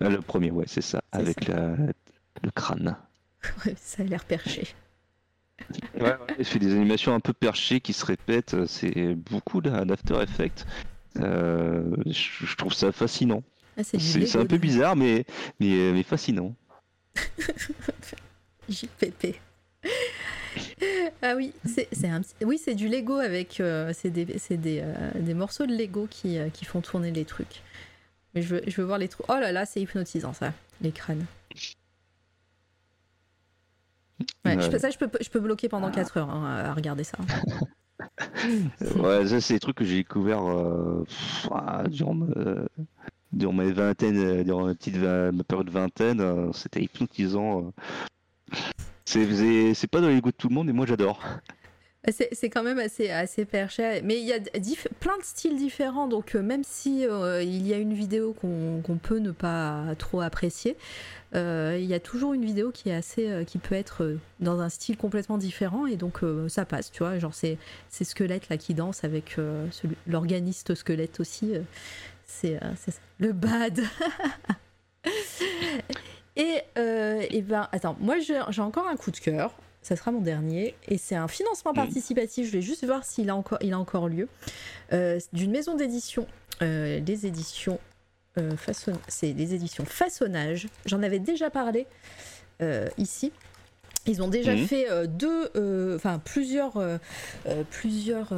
Le premier, ouais, c'est ça, avec la, le crâne. [LAUGHS] Ça a l'air perché. Ouais, ouais, il fait des animations un peu perchées qui se répètent. C'est beaucoup d'a- d'After Effects. Euh, je, je trouve ça fascinant. Ah, c'est un peu bizarre, mais, mais, mais fascinant. [LAUGHS] JPP. ah oui, c'est c'est un petit- oui, c'est du Lego avec euh, c'est des, des, euh, des morceaux de Lego qui, euh, qui font tourner les trucs. Mais je veux, je veux voir les trucs. Oh là là, c'est hypnotisant ça, les crânes. Ouais, Ouais. ça, je peux, je peux bloquer pendant 4 heures hein, à regarder ça. [LAUGHS] Ouais, ça, c'est des trucs que j'ai découvert euh, pff, ah, durant, me- durant ma vingtaine, euh, durant ma petite ma période vingtaine. euh, C'était hypnotisant. euh. C'est pas dans les goûts de tout le monde, et moi j'adore. C'est c'est quand même assez, assez perché. Mais il y a plein de styles différents. Donc, euh, même si euh, il y a une vidéo qu'on peut ne pas trop apprécier, euh, il y a toujours une vidéo qui est assez. qui peut être dans un style complètement différent. Et donc, ça passe, tu vois. Genre, c'est Squelette là qui danse avec l'organiste Squelette aussi. c'est le bad. [LAUGHS] et, et ben, attends, moi j'ai encore un coup de cœur ça sera mon dernier, et c'est un financement Mhm. participatif, je vais juste voir s'il a encore, il a encore lieu, euh, d'une maison d'édition, euh, les éditions, euh, façon, c'est les éditions Façonnage, j'en avais déjà parlé euh, ici. Ils ont déjà Mhm. fait deux, enfin plusieurs, plusieurs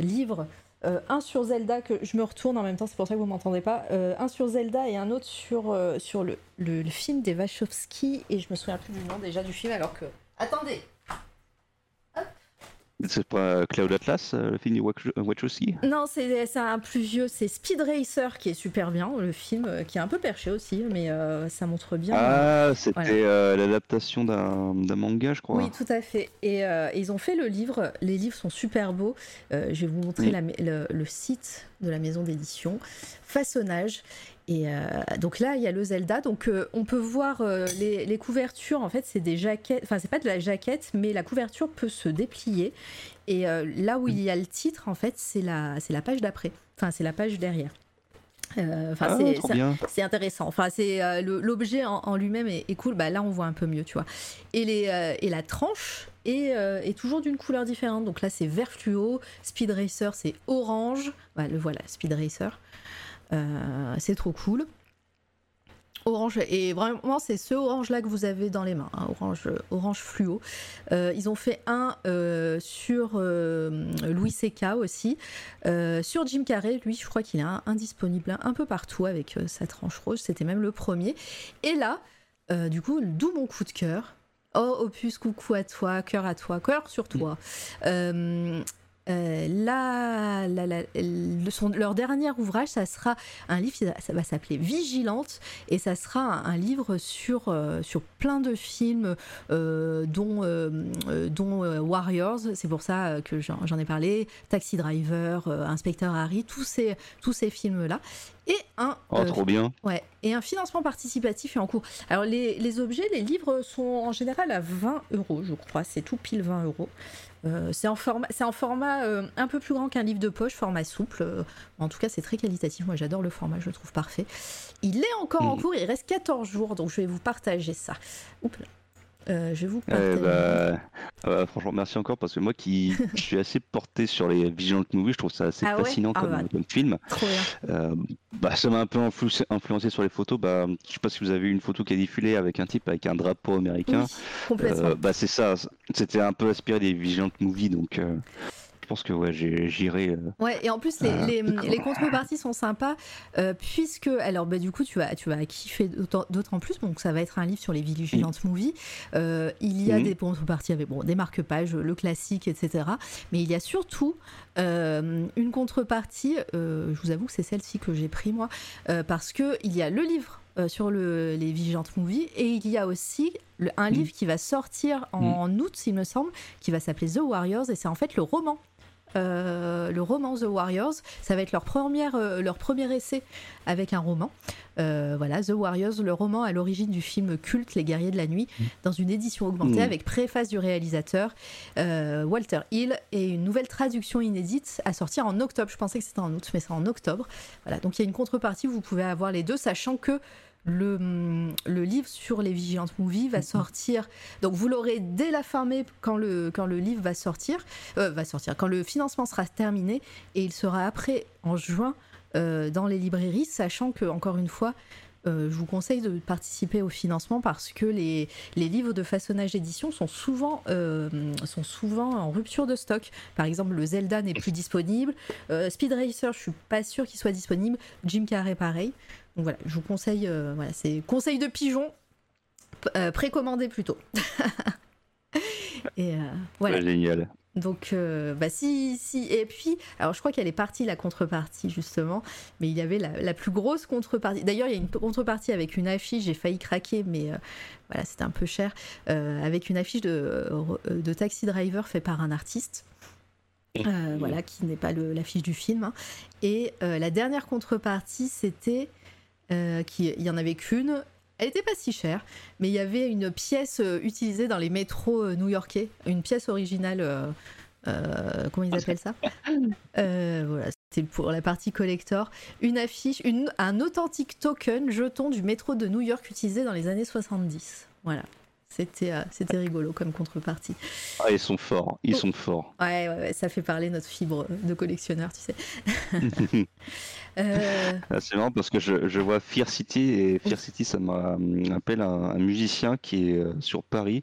livres. Euh, un sur Zelda que je me retourne en même temps, c'est pour ça que vous m'entendez pas. Euh, un sur Zelda et un autre sur, euh, sur le, le, le film des Wachowski et je me souviens plus du nom déjà du film alors que Attendez. C'est pas Cloud Atlas, euh, le film de Wach- Wachowski? Non, c'est un plus vieux, c'est Speed Racer qui est super bien, le film euh, qui est un peu perché aussi, mais euh, ça montre bien. Ah, c'était Voilà. euh, l'adaptation d'un manga, je crois. Oui, tout à fait. Et euh, ils ont fait le livre. Les livres sont super beaux. Euh, je vais vous montrer la le, le site de la maison d'édition. Façonnage. Et euh, donc là, il y a le Zelda. Donc euh, on peut voir euh, les, les couvertures. En fait, c'est des jaquettes. Enfin, c'est pas de la jaquette, mais la couverture peut se déplier. Et là où il y a le titre, en fait, c'est la, c'est la page d'après. Enfin, c'est la page derrière. Euh, Ah, c'est ça- intéressant. Enfin, c'est euh, le- l'objet en, en lui-même est, est cool. Bah là, on voit un peu mieux, tu vois. Et les euh, et la tranche est, est toujours d'une couleur différente. Donc là, c'est vert fluo. Speed Racer, c'est orange. Bah, le voilà, Speed Racer. Euh, c'est trop cool. Orange, et vraiment c'est ce orange-là que vous avez dans les mains, hein, orange, orange fluo. Euh, ils ont fait un euh, sur euh, Louis C.K. aussi, sur Jim Carrey, lui je crois qu'il est indisponible un peu partout avec sa tranche rose, c'était même le premier. Et là, du coup, d'où mon coup de cœur. Oh Opus, coucou à toi, cœur à toi, cœur sur toi. Euh, leur dernier ouvrage, ça sera un livre, ça va s'appeler Vigilante, et ça sera un, livre sur, euh, sur plein de films, euh, dont, dont Warriors, c'est pour ça que j'en ai parlé, Taxi Driver, Inspecteur Harry, tous ces, tous ces films-là. Et un, oh, trop bien. Ouais, et un financement participatif est en cours. Alors, les, les objets, les livres sont en général à 20 euros, je crois, c'est tout pile 20 euros. Euh, c'est en format, c'est en format euh, un peu plus grand qu'un livre de poche, format souple. Euh, en tout cas, c'est très qualitatif. Moi, j'adore le format, je le trouve parfait. Il est encore en mm. cours, il reste 14 jours, donc je vais vous partager ça. Oups euh, je vous eh bah, euh, franchement, merci encore parce que moi qui [LAUGHS] suis assez porté sur les Vigilant Movies, je trouve ça assez ah fascinant ah comme, comme, film. Euh, bah, ça m'a un peu influencé sur les photos. Bah, je sais pas si vous avez vu une photo qui est diffusée avec un type avec un drapeau américain. bah, c'est ça. C'était un peu inspiré des Vigilant Movies, donc je pense que ouais, j'irai. Euh, ouais, et en plus, les, les, contreparties sont sympas, euh, puisque, alors, bah, du coup, tu vas, tu vas kiffer d'autant plus. Donc, ça va être un livre sur les vigilantes movies. Euh, il y a des contreparties avec bon, des marque-pages, le classique, etc. Mais il y a surtout une contrepartie, je vous avoue que c'est celle-ci que j'ai pris moi, parce qu'il y a le livre sur le, les Vigilantes Movies. Et il y a aussi un livre qui va sortir en, en août, il me semble, qui va s'appeler The Warriors. Et c'est en fait le roman le roman The Warriors. Ça va être leur, première, euh, leur premier essai avec un roman. Euh, voilà, The Warriors, le roman à l'origine du film culte Les Guerriers de la Nuit, mmh. dans une édition augmentée mmh. avec préface du réalisateur Walter Hill et une nouvelle traduction inédite à sortir en octobre. Je pensais que c'était en août, mais c'est en octobre. Voilà, donc il y a une contrepartie, vous pouvez avoir les deux, sachant que le, le, livre sur les Vigilantes Movies va mhm. sortir. Donc vous l'aurez dès la fin mai quand le, quand le livre va sortir, euh, va sortir, quand le financement sera terminé, et il sera après en juin euh, dans les librairies, sachant que encore une fois. Euh, je vous conseille de participer au financement parce que les, les livres de façonnage d'édition sont souvent, sont souvent en rupture de stock. Par exemple, le Zelda n'est plus disponible. Speed Racer, je suis pas sûr qu'il soit disponible. Jim Carrey, pareil. Donc voilà, je vous conseille, euh, voilà, c'est conseil de pigeon, euh, précommandé plutôt. [LAUGHS] et euh, voilà. Génial. Donc, bah si, si. Et puis, alors je crois qu'elle est partie, la contrepartie, justement, mais il y avait la, plus grosse contrepartie. D'ailleurs, il y a une contrepartie avec une affiche, j'ai failli craquer, mais voilà, c'était un peu cher, avec une affiche de, de Taxi Driver fait par un artiste. voilà, qui n'est pas l'affiche du film. Hein. Et la dernière contrepartie, c'était euh, qui, il y en avait qu'une. Elle n'était pas si chère, mais il y avait une pièce euh, utilisée dans les métros euh, new-yorkais, une pièce originale. comment ils appellent ça? [LAUGHS] Voilà, c'était pour la partie collector. Une affiche, une, un authentique token jeton du métro de New York utilisé dans les années 70. Voilà. C'était c'était rigolo comme contrepartie. Ah, ils sont forts, ils sont forts. Ouais, ouais, ouais, ça fait parler notre fibre de collectionneur, tu sais. [LAUGHS] Euh, ah, c'est marrant parce que je, je, vois Fear City et Fear City, ça m'appelle un, un, musicien qui est euh, sur Paris.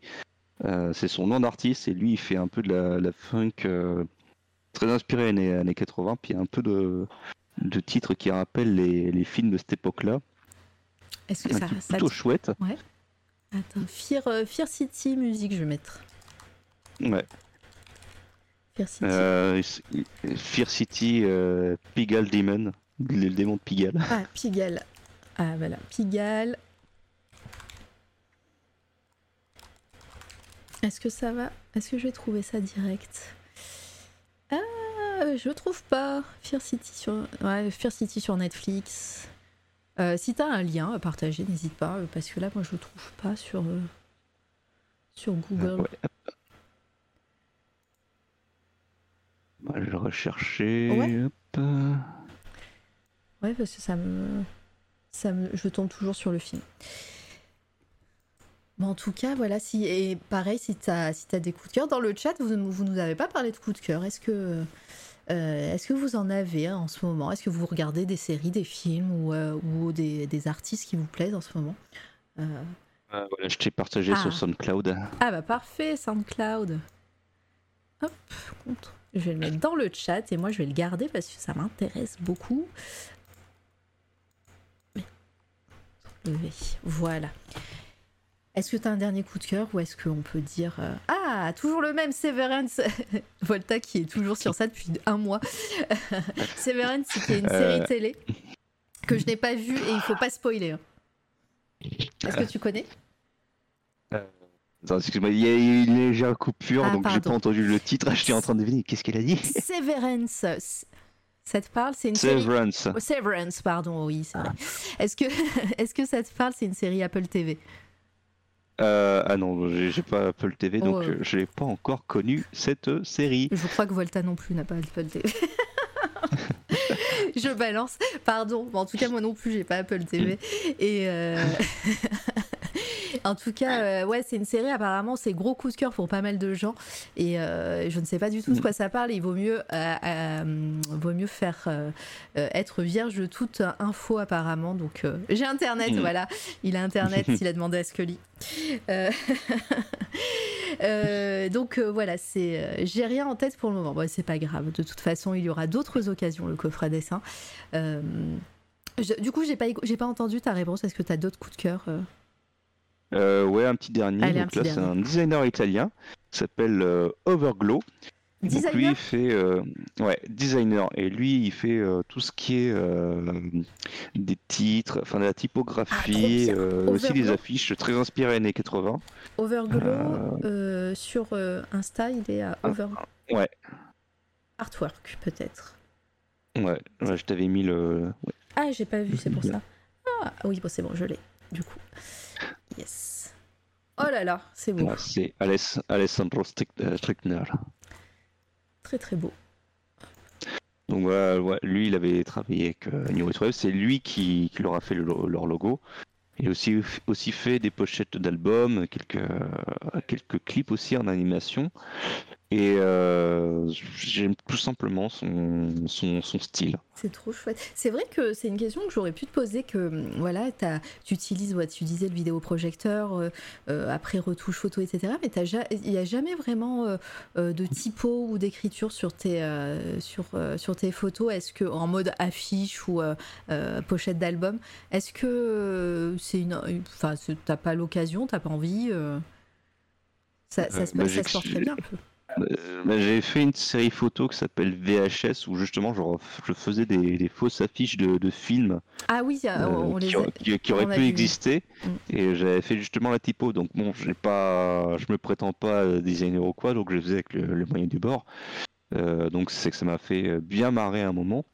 Euh, c'est son nom d'artiste et lui il fait un peu de la, la funk très inspiré années, années 80, puis un peu de, de titres qui rappellent les, les films de cette époque-là. Est-ce que ça, plutôt chouette. Ouais. Attends, Fear, Fear City musique, je vais mettre. Ouais. Fear City. Fear City, Pigal Demon. Le démon de Pigalle. Ah, Pigalle. Ah, voilà, Pigalle. Est-ce que ça va? Est-ce que je vais trouver ça direct? Ah, je trouve pas. Fear City sur, ouais, Fear City sur Netflix. Euh, si t'as un lien à partager, n'hésite pas, euh, parce que là, moi, je le trouve pas sur, euh, sur Google. je vais rechercher. Hop. Ouais, parce que ça me, ça me, je tombe toujours sur le film. Bon, en tout cas, voilà, si, et pareil, si tu as, si as des coups de cœur, dans le chat, vous, vous nous avez pas parlé de coups de cœur. Est-ce que Euh, Est-ce que vous en avez en ce moment? Est-ce que vous regardez des séries, des films ou, euh, ou des, des artistes qui vous plaisent en ce moment? Euh, Euh, voilà, je t'ai partagé Ah. sur SoundCloud. Ah bah parfait, SoundCloud. Hop, contre. Je vais le mettre dans le chat et moi je vais le garder parce que ça m'intéresse beaucoup. Voilà. Est-ce que tu as un dernier coup de cœur ou est-ce qu'on peut dire euh, Ah, toujours le même Severance [LAUGHS] Volta qui est toujours sur ça depuis un mois. [LAUGHS] Severance, qui est une série Euh. télé que je n'ai pas vue et il faut pas spoiler. hein. Est-ce que tu connais? Attends, excuse-moi, il y a eu une légère coupure, Ah, donc j'ai pas entendu le titre. J'étais en train de deviner. Qu'est-ce qu'elle a dit? Severance. Ça te parle? C'est une série. Severance. Oh, Severance, pardon, oui, c'est vrai. Est-ce que, [LAUGHS] est-ce que ça te parle? C'est une série Apple TV. Euh, ah non, j'ai pas Apple TV, donc Oh, euh, je n'ai pas encore connu cette série. Je crois que Volta non plus n'a pas Apple TV. [LAUGHS] Je balance, pardon. En tout cas, moi non plus, j'ai pas Apple TV. Et euh, [LAUGHS] en tout cas, euh, ouais, c'est une série. Apparemment, c'est gros coup de cœur pour pas mal de gens. Et euh, je ne sais pas du tout de quoi ça parle. Il vaut mieux, euh, vaut mieux faire être vierge de toute info apparemment. Donc, j'ai Internet. Mm. Voilà, il a Internet. [LAUGHS] il a demandé à Scully. [LAUGHS] Donc voilà, c'est, j'ai rien en tête pour le moment. Bon, c'est pas grave. De toute façon, il y aura d'autres occasions. Le coffret à dessin. Je- du coup, j'ai pas, j'ai pas entendu ta réponse. Est-ce que tu as d'autres coups de cœur euh ouais, un petit dernier. Allez, donc là, c'est un designer italien s'appelle euh, Overglow. Donc lui, Designer il fait euh, ouais, designer et lui, il fait tout ce qui est des titres, enfin de la typographie, bien. euh, aussi des Overglow. affiches très inspirées années 80. Overglow sur Insta, il est à Over Ouais, Artwork peut-être. ouais, ouais, je t'avais mis le. ouais. Ah, j'ai pas vu, c'est pour [LAUGHS] ça. Ah oui, bon, c'est bon, je l'ai. Du coup, yes. Oh là là, c'est beau, c'est Aless- Alessandro euh, Strickner. très très beau. Donc voilà, lui, il avait travaillé avec euh, New Web, c'est lui qui, qui leur a fait le leur logo. Il a aussi, aussi fait des pochettes d'albums, quelques, euh, quelques clips aussi en animation. Et euh, j'aime tout simplement son, son, son style. C'est trop chouette. C'est vrai que c'est une question que j'aurais pu te poser que hum, voilà, tu utilises, ouais, tu disais le vidéoprojecteur, euh, euh, après retouche photo, etc. Mais il n'y a jamais vraiment euh, de typo ou d'écriture sur tes sur sur tes photos. Est-ce que en mode affiche ou pochette d'album, est-ce que c'est une, enfin, t'as pas l'occasion, t'as pas envie ça, ça se, bah, ça se porte très bien. un peu. Euh, bah, J'ai fait une série photo qui s'appelle VHS où justement je, ref- je faisais des, des fausses affiches de, de films Ah oui, euh, euh, on les qui, a- auraient- qui- qui pu exister. Mm. et j'avais fait justement la typo. Donc bon j'ai pas je me prétends pas euh, designer ou quoi. Donc je faisais avec le, le moyen du bord. Euh, donc c'est que ça m'a fait euh, bien marrer un moment.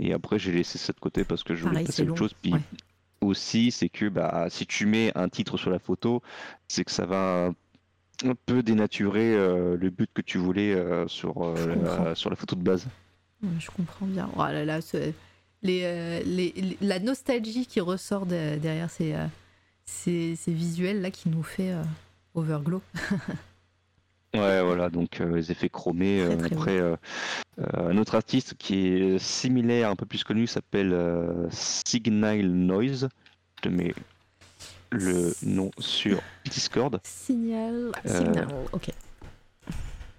Et après j'ai laissé ça de côté parce que je voulais Pareil, passer autre chose. Puis ouais. aussi c'est que bah si tu mets un titre sur la photo c'est que ça va un peu dénaturer euh, le but que tu voulais euh, sur, euh, la, sur la photo de base. Ouais, Je comprends bien. Oh là là, les, euh, les- les- la nostalgie qui ressort de- derrière ces, ces, ces visuels là qui nous fait Overglow. [LAUGHS] Ouais, voilà, donc les effets chromés. Très, très après, un autre artiste qui est similaire, un peu plus connu, s'appelle Signal Noise. Je te mets le nom sur Discord. Signal. Euh, Signal. Ok.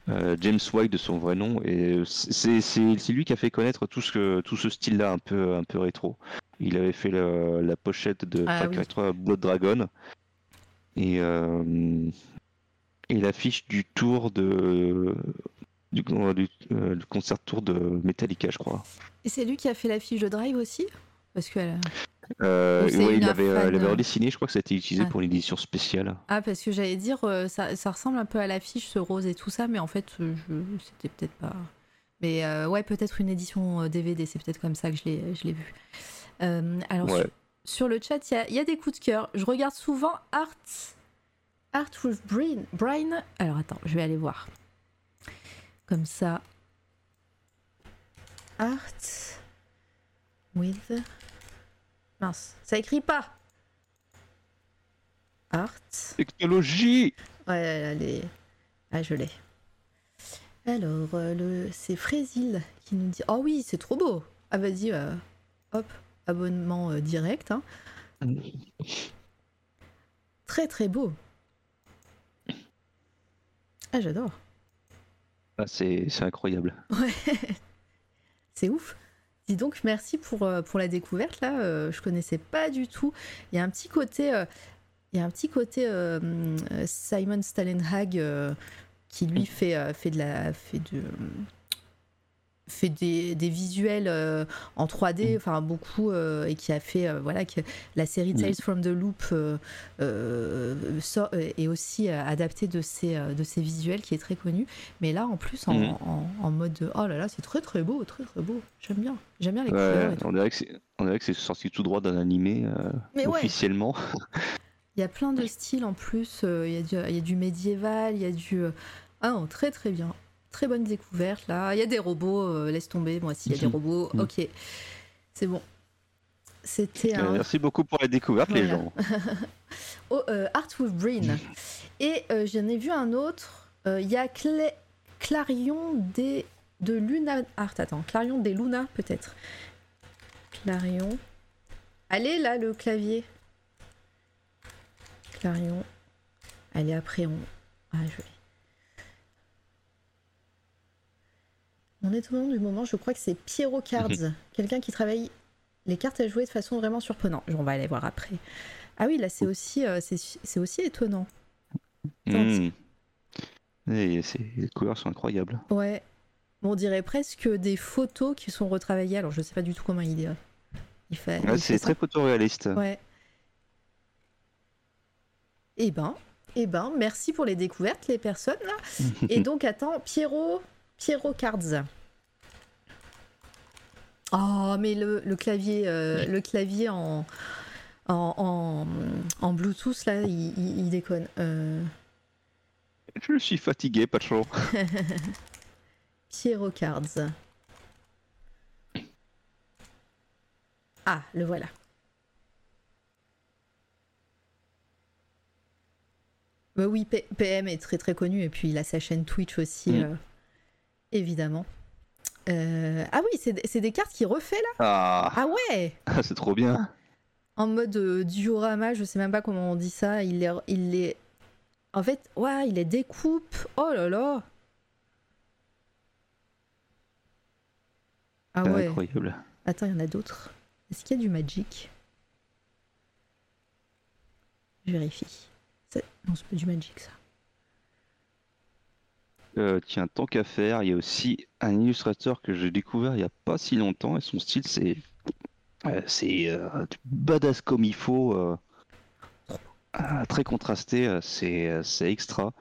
Euh, James White de son vrai nom et c'est c'est- c'est lui qui a fait connaître tout ce que- tout ce style-là un peu un peu rétro. Il avait fait la pochette de Ah Far oui. Cry 3 Blood Dragon et euh, et l'affiche du tour de du, du- euh, du concert tour de Metallica, je crois. Et c'est lui qui a fait la fiche de Drive aussi? Parce que. Euh, ouais, il l'avait euh, redessiné, je crois que ça a été utilisé Ah. pour une édition spéciale. Ah, parce que j'allais dire, euh, ça, ça ressemble un peu à l'affiche, ce rose et tout ça, mais en fait, euh, c'était peut-être pas. Mais euh, ouais, peut-être une édition DVD, c'est peut-être comme ça que je l'ai je l'ai vu. Alors, Ouais. sur, sur le chat, il y y a des coups de cœur. Je regarde souvent Art. Art with Brain. Brain. Alors, attends, je vais aller voir. Comme ça. Art with. Mince, ça écrit pas. Art. Technologie Ouais, là, les... Ah, je l'ai. Alors, euh, le... c'est Frésil qui nous dit Oh oui, c'est trop beau Ah, vas-y, euh, hop, abonnement euh, direct. hein. Très très beau. Ah, j'adore. Ah, c'est c'est incroyable. Ouais, [LAUGHS] c'est ouf. Dis donc, merci pour, euh, pour la découverte là. euh, je connaissais pas du tout. Il y a un petit côté, euh, il y a un petit côté euh, Simon Stalenhag qui lui fait, fait de la, fait de, fait des, des visuels euh, en 3D, enfin beaucoup, euh, et qui a fait euh, voilà que la série Tales from the Loop est aussi adaptée de ces, euh, de ces visuels qui est très connu. Mais là, en plus, en, Mhm. en, en mode de, oh là là, c'est très très beau, très très beau. J'aime bien, j'aime bien les Ouais, on dirait que c'est on dirait que c'est sorti tout droit d'un animé ouais, officiellement. [LAUGHS] il y a plein de styles en plus. Il y, a du- il y a du médiéval, il y a du, ah non, très très bien. Très bonne découverte là. Il y a des robots, euh, laisse tomber. Moi aussi, il y a des Mhm. robots. Mhm. Ok, c'est bon. C'était Euh, un. Merci beaucoup pour la découverte, les gens. [LAUGHS] Oh, euh, Art with Brain. Et euh, j'en ai vu un autre. euh, Il y a Clé- Clarion des de Luna Art. Attends, Clarion des Luna peut-être. Clarion. Allez là le clavier. Clarion. Allez après on. Ah joli. Mon étonnant du moment, je crois que c'est Pierrot Cards, quelqu'un qui travaille les cartes à jouer de façon vraiment surprenante. On va aller voir après. Ah oui, là c'est aussi, euh, c'est aussi étonnant. Et les couleurs sont incroyables. Ouais. Bon, on dirait presque des photos qui sont retravaillées. Alors je sais pas du tout comment il, euh, il fait. Ouais, c'est très photoréaliste. Ouais. Eh ben, eh ben, merci pour les découvertes, les personnes là. [LAUGHS] Et donc, attends, Pierrot, Pierrot Cards. Oh, mais le, le clavier, euh, le clavier en, en, en, en Bluetooth là, il, il- il déconne. Euh, Je suis fatigué, pas [LAUGHS] de chaud. Pierrot Cards. Ah, le voilà. Bah oui, P- PM est très très connu et puis il a sa chaîne Twitch aussi, Mm. euh, évidemment. Euh, Ah oui, c'est des cartes qu'il refait là Ah, Ah ouais [LAUGHS] c'est trop bien. En mode euh, diorama, je sais même pas comment on dit ça. Il les, il les... En fait, ouais, il les découpe. Oh là là Ah C'est ouais. incroyable. Attends, il y en a d'autres. Est-ce qu'il y a du Magic? Je vérifie. C'est- Non, c'est pas du Magic ça. Euh, tiens, tant qu'à faire, il y a aussi un illustrateur que j'ai découvert il n'y a pas si longtemps et son style c'est euh, c'est euh, du badass comme il faut, euh, euh, très contrasté, c'est c'est extra.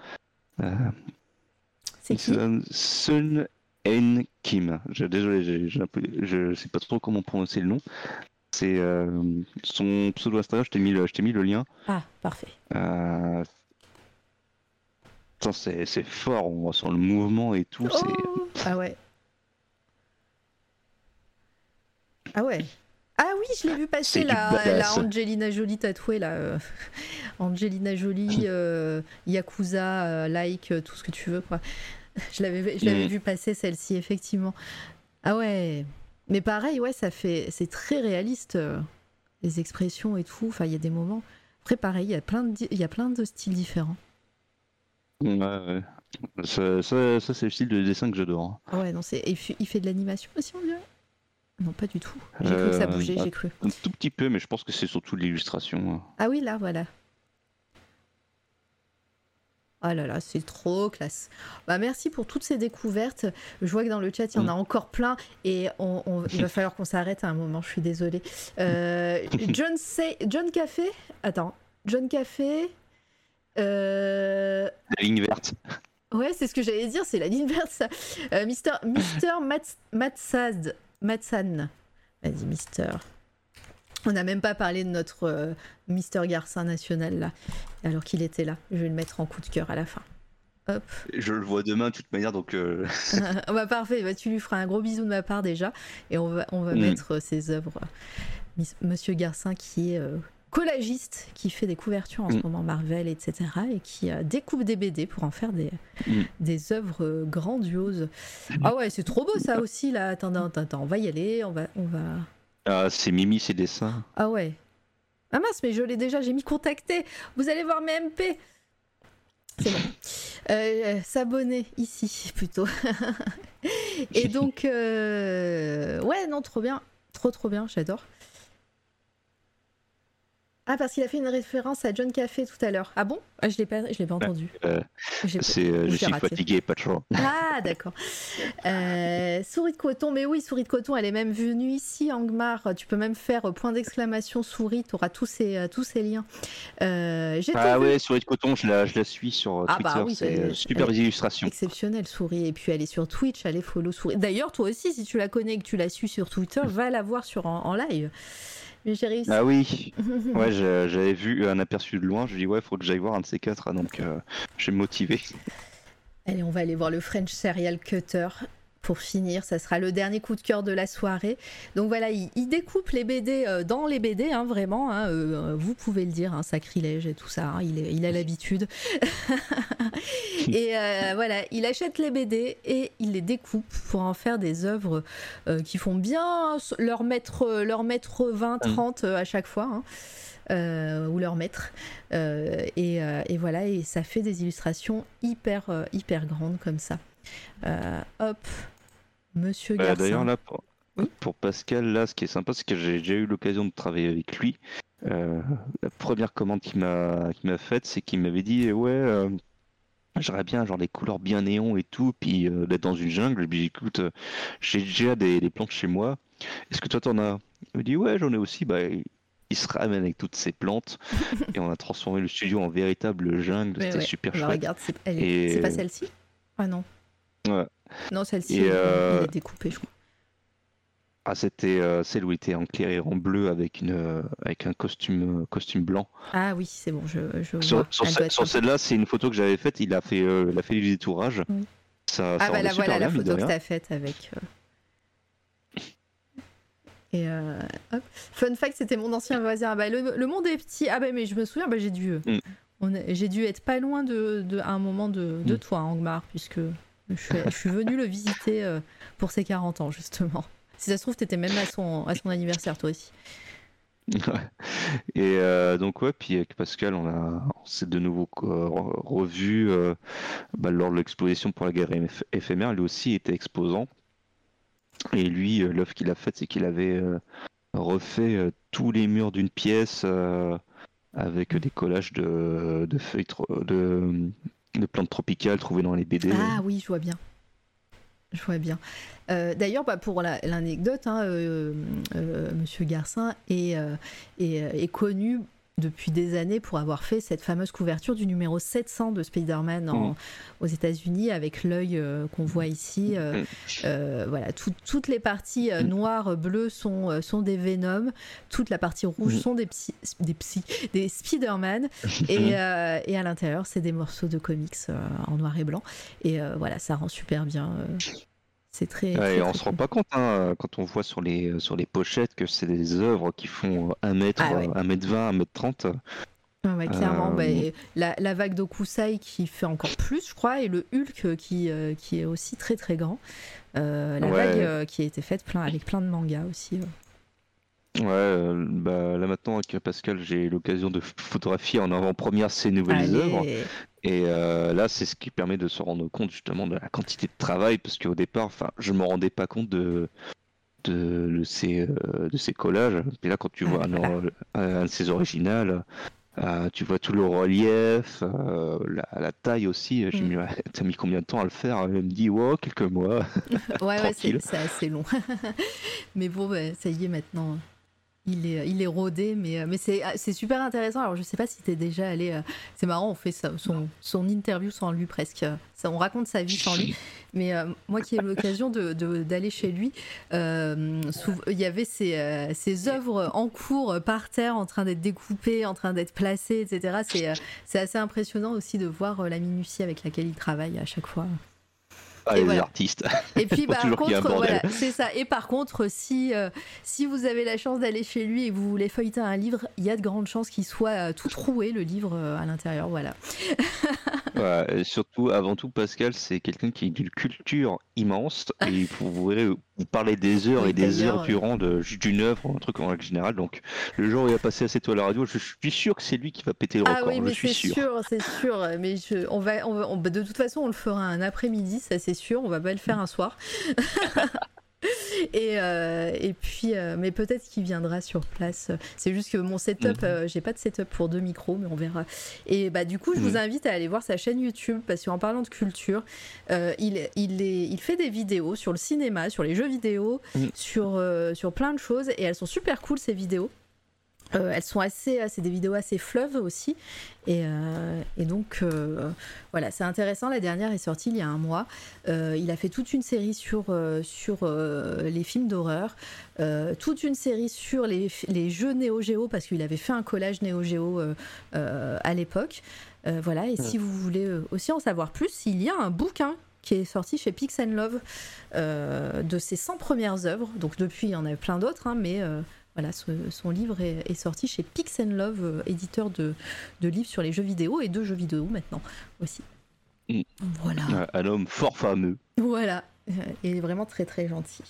C'est qui? Sun- N Kim. Je, désolé, je sais pas trop comment prononcer le nom. C'est son pseudo Instagram. Je t'ai mis le, je t'ai mis le lien. Ah, parfait. C'est fort. On sur le mouvement et tout. Oh ah ouais. Ah ouais. Ah oui, je l'ai vu passer la. Angelina Jolie tatouée là. euh, [LAUGHS] Angelina Jolie, [LAUGHS] euh, Yakuza, euh, like, euh, tout ce que tu veux quoi. [LAUGHS] Je l'avais, je l'avais Mm. vu passer celle-ci effectivement. Ah ouais. Mais pareil, ouais, ça fait, c'est très réaliste les expressions et tout. Enfin, il y a des moments. Après, pareil, il y a plein de, il y a plein de styles différents. Ouais, ouais. Ça, ça- ça, c'est le style de dessin que j'adore. Ah ouais, non, c'est, il fait- il fait de l'animation aussi, on dirait? Non, pas du tout. J'ai cru que ça Euh, bougeait, bah, j'ai cru. Un tout petit peu, mais je pense que c'est surtout de l'illustration. Ah oui, là, voilà. Ah là là, c'est trop classe. Bah, merci pour toutes ces découvertes. Je vois que dans le chat, il y en a Mm. encore plein et on, on- il va [LAUGHS] falloir qu'on s'arrête à un moment, je suis désolée. Euh, [LAUGHS] John, Say- John Café? Attends, John Café? Euh, La ligne verte. Ouais, c'est ce que j'allais dire, c'est la ligne verte, ça. Euh, Mister, Mister Mats- Matsad, Matsan. Vas-y, Mister. On n'a même pas parlé de notre euh, Mister Garcin national, là, alors qu'il était là. Je vais le mettre en coup de cœur à la fin. Hop. Je le vois demain de toute manière, donc euh, [LAUGHS] bah, parfait, bah, tu lui feras un gros bisou de ma part déjà. Et on va, on va Mm. mettre ses œuvres. Monsieur Garcin qui est collagiste qui fait des couvertures en ce Mm. moment Marvel, etc. et qui euh, découpe des BD pour en faire des, Mm. des œuvres euh, grandioses. Ah ouais, c'est trop beau ça aussi là. Attends, attends, attends, on va y aller, on va, on va. Ah, c'est Mimi, ses dessins. Ah ouais. Ah mince, mais je l'ai déjà, j'ai mis contacter. Vous allez voir mes MP. C'est bon. [LAUGHS] Euh, S'abonner ici plutôt. [LAUGHS] Et donc, euh, ouais, non, trop bien. Trop, trop bien, j'adore. Ah, parce qu'il a fait une référence à John Café tout à l'heure. Ah bon? Ah, Je l'ai pas, je l'ai pas entendu. Euh, c'est euh, Je suis raté. fatigué, pas trop. Ah, [LAUGHS] d'accord. Euh, souris de coton, mais oui, souris de coton, elle est même venue ici, Angmar. Tu peux même faire point d'exclamation souris, tu auras tous ces, tous ces liens. Euh, Ah ouais, Souris de coton, je la, je la suis sur Ah bah Twitter. oui, c'est euh, super illustrations. Exceptionnelle souris. Et puis elle est sur Twitch, allez follow souris. D'ailleurs, toi aussi, si tu la connais et que tu la suis sur Twitter, va la voir sur, en, en live. J'ai réussi. Ah oui, [LAUGHS] ouais, j'ai- j'avais vu un aperçu de loin. Je dis ouais, faut que j'aille voir un de ces quatre. Donc, euh, me motiver. Allez, on va aller voir le French Serial Cutter. Pour finir, ça sera le dernier coup de cœur de la soirée. Donc voilà, il, il découpe les BD euh, dans les BD, hein, vraiment. hein, euh, vous pouvez le dire, un sacrilège et tout ça. hein, il, est- il a l'habitude. [LAUGHS] et euh, voilà, il achète les BD et il les découpe pour en faire des œuvres euh, qui font bien leur mettre, leur mettre 20, 30 euh, à chaque fois. hein. euh, ou leur maître. Euh, et, euh, et voilà, et ça fait des illustrations hyper, euh, hyper grandes comme ça. Euh, hop, Monsieur Euh, Garcin. D'ailleurs, là, pour, Oui. pour Pascal, là, ce qui est sympa, c'est que j'ai déjà eu l'occasion de travailler avec lui. Euh, la première commande qu'il m'a m'a faite, c'est qu'il m'avait dit Ouais, euh, j'aurais bien genre des couleurs bien néon et tout, puis euh, d'être dans une jungle. Je lui ai dit Écoute, euh, j'ai déjà des, des plantes chez moi. Est-ce que toi, t'en as? Il me dit Ouais, j'en ai aussi. Bah, il se ramène avec toutes ces plantes [LAUGHS] et on a transformé le studio en véritable jungle. C'était ouais, super alors chouette. regarde, Et- c'est pas celle-ci? Ah non. Ouais. Non, celle-ci, euh, elle est découpée, je crois. Ah, c'était euh, celle où il était en clair et en bleu avec, une, euh, avec un costume, euh, costume blanc. Ah oui, c'est bon, je, je Sur, ce- celle-là, c'est une photo que j'avais faite. Il a fait, euh, il a fait du détourage. Oui. Ça, Ah ça bah voilà la photo que t'as faite avec. Et euh, hop. Fun fact, c'était mon ancien voisin. Ah bah, le, le monde est petit. Ah bah mais je me souviens, bah, j'ai dû, Mm. j'ai dû être pas loin de, de- à un moment de, de Mm. toi, hein, Angmar, puisque je suis, je suis venue le visiter euh, pour ses 40 ans justement. Si ça se trouve, t'étais même à son, à son anniversaire toi aussi. Et euh, donc ouais, puis avec Pascal, on a, on s'est de nouveau euh, re- revu bah, lors de l'exposition pour la guerre éph- éphémère. Lui aussi était exposant. Et lui, l'œuvre qu'il a faite, c'est qu'il avait refait tous les murs d'une pièce avec des collages de, de feuilles, de, de plantes tropicales trouvées dans les BD. Ah oui, je vois bien. Je vois bien. Euh, D'ailleurs, bah, pour la- l'anecdote, hein, euh, euh, Monsieur Garcin est connu depuis des années pour avoir fait cette fameuse couverture du numéro 700 de Spider-Man en- Mhm. aux États-Unis avec l'œil euh, qu'on voit ici. euh, Mhm. euh, voilà, tout- toutes les parties Mhm. noires, bleues sont, sont des Venom, toute la partie rouge sont des, psy, des, psy, des Spider-Man. [LAUGHS] Et, et à l'intérieur, c'est des morceaux de comics en noir et blanc. Et voilà, ça rend super bien. Euh, c'est très. Ouais, très, on très se rend cool. pas compte hein, quand on voit sur les, sur les pochettes que c'est des œuvres qui font 1 mètre, Ah ouais. 1 mètre 20, 1 mètre 30. Ouais, ouais, clairement, Euh, bah, la, la vague d'Okusai qui fait encore plus, je crois, et le Hulk euh, qui, euh, qui est aussi très très grand. Euh, la Ouais. vague euh, qui a été faite plein, avec plein de mangas aussi. Ouais, euh, bah, là maintenant avec Pascal, j'ai l'occasion de photographier en avant-première ces nouvelles œuvres. Et euh, là, c'est ce qui permet de se rendre compte justement de la quantité de travail, parce qu'au départ, enfin, je me rendais pas compte de, de, de ces, euh, de ces collages. Et là, quand tu Ah, vois [LAUGHS] un, de ces originales, tu vois tout le relief, la, la taille aussi. J'ai Mm. [LAUGHS] t'as mis combien de temps à le faire? Elle me dit, wow, quelques mois. [LAUGHS] Ouais, ouais, c'est assez long. mais bon, bah, ça y est maintenant. Il est, il est rodé, mais, euh, mais c'est c'est super intéressant. Alors, je sais pas si t'es déjà allé. euh, C'est marrant, on fait son, son interview sans lui presque. On raconte sa vie sans lui. Mais euh, moi qui ai eu l'occasion d'aller de, d'aller chez lui, il y avait ses, ses œuvres en cours par terre, en train d'être découpées, en train d'être placées, etc. C'est assez impressionnant aussi de voir la minutie avec laquelle il travaille à chaque fois. Et les voilà. artistes. Et puis [LAUGHS] par un contre, voilà, c'est ça. Et par contre, si euh, si vous avez la chance d'aller chez lui et que vous voulez feuilleter un livre, il y a de grandes chances qu'il soit euh, tout troué le livre euh, à l'intérieur. Voilà. [LAUGHS] Surtout, avant tout, Pascal, c'est quelqu'un qui a une culture immense et [LAUGHS] vous verrez, vous parlez des heures Oui, et des heures durant de, d'une œuvre, un truc en règle générale. Donc, le jour où il va passer à cette toile à la radio, je suis sûr que c'est lui qui va péter le Ah record. oui, mais je suis c'est sûr. sûr, c'est sûr. Mais je, on va, on va- on- de toute façon, on le fera un après-midi, ça c'est sûr. On va pas le faire un soir. [LAUGHS] [LAUGHS] et, euh, et puis, euh, mais peut-être qu'il viendra sur place. C'est juste que mon setup, Mhm. euh, j'ai pas de setup pour deux micros, mais on verra. Et bah du coup, je vous Mhm. invite à aller voir sa chaîne YouTube parce qu'en parlant de culture, il, il, est, il fait des vidéos sur le cinéma, sur les jeux vidéo, Mhm. sur, sur plein de choses et elles sont super cool ces vidéos. Euh, elles sont assez, c'est des vidéos assez fleuves aussi, et, euh, et donc euh, voilà, c'est intéressant. La dernière est sortie il y a un mois. Il a fait toute une série sur sur les films d'horreur, toute une série sur les, les jeux Neo Geo parce qu'il avait fait un collage Neo Geo à l'époque. Voilà, et si vous voulez aussi en savoir plus, il y a un bouquin qui est sorti chez Pix Love de ses 100 premières œuvres. Donc depuis, il y en a plein d'autres, hein, mais voilà, ce- son livre est, est sorti chez Pix Love, euh, éditeur de, de livres sur les jeux vidéo et de jeux vidéo maintenant aussi. Mm. Voilà. Euh, Un homme fort fameux. Voilà, Euh, il est vraiment très très gentil.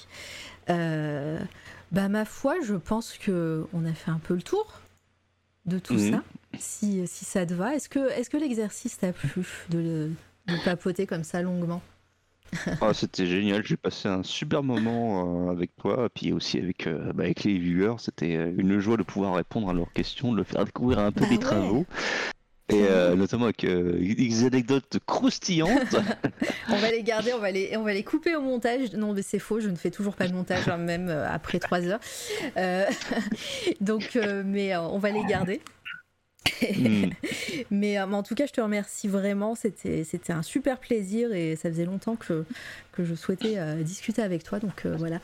Euh, bah ma foi, je pense que on a fait un peu le tour de tout Mhm. ça. Si, si ça te va, est-ce que, est-ce que l'exercice t'a plu de, de papoter comme ça longuement? Ah, C'était génial, j'ai passé un super moment euh, avec toi, puis aussi avec, euh, bah, avec les viewers. C'était euh, une joie de pouvoir répondre à leurs questions, de leur faire découvrir un peu Bah des ouais. travaux. Et euh, notamment avec des anecdotes croustillantes. [LAUGHS] On va les garder, on va les, on va les couper au montage. Non, mais c'est faux, je ne fais toujours pas de montage, hein, même après trois heures. [LAUGHS] Donc, mais on va les garder. Hmm. [LAUGHS] Mais, euh, mais en tout cas, je te remercie vraiment. C'était, un super plaisir et ça faisait longtemps que, que je souhaitais euh, discuter avec toi. Donc euh, voilà.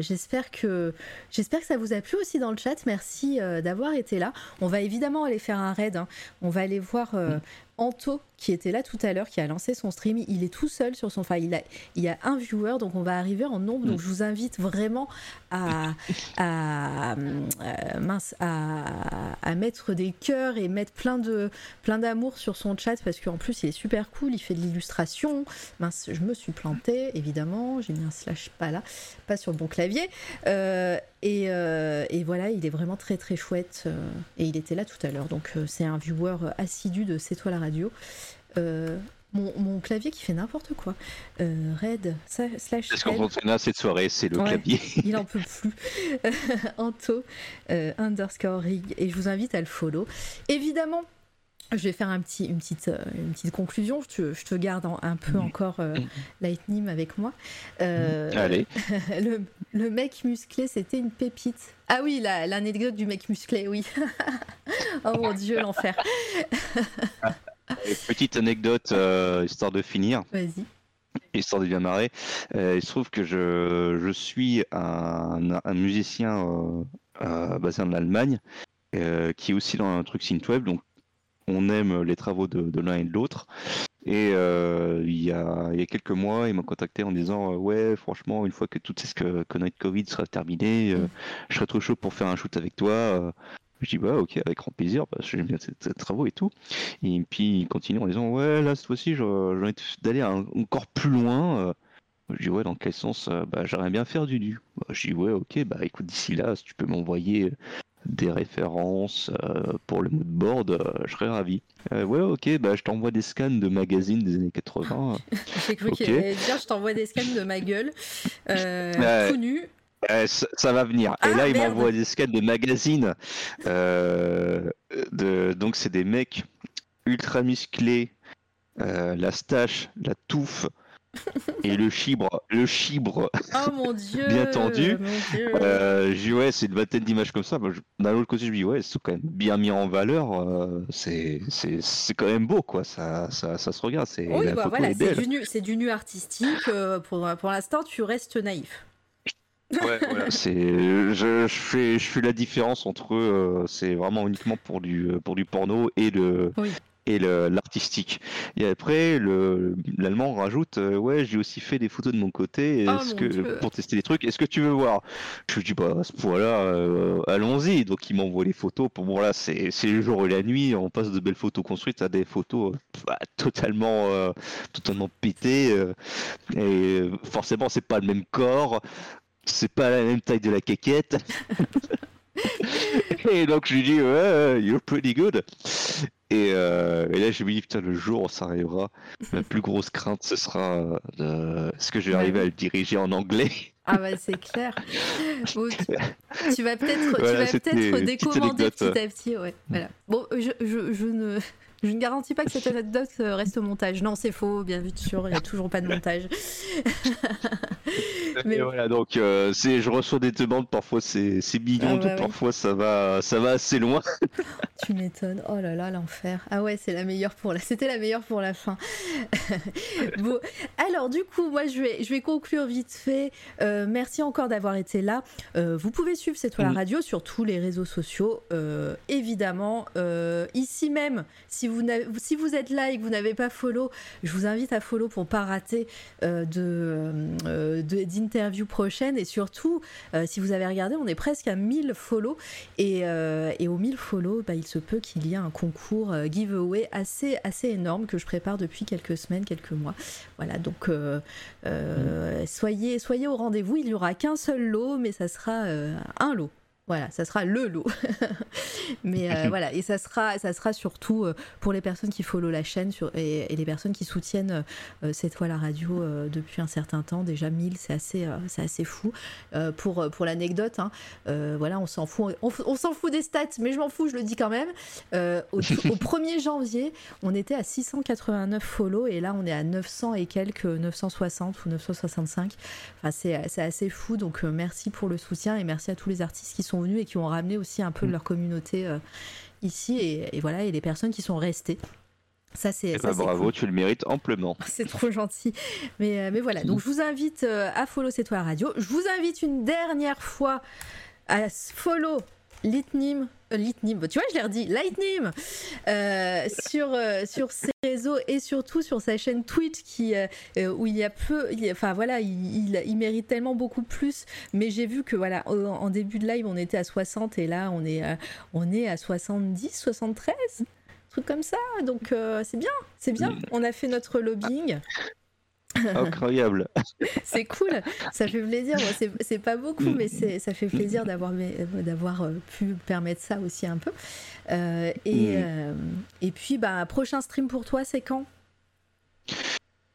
J'espère que j'espère que ça vous a plu aussi dans le chat. Merci d'avoir été là. On va évidemment aller faire un raid. hein. On va aller voir euh, Anto qui était là tout à l'heure, qui a lancé son stream. Il est tout seul sur son. Enfin, il a il y a un viewer, donc on va arriver en nombre. Donc je vous invite vraiment euh, à, à mettre des cœurs et mettre plein de plein d'amour sur son chat parce qu'en plus il est super cool. Il fait de l'illustration. Mince, je me suis plantée évidemment. J'ai mis un slash pas là, pas sur le bon clavier. Euh, et, euh, et voilà, il est vraiment très très chouette. et il était là tout à l'heure. Donc c'est un viewer assidu de C'est toi la radio. Euh, mon, mon clavier qui fait n'importe quoi. Euh, red slash L. qu'on à cette soirée, c'est le Ouais. clavier. Il en peut plus. [LAUGHS] Anto euh, underscore rig. Et je vous invite à le follow. Évidemment, je vais faire un petit, une, petite, euh, une petite conclusion. Je te, je te garde en- un peu encore euh, Lightning avec moi. Euh, Allez. [LAUGHS] le, le mec musclé, c'était une pépite. Ah oui, la- l'anecdote du mec musclé, oui. [LAUGHS] oh mon dieu, l'enfer. Et Petite anecdote, euh, histoire de finir, Vas-y. histoire de bien marrer. Euh, il se trouve que je, je suis un, un musicien euh, basé en Allemagne qui est aussi dans un truc synthwave. Donc, on aime les travaux de, de l'un et de l'autre. Et euh, il, y a, il y a quelques mois, il m'a contacté en disant euh, Ouais, franchement, une fois que toutes ces que, conneries de Covid sera terminé, euh, Mm. je serais trop chaud pour faire un shoot avec toi. Je dis Bah, ok, avec grand plaisir, parce que j'aime bien ces, ces travaux et tout. Et puis il continue en disant Ouais, là, cette fois-ci, j'ai envie d'aller encore plus loin. Euh, Je dis Ouais, dans quel sens Euh, Bah, j'aimerais bien faire du nu. Bah, je dis Ouais, ok, bah écoute, d'ici là, si tu peux m'envoyer des références euh, pour le mood board, euh, je serais ravi. Euh, ouais, ok, bah je t'envoie des scans de magazines des années 80. J'ai cru Ok. qu'il allait dire je t'envoie des scans de ma gueule. Tout nu. Euh, ça, ça va venir. Ah, Et là, il m'envoie des scans de magazines. euh, de, donc, c'est des mecs ultra musclés, euh, la stache, la touffe et le chibre. Le chibre. Oh mon dieu. [LAUGHS] Bien tendu. je dis, ouais, c'est une vingtaine d'images comme ça. D'un autre côté, je me dis, ouais, c'est quand même bien mis en valeur. c'est quand même beau, quoi. Ça, ça, ça se regarde. c'est- Oui, bah voilà, du, nu, du nu artistique. pour pour l'instant, tu restes naïf. Ouais, voilà, [LAUGHS] c'est je, je fais je fais la différence entre euh, c'est vraiment uniquement pour du pour du porno et le Oui. et l'artistique. Et après, l'allemand rajoute Ouais, j'ai aussi fait des photos de mon côté Oh, est-ce que, Dieu. pour tester des trucs. Est-ce que tu veux voir? Je lui dis Bah, à ce point-là, euh, allons-y. Donc, il m'envoie les photos. Pour moi, là, c'est c'est le jour et la nuit. On passe de belles photos construites à des photos euh, bah, totalement, euh, totalement pétées. euh, et euh, forcément, c'est pas le même corps. C'est pas la même taille de la caquette. [LAUGHS] Et donc je lui dis ouais, you're pretty good. Et, euh, et là je me dis putain le jour où ça arrivera, la plus grosse crainte ce sera euh, de... est-ce que je vais Ouais. arriver à le diriger en anglais Ah bah c'est clair. Bon, tu, tu vas peut-être Voilà, décommander anecdote. petit à petit, ouais. Voilà. Bon, je, je, je ne je ne garantis pas que cette [LAUGHS] anecdote euh, reste au montage. Non, c'est faux, bien vu sûr, il n'y a [LAUGHS] toujours pas de montage. Mais- [LAUGHS] Et voilà donc euh, c'est je reçois des demandes parfois c'est c'est mignon, Ah bah parfois ça va ça va assez loin. Tu m'étonnes. Oh là là, l'enfer. Ah ouais, c'est la meilleure pour la. C'était la meilleure pour la fin. bon, alors du coup, moi je vais, je vais conclure vite fait. Euh, merci encore d'avoir été là. Euh, vous pouvez suivre cette toile Mhm. radio sur tous les réseaux sociaux, évidemment. Ici même, si vous, si vous êtes là et que vous n'avez pas follow, je vous invite à follow pour pas rater euh, euh, de- d'interviews prochaines. Et surtout, euh, si vous avez regardé, on est presque à 1000 follow. Et, et aux 1000 follow, bah, il se peut qu'il y ait un concours giveaway assez, assez énorme que je prépare depuis quelques semaines, quelques mois. Voilà, donc euh, soyez, soyez au rendez-vous. Il n'y aura qu'un seul lot, mais ça sera un lot. Voilà, ça sera le lot. [LAUGHS] Mais euh, voilà, et ça sera, ça sera surtout euh, pour les personnes qui follow la chaîne sur, et, et les personnes qui soutiennent euh, cette fois la radio depuis un certain temps. Déjà 1000, c'est assez, c'est assez fou. Pour pour l'anecdote, hein, voilà, on s'en fout, on, f- on s'en fout des stats, mais je m'en fous, je le dis quand même. Au, [LAUGHS] au 1er janvier, on était à 689 follow et là on est à 900 et quelques, 960 ou 965. Enfin, c'est c'est assez fou, donc merci pour le soutien et merci à tous les artistes qui sont venus et qui ont ramené aussi un peu de leur communauté euh, ici et, et voilà, et les personnes qui sont restées. Ça, c'est bah, c'est bravo, cool. tu le mérites amplement. [LAUGHS] C'est trop gentil. Mais, euh, mais voilà, donc je vous invite euh, à follow C'est toi la radio. Je vous invite une dernière fois à follow Litnim. euh, Litnim, tu vois, je l'ai redit, Lightning euh, sur, euh, sur ses réseaux et surtout sur sa chaîne Twitch qui, euh, euh, où il y a peu, il y a- enfin voilà, il, il- il mérite tellement beaucoup plus. Mais j'ai vu que voilà, en, en début de live, on était à 60 et là, on est, à- on est à 70, 73 truc comme ça donc c'est bien c'est bien on a fait notre lobbying [COUGHS] Incroyable. [LAUGHS] c'est cool, ça fait plaisir. C'est- pas beaucoup, mais ça fait plaisir d'avoir d'avoir euh, pu permettre ça aussi un peu. Euh, et, Mm. euh, et puis, bah, prochain stream pour toi, c'est quand?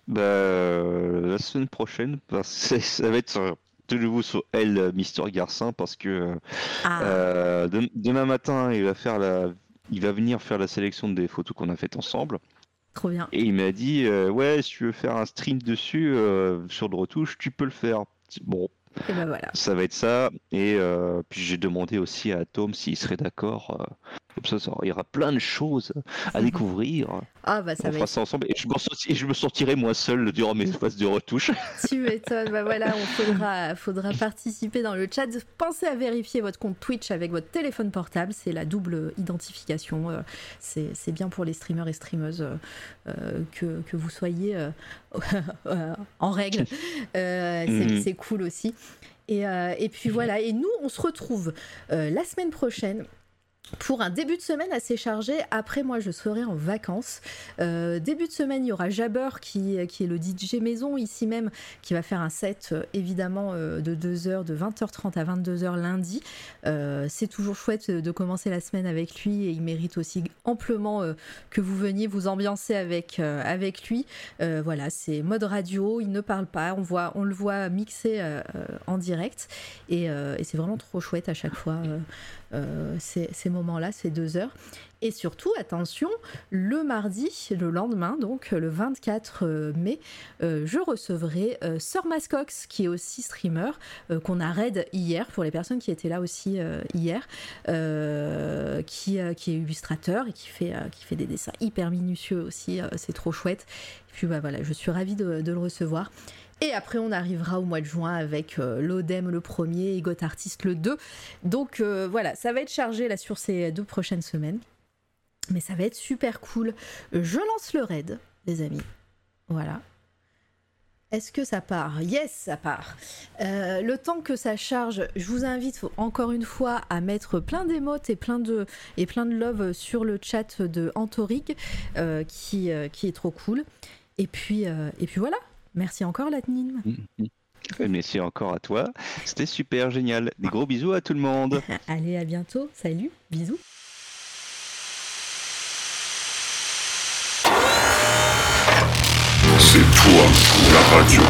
Bah, euh, la semaine prochaine, bah, ça va être euh, de nouveau sur Elle, euh, Mister Garcin, parce que euh, Ah, euh, dem- demain matin, il va faire la, il va venir faire la sélection des photos qu'on a faites ensemble. Trop bien. Et il m'a dit, euh, ouais, si tu veux faire un stream dessus euh, sur le retouche, tu peux le faire. Bon, Et voilà. ça va être ça. Et euh, puis j'ai demandé aussi à Tom s'il serait d'accord. euh, comme ça, ça- il y aura plein de choses à découvrir. Ah, bah ça On va fera être. ça ensemble et je, m'en sorti- et je me sentirai moins seul durant mes phases de retouche. [LAUGHS] Tu m'étonnes. Bah voilà, on faudra, faudra participer dans le chat. Pensez à vérifier votre compte Twitch avec votre téléphone portable. C'est la double identification. euh, C'est bien pour les streamers et streameuses que, que vous soyez [LAUGHS] en règle. Mhm. c'est cool aussi. Et, euh, et puis voilà. Et nous, on se retrouve euh, la semaine prochaine. Pour un début de semaine assez chargé, après moi je serai en vacances. Euh, début de semaine, il y aura Jabber qui, qui est le DJ maison ici même, qui va faire un set euh, évidemment euh, de 2h, de 20h30 à 22h lundi. C'est toujours chouette de commencer la semaine avec lui et il mérite aussi amplement que vous veniez vous ambiancer avec, avec lui. Voilà, c'est mode radio, il ne parle pas, on, voit, on le voit mixer en direct et c'est vraiment trop chouette à chaque fois euh, euh, ces, moments-là, ces deux heures. Et surtout, attention, le mardi, le lendemain, donc le 24 mai, euh, je recevrai euh, Sir Mascox, qui est aussi streamer, euh, qu'on a raid hier, pour les personnes qui étaient là aussi euh, hier, euh, qui, euh, est illustrateur et qui fait, euh, des dessins hyper minutieux aussi, euh, c'est trop chouette. Et puis bah, voilà, je suis ravie de le recevoir. Et après, on arrivera au mois de juin avec euh, l'Odem le premier et Got Artist le 2. Donc euh, voilà, ça va être chargé là sur ces deux prochaines semaines. mais ça va être super cool. Je lance le raid, les amis. Voilà. Est-ce que ça part? Yes, ça part. Euh, le temps que ça charge, je vous invite encore une fois à mettre plein d'émotes et plein de et plein de love sur le chat de Antorig, qui, qui est trop cool. Et puis et puis voilà. Merci encore Latnine. Merci encore à toi. C'était super génial. Des gros bisous à tout le monde. [LAUGHS] Allez, à bientôt. Salut. Bisous. C'est toi la radio.